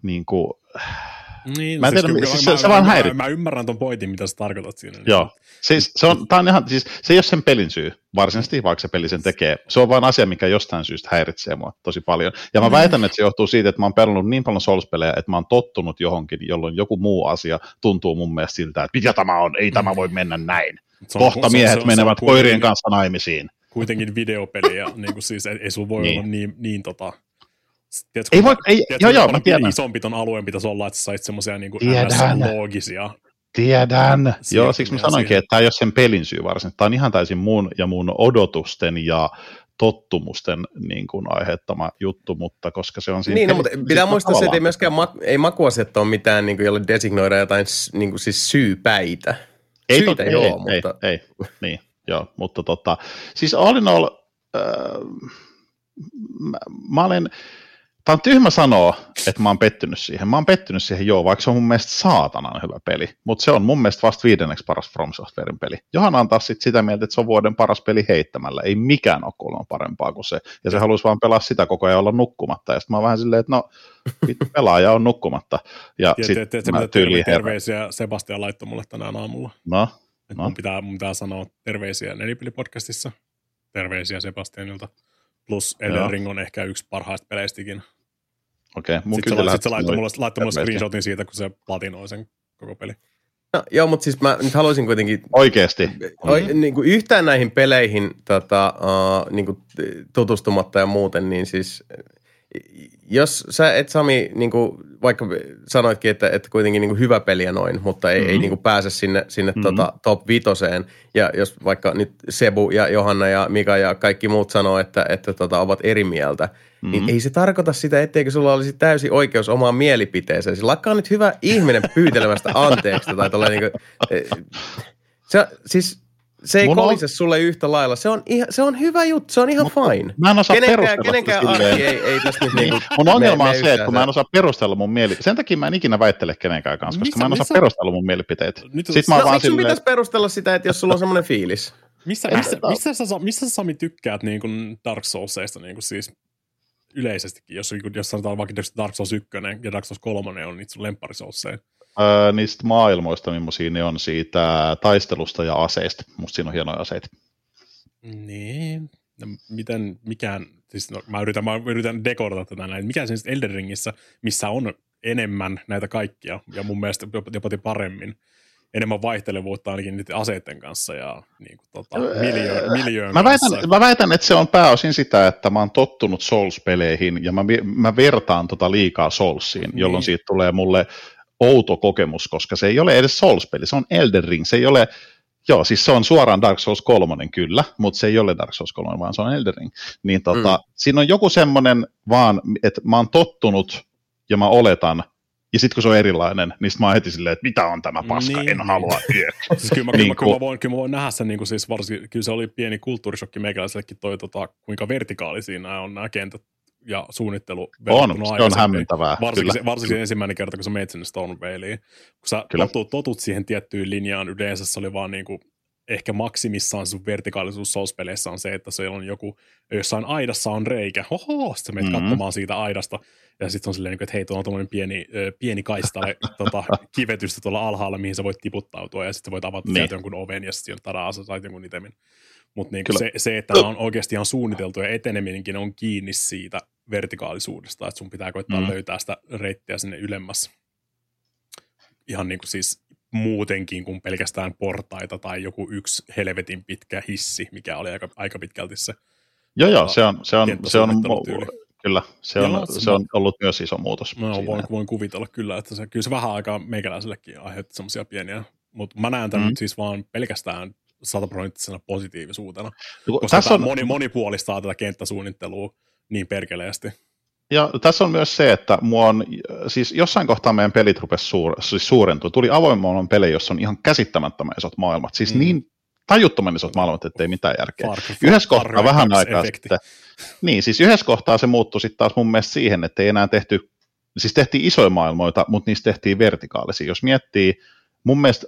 niin kuin, Niin, Mä en tiedä, kyllä siis mä, se- se mä, vaan mä, häiritsee. mä, ymmärrän ton pointin, mitä sä tarkoitat siinä. Joo. Siis se, on, tää on ihan, siis se ei ole sen pelin syy, varsinaisesti, vaikka se peli sen tekee. Se on vain asia, mikä jostain syystä häiritsee mua tosi paljon. Ja mä väitän, että se johtuu siitä, että mä oon pelannut niin paljon Souls-pelejä, että mä oon tottunut johonkin, jolloin joku muu asia tuntuu mun mielestä siltä, että mitä tämä on, ei tämä voi mennä näin. Se on- Kohta se on- miehet se on- menevät se on koirien kanssa naimisiin. Kuitenkin videopeli ja niin kuin siis ei, ei sulla voi Niin. olla niin, niin tota... Tiedätkö, Ei voi, ei, tiedätkö, joo joo, mä tiedän. Isompi ton alueen pitäisi olla, että sä sait semmoisia niin kuin Tiedän. loogisia. Tiedän. Siihen Joo, siksi mä sanoinkin, siihen. että tämä ei ole sen pelin syy varsinaisesti. Tämä on ihan täysin mun ja mun odotusten ja tottumusten niin kuin aiheuttama juttu, mutta koska se on siinä... Niin, no, mutta pitää sit muistaa se, että ei myöskään ma- ei makuasiat ole mitään, niin kuin, jolle designoida jotain niin kuin, siis syypäitä. Ei, Syitä tot, ei, joo, ei, mutta... ei, ei, niin, joo, mutta tota, siis all in all, äh, mä, mä olen, Tämä on tyhmä sanoa, että mä oon pettynyt siihen. Mä oon pettynyt siihen joo, vaikka se on mun mielestä saatanan hyvä peli. Mutta se on mun mielestä vasta viidenneksi paras From Softwaren peli. Johan on taas sit sitä mieltä, että se on vuoden paras peli heittämällä. Ei mikään ole kuulemma parempaa kuin se. Ja se haluaisi vaan pelaa sitä koko ajan olla nukkumatta. Ja sitten mä oon vähän silleen, että no, pelaaja on nukkumatta. Ja sitten mä herään. terveisiä Sebastian laittoi mulle tänään aamulla? No, No. mun, pitää, mun pitää sanoa terveisiä Nelipeli-podcastissa. Terveisiä Sebastianilta. Plus Joo. Elden Ring on ehkä yksi parhaista peleistäkin. okei. Okay. Mun Sitten se, kyllä sit se laittoi mulle, laittoi mulle screenshotin siitä, kun se platinoi sen koko peli. No, joo, mutta siis mä nyt haluaisin kuitenkin Oikeesti. Oi, niin kuin yhtään näihin peleihin tota, uh, niin kuin tutustumatta ja muuten, niin siis jos sä et Sami, niin kuin, vaikka sanoitkin, että, että kuitenkin niin kuin hyvä peliä noin, mutta ei, mm-hmm. ei niin kuin pääse sinne, sinne mm-hmm. tota, top vitoseen. Ja jos vaikka nyt Sebu ja Johanna ja Mika ja kaikki muut sanoo, että, että tota, ovat eri mieltä, niin mm-hmm. niin ei se tarkoita sitä, etteikö sulla olisi täysi oikeus omaan mielipiteeseen. Siis lakkaa nyt hyvä ihminen pyytelemästä anteeksi tai niin kuin, se, siis se ei Mun kolise on... sulle yhtä lailla. Se on, ihan, se on hyvä juttu, se on ihan Mut, fine. Mä en osaa kenenkään, perustella kenenkään arki ei, ei tästä nyt niinku Mun ongelma on se, että kun mä en osaa perustella mun mielipiteitä. Sen takia mä en ikinä väittele kenenkään kanssa, koska missä, mä en osaa missä... perustella mun mielipiteitä. Nyt, Sitten mä no, vaan silleen... pitäisi perustella sitä, että jos sulla on semmoinen fiilis? Missä, missä, missä, sä, missä sä Sami tykkäät niin kuin Dark Soulsista niin kuin siis yleisestikin, jos, jos sanotaan vaikka Dark Souls 1 ja Dark Souls 3 on niitä sun lempparisousseja? Öö, niistä maailmoista, millaisia ne on siitä taistelusta ja aseista. Musta siinä on hienoja aseita. Niin. No, miten, mikään, siis no, mä yritän, mä yritän dekorata tätä näin. Mikä siis Elden Ringissä, missä on enemmän näitä kaikkia, ja mun mielestä jopa paremmin, enemmän vaihtelevuutta ainakin niiden aseiden kanssa ja niin kuin, tota, miljöön, miljöön mä, väitän, mä väitän, että se on pääosin sitä, että mä oon tottunut Souls-peleihin ja mä, mä vertaan tota liikaa Soulsiin, niin. jolloin siitä tulee mulle outo kokemus, koska se ei ole edes Souls-peli, se on Elden Ring, se ei ole, joo, siis se on suoraan Dark Souls 3 kyllä, mutta se ei ole Dark Souls 3, vaan se on Elden Ring. Niin tota, mm. siinä on joku semmoinen vaan, että mä oon tottunut ja mä oletan, ja sitten kun se on erilainen, niin mä oon heti silleen, että mitä on tämä paska, niin. en halua siis kyllä, mä, niin kyllä, mä voin, kyllä mä voin nähdä sen, niin kuin siis varsinkin, kyllä se oli pieni kulttuurishokki meikäläisellekin toi, tota, kuinka vertikaali siinä on nämä kentät ja suunnittelu on, se on hämmentävää. Varsinkin, se, varsinkin ensimmäinen kerta, kun sä menet sinne Stonevalleen. Kun sä totut, totut siihen tiettyyn linjaan, yleensä se oli vaan niin kuin, ehkä maksimissaan sun vertikaalisuus souls on se, että se on joku, jossain aidassa on reikä, oho, sitten menet mm-hmm. katsomaan siitä aidasta, ja sitten on silleen, niinku, että hei, tuolla on tuommoinen pieni, pieni kaistale tota, kivetystä tuolla alhaalla, mihin sä voit tiputtautua, ja sitten voit avata niin. jonkun oven, ja sitten tadaa, sä sait jonkun itemin. Mutta niin se, se, että on oikeasti ihan suunniteltu ja eteneminenkin on kiinni siitä vertikaalisuudesta, että sun pitää koittaa mm. löytää sitä reittiä sinne ylemmäs. Ihan niin kuin siis muutenkin kuin pelkästään portaita tai joku yksi helvetin pitkä hissi, mikä oli aika, aika pitkälti se. Joo, joo, se on, se on, se on, kyllä, se on, joo, se on ollut myös iso muutos. Mä siinä. voin, voin kuvitella kyllä, että se, kyllä se vähän aikaa meikäläisellekin aiheutti semmoisia pieniä, mutta mä näen tämän mm. siis vaan pelkästään sataprosenttisena positiivisuutena, no, koska tässä on... moni, monipuolistaa tätä kenttäsuunnittelua niin perkeleesti. Ja tässä on myös se, että mua on, siis jossain kohtaa meidän pelit rupesi suur, siis suurentua. Tuli avoimman pelejä, jossa on ihan käsittämättömän isot maailmat. Siis mm. niin tajuttoman isot maailmat, ettei mitään järkeä. Far, yhdessä far, kohtaa vähän aikaa efekti. sitten, niin siis yhdessä kohtaa se muuttui sitten taas mun mielestä siihen, että ei enää tehty, siis tehtiin isoja maailmoita, mutta niistä tehtiin vertikaalisia. Jos miettii, mun mielestä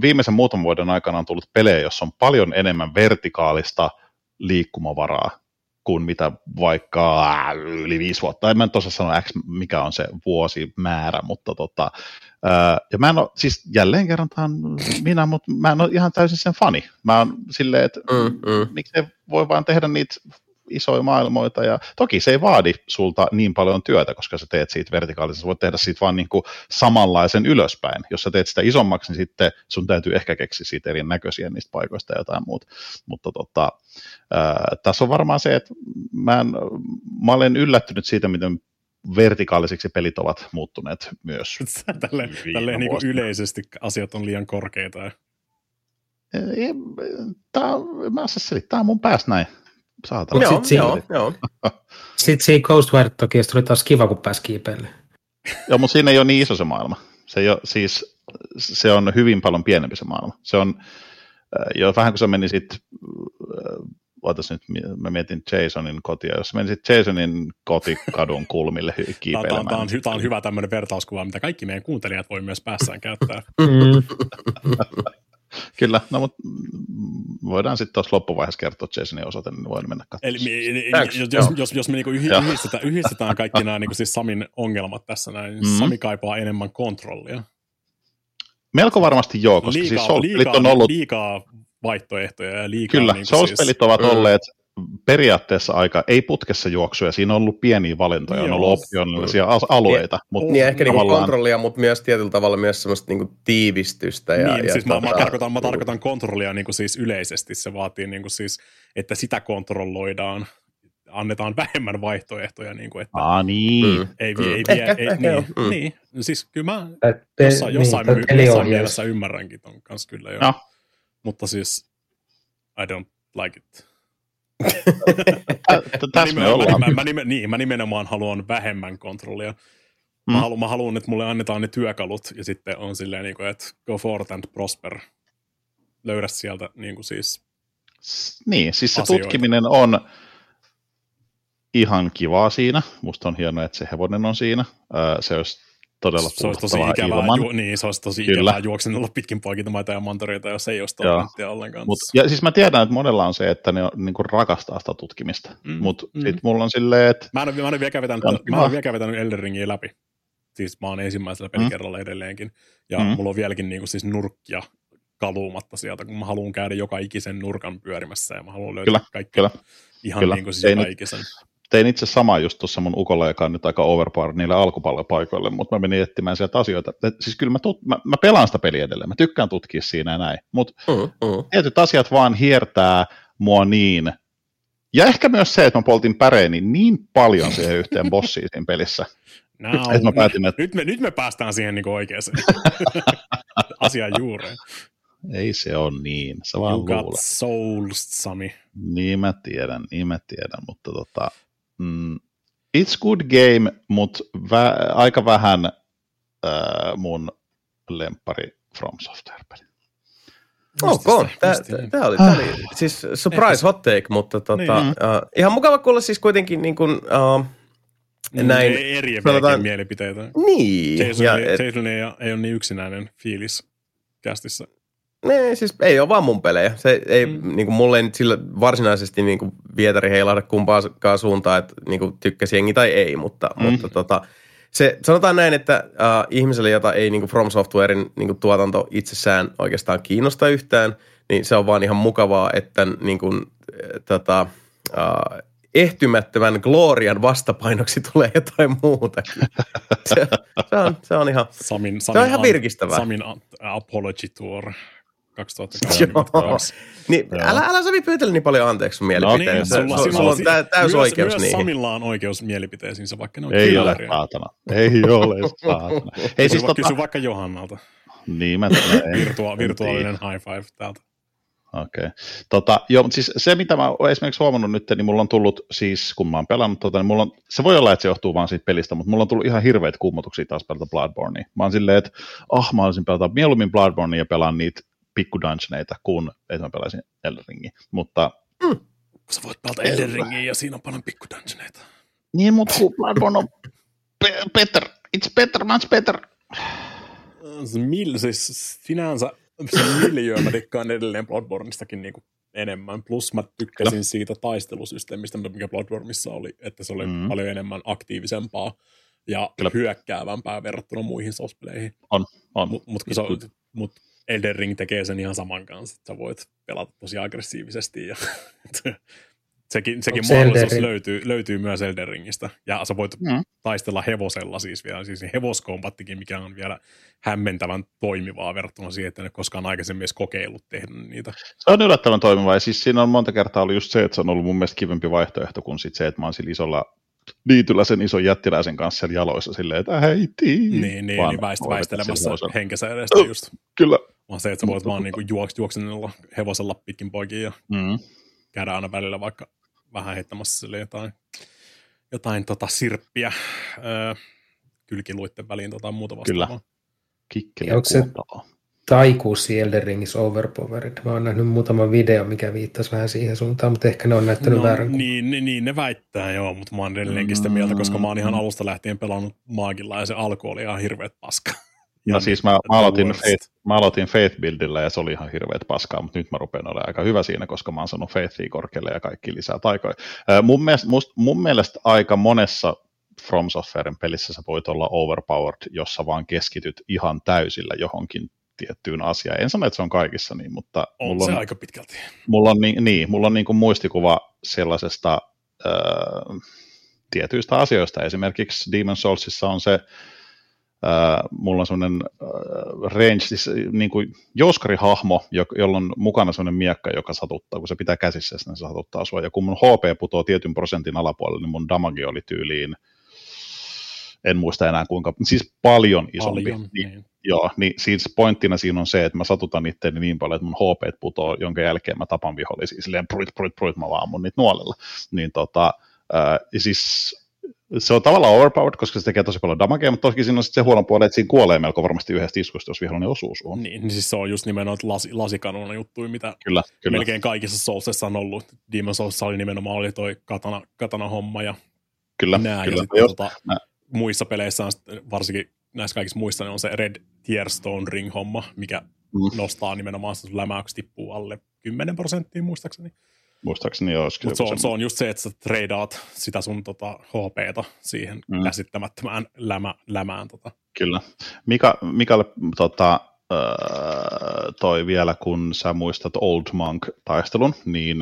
viimeisen muutaman vuoden aikana on tullut pelejä, jossa on paljon enemmän vertikaalista liikkumavaraa kuin mitä vaikka äh, yli viisi vuotta. En mä nyt osaa sanoa X, mikä on se vuosimäärä, mutta tota, ää, ja mä en ole, siis jälleen kerran tämä on minä, mutta mä en ole ihan täysin sen fani. Mä oon silleen, että mm, mm. miksi voi vaan tehdä niitä isoja maailmoita ja toki se ei vaadi sulta niin paljon työtä, koska sä teet siitä vertikaalisesti, sä voit tehdä siitä vaan niin kuin samanlaisen ylöspäin. Jos sä teet sitä isommaksi, niin sitten sun täytyy ehkä keksiä siitä erinäköisiä niistä paikoista ja jotain muuta. Mutta tota, ää, tässä on varmaan se, että mä, en, mä olen yllättynyt siitä, miten vertikaalisiksi pelit ovat muuttuneet myös. tälleen tälleen niin kuin yleisesti asiat on liian korkeita. Tämä, mä selittää mun päässä näin saatana. Joo, sit joo, joo. Sitten siinä Ghostwire toki oli taas kiva, kun pääsi kiipeille. joo, mutta siinä ei ole niin iso se maailma. Se, ei ole, siis, se on hyvin paljon pienempi se maailma. Se on, äh, jo vähän kun sä menisit, äh, ootas nyt, mä mietin Jasonin kotia, jos menisit Jasonin kotikadun kulmille kiipeilemään. Tämä on, tämä on, tämä on hyvä tämmöinen vertauskuva, mitä kaikki meidän kuuntelijat voi myös päässään käyttää. Mm. Kyllä, no mutta voidaan sitten tuossa loppuvaiheessa kertoa Jasonin osoite, niin voin mennä katsomaan. Eli Thanks. jos, jos, jos, jos me niinku yhdistetään, yhdistetään kaikki nämä niinku siis Samin ongelmat tässä näin, niin mm. Sami kaipaa enemmän kontrollia. Melko varmasti joo, koska liikaa, siis liikaa, on ollut... Liikaa vaihtoehtoja ja liikaa... Kyllä, niin Souls-pelit siis, ovat olleet periaatteessa aika, ei putkessa juoksuja, siinä on ollut pieniä valintoja, Joo. on ollut optionaalisia alueita. Niin, mutta niin ehkä niinku tavallaan... niinku kontrollia, mutta myös tietyllä tavalla myös semmoista niinku tiivistystä. Ja, niin, ja siis tota... mä, mä, tarkoitan, mä tarkoitan kontrollia niinku siis yleisesti, se vaatii niinku siis, että sitä kontrolloidaan annetaan vähemmän vaihtoehtoja, niin kuin, että Ah, niin. Mm. ei, Mm. ei, Ehkä- ei, ei, ehkä niin. Mm. niin, siis kyllä mä pe- jossain, jossain, tai my, jossain mielessä ymmärränkin ton kanssa kyllä jo. No. Mutta siis I don't like it. Tä- tä- Tässä me mä, ollaan. Mä, mä, nimen, niin, mä nimenomaan haluan vähemmän kontrollia. Mm. Mä, haluan, mä haluan, että mulle annetaan ne työkalut ja sitten on silleen, niin kuin, että go forth and prosper. Löydä sieltä niin kuin siis, Niin, siis se asioita. tutkiminen on ihan kivaa siinä. Musta on hienoa, että se hevonen on siinä. Se olisi todella se olisi tosi ikävää, ilman. ju, niin, se olisi tosi Kyllä. ikävää juoksennella pitkin poikintamaita ja mantoreita, jos ei olisi toleranssia ollenkaan. Mut, ja siis mä tiedän, että monella on se, että ne on, niin kuin rakastaa sitä tutkimista. Mm, Mm, Mutta mm. mm. sitten mulla on silleen, että Mä en, ole- mä en vieläkään vetänyt, on mä en vieläkään vetänyt Elden Ringiä läpi. Siis mä oon ensimmäisellä pelikerralla edelleenkin. Ja Mm. mulla on vieläkin niin kuin siis nurkkia kaluumatta sieltä, kun mä haluan käydä joka ikisen nurkan pyörimässä ja mä haluan löytää Kyllä, kaikki kyllä, ihan kyllä. niin kuin siis Ei joka nyt- ikisen. Tein itse samaa just tuossa mun ukolla, joka on nyt aika overpower niille alkupallopaikoille, mutta mä menin etsimään sieltä asioita. Et, siis kyllä mä, tut, mä, mä, pelaan sitä peliä edelleen, mä tykkään tutkia siinä ja näin, mutta Mm, mm. tietyt asiat vaan hiertää mua niin, ja ehkä myös se, että mä poltin päreeni niin paljon siihen yhteen bossiin siinä pelissä, Now, että mä päätin, että nyt, me, nyt me päästään siihen niin oikeaan asian juureen. ei se ole niin, sä vaan You got souls, Sami. Niin mä tiedän, niin mä tiedän, mutta tota, mm, it's good game, mutta vä- aika vähän äh, mun lempari From Software-peli. Mistä- tämä niin? oli, tää oli siis surprise hot take, mutta tota, Niin. uh, ihan mukava kuulla siis kuitenkin niin kuin, uh, näin, Ei- Eriäviäkin sanotaan- mielipiteitä. niin, Jason, ja, ei, et, Jason ei, ei ole niin yksinäinen fiilis kästissä. Ne, siis ei ole vaan mun pelejä. Se ei, Mm. niin kuin mulle ei nyt sillä varsinaisesti niin kuin vietäri heilahda kumpaakaan suuntaan, että niin kuin tykkäsi jengi tai ei, mutta, Mm. mutta tota, se, sanotaan näin, että uh, ihmiselle, jota ei niin kuin From Softwarein niin kuin tuotanto itsessään oikeastaan kiinnosta yhtään, niin se on vaan ihan mukavaa, että niin kuin, äh, tota, uh, ehtymättömän glorian vastapainoksi tulee jotain muutakin. Se, se, on, se on ihan, Samin, se on ihan an- virkistävää. Samin Apology Tour 2022. Niin, Joo. älä, älä Savi pyytele niin paljon anteeksi sun mielipiteitä. okei, No, se, sulla- sulla, on tä, täys myös, oikeus myös niihin. Samilla on oikeus mielipiteisiinsä, vaikka ne on Ei ole saatana. Ei ole saatana. Ei Kysy, siis tota, kysy vaikka Johannalta. niin mä. Virtua- virtuaalinen high five täältä. Okei. Okay. Tota, joo, mutta siis se, mitä mä oon esimerkiksi huomannut nyt, niin mulla on tullut, siis kun mä oon pelannut, tota, niin mulla on, se voi olla, että se johtuu vaan siitä pelistä, mutta mulla on tullut ihan hirveät kummotuksia taas pelata Bloodbornea. Mä oon silleen, että ah, mä olisin pelata mieluummin Bloodbornea ja pelaan niitä pikku dungeoneita, kun että mä pelaisin Elden Ringin. Mutta Sä voit pelata Elden Ringiä ja siinä on paljon pikku dungeoneita. niin, mutta kun Bloodborne on pe- better, it's better, much better. Se Mil, siis sinänsä se miljöö mä tikkaan edelleen Bloodborneistakin niinku enemmän. Plus mä tykkäsin siitä taistelusysteemistä, mikä Bloodborneissa oli, että se oli Mm. mm. paljon enemmän aktiivisempaa ja Kyllä. hyökkäävämpää verrattuna muihin sospeleihin. On, on. Mutta mut, mut Elden Ring tekee sen ihan saman kanssa, että sä voit pelata tosi aggressiivisesti ja sekin, sekin Onko se mahdollisuus Ring? löytyy, löytyy myös Elden Ringistä. Ja sä voit Mm. taistella hevosella siis vielä, siis hevoskombattikin, mikä on vielä hämmentävän toimivaa verrattuna siihen, että en ole koskaan aikaisemmin edes kokeillut tehdä niitä. Se on yllättävän toimiva, ja siis siinä on monta kertaa ollut just se, että se on ollut mun mielestä kivempi vaihtoehto kuin sit se, että mä oon sillä isolla niityllä sen ison jättiläisen kanssa siellä jaloissa silleen, että hei tii. Niin, niin, Vaan niin väist, väistelemässä henkensä edestä just. Kyllä. Vaan se, että sä voit vaan niinku juoks, juoksennella hevosella pitkin poikin ja Mm. käydä aina välillä vaikka vähän heittämässä sille jotain, jotain tota sirppiä öö, kylkiluitten väliin tota muuta Kyllä. vastaavaa. Kikkeli Onko se- taikuus Elden Ringissä overpowered. Mä oon nähnyt muutaman video, mikä viittasi vähän siihen suuntaan, mutta ehkä ne on näyttänyt No, väärän kuvan. niin, niin, niin, ne väittää joo, mutta mä oon edelleenkin sitä mieltä, koska mä oon ihan Mm. alusta lähtien pelannut maagilla ja se alku oli ihan hirveet paska. No Ja siis mä, mä, aloitin. Faith, mä aloitin Faith Buildillä ja se oli ihan hirveet paskaa, mutta nyt mä rupean olemaan aika hyvä siinä, koska mä oon saanut Faithia korkealle ja kaikki lisää taikoja. Mun mielestä, must, mun mielestä aika monessa From Softwaren pelissä sä voit olla overpowered, jossa vaan keskityt ihan täysillä johonkin tiettyyn asiaan. En sano, että se on kaikissa niin, mutta On mulla se on, aika pitkälti. mulla on, niin, niin, mulla on niin kuin muistikuva sellaisesta öö, tietyistä asioista. Esimerkiksi Demon Soulsissa on se Uh, mulla on semmoinen uh, range, siis niin kuin Joskari-hahmo, jo, jolla on mukana semmoinen miekka, joka satuttaa, kun se pitää käsissä, niin se satuttaa sua. Ja kun mun HP putoo tietyn prosentin alapuolelle, niin mun damage oli tyyliin, en muista enää kuinka, siis paljon isompi. Paljon, niin, niin. Joo, niin siis pointtina siinä on se, että mä satutan itseäni niin paljon, että mun HP putoo, jonka jälkeen mä tapan vihollisia, silleen pruit, pruit, pruit, mä vaan mun niitä nuolella. Niin tota, äh, siis se on tavallaan overpowered, koska se tekee tosi paljon damagea, mutta toki siinä on sitten se huono puoli, että siinä kuolee melko varmasti yhdestä iskusta, jos vihollinen osuu suun. Niin, niin siis se on just nimenomaan lasi, lasikanuna juttuja, mitä kyllä, kyllä. melkein kaikissa Soulsissa on ollut. Demon Souls oli nimenomaan oli toi katana, katana homma ja kyllä, nää, kyllä. ja sitten tota, muissa peleissä on varsinkin näissä kaikissa muissa niin on se Red Tearstone Ring-homma, mikä mm. nostaa nimenomaan lämäyksi tippuu alle 10 prosenttia muistaakseni. Muistaakseni joo. Se, on, se on just se, että sä treidaat sitä sun tota, HPta siihen mm. käsittämättömään lämä, lämään. Tota. Kyllä. Mika, Mikalle tota, toi vielä, kun sä muistat Old Monk-taistelun, niin,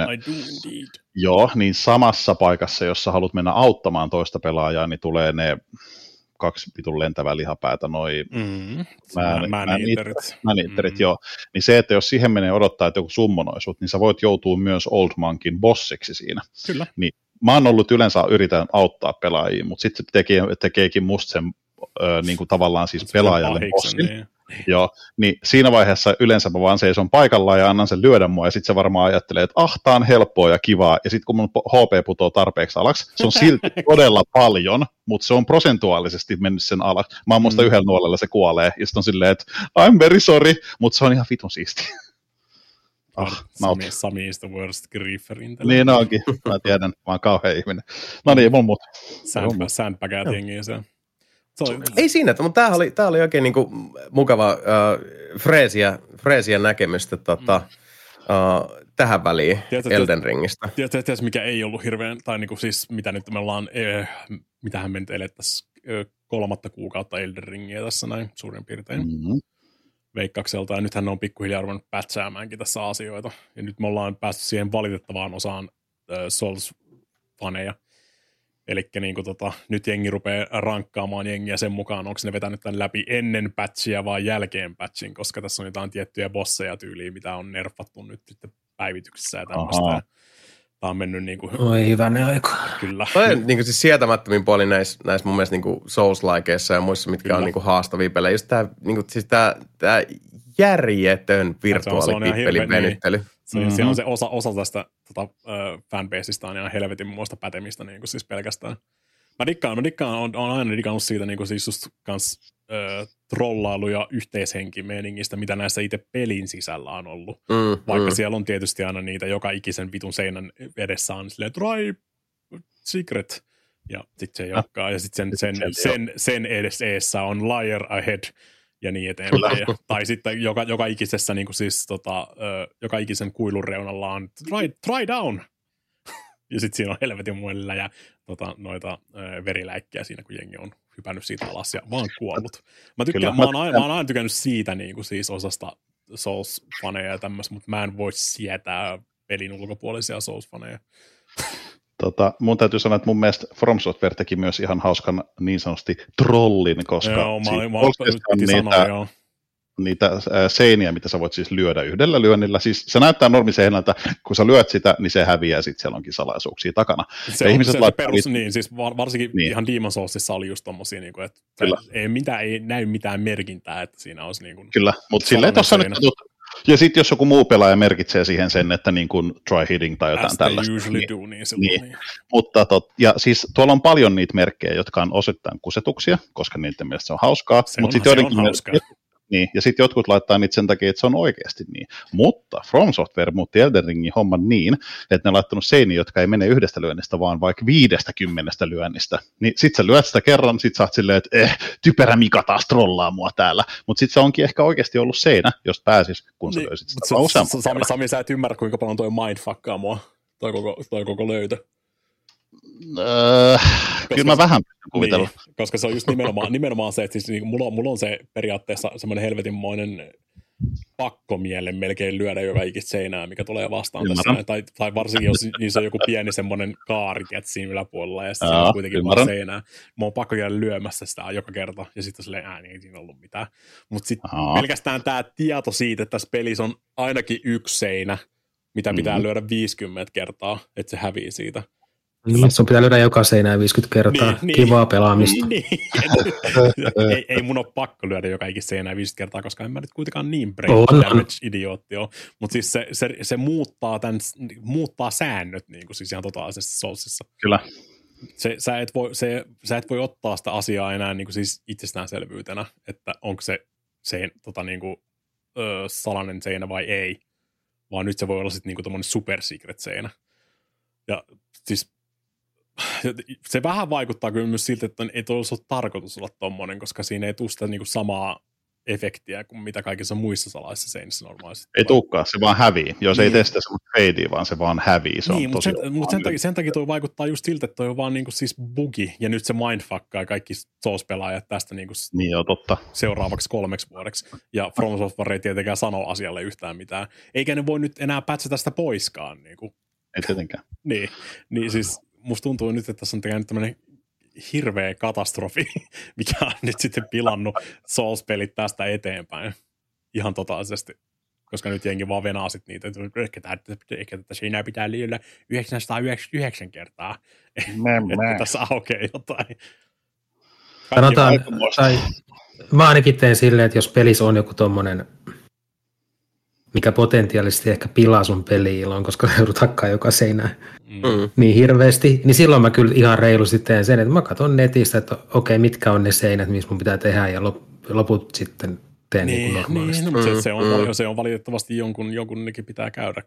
joo, niin samassa paikassa, jossa haluat mennä auttamaan toista pelaajaa, niin tulee ne kaksi vitun lentävää lihapäätä, noi mm, manitterit, manitterit mm. joo. Niin se, että jos siihen menee odottaa, että joku summonoi sut, niin sä voit joutua myös Old Monkin bossiksi siinä. Kyllä. Niin mä oon ollut yleensä, yritän auttaa pelaajia, mutta sitten se tekee, tekeekin musta sen ö, niin kuin tavallaan siis pelaajalle bossin. Niin. Joo, niin siinä vaiheessa yleensä mä vaan seison paikallaan ja annan sen lyödä mua, ja sitten se varmaan ajattelee, että ah, tää on helppoa ja kivaa, ja sitten kun mun HP putoo tarpeeksi alaksi, se on silti todella paljon, mutta se on prosentuaalisesti mennyt sen alaksi. Mä oon muista mm. yhdellä nuolella se kuolee, ja sitten on silleen, että I'm very sorry, mutta se on ihan vitun siisti. Ah, Sami, Sami is the worst griefer Niin onkin, mä tiedän, mä oon kauhean ihminen. No niin, mun muuta. Sandbagät jengiä se. So, ei siinä, mutta tämä oli, tää oli oikein niinku mukava äh, freesiä, freesiä näkemystä tota, mm. äh, tähän väliin tiedätkö, Elden Ringistä. Tiedätkö, tiedätkö, mikä ei ollut hirveän, tai niinku siis mitä nyt me ollaan, äh, mitähän me nyt elettäisiin äh, kolmatta kuukautta Elden Ringiä tässä näin suurin piirtein. Mm-hmm. Veikkaukselta, ja nythän ne on pikkuhiljaa ruvennut pätsäämäänkin tässä asioita. Ja nyt me ollaan päästy siihen valitettavaan osaan äh, Souls-faneja, Eli niin kuin tota, nyt jengi rupeaa rankkaamaan jengiä sen mukaan, onko ne vetänyt tämän läpi ennen patchia vai jälkeen patchin, koska tässä on jotain tiettyjä bosseja tyyliä, mitä on nerfattu nyt sitten päivityksessä ja tämmöistä. Tämä on mennyt niin kuin... Oi hyvänä aika. Kyllä. Toi on niin kuin siis sietämättömin puoli näissä, näissä mun mielestä niin Souls-laikeissa ja muissa, mitkä Kyllä. on niin kuin haastavia pelejä. Just tämä, niin kuin, siis tämä, tämä järjetön virtuaalipippelipenyttely. Niin. Se, mm-hmm. Siellä on se osa, osa tästä tota, uh, fanbaseista on ihan helvetin muista pätemistä niin kuin siis pelkästään. Mä dikkaan, mä dikkaan, on, on aina dikannut siitä niin kuin siis just kans uh, trollailu ja yhteishenkimeeningistä, mitä näissä itse pelin sisällä on ollut. Mm, Vaikka mm. siellä on tietysti aina niitä joka ikisen vitun seinän edessä on silleen, try secret. Ja sitten se jokkaa, ja sitten sen, sen, sen, sen edessä on liar ahead, ja niin eteenpäin. Ja, tai sitten joka, joka ikisessä niin kuin siis, tota, joka ikisen kuilun reunalla on try, try down. ja sitten siinä on helvetin muilla ja tota, noita ö, veriläikkiä siinä, kun jengi on hypännyt siitä alas ja vaan kuollut. Mä, tykkään, Kyllä, mä, oon aina, mä oon aina tykännyt siitä niin kuin siis osasta Souls-faneja ja tämmöistä, mutta mä en voi sietää pelin ulkopuolisia Souls-faneja. Tota, mun täytyy sanoa, että mun mielestä From Software teki myös ihan hauskan niin sanotusti trollin, koska joo, mä, siis mä, on niitä, sanoa, joo. niitä seiniä, mitä sä voit siis lyödä yhdellä lyönnillä. Siis se näyttää normiseinältä, kun sä lyöt sitä, niin se häviää ja sitten siellä onkin salaisuuksia takana. Se, ja on, ihmiset se, se perus, niin, siis varsinkin niin. ihan Demon Soulsissa oli just tommosia, niin kuin, että Kyllä. ei, mitään, ei näy mitään merkintää, että siinä olisi niin kuin Kyllä, mutta silleen tuossa nyt ja sitten jos joku muu pelaaja merkitsee siihen sen, että niin kuin try hitting tai jotain tällaista. usually niin, do, niin, niin. niin. Mutta tot, ja siis tuolla on paljon niitä merkkejä, jotka on osittain kusetuksia, koska niiden mielestä se on hauskaa. Se mutta sitten joidenkin, on hauskaa. Niin, ja sitten jotkut laittaa niitä sen takia, että se on oikeasti niin. Mutta From Software muutti Elden Ringin homman niin, että ne on laittanut seiniä, jotka ei mene yhdestä lyönnistä, vaan vaikka viidestä kymmenestä lyönnistä. Niin sit sä lyöt sitä kerran, sit sä oot silleen, että eh, typerä Mika taas trollaa mua täällä. Mutta sit se onkin ehkä oikeasti ollut seinä, jos pääsis, kun sä niin, löysit sitä Sami, Sami, sä et ymmärrä, kuinka paljon toi mindfuckaa mua, toi koko, toi koko löytö. Öö, kyllä mä vähän kuvitella. Niin, koska se on just nimenomaan, nimenomaan se, että siis niin, mulla, mulla on se periaatteessa semmoinen helvetinmoinen pakko mielen melkein lyödä joka ikistä seinää, mikä tulee vastaan tässä. Ymmärrän. Tai, tai varsinkin, jos niissä on joku pieni semmoinen kaari siinä yläpuolella ja sitten on kuitenkin vaan ymmärrän. seinää. Mä oon pakko käydä lyömässä sitä joka kerta ja sitten silleen, ää, niin ei siinä ollut mitään. Mutta sitten pelkästään tämä tieto siitä, että tässä pelissä on ainakin yksi seinä, mitä pitää Mhm. lyödä 50 kertaa, että se hävii siitä. Niin, sun pitää lyödä joka seinään 50 kertaa. Niin, niin. Kivaa pelaamista. Niin. ei, ei mun ole pakko lyödä joka ikistä seinää 50 kertaa, koska en mä nyt kuitenkaan niin brain on. damage-idiootti ole. Mutta siis se, se, se, muuttaa, tämän, muuttaa säännöt niin kuin siis ihan totaalisesti Soulsissa. Kyllä. Se, sä, et voi, se, sä et voi ottaa sitä asiaa enää niin kuin siis itsestäänselvyytenä, että onko se, se tota, niin kuin, ö, salainen seinä vai ei, vaan nyt se voi olla sitten niin kuin super secret seinä. Ja siis se vähän vaikuttaa kyllä myös siltä, että ei olisi ollut tarkoitus olla tommonen, koska siinä ei tule sitä niinku samaa efektiä kuin mitä kaikissa muissa salaisissa seinissä normaalisti. Ei tulekaan, se vaan hävii. Jos ei Niin. testaa semmoista fadea, vaan se vaan hävii. Se niin, mutta sen, mut sen, takia, sen takia toi vaikuttaa just siltä, että toi on vaan niinku siis bugi, ja nyt se mindfuckaa kaikki Souls-pelaajat tästä niinku Niin joo, totta. seuraavaksi kolmeksi vuodeksi. Ja From Software ei tietenkään sano asialle yhtään mitään. Eikä ne voi nyt enää pätsätä sitä poiskaan. Niinku. Ei tietenkään. Niin, niin siis musta tuntuu nyt, että tässä on käynyt tämmöinen hirveä katastrofi, mikä on nyt sitten pilannut Souls-pelit tästä eteenpäin ihan totaalisesti. Koska nyt jengi vaan venaa sit niitä, että ehkä, ehkä tätä siinä pitää liillä 999 kertaa, Mä, että tässä aukeaa jotain. Sanotaan, tai mä ainakin teen silleen, että jos pelissä on joku tommonen, mikä potentiaalisesti ehkä pilaa sun peli ilon, koska joudut hakkaa joka seinään Mm. Mm. niin hirveästi, niin silloin mä kyllä ihan reilusti teen sen, että mä katson netistä, että okei, mitkä on ne seinät, missä mun pitää tehdä, ja lop- loput sitten teen niin, Niin, kuin normaalisti. niin no, mutta se, se, on, Mm, mm. se on valitettavasti jonkun, jonkun nekin pitää käydä.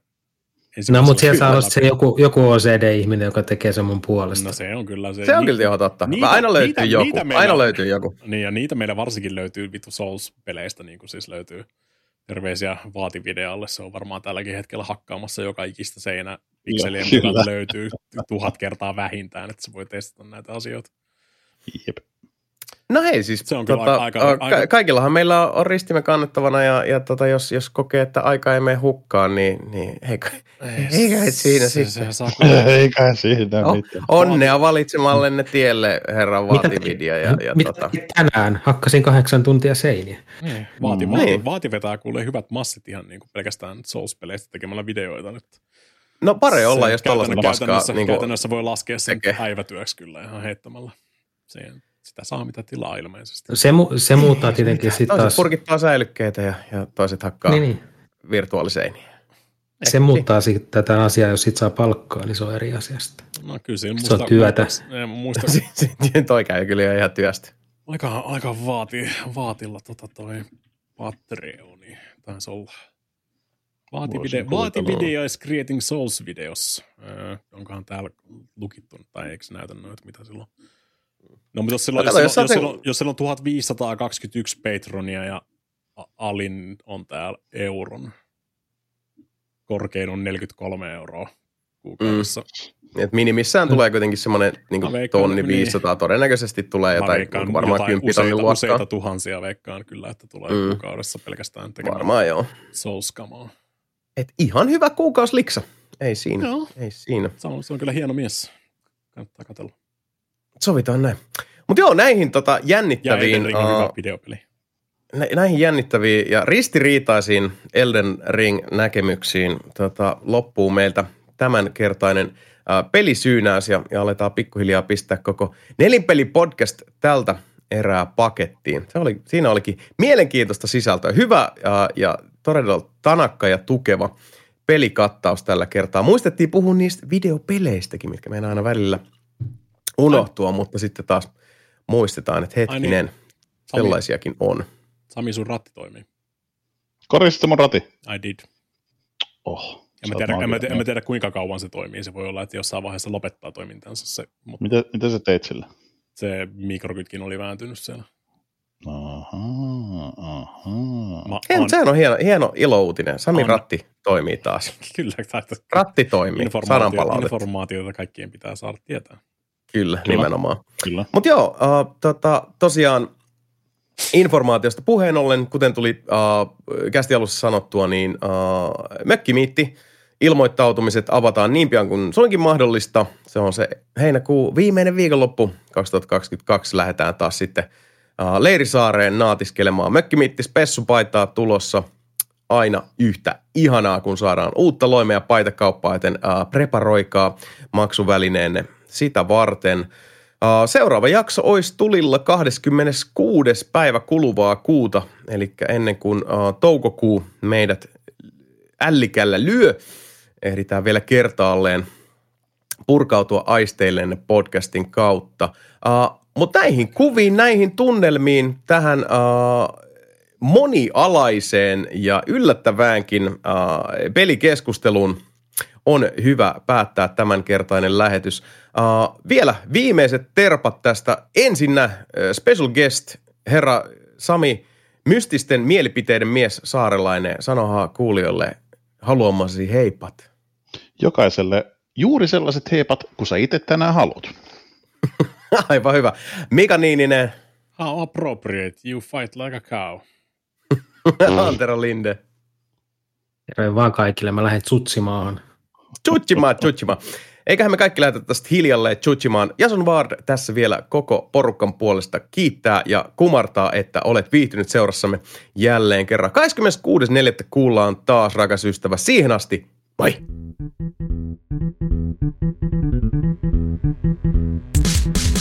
No, mutta siellä saa olla se joku, joku OCD-ihminen, joka tekee sen mun puolesta. No se on kyllä se. Se on Ni- kyllä ihan totta. niitä- aina löytyy niitä- joku. niitä meillä- aina löytyy joku. Niin, ja niitä meillä varsinkin löytyy vittu Souls-peleistä, niin kuin siis löytyy terveisiä vaatividealle. Se on varmaan tälläkin hetkellä hakkaamassa joka ikistä seinä pikselien mukaan löytyy tuhat kertaa vähintään, että se voi testata näitä asioita. Jep. No hei, siis Se on kyllä tota, aika- aika- ka- kaikillahan meillä on, on ristimme kannettavana ja, ja tota, jos, jos kokee, että aika ei mene hukkaan, niin, niin eikä, eikä et siinä se, sitten. se, saa kyllä- Eikä siinä Oh, mitään. onnea valitsemallenne tielle, herra Vaatividia. Ja, ja mitä tota, tänään? Hakkasin kahdeksan tuntia seiniä. Niin, Vaati, Mm. vaati, Niin. vaati vetää kuule hyvät massit ihan niin kuin pelkästään Souls-peleistä tekemällä videoita nyt. no pare olla, Se jos tällaista paskaa käytännössä, niin käytännössä voi laskea sen tekee. päivätyöksi kyllä ihan heittämällä. Se, sitä saa mitä tilaa ilmeisesti. Se, mu- se muuttaa tietenkin sitten toiset taas. purkittaa säilykkeitä ja, ja toiset hakkaa Niin, niin, niin. niin. virtuaaliseiniä. Se muuttaa sitten tätä asiaa, jos sit saa palkkaa, niin se on eri asia sitten. No kyllä siinä Se on työtä. Muista, muista, Sitten toi käy kyllä ihan työstä. aika, aika vaati, vaatilla tota toi Patreoni. Taisi olla. Vaati, video, vaati video is creating souls videos. Öö, onkohan täällä lukittu, tai eikö näytä noita, mitä silloin? No, mutta jos silloin, No, jos, jos jos, sä- silloin, jos silloin 1521 Patronia ja Alin on täällä euron, korkein on 43 euroa kuukaudessa. Mm. Et minimissään tulee kuitenkin semmoinen niin veikkaan, tonni niin. 500, todennäköisesti tulee jotain, veikkaan niin varmaan jotain 10 tonnin useita, luokkaa. useita tuhansia veikkaan kyllä, että tulee Mm. kuukaudessa pelkästään tekemään Varmaan joo. souls-kamaa. Et ihan hyvä kuukausiliksa. Ei siinä, Joo. ei siinä. Se on, se on kyllä hieno mies. Kannattaa katsella. Sovitaan näin. Mutta joo, näihin tota, Ja jännittäviin, Elden Ring on hyvä uh, videopeli. nä- näihin jännittäviin ja ristiriitaisiin Elden Ring-näkemyksiin tota, loppuu meiltä tämänkertainen uh, pelisyynäys ja, ja aletaan pikkuhiljaa pistää koko nelinpeli-podcast tältä erää pakettiin. Se oli, siinä olikin mielenkiintoista sisältöä. Hyvä ja, ja todella tanakka ja tukeva pelikattaus tällä kertaa. Muistettiin puhua niistä videopeleistäkin, mitkä meidän aina välillä unohtua, mutta sitten taas muistetaan, että Ai hetkinen, niin. Sami, sellaisiakin on. Sami, sun ratti toimii. Korjasitte mun rati? I did. Oh. En mä, tiedä, en, mä, tiedä, en mä tiedä, kuinka kauan se toimii. Se voi olla, että jossain vaiheessa lopettaa toimintansa se, mutta Mitä, mitä sä teit sillä? se mikrokytkin oli vääntynyt siellä. Aha, aha. Mä, Hei, mutta sehän on hieno, hieno ilouutinen. Sami On. Ratti toimii taas. Kyllä, Ratti toimii. Informaatio, palautetta. informaatiota kaikkien pitää saada tietää. Kyllä, Kyllä. nimenomaan. Kyllä. Mutta joo, uh, tota, tosiaan informaatiosta puheen ollen, kuten tuli uh, kästi alussa sanottua, niin uh, mökkimiitti ilmoittautumiset avataan niin pian kuin se onkin mahdollista. Se on se heinäkuu viimeinen viikonloppu 2022. Lähdetään taas sitten uh, Leirisaareen naatiskelemaan. Mökkimiitti spessupaitaa tulossa aina yhtä ihanaa, kun saadaan uutta loimea paitakauppaa, joten uh, preparoikaa maksuvälineenne sitä varten – Seuraava jakso olisi tulilla 26. päivä kuluvaa kuuta, eli ennen kuin toukokuu meidät ällikällä lyö, ehditään vielä kertaalleen purkautua aisteilleen podcastin kautta. Mutta näihin kuviin, näihin tunnelmiin, tähän monialaiseen ja yllättäväänkin pelikeskusteluun – on hyvä päättää tämänkertainen lähetys. Uh, vielä viimeiset terpat tästä. Ensinnä uh, special guest, herra Sami, mystisten mielipiteiden mies Saarelainen. Sanohaa kuulijoille haluamasi heipat. Jokaiselle juuri sellaiset heipat, kun sä itse tänään haluat. Aivan hyvä. Mika Niininen. How appropriate, you fight like a cow. Antero Linde. Terve vaan kaikille, mä lähden tsutsimaan. Chuchimaan, chuchimaan. Eiköhän me kaikki lähdetä tästä hiljalleen tsutsimaan. Jason Ward tässä vielä koko porukan puolesta kiittää ja kumartaa, että olet viihtynyt seurassamme jälleen kerran. 26.4. kuullaan taas, rakas ystävä. Siihen asti, moi! Thank you.